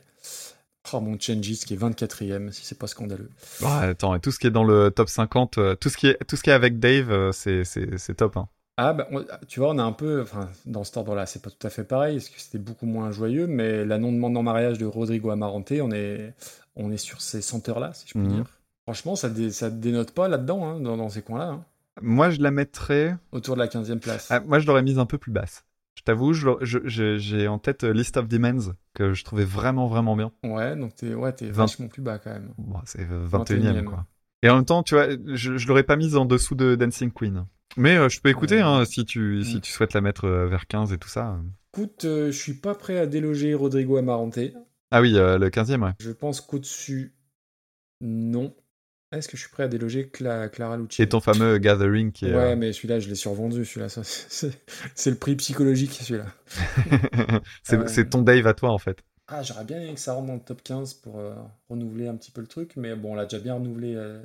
Oh, mon Changis qui est 24ème, si c'est pas scandaleux. Attends, et tout ce qui est dans le top 50, euh, tout ce qui est, tout ce qui est avec Dave, euh, c'est, c'est, c'est top. Hein. Ah, bah, on- tu vois, on a un peu, enfin, dans cet ordre-là, c'est pas tout à fait pareil, parce que c'était beaucoup moins joyeux, mais la non-demande en mariage de Rodrigo Amarante, on est, on est sur ces senteurs-là, si je puis Mhm. dire. Franchement, ça, dé- ça dénote pas là-dedans, hein, dans, dans ces coins-là, hein. Moi, je la mettrais. autour de la 15e place. Ah, moi, je l'aurais mise un peu plus basse. Je t'avoue, j'ai en tête euh, List of Demands, que je trouvais vraiment, vraiment bien. Ouais, donc t'es ouais, t'es Vingt- vachement plus bas quand même. Bon, c'est euh, 21ème, 21e, quoi. Et en même temps, tu vois, je, je l'aurais pas mise en dessous de Dancing Queen. Mais euh, je peux écouter, Ouais. hein, si tu, si Mm. tu souhaites la mettre euh, vers 15 et tout ça. Écoute, euh, je suis pas prêt à déloger Rodrigo Amarante. Ah oui, le 15ème, ouais. Je pense qu'au-dessus, non. Est-ce que je suis prêt à déloger Cla- Clara Lucci Et ton fameux Gathering qui est... Ouais, euh, mais celui-là, je l'ai survendu. Celui-là, c'est le prix psychologique, celui-là. c'est Euh, ton Dave à toi, en fait. Ah, j'aurais bien aimé que ça rentre dans le top 15 pour euh, renouveler un petit peu le truc, mais bon, on l'a déjà bien renouvelé. euh.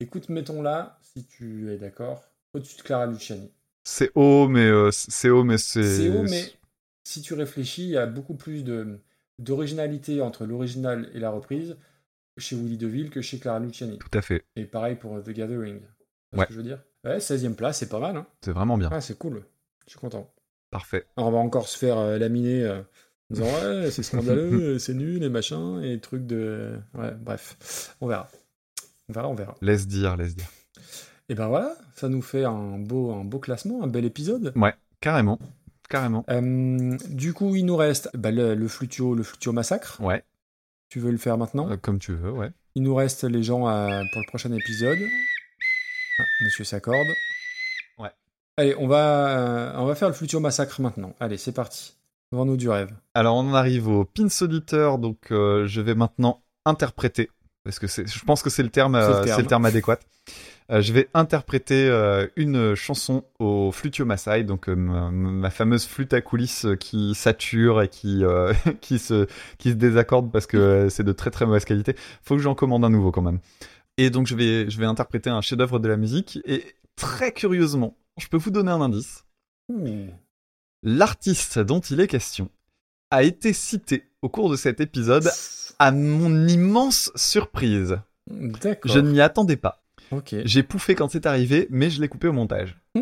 Écoute, mettons là, si tu es d'accord, au-dessus de Clara Luciani. C'est haut, mais c'est haut, mais c'est... C'est haut, mais si tu réfléchis, il y a beaucoup plus de d'originalité entre l'original et la reprise chez Willy DeVille que chez Clara Luciani. Tout à fait. Et pareil pour The Gathering. Ouais. ce que je veux dire? Ouais, 16ème place, c'est pas mal. Hein C'est vraiment bien. ah, c'est cool. Je suis content. Parfait. Alors, on va encore se faire euh, laminer euh, en disant ouais, c'est scandaleux, c'est nul et machin, et trucs de. Ouais, bref. On verra. On verra, on verra. Laisse dire, laisse dire. Et ben voilà, ça nous fait un beau, un beau classement, un bel épisode. Ouais, carrément. Carrément. Euh, du coup, il nous reste bah, le, le Flutio, le Flutio Massacre. Ouais, Tu veux le faire maintenant euh, comme tu veux, ouais. Il nous reste les gens à- pour le prochain épisode. Ah, monsieur s'accorde. Ouais. Allez, on va, euh, on va faire le Flutio Massacre maintenant. Allez, c'est parti. Vends-nous du rêve. Alors on en arrive au pins auditeur, donc euh, je vais maintenant interpréter, parce que je pense que c'est le terme, le euh, terme. le terme adéquat. Euh, je vais interpréter euh, une chanson au flutio Maasai, donc euh, ma, ma fameuse flûte à coulisses qui sature et qui qui se qui se désaccorde parce que c'est de très très mauvaise qualité. Faut que j'en commande un nouveau quand même. Et donc je vais je vais interpréter un chef-d'œuvre de la musique et très curieusement, je peux vous donner un indice. L'artiste dont il est question a été cité au cours de cet épisode à mon immense surprise. Je ne m'y attendais pas. Ok. J'ai pouffé quand c'est arrivé, mais je l'ai coupé au montage.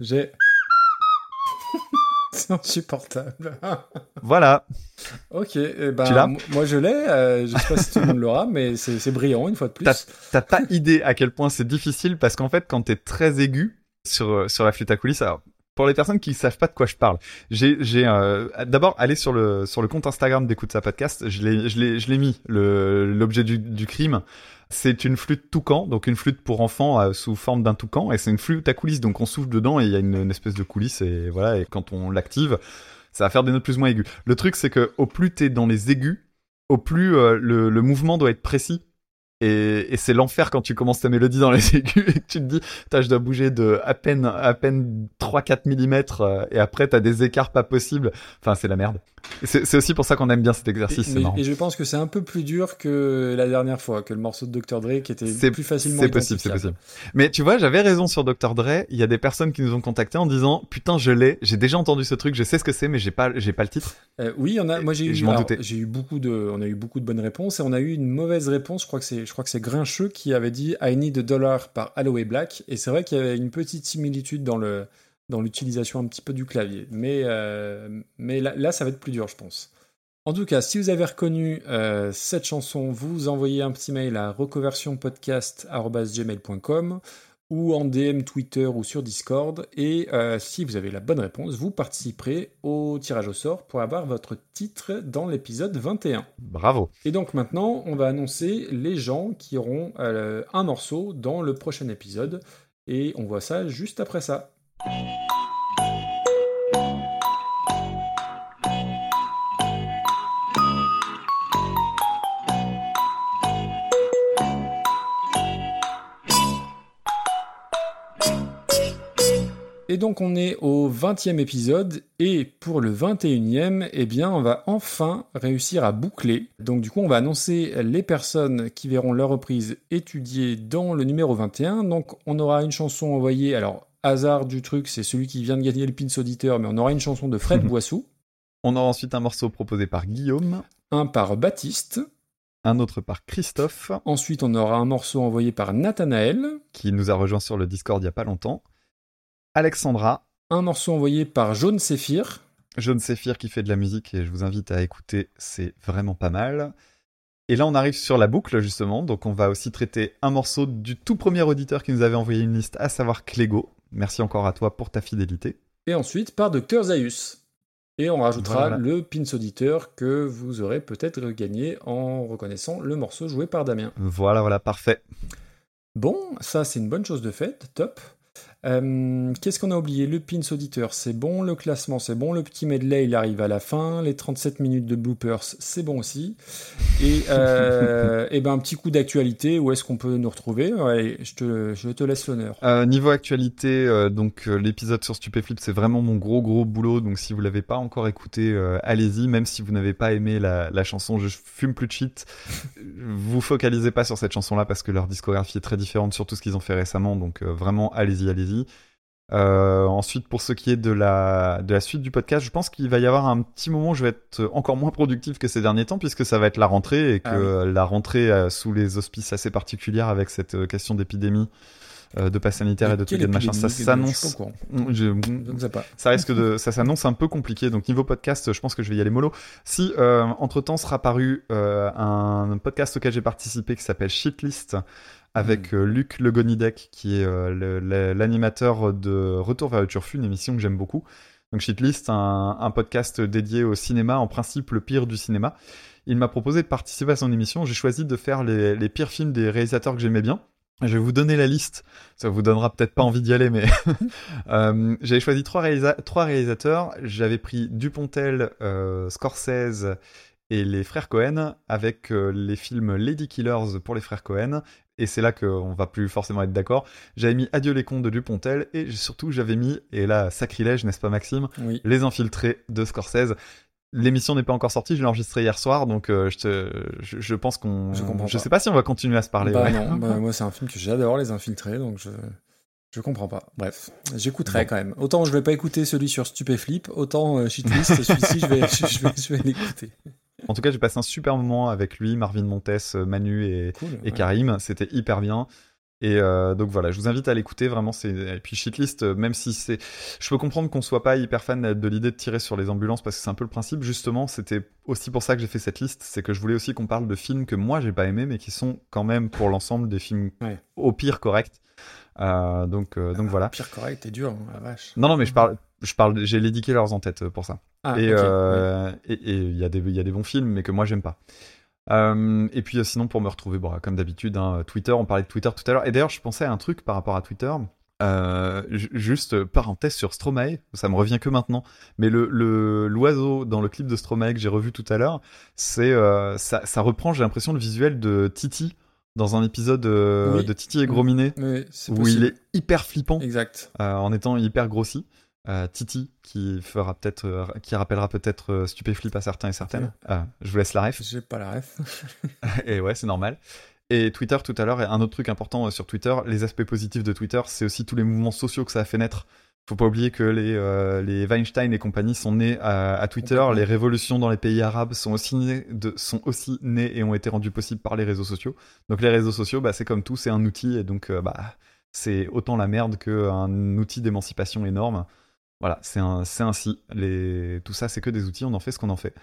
J'ai. C'est insupportable. Voilà. ok, eh ben, Tu l'as moi je l'ai. euh, je sais pas si tout le monde l'aura, mais c'est c'est brillant une fois de plus. T'as t'as pas idée à quel point c'est difficile parce qu'en fait, quand t'es très aigu sur, sur la flûte à coulisses, alors, pour les personnes qui savent pas de quoi je parle, j'ai, j'ai euh, d'abord allé sur le, sur le compte Instagram d'écoute sa podcast, je l'ai, je l'ai, je l'ai mis, le, l'objet du, du crime. C'est une flûte toucan, donc une flûte pour enfants euh, sous forme d'un toucan, et c'est une flûte à coulisses, donc on souffle dedans et il y a une, une espèce de coulisse, et voilà, et quand on l'active, ça va faire des notes plus ou moins aiguës. Le truc, c'est que au plus t'es dans les aigus, au plus euh, le, le mouvement doit être précis. Et, et c'est l'enfer quand tu commences ta mélodie dans les aigus et que tu te dis, je dois bouger de à peine, à peine 3-4 mm et après t'as des écarts pas possibles. Enfin, c'est la merde. C'est aussi pour ça qu'on aime bien cet exercice, Et, mais- je pense que c'est un peu plus dur que la dernière fois, que le morceau de Dr. Dre qui était plus facilement C'est possible, c'est possible. Mais tu vois, j'avais raison sur Dr. Dre. Il y a des personnes qui nous ont contactés en disant, putain, je l'ai, j'ai déjà entendu ce truc, je sais ce que c'est, mais j'ai pas, pas le titre. Euh, oui, en a. Moi, j'ai eu, j'ai eu beaucoup de, on a eu beaucoup de bonnes réponses et on a eu une mauvaise réponse. Je crois que c'est, je crois que c'est Grincheux qui avait dit I need a dollar par Holloway Black et c'est vrai qu'il y avait une petite similitude dans le, dans l'utilisation un petit peu du clavier. Mais, euh, mais là, là, ça va être plus dur, je pense. En tout cas, si vous avez reconnu euh, cette chanson, vous envoyez un petit mail à reconversionpodcast@gmail.com ou en DM Twitter ou sur Discord. Et euh, si vous avez la bonne réponse, vous participerez au tirage au sort pour avoir votre titre dans l'épisode 21. Bravo. Et donc maintenant, on va annoncer les gens qui auront un morceau dans le prochain épisode. Et on voit ça juste après ça. Et donc on est au 20e épisode et pour le 21e, eh bien on va enfin réussir à boucler. Donc du coup on va annoncer les personnes qui verront leur reprise étudiée dans le numéro 21. Donc on aura une chanson envoyée, alors hasard du truc, c'est celui qui vient de gagner le pins auditeur, mais on aura une chanson de Fred Boissou, On aura ensuite un morceau proposé par Guillaume, un par Baptiste, un autre par Christophe, ensuite on aura un morceau envoyé par Nathanaël, qui nous a rejoint sur le Discord il y a pas longtemps, Alexandra, un morceau envoyé par Jaune Séphir, Jaune Séphir qui fait de la musique et je vous invite à écouter, c'est vraiment pas mal. Et là, on arrive sur la boucle, justement. Donc, on va aussi traiter un morceau du tout premier auditeur qui nous avait envoyé une liste, à savoir Clégo. Merci encore à toi pour ta fidélité. et ensuite par Dr Zaius. Et on rajoutera Voilà. le pins auditeur que vous aurez peut-être gagné en reconnaissant le morceau joué par Damien. Voilà, voilà, parfait. Bon, ça c'est une bonne chose de faite, top. Euh, Qu'est-ce qu'on a oublié? Le pins auditeur, c'est bon. Le classement, c'est bon. Le petit medley, il arrive à la fin. Les 37 minutes de bloopers, c'est bon aussi. Et, euh, et ben un petit coup d'actualité. Où est-ce qu'on peut nous retrouver? Ouais, je te, je te laisse l'honneur. Euh, niveau actualité, donc l'épisode sur Stupéflip, c'est vraiment mon gros gros boulot. Donc si vous l'avez pas encore écouté, allez-y. Même si vous n'avez pas aimé la, la chanson, je fume plus de shit. vous focalisez pas sur cette chanson-là parce que leur discographie est très différente, surtout ce qu'ils ont fait récemment. Donc vraiment, allez-y, allez-y. Euh, ensuite, pour ce qui est de la, de la suite du podcast, je pense qu'il va y avoir un petit moment où je vais être encore moins productif que ces derniers temps, puisque ça va être la rentrée, et que Ah oui. la rentrée euh, sous les auspices assez particulières avec cette euh, question d'épidémie, euh, de pass sanitaire et de et de machin, ça s'annonce. Mm, je- Je pas. ça risque de, ça s'annonce un peu compliqué. Donc niveau podcast, je pense que je vais y aller mollo. Si entre temps sera paru un podcast auquel j'ai participé qui s'appelle Shitlist avec euh, Luc Le Gonidec qui est euh, l'animateur de Retour vers le Turfu, une émission que j'aime beaucoup. Donc Shitlist, un, un podcast dédié au cinéma, en principe le pire du cinéma. Il m'a proposé de participer à son émission. J'ai choisi de faire les, les pires films des réalisateurs que j'aimais bien. Je vais vous donner la liste. Ça vous donnera peut-être pas envie d'y aller, mais euh, j'avais choisi trois, réalisa- trois réalisateurs. J'avais pris Dupontel, euh, Scorsese et les frères Cohen avec euh, les films Lady Killers pour les frères Cohen. Et c'est là qu'on va plus forcément être d'accord. J'avais mis Adieu les cons de Dupontel et surtout j'avais mis, et là sacrilège, n'est-ce pas Maxime, Oui. Les Infiltrés de Scorsese. L'émission n'est pas encore sortie, je l'ai enregistrée hier soir, donc euh, je, te, je, je pense qu'on... Je comprends pas. sais pas si on va continuer à se parler. Bah ouais. non, bah moi c'est un film que j'adore, Les Infiltrés, donc je je comprends pas. Bref, j'écouterai Bon. quand même. Autant je vais pas écouter celui sur Stupéflip, autant euh, Shitlist, celui-ci je vais, je, je vais, je vais l'écouter. En tout cas, j'ai passé un super moment avec lui, Marvin Montes, Manu et, Cool. et ouais. Karim. C'était hyper bien. Et euh, donc voilà, je vous invite à l'écouter vraiment. C'est et puis Shitlist, euh, même si c'est, je peux comprendre qu'on soit pas hyper fan de l'idée de tirer sur les ambulances parce que c'est un peu le principe. Justement, c'était aussi pour ça que j'ai fait cette liste, c'est que je voulais aussi qu'on parle de films que moi j'ai pas aimé, mais qui sont quand même pour l'ensemble des films Ouais. au pire corrects. Euh, donc euh, donc voilà. Pire correct, t'es dur, hein, la vache. Non non, mais je parle, je parle, j'ai Lady Killers en tête euh, pour ça Ah, et euh, et- et il y a des il y a des bons films mais que moi j'aime pas. Euh, et puis euh, sinon pour me retrouver bon, comme d'habitude hein, Twitter on parlait de Twitter tout à l'heure. Et d'ailleurs je pensais à un truc par rapport à Twitter. Euh, ju- juste parenthèse sur Stromae ça me revient que maintenant. Mais le le- l'oiseau dans le clip de Stromae que j'ai revu tout à l'heure c'est ça, ça reprend j'ai l'impression le visuel de Titi dans un épisode Oui. de Titi et Grominet Oui, où il est hyper flippant. Exact. en étant hyper grossi. Euh, Titi qui fera peut-être, euh, qui rappellera peut-être euh, Stupéflip à certains et certaines. Ah, je vous laisse la ref. J'ai pas la ref. et ouais, c'est normal. Et Twitter tout à l'heure, et un autre truc important euh, sur Twitter, les aspects positifs de Twitter, c'est aussi tous les mouvements sociaux que ça a fait naître. Faut pas oublier que les, euh, les Weinstein et compagnie sont nés à, à Twitter. Les révolutions dans les pays arabes sont aussi nées, de, sont aussi nées et ont été rendues possibles par les réseaux sociaux. Donc les réseaux sociaux, bah, c'est comme tout, c'est un outil et donc bah, c'est autant la merde qu'un outil d'émancipation énorme. Voilà, c'est ainsi. Les... Tout ça, c'est que des outils, on en fait ce qu'on en fait.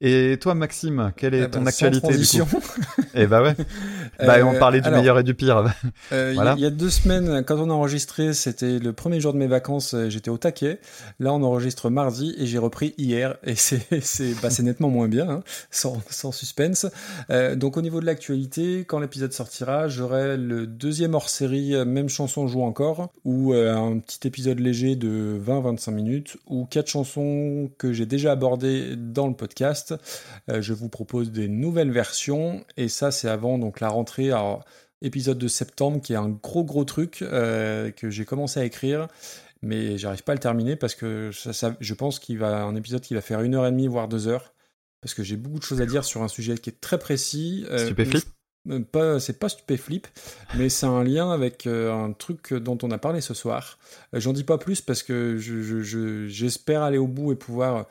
Et toi, Maxime, quelle est Eh ben, ton actualité du coup Eh bah ouais. Bah, on Euh, parlait du alors, meilleur et du pire. Euh, il y a- Voilà. Il y a deux semaines, quand on a enregistré, c'était le premier jour de mes vacances, euh, j'étais au taquet. Là, on enregistre mardi et j'ai repris hier et c'est bah, nettement moins bien, hein, sans, sans suspense. Euh, donc au niveau de l'actualité, quand l'épisode sortira, j'aurai le deuxième hors-série, euh, même chanson joue encore, ou un petit épisode léger de 20-25 minutes, ou quatre chansons que j'ai déjà abordées dans le podcast. Euh, je vous propose des nouvelles versions et ça c'est avant donc la rentrée. Alors, épisode de septembre qui est un gros gros truc euh, que j'ai commencé à écrire mais j'arrive pas à le terminer parce que ça, ça- je pense qu'il va un épisode qui va faire une heure et demie, voire deux heures, parce que j'ai beaucoup de choses à dire sur un sujet qui est très précis. euh, Stupéflip euh, pas, c'est pas stupéflip, mais c'est un lien avec euh, un truc dont on a parlé ce soir. Euh, J'en dis pas plus parce que je- je- je- j'espère aller au bout et pouvoir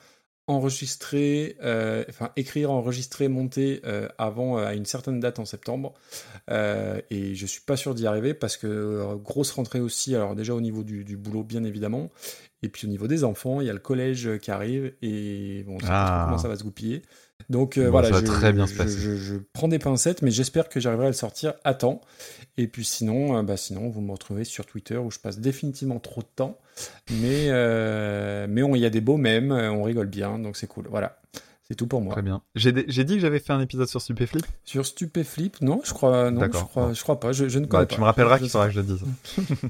enregistrer, euh, enfin écrire, enregistrer, monter euh, avant euh, à une certaine date en septembre. Et je suis pas sûr d'y arriver parce que grosse rentrée aussi. Alors déjà au niveau du, du boulot, bien évidemment, et puis au niveau des enfants, il y a le collège qui arrive et bon, on sait pas trop Ah. comment ça va se goupiller. Donc euh, Bon, voilà, je, très bien se je- passer. je- je prends des pincettes, mais j'espère que j'arriverai à le sortir à temps. Et puis sinon, euh, bah sinon, vous me retrouvez sur Twitter où je passe définitivement trop de temps. Mais euh, mais on- il y a des beaux mèmes, euh, on rigole bien, donc c'est cool. Voilà, c'est tout pour moi. Très bien. J'ai dit que j'avais fait un épisode sur Stupéflip? Sur Stupéflip, non, je crois, non, je crois, je crois pas. Je, ne connais Bah, pas. Tu me rappelleras qu'il faudra que je le dise.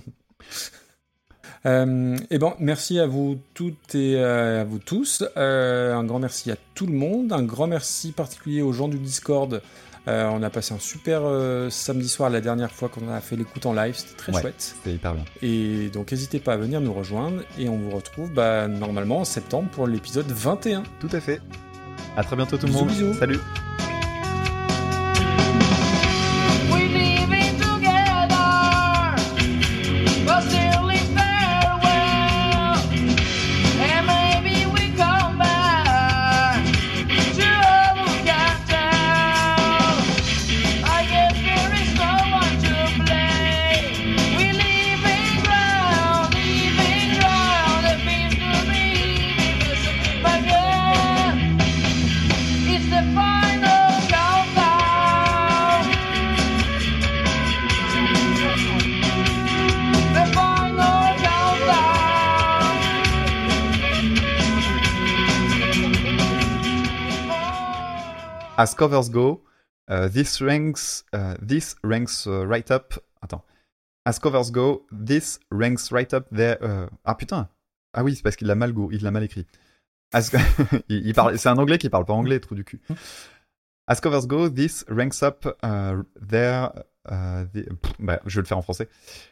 Euh, et bon, merci à vous toutes et euh, à vous tous. Euh, un grand merci à tout le monde. Un grand merci particulier aux gens du Discord. Euh, on a passé un super euh, samedi soir la dernière fois qu'on a fait l'écoute en live. C'était très Ouais, chouette. C'était hyper bien. Et donc n'hésitez pas à venir nous rejoindre. Et on vous retrouve bah, normalement en septembre pour l'épisode 21. Tout à fait. À très bientôt tout le monde. bisous. Salut. As covers go, uh, this ranks, uh, this ranks uh, right up. Attends. As covers go, this ranks right up there. Ah putain. Ah oui, c'est parce qu'il l'a mal go, il l'a mal écrit. As... il, il parle, c'est un anglais qui parle pas anglais, trou du cul. As covers go, this ranks up uh, there. uh, the- Pff, bah, je vais le faire en français.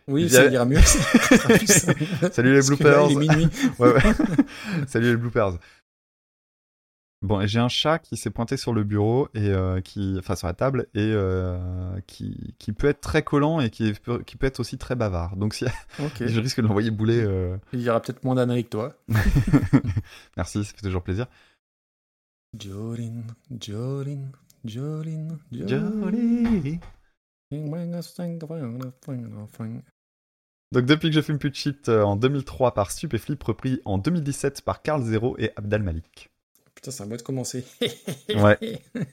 Oui, ça ira mieux. Salut les là, bloopers. il est minuit. Ouais, ouais. Salut les bloopers. Bon, j'ai un chat qui s'est pointé sur le bureau et euh, qui, enfin sur la table et euh, qui, qui peut être très collant et qui, est- qui peut être aussi très bavard. Donc si je risque de l'envoyer bouler. euh, Il y aura peut-être moins d'années que toi. Merci, ça fait toujours plaisir. Jolene, Jolene, Jolene. Jolene. Donc depuis que je fume plus de shit euh, en 2003 par Stupéflip, repris en 2017 par Carl Zero et Abdal Malik. Putain, c'est un mot de commencer. Ouais.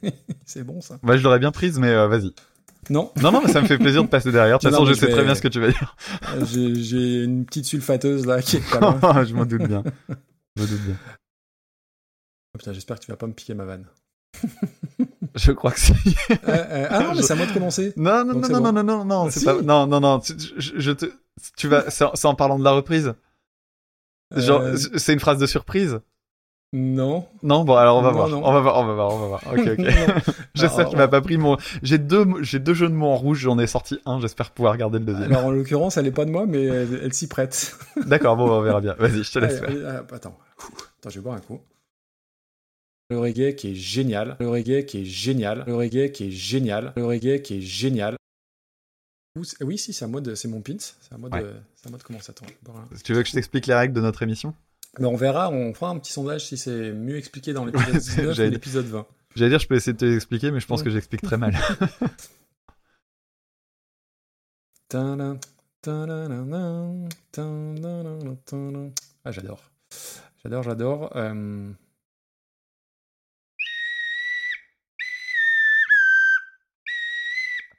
c'est bon ça. Ouais, je l'aurais bien prise, mais euh, vas-y. Non. Non, non, mais ça me fait plaisir de passer derrière. De toute façon, mais je sais je très vais- bien ce que tu vas dire. Euh, J'ai une petite sulfateuse là qui est je m'en doute bien. Je me doute bien. Oh, putain, j'espère que tu vas pas me piquer ma vanne. Je crois que si. Euh, euh, ah non, mais c'est à moi de commencer. Non, non, non, non, bon. non, non, non, non, Ah, c'est si. pas. Non, non, non. tu- Je, je te. Tu vas. C'est en- en parlant de la reprise. Genre, Euh, c'est une phrase de surprise. Non. Non, bon, alors on va Non, voir. non. On va voir, on va voir, on va voir. Ok, ok. J'espère qu'il m'a pas pris mon. J'ai deux, j'ai deux jeux de mots en rouge. J'en ai sorti un. J'espère pouvoir garder le deuxième. Alors en l'occurrence, elle est pas de moi, mais elle, elle s'y prête. D'accord, bon, on verra bien. Vas-y, je te laisse Allez, attends. Attends, je vais boire un coup. Le reggae qui est génial. Le reggae qui est génial. Le reggae qui est génial. Le reggae qui est génial. Oui, si, c'est à moi de, c'est mon pins. C'est à moi de, Ouais. c'est à moi de commencer. Attends, je vais boire un- Si tu veux que je t'explique les règles de notre émission? Mais on verra, on fera un petit sondage si c'est mieux expliqué dans l'épisode Ouais, 19 ou j'allais- l'épisode 20. J'allais dire, je peux essayer de te l'expliquer, mais je pense Ouais. que j'explique très mal. Ah, j'adore. J'adore, j'adore. Euh,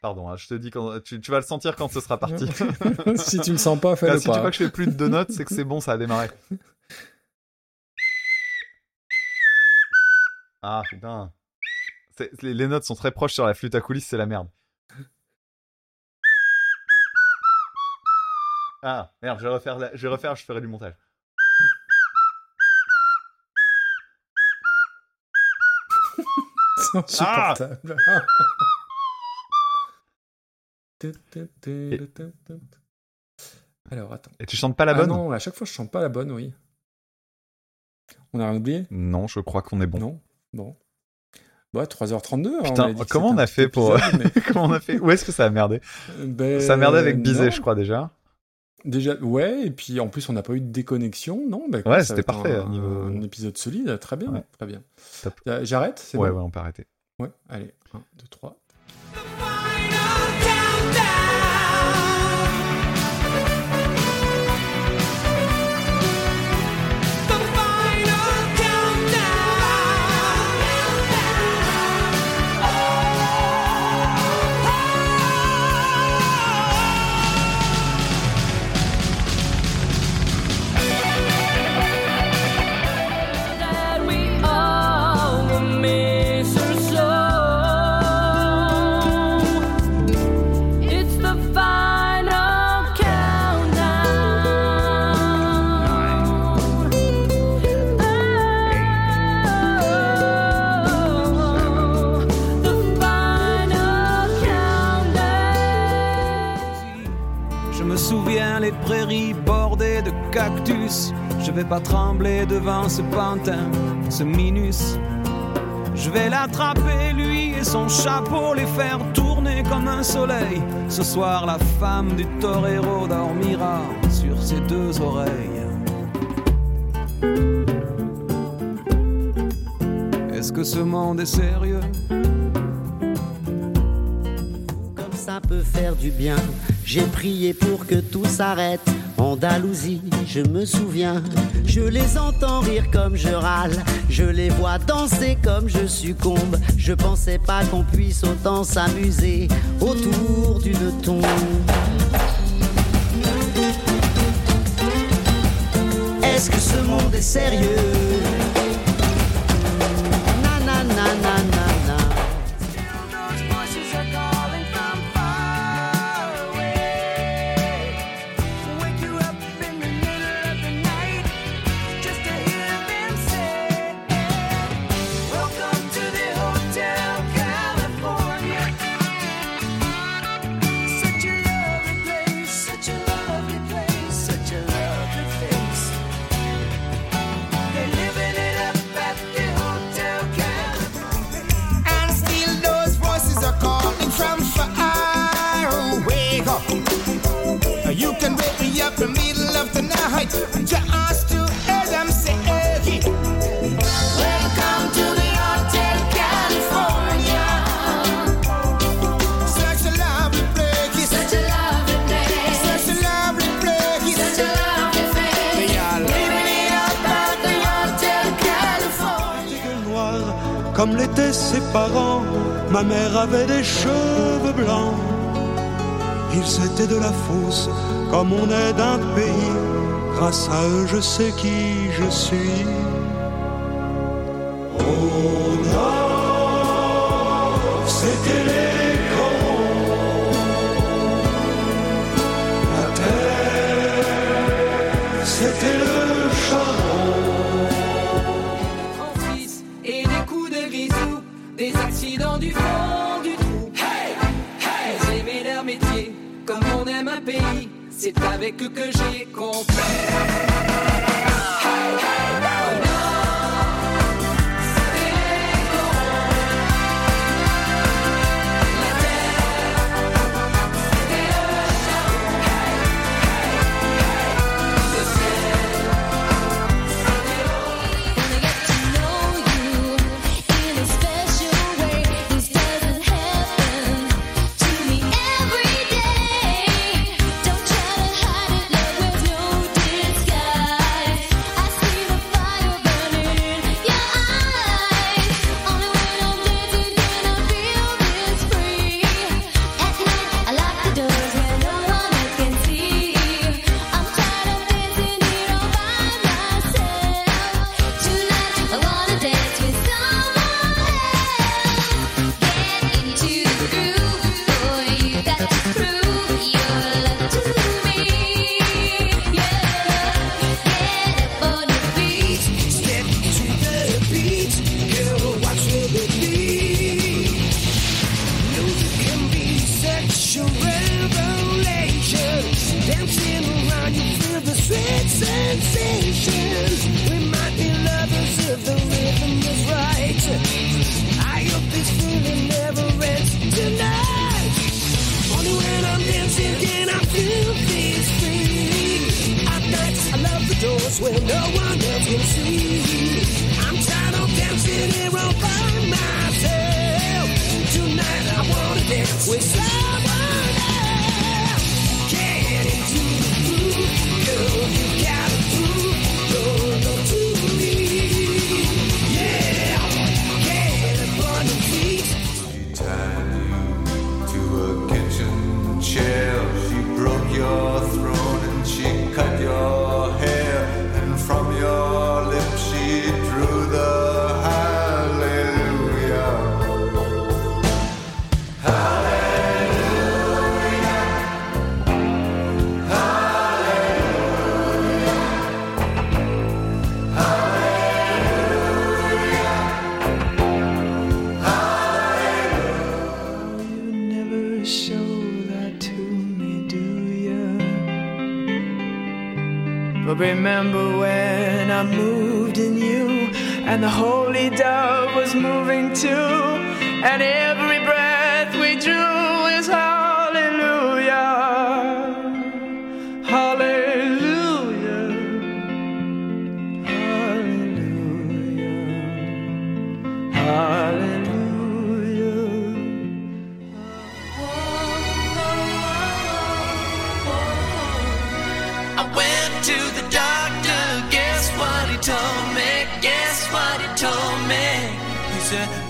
Pardon, hein, je te dis quand tu, tu vas le sentir quand ce sera parti. si tu le sens pas, Ah, fais-le si tu pas. vois que je fais plus de deux notes, c'est que c'est bon, ça a démarré. Ah putain. Les, notes sont très proches sur la flûte à coulisses, c'est la merde. Ah merde, je vais refaire, la- je vais refaire, je ferai du montage. C'est insupportable. Alors, attends. Et tu chantes pas la Ah bonne non, à chaque fois, je chante pas la bonne, oui. On a rien oublié? Non, je crois qu'on est bon. Non Bon. Bah, 3h32. hein, Putain, on comment on a fait pour. épisode, mais- comment on a fait? Où est-ce que ça a merdé? Euh, ben, Ça a merdé avec Bizet, non. je crois déjà. Déjà, ouais, et puis en plus, on n'a pas eu de déconnexion, non? Écoute, Ouais, c'était parfait, Un, au niveau- un épisode solide, très bien, Ouais. très bien. Euh, J'arrête Ouais, bon? ouais, on peut arrêter. Ouais, allez, 1, 2, 3. Pas trembler devant ce pantin, ce minus. Je vais l'attraper, lui et son chapeau, les faire tourner comme un soleil. Ce soir, la femme du torero dormira sur ses deux oreilles. Est-ce que ce monde est sérieux? Comme ça peut faire du bien. J'ai prié pour que tout s'arrête. Andalousie, je me souviens. Je les entends rire comme je râle. Je les vois danser comme je succombe. Je pensais pas qu'on puisse autant s'amuser autour d'une tombe. Est-ce que ce monde est sérieux? Remember 对。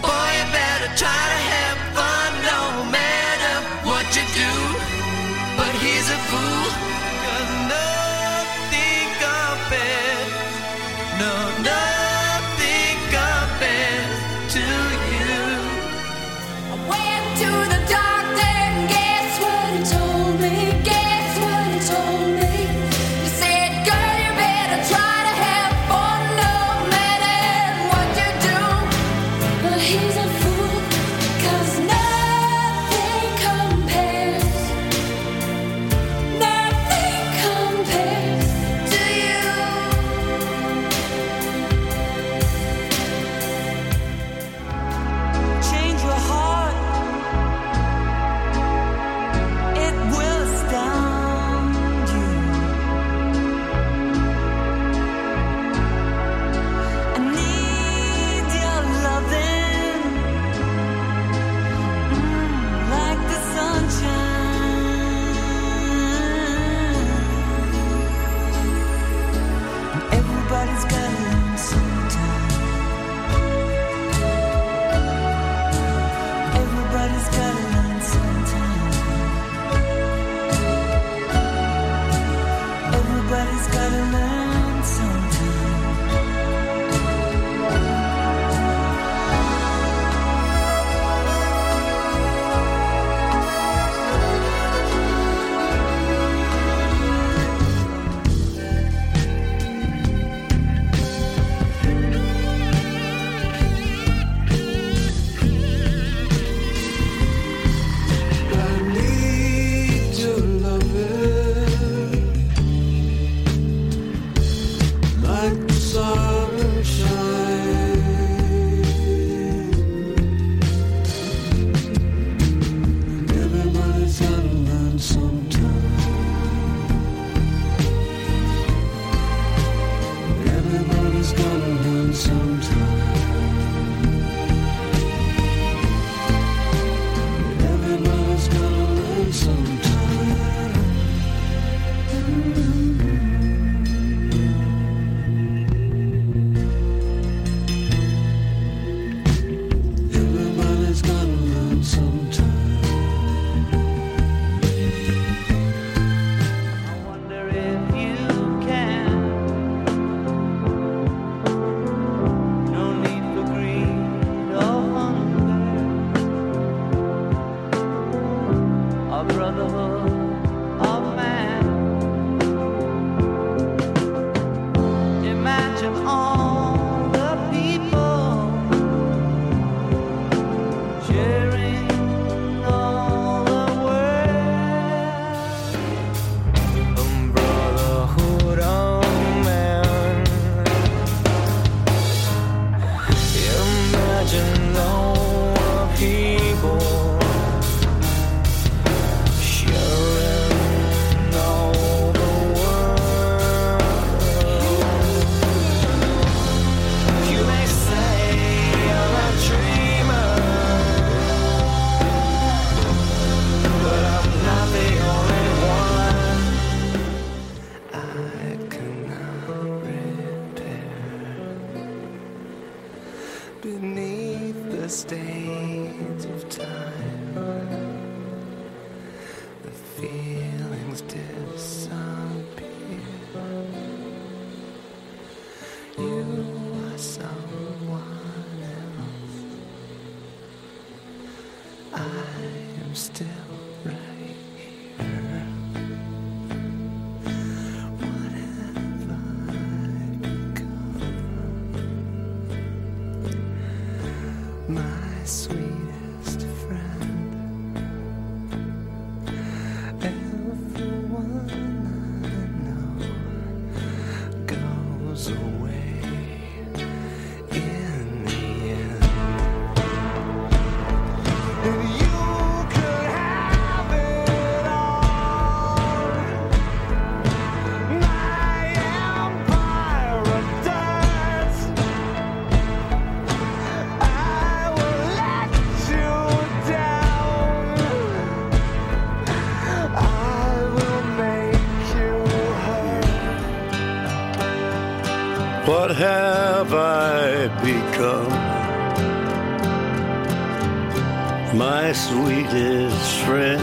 Sweetest friend.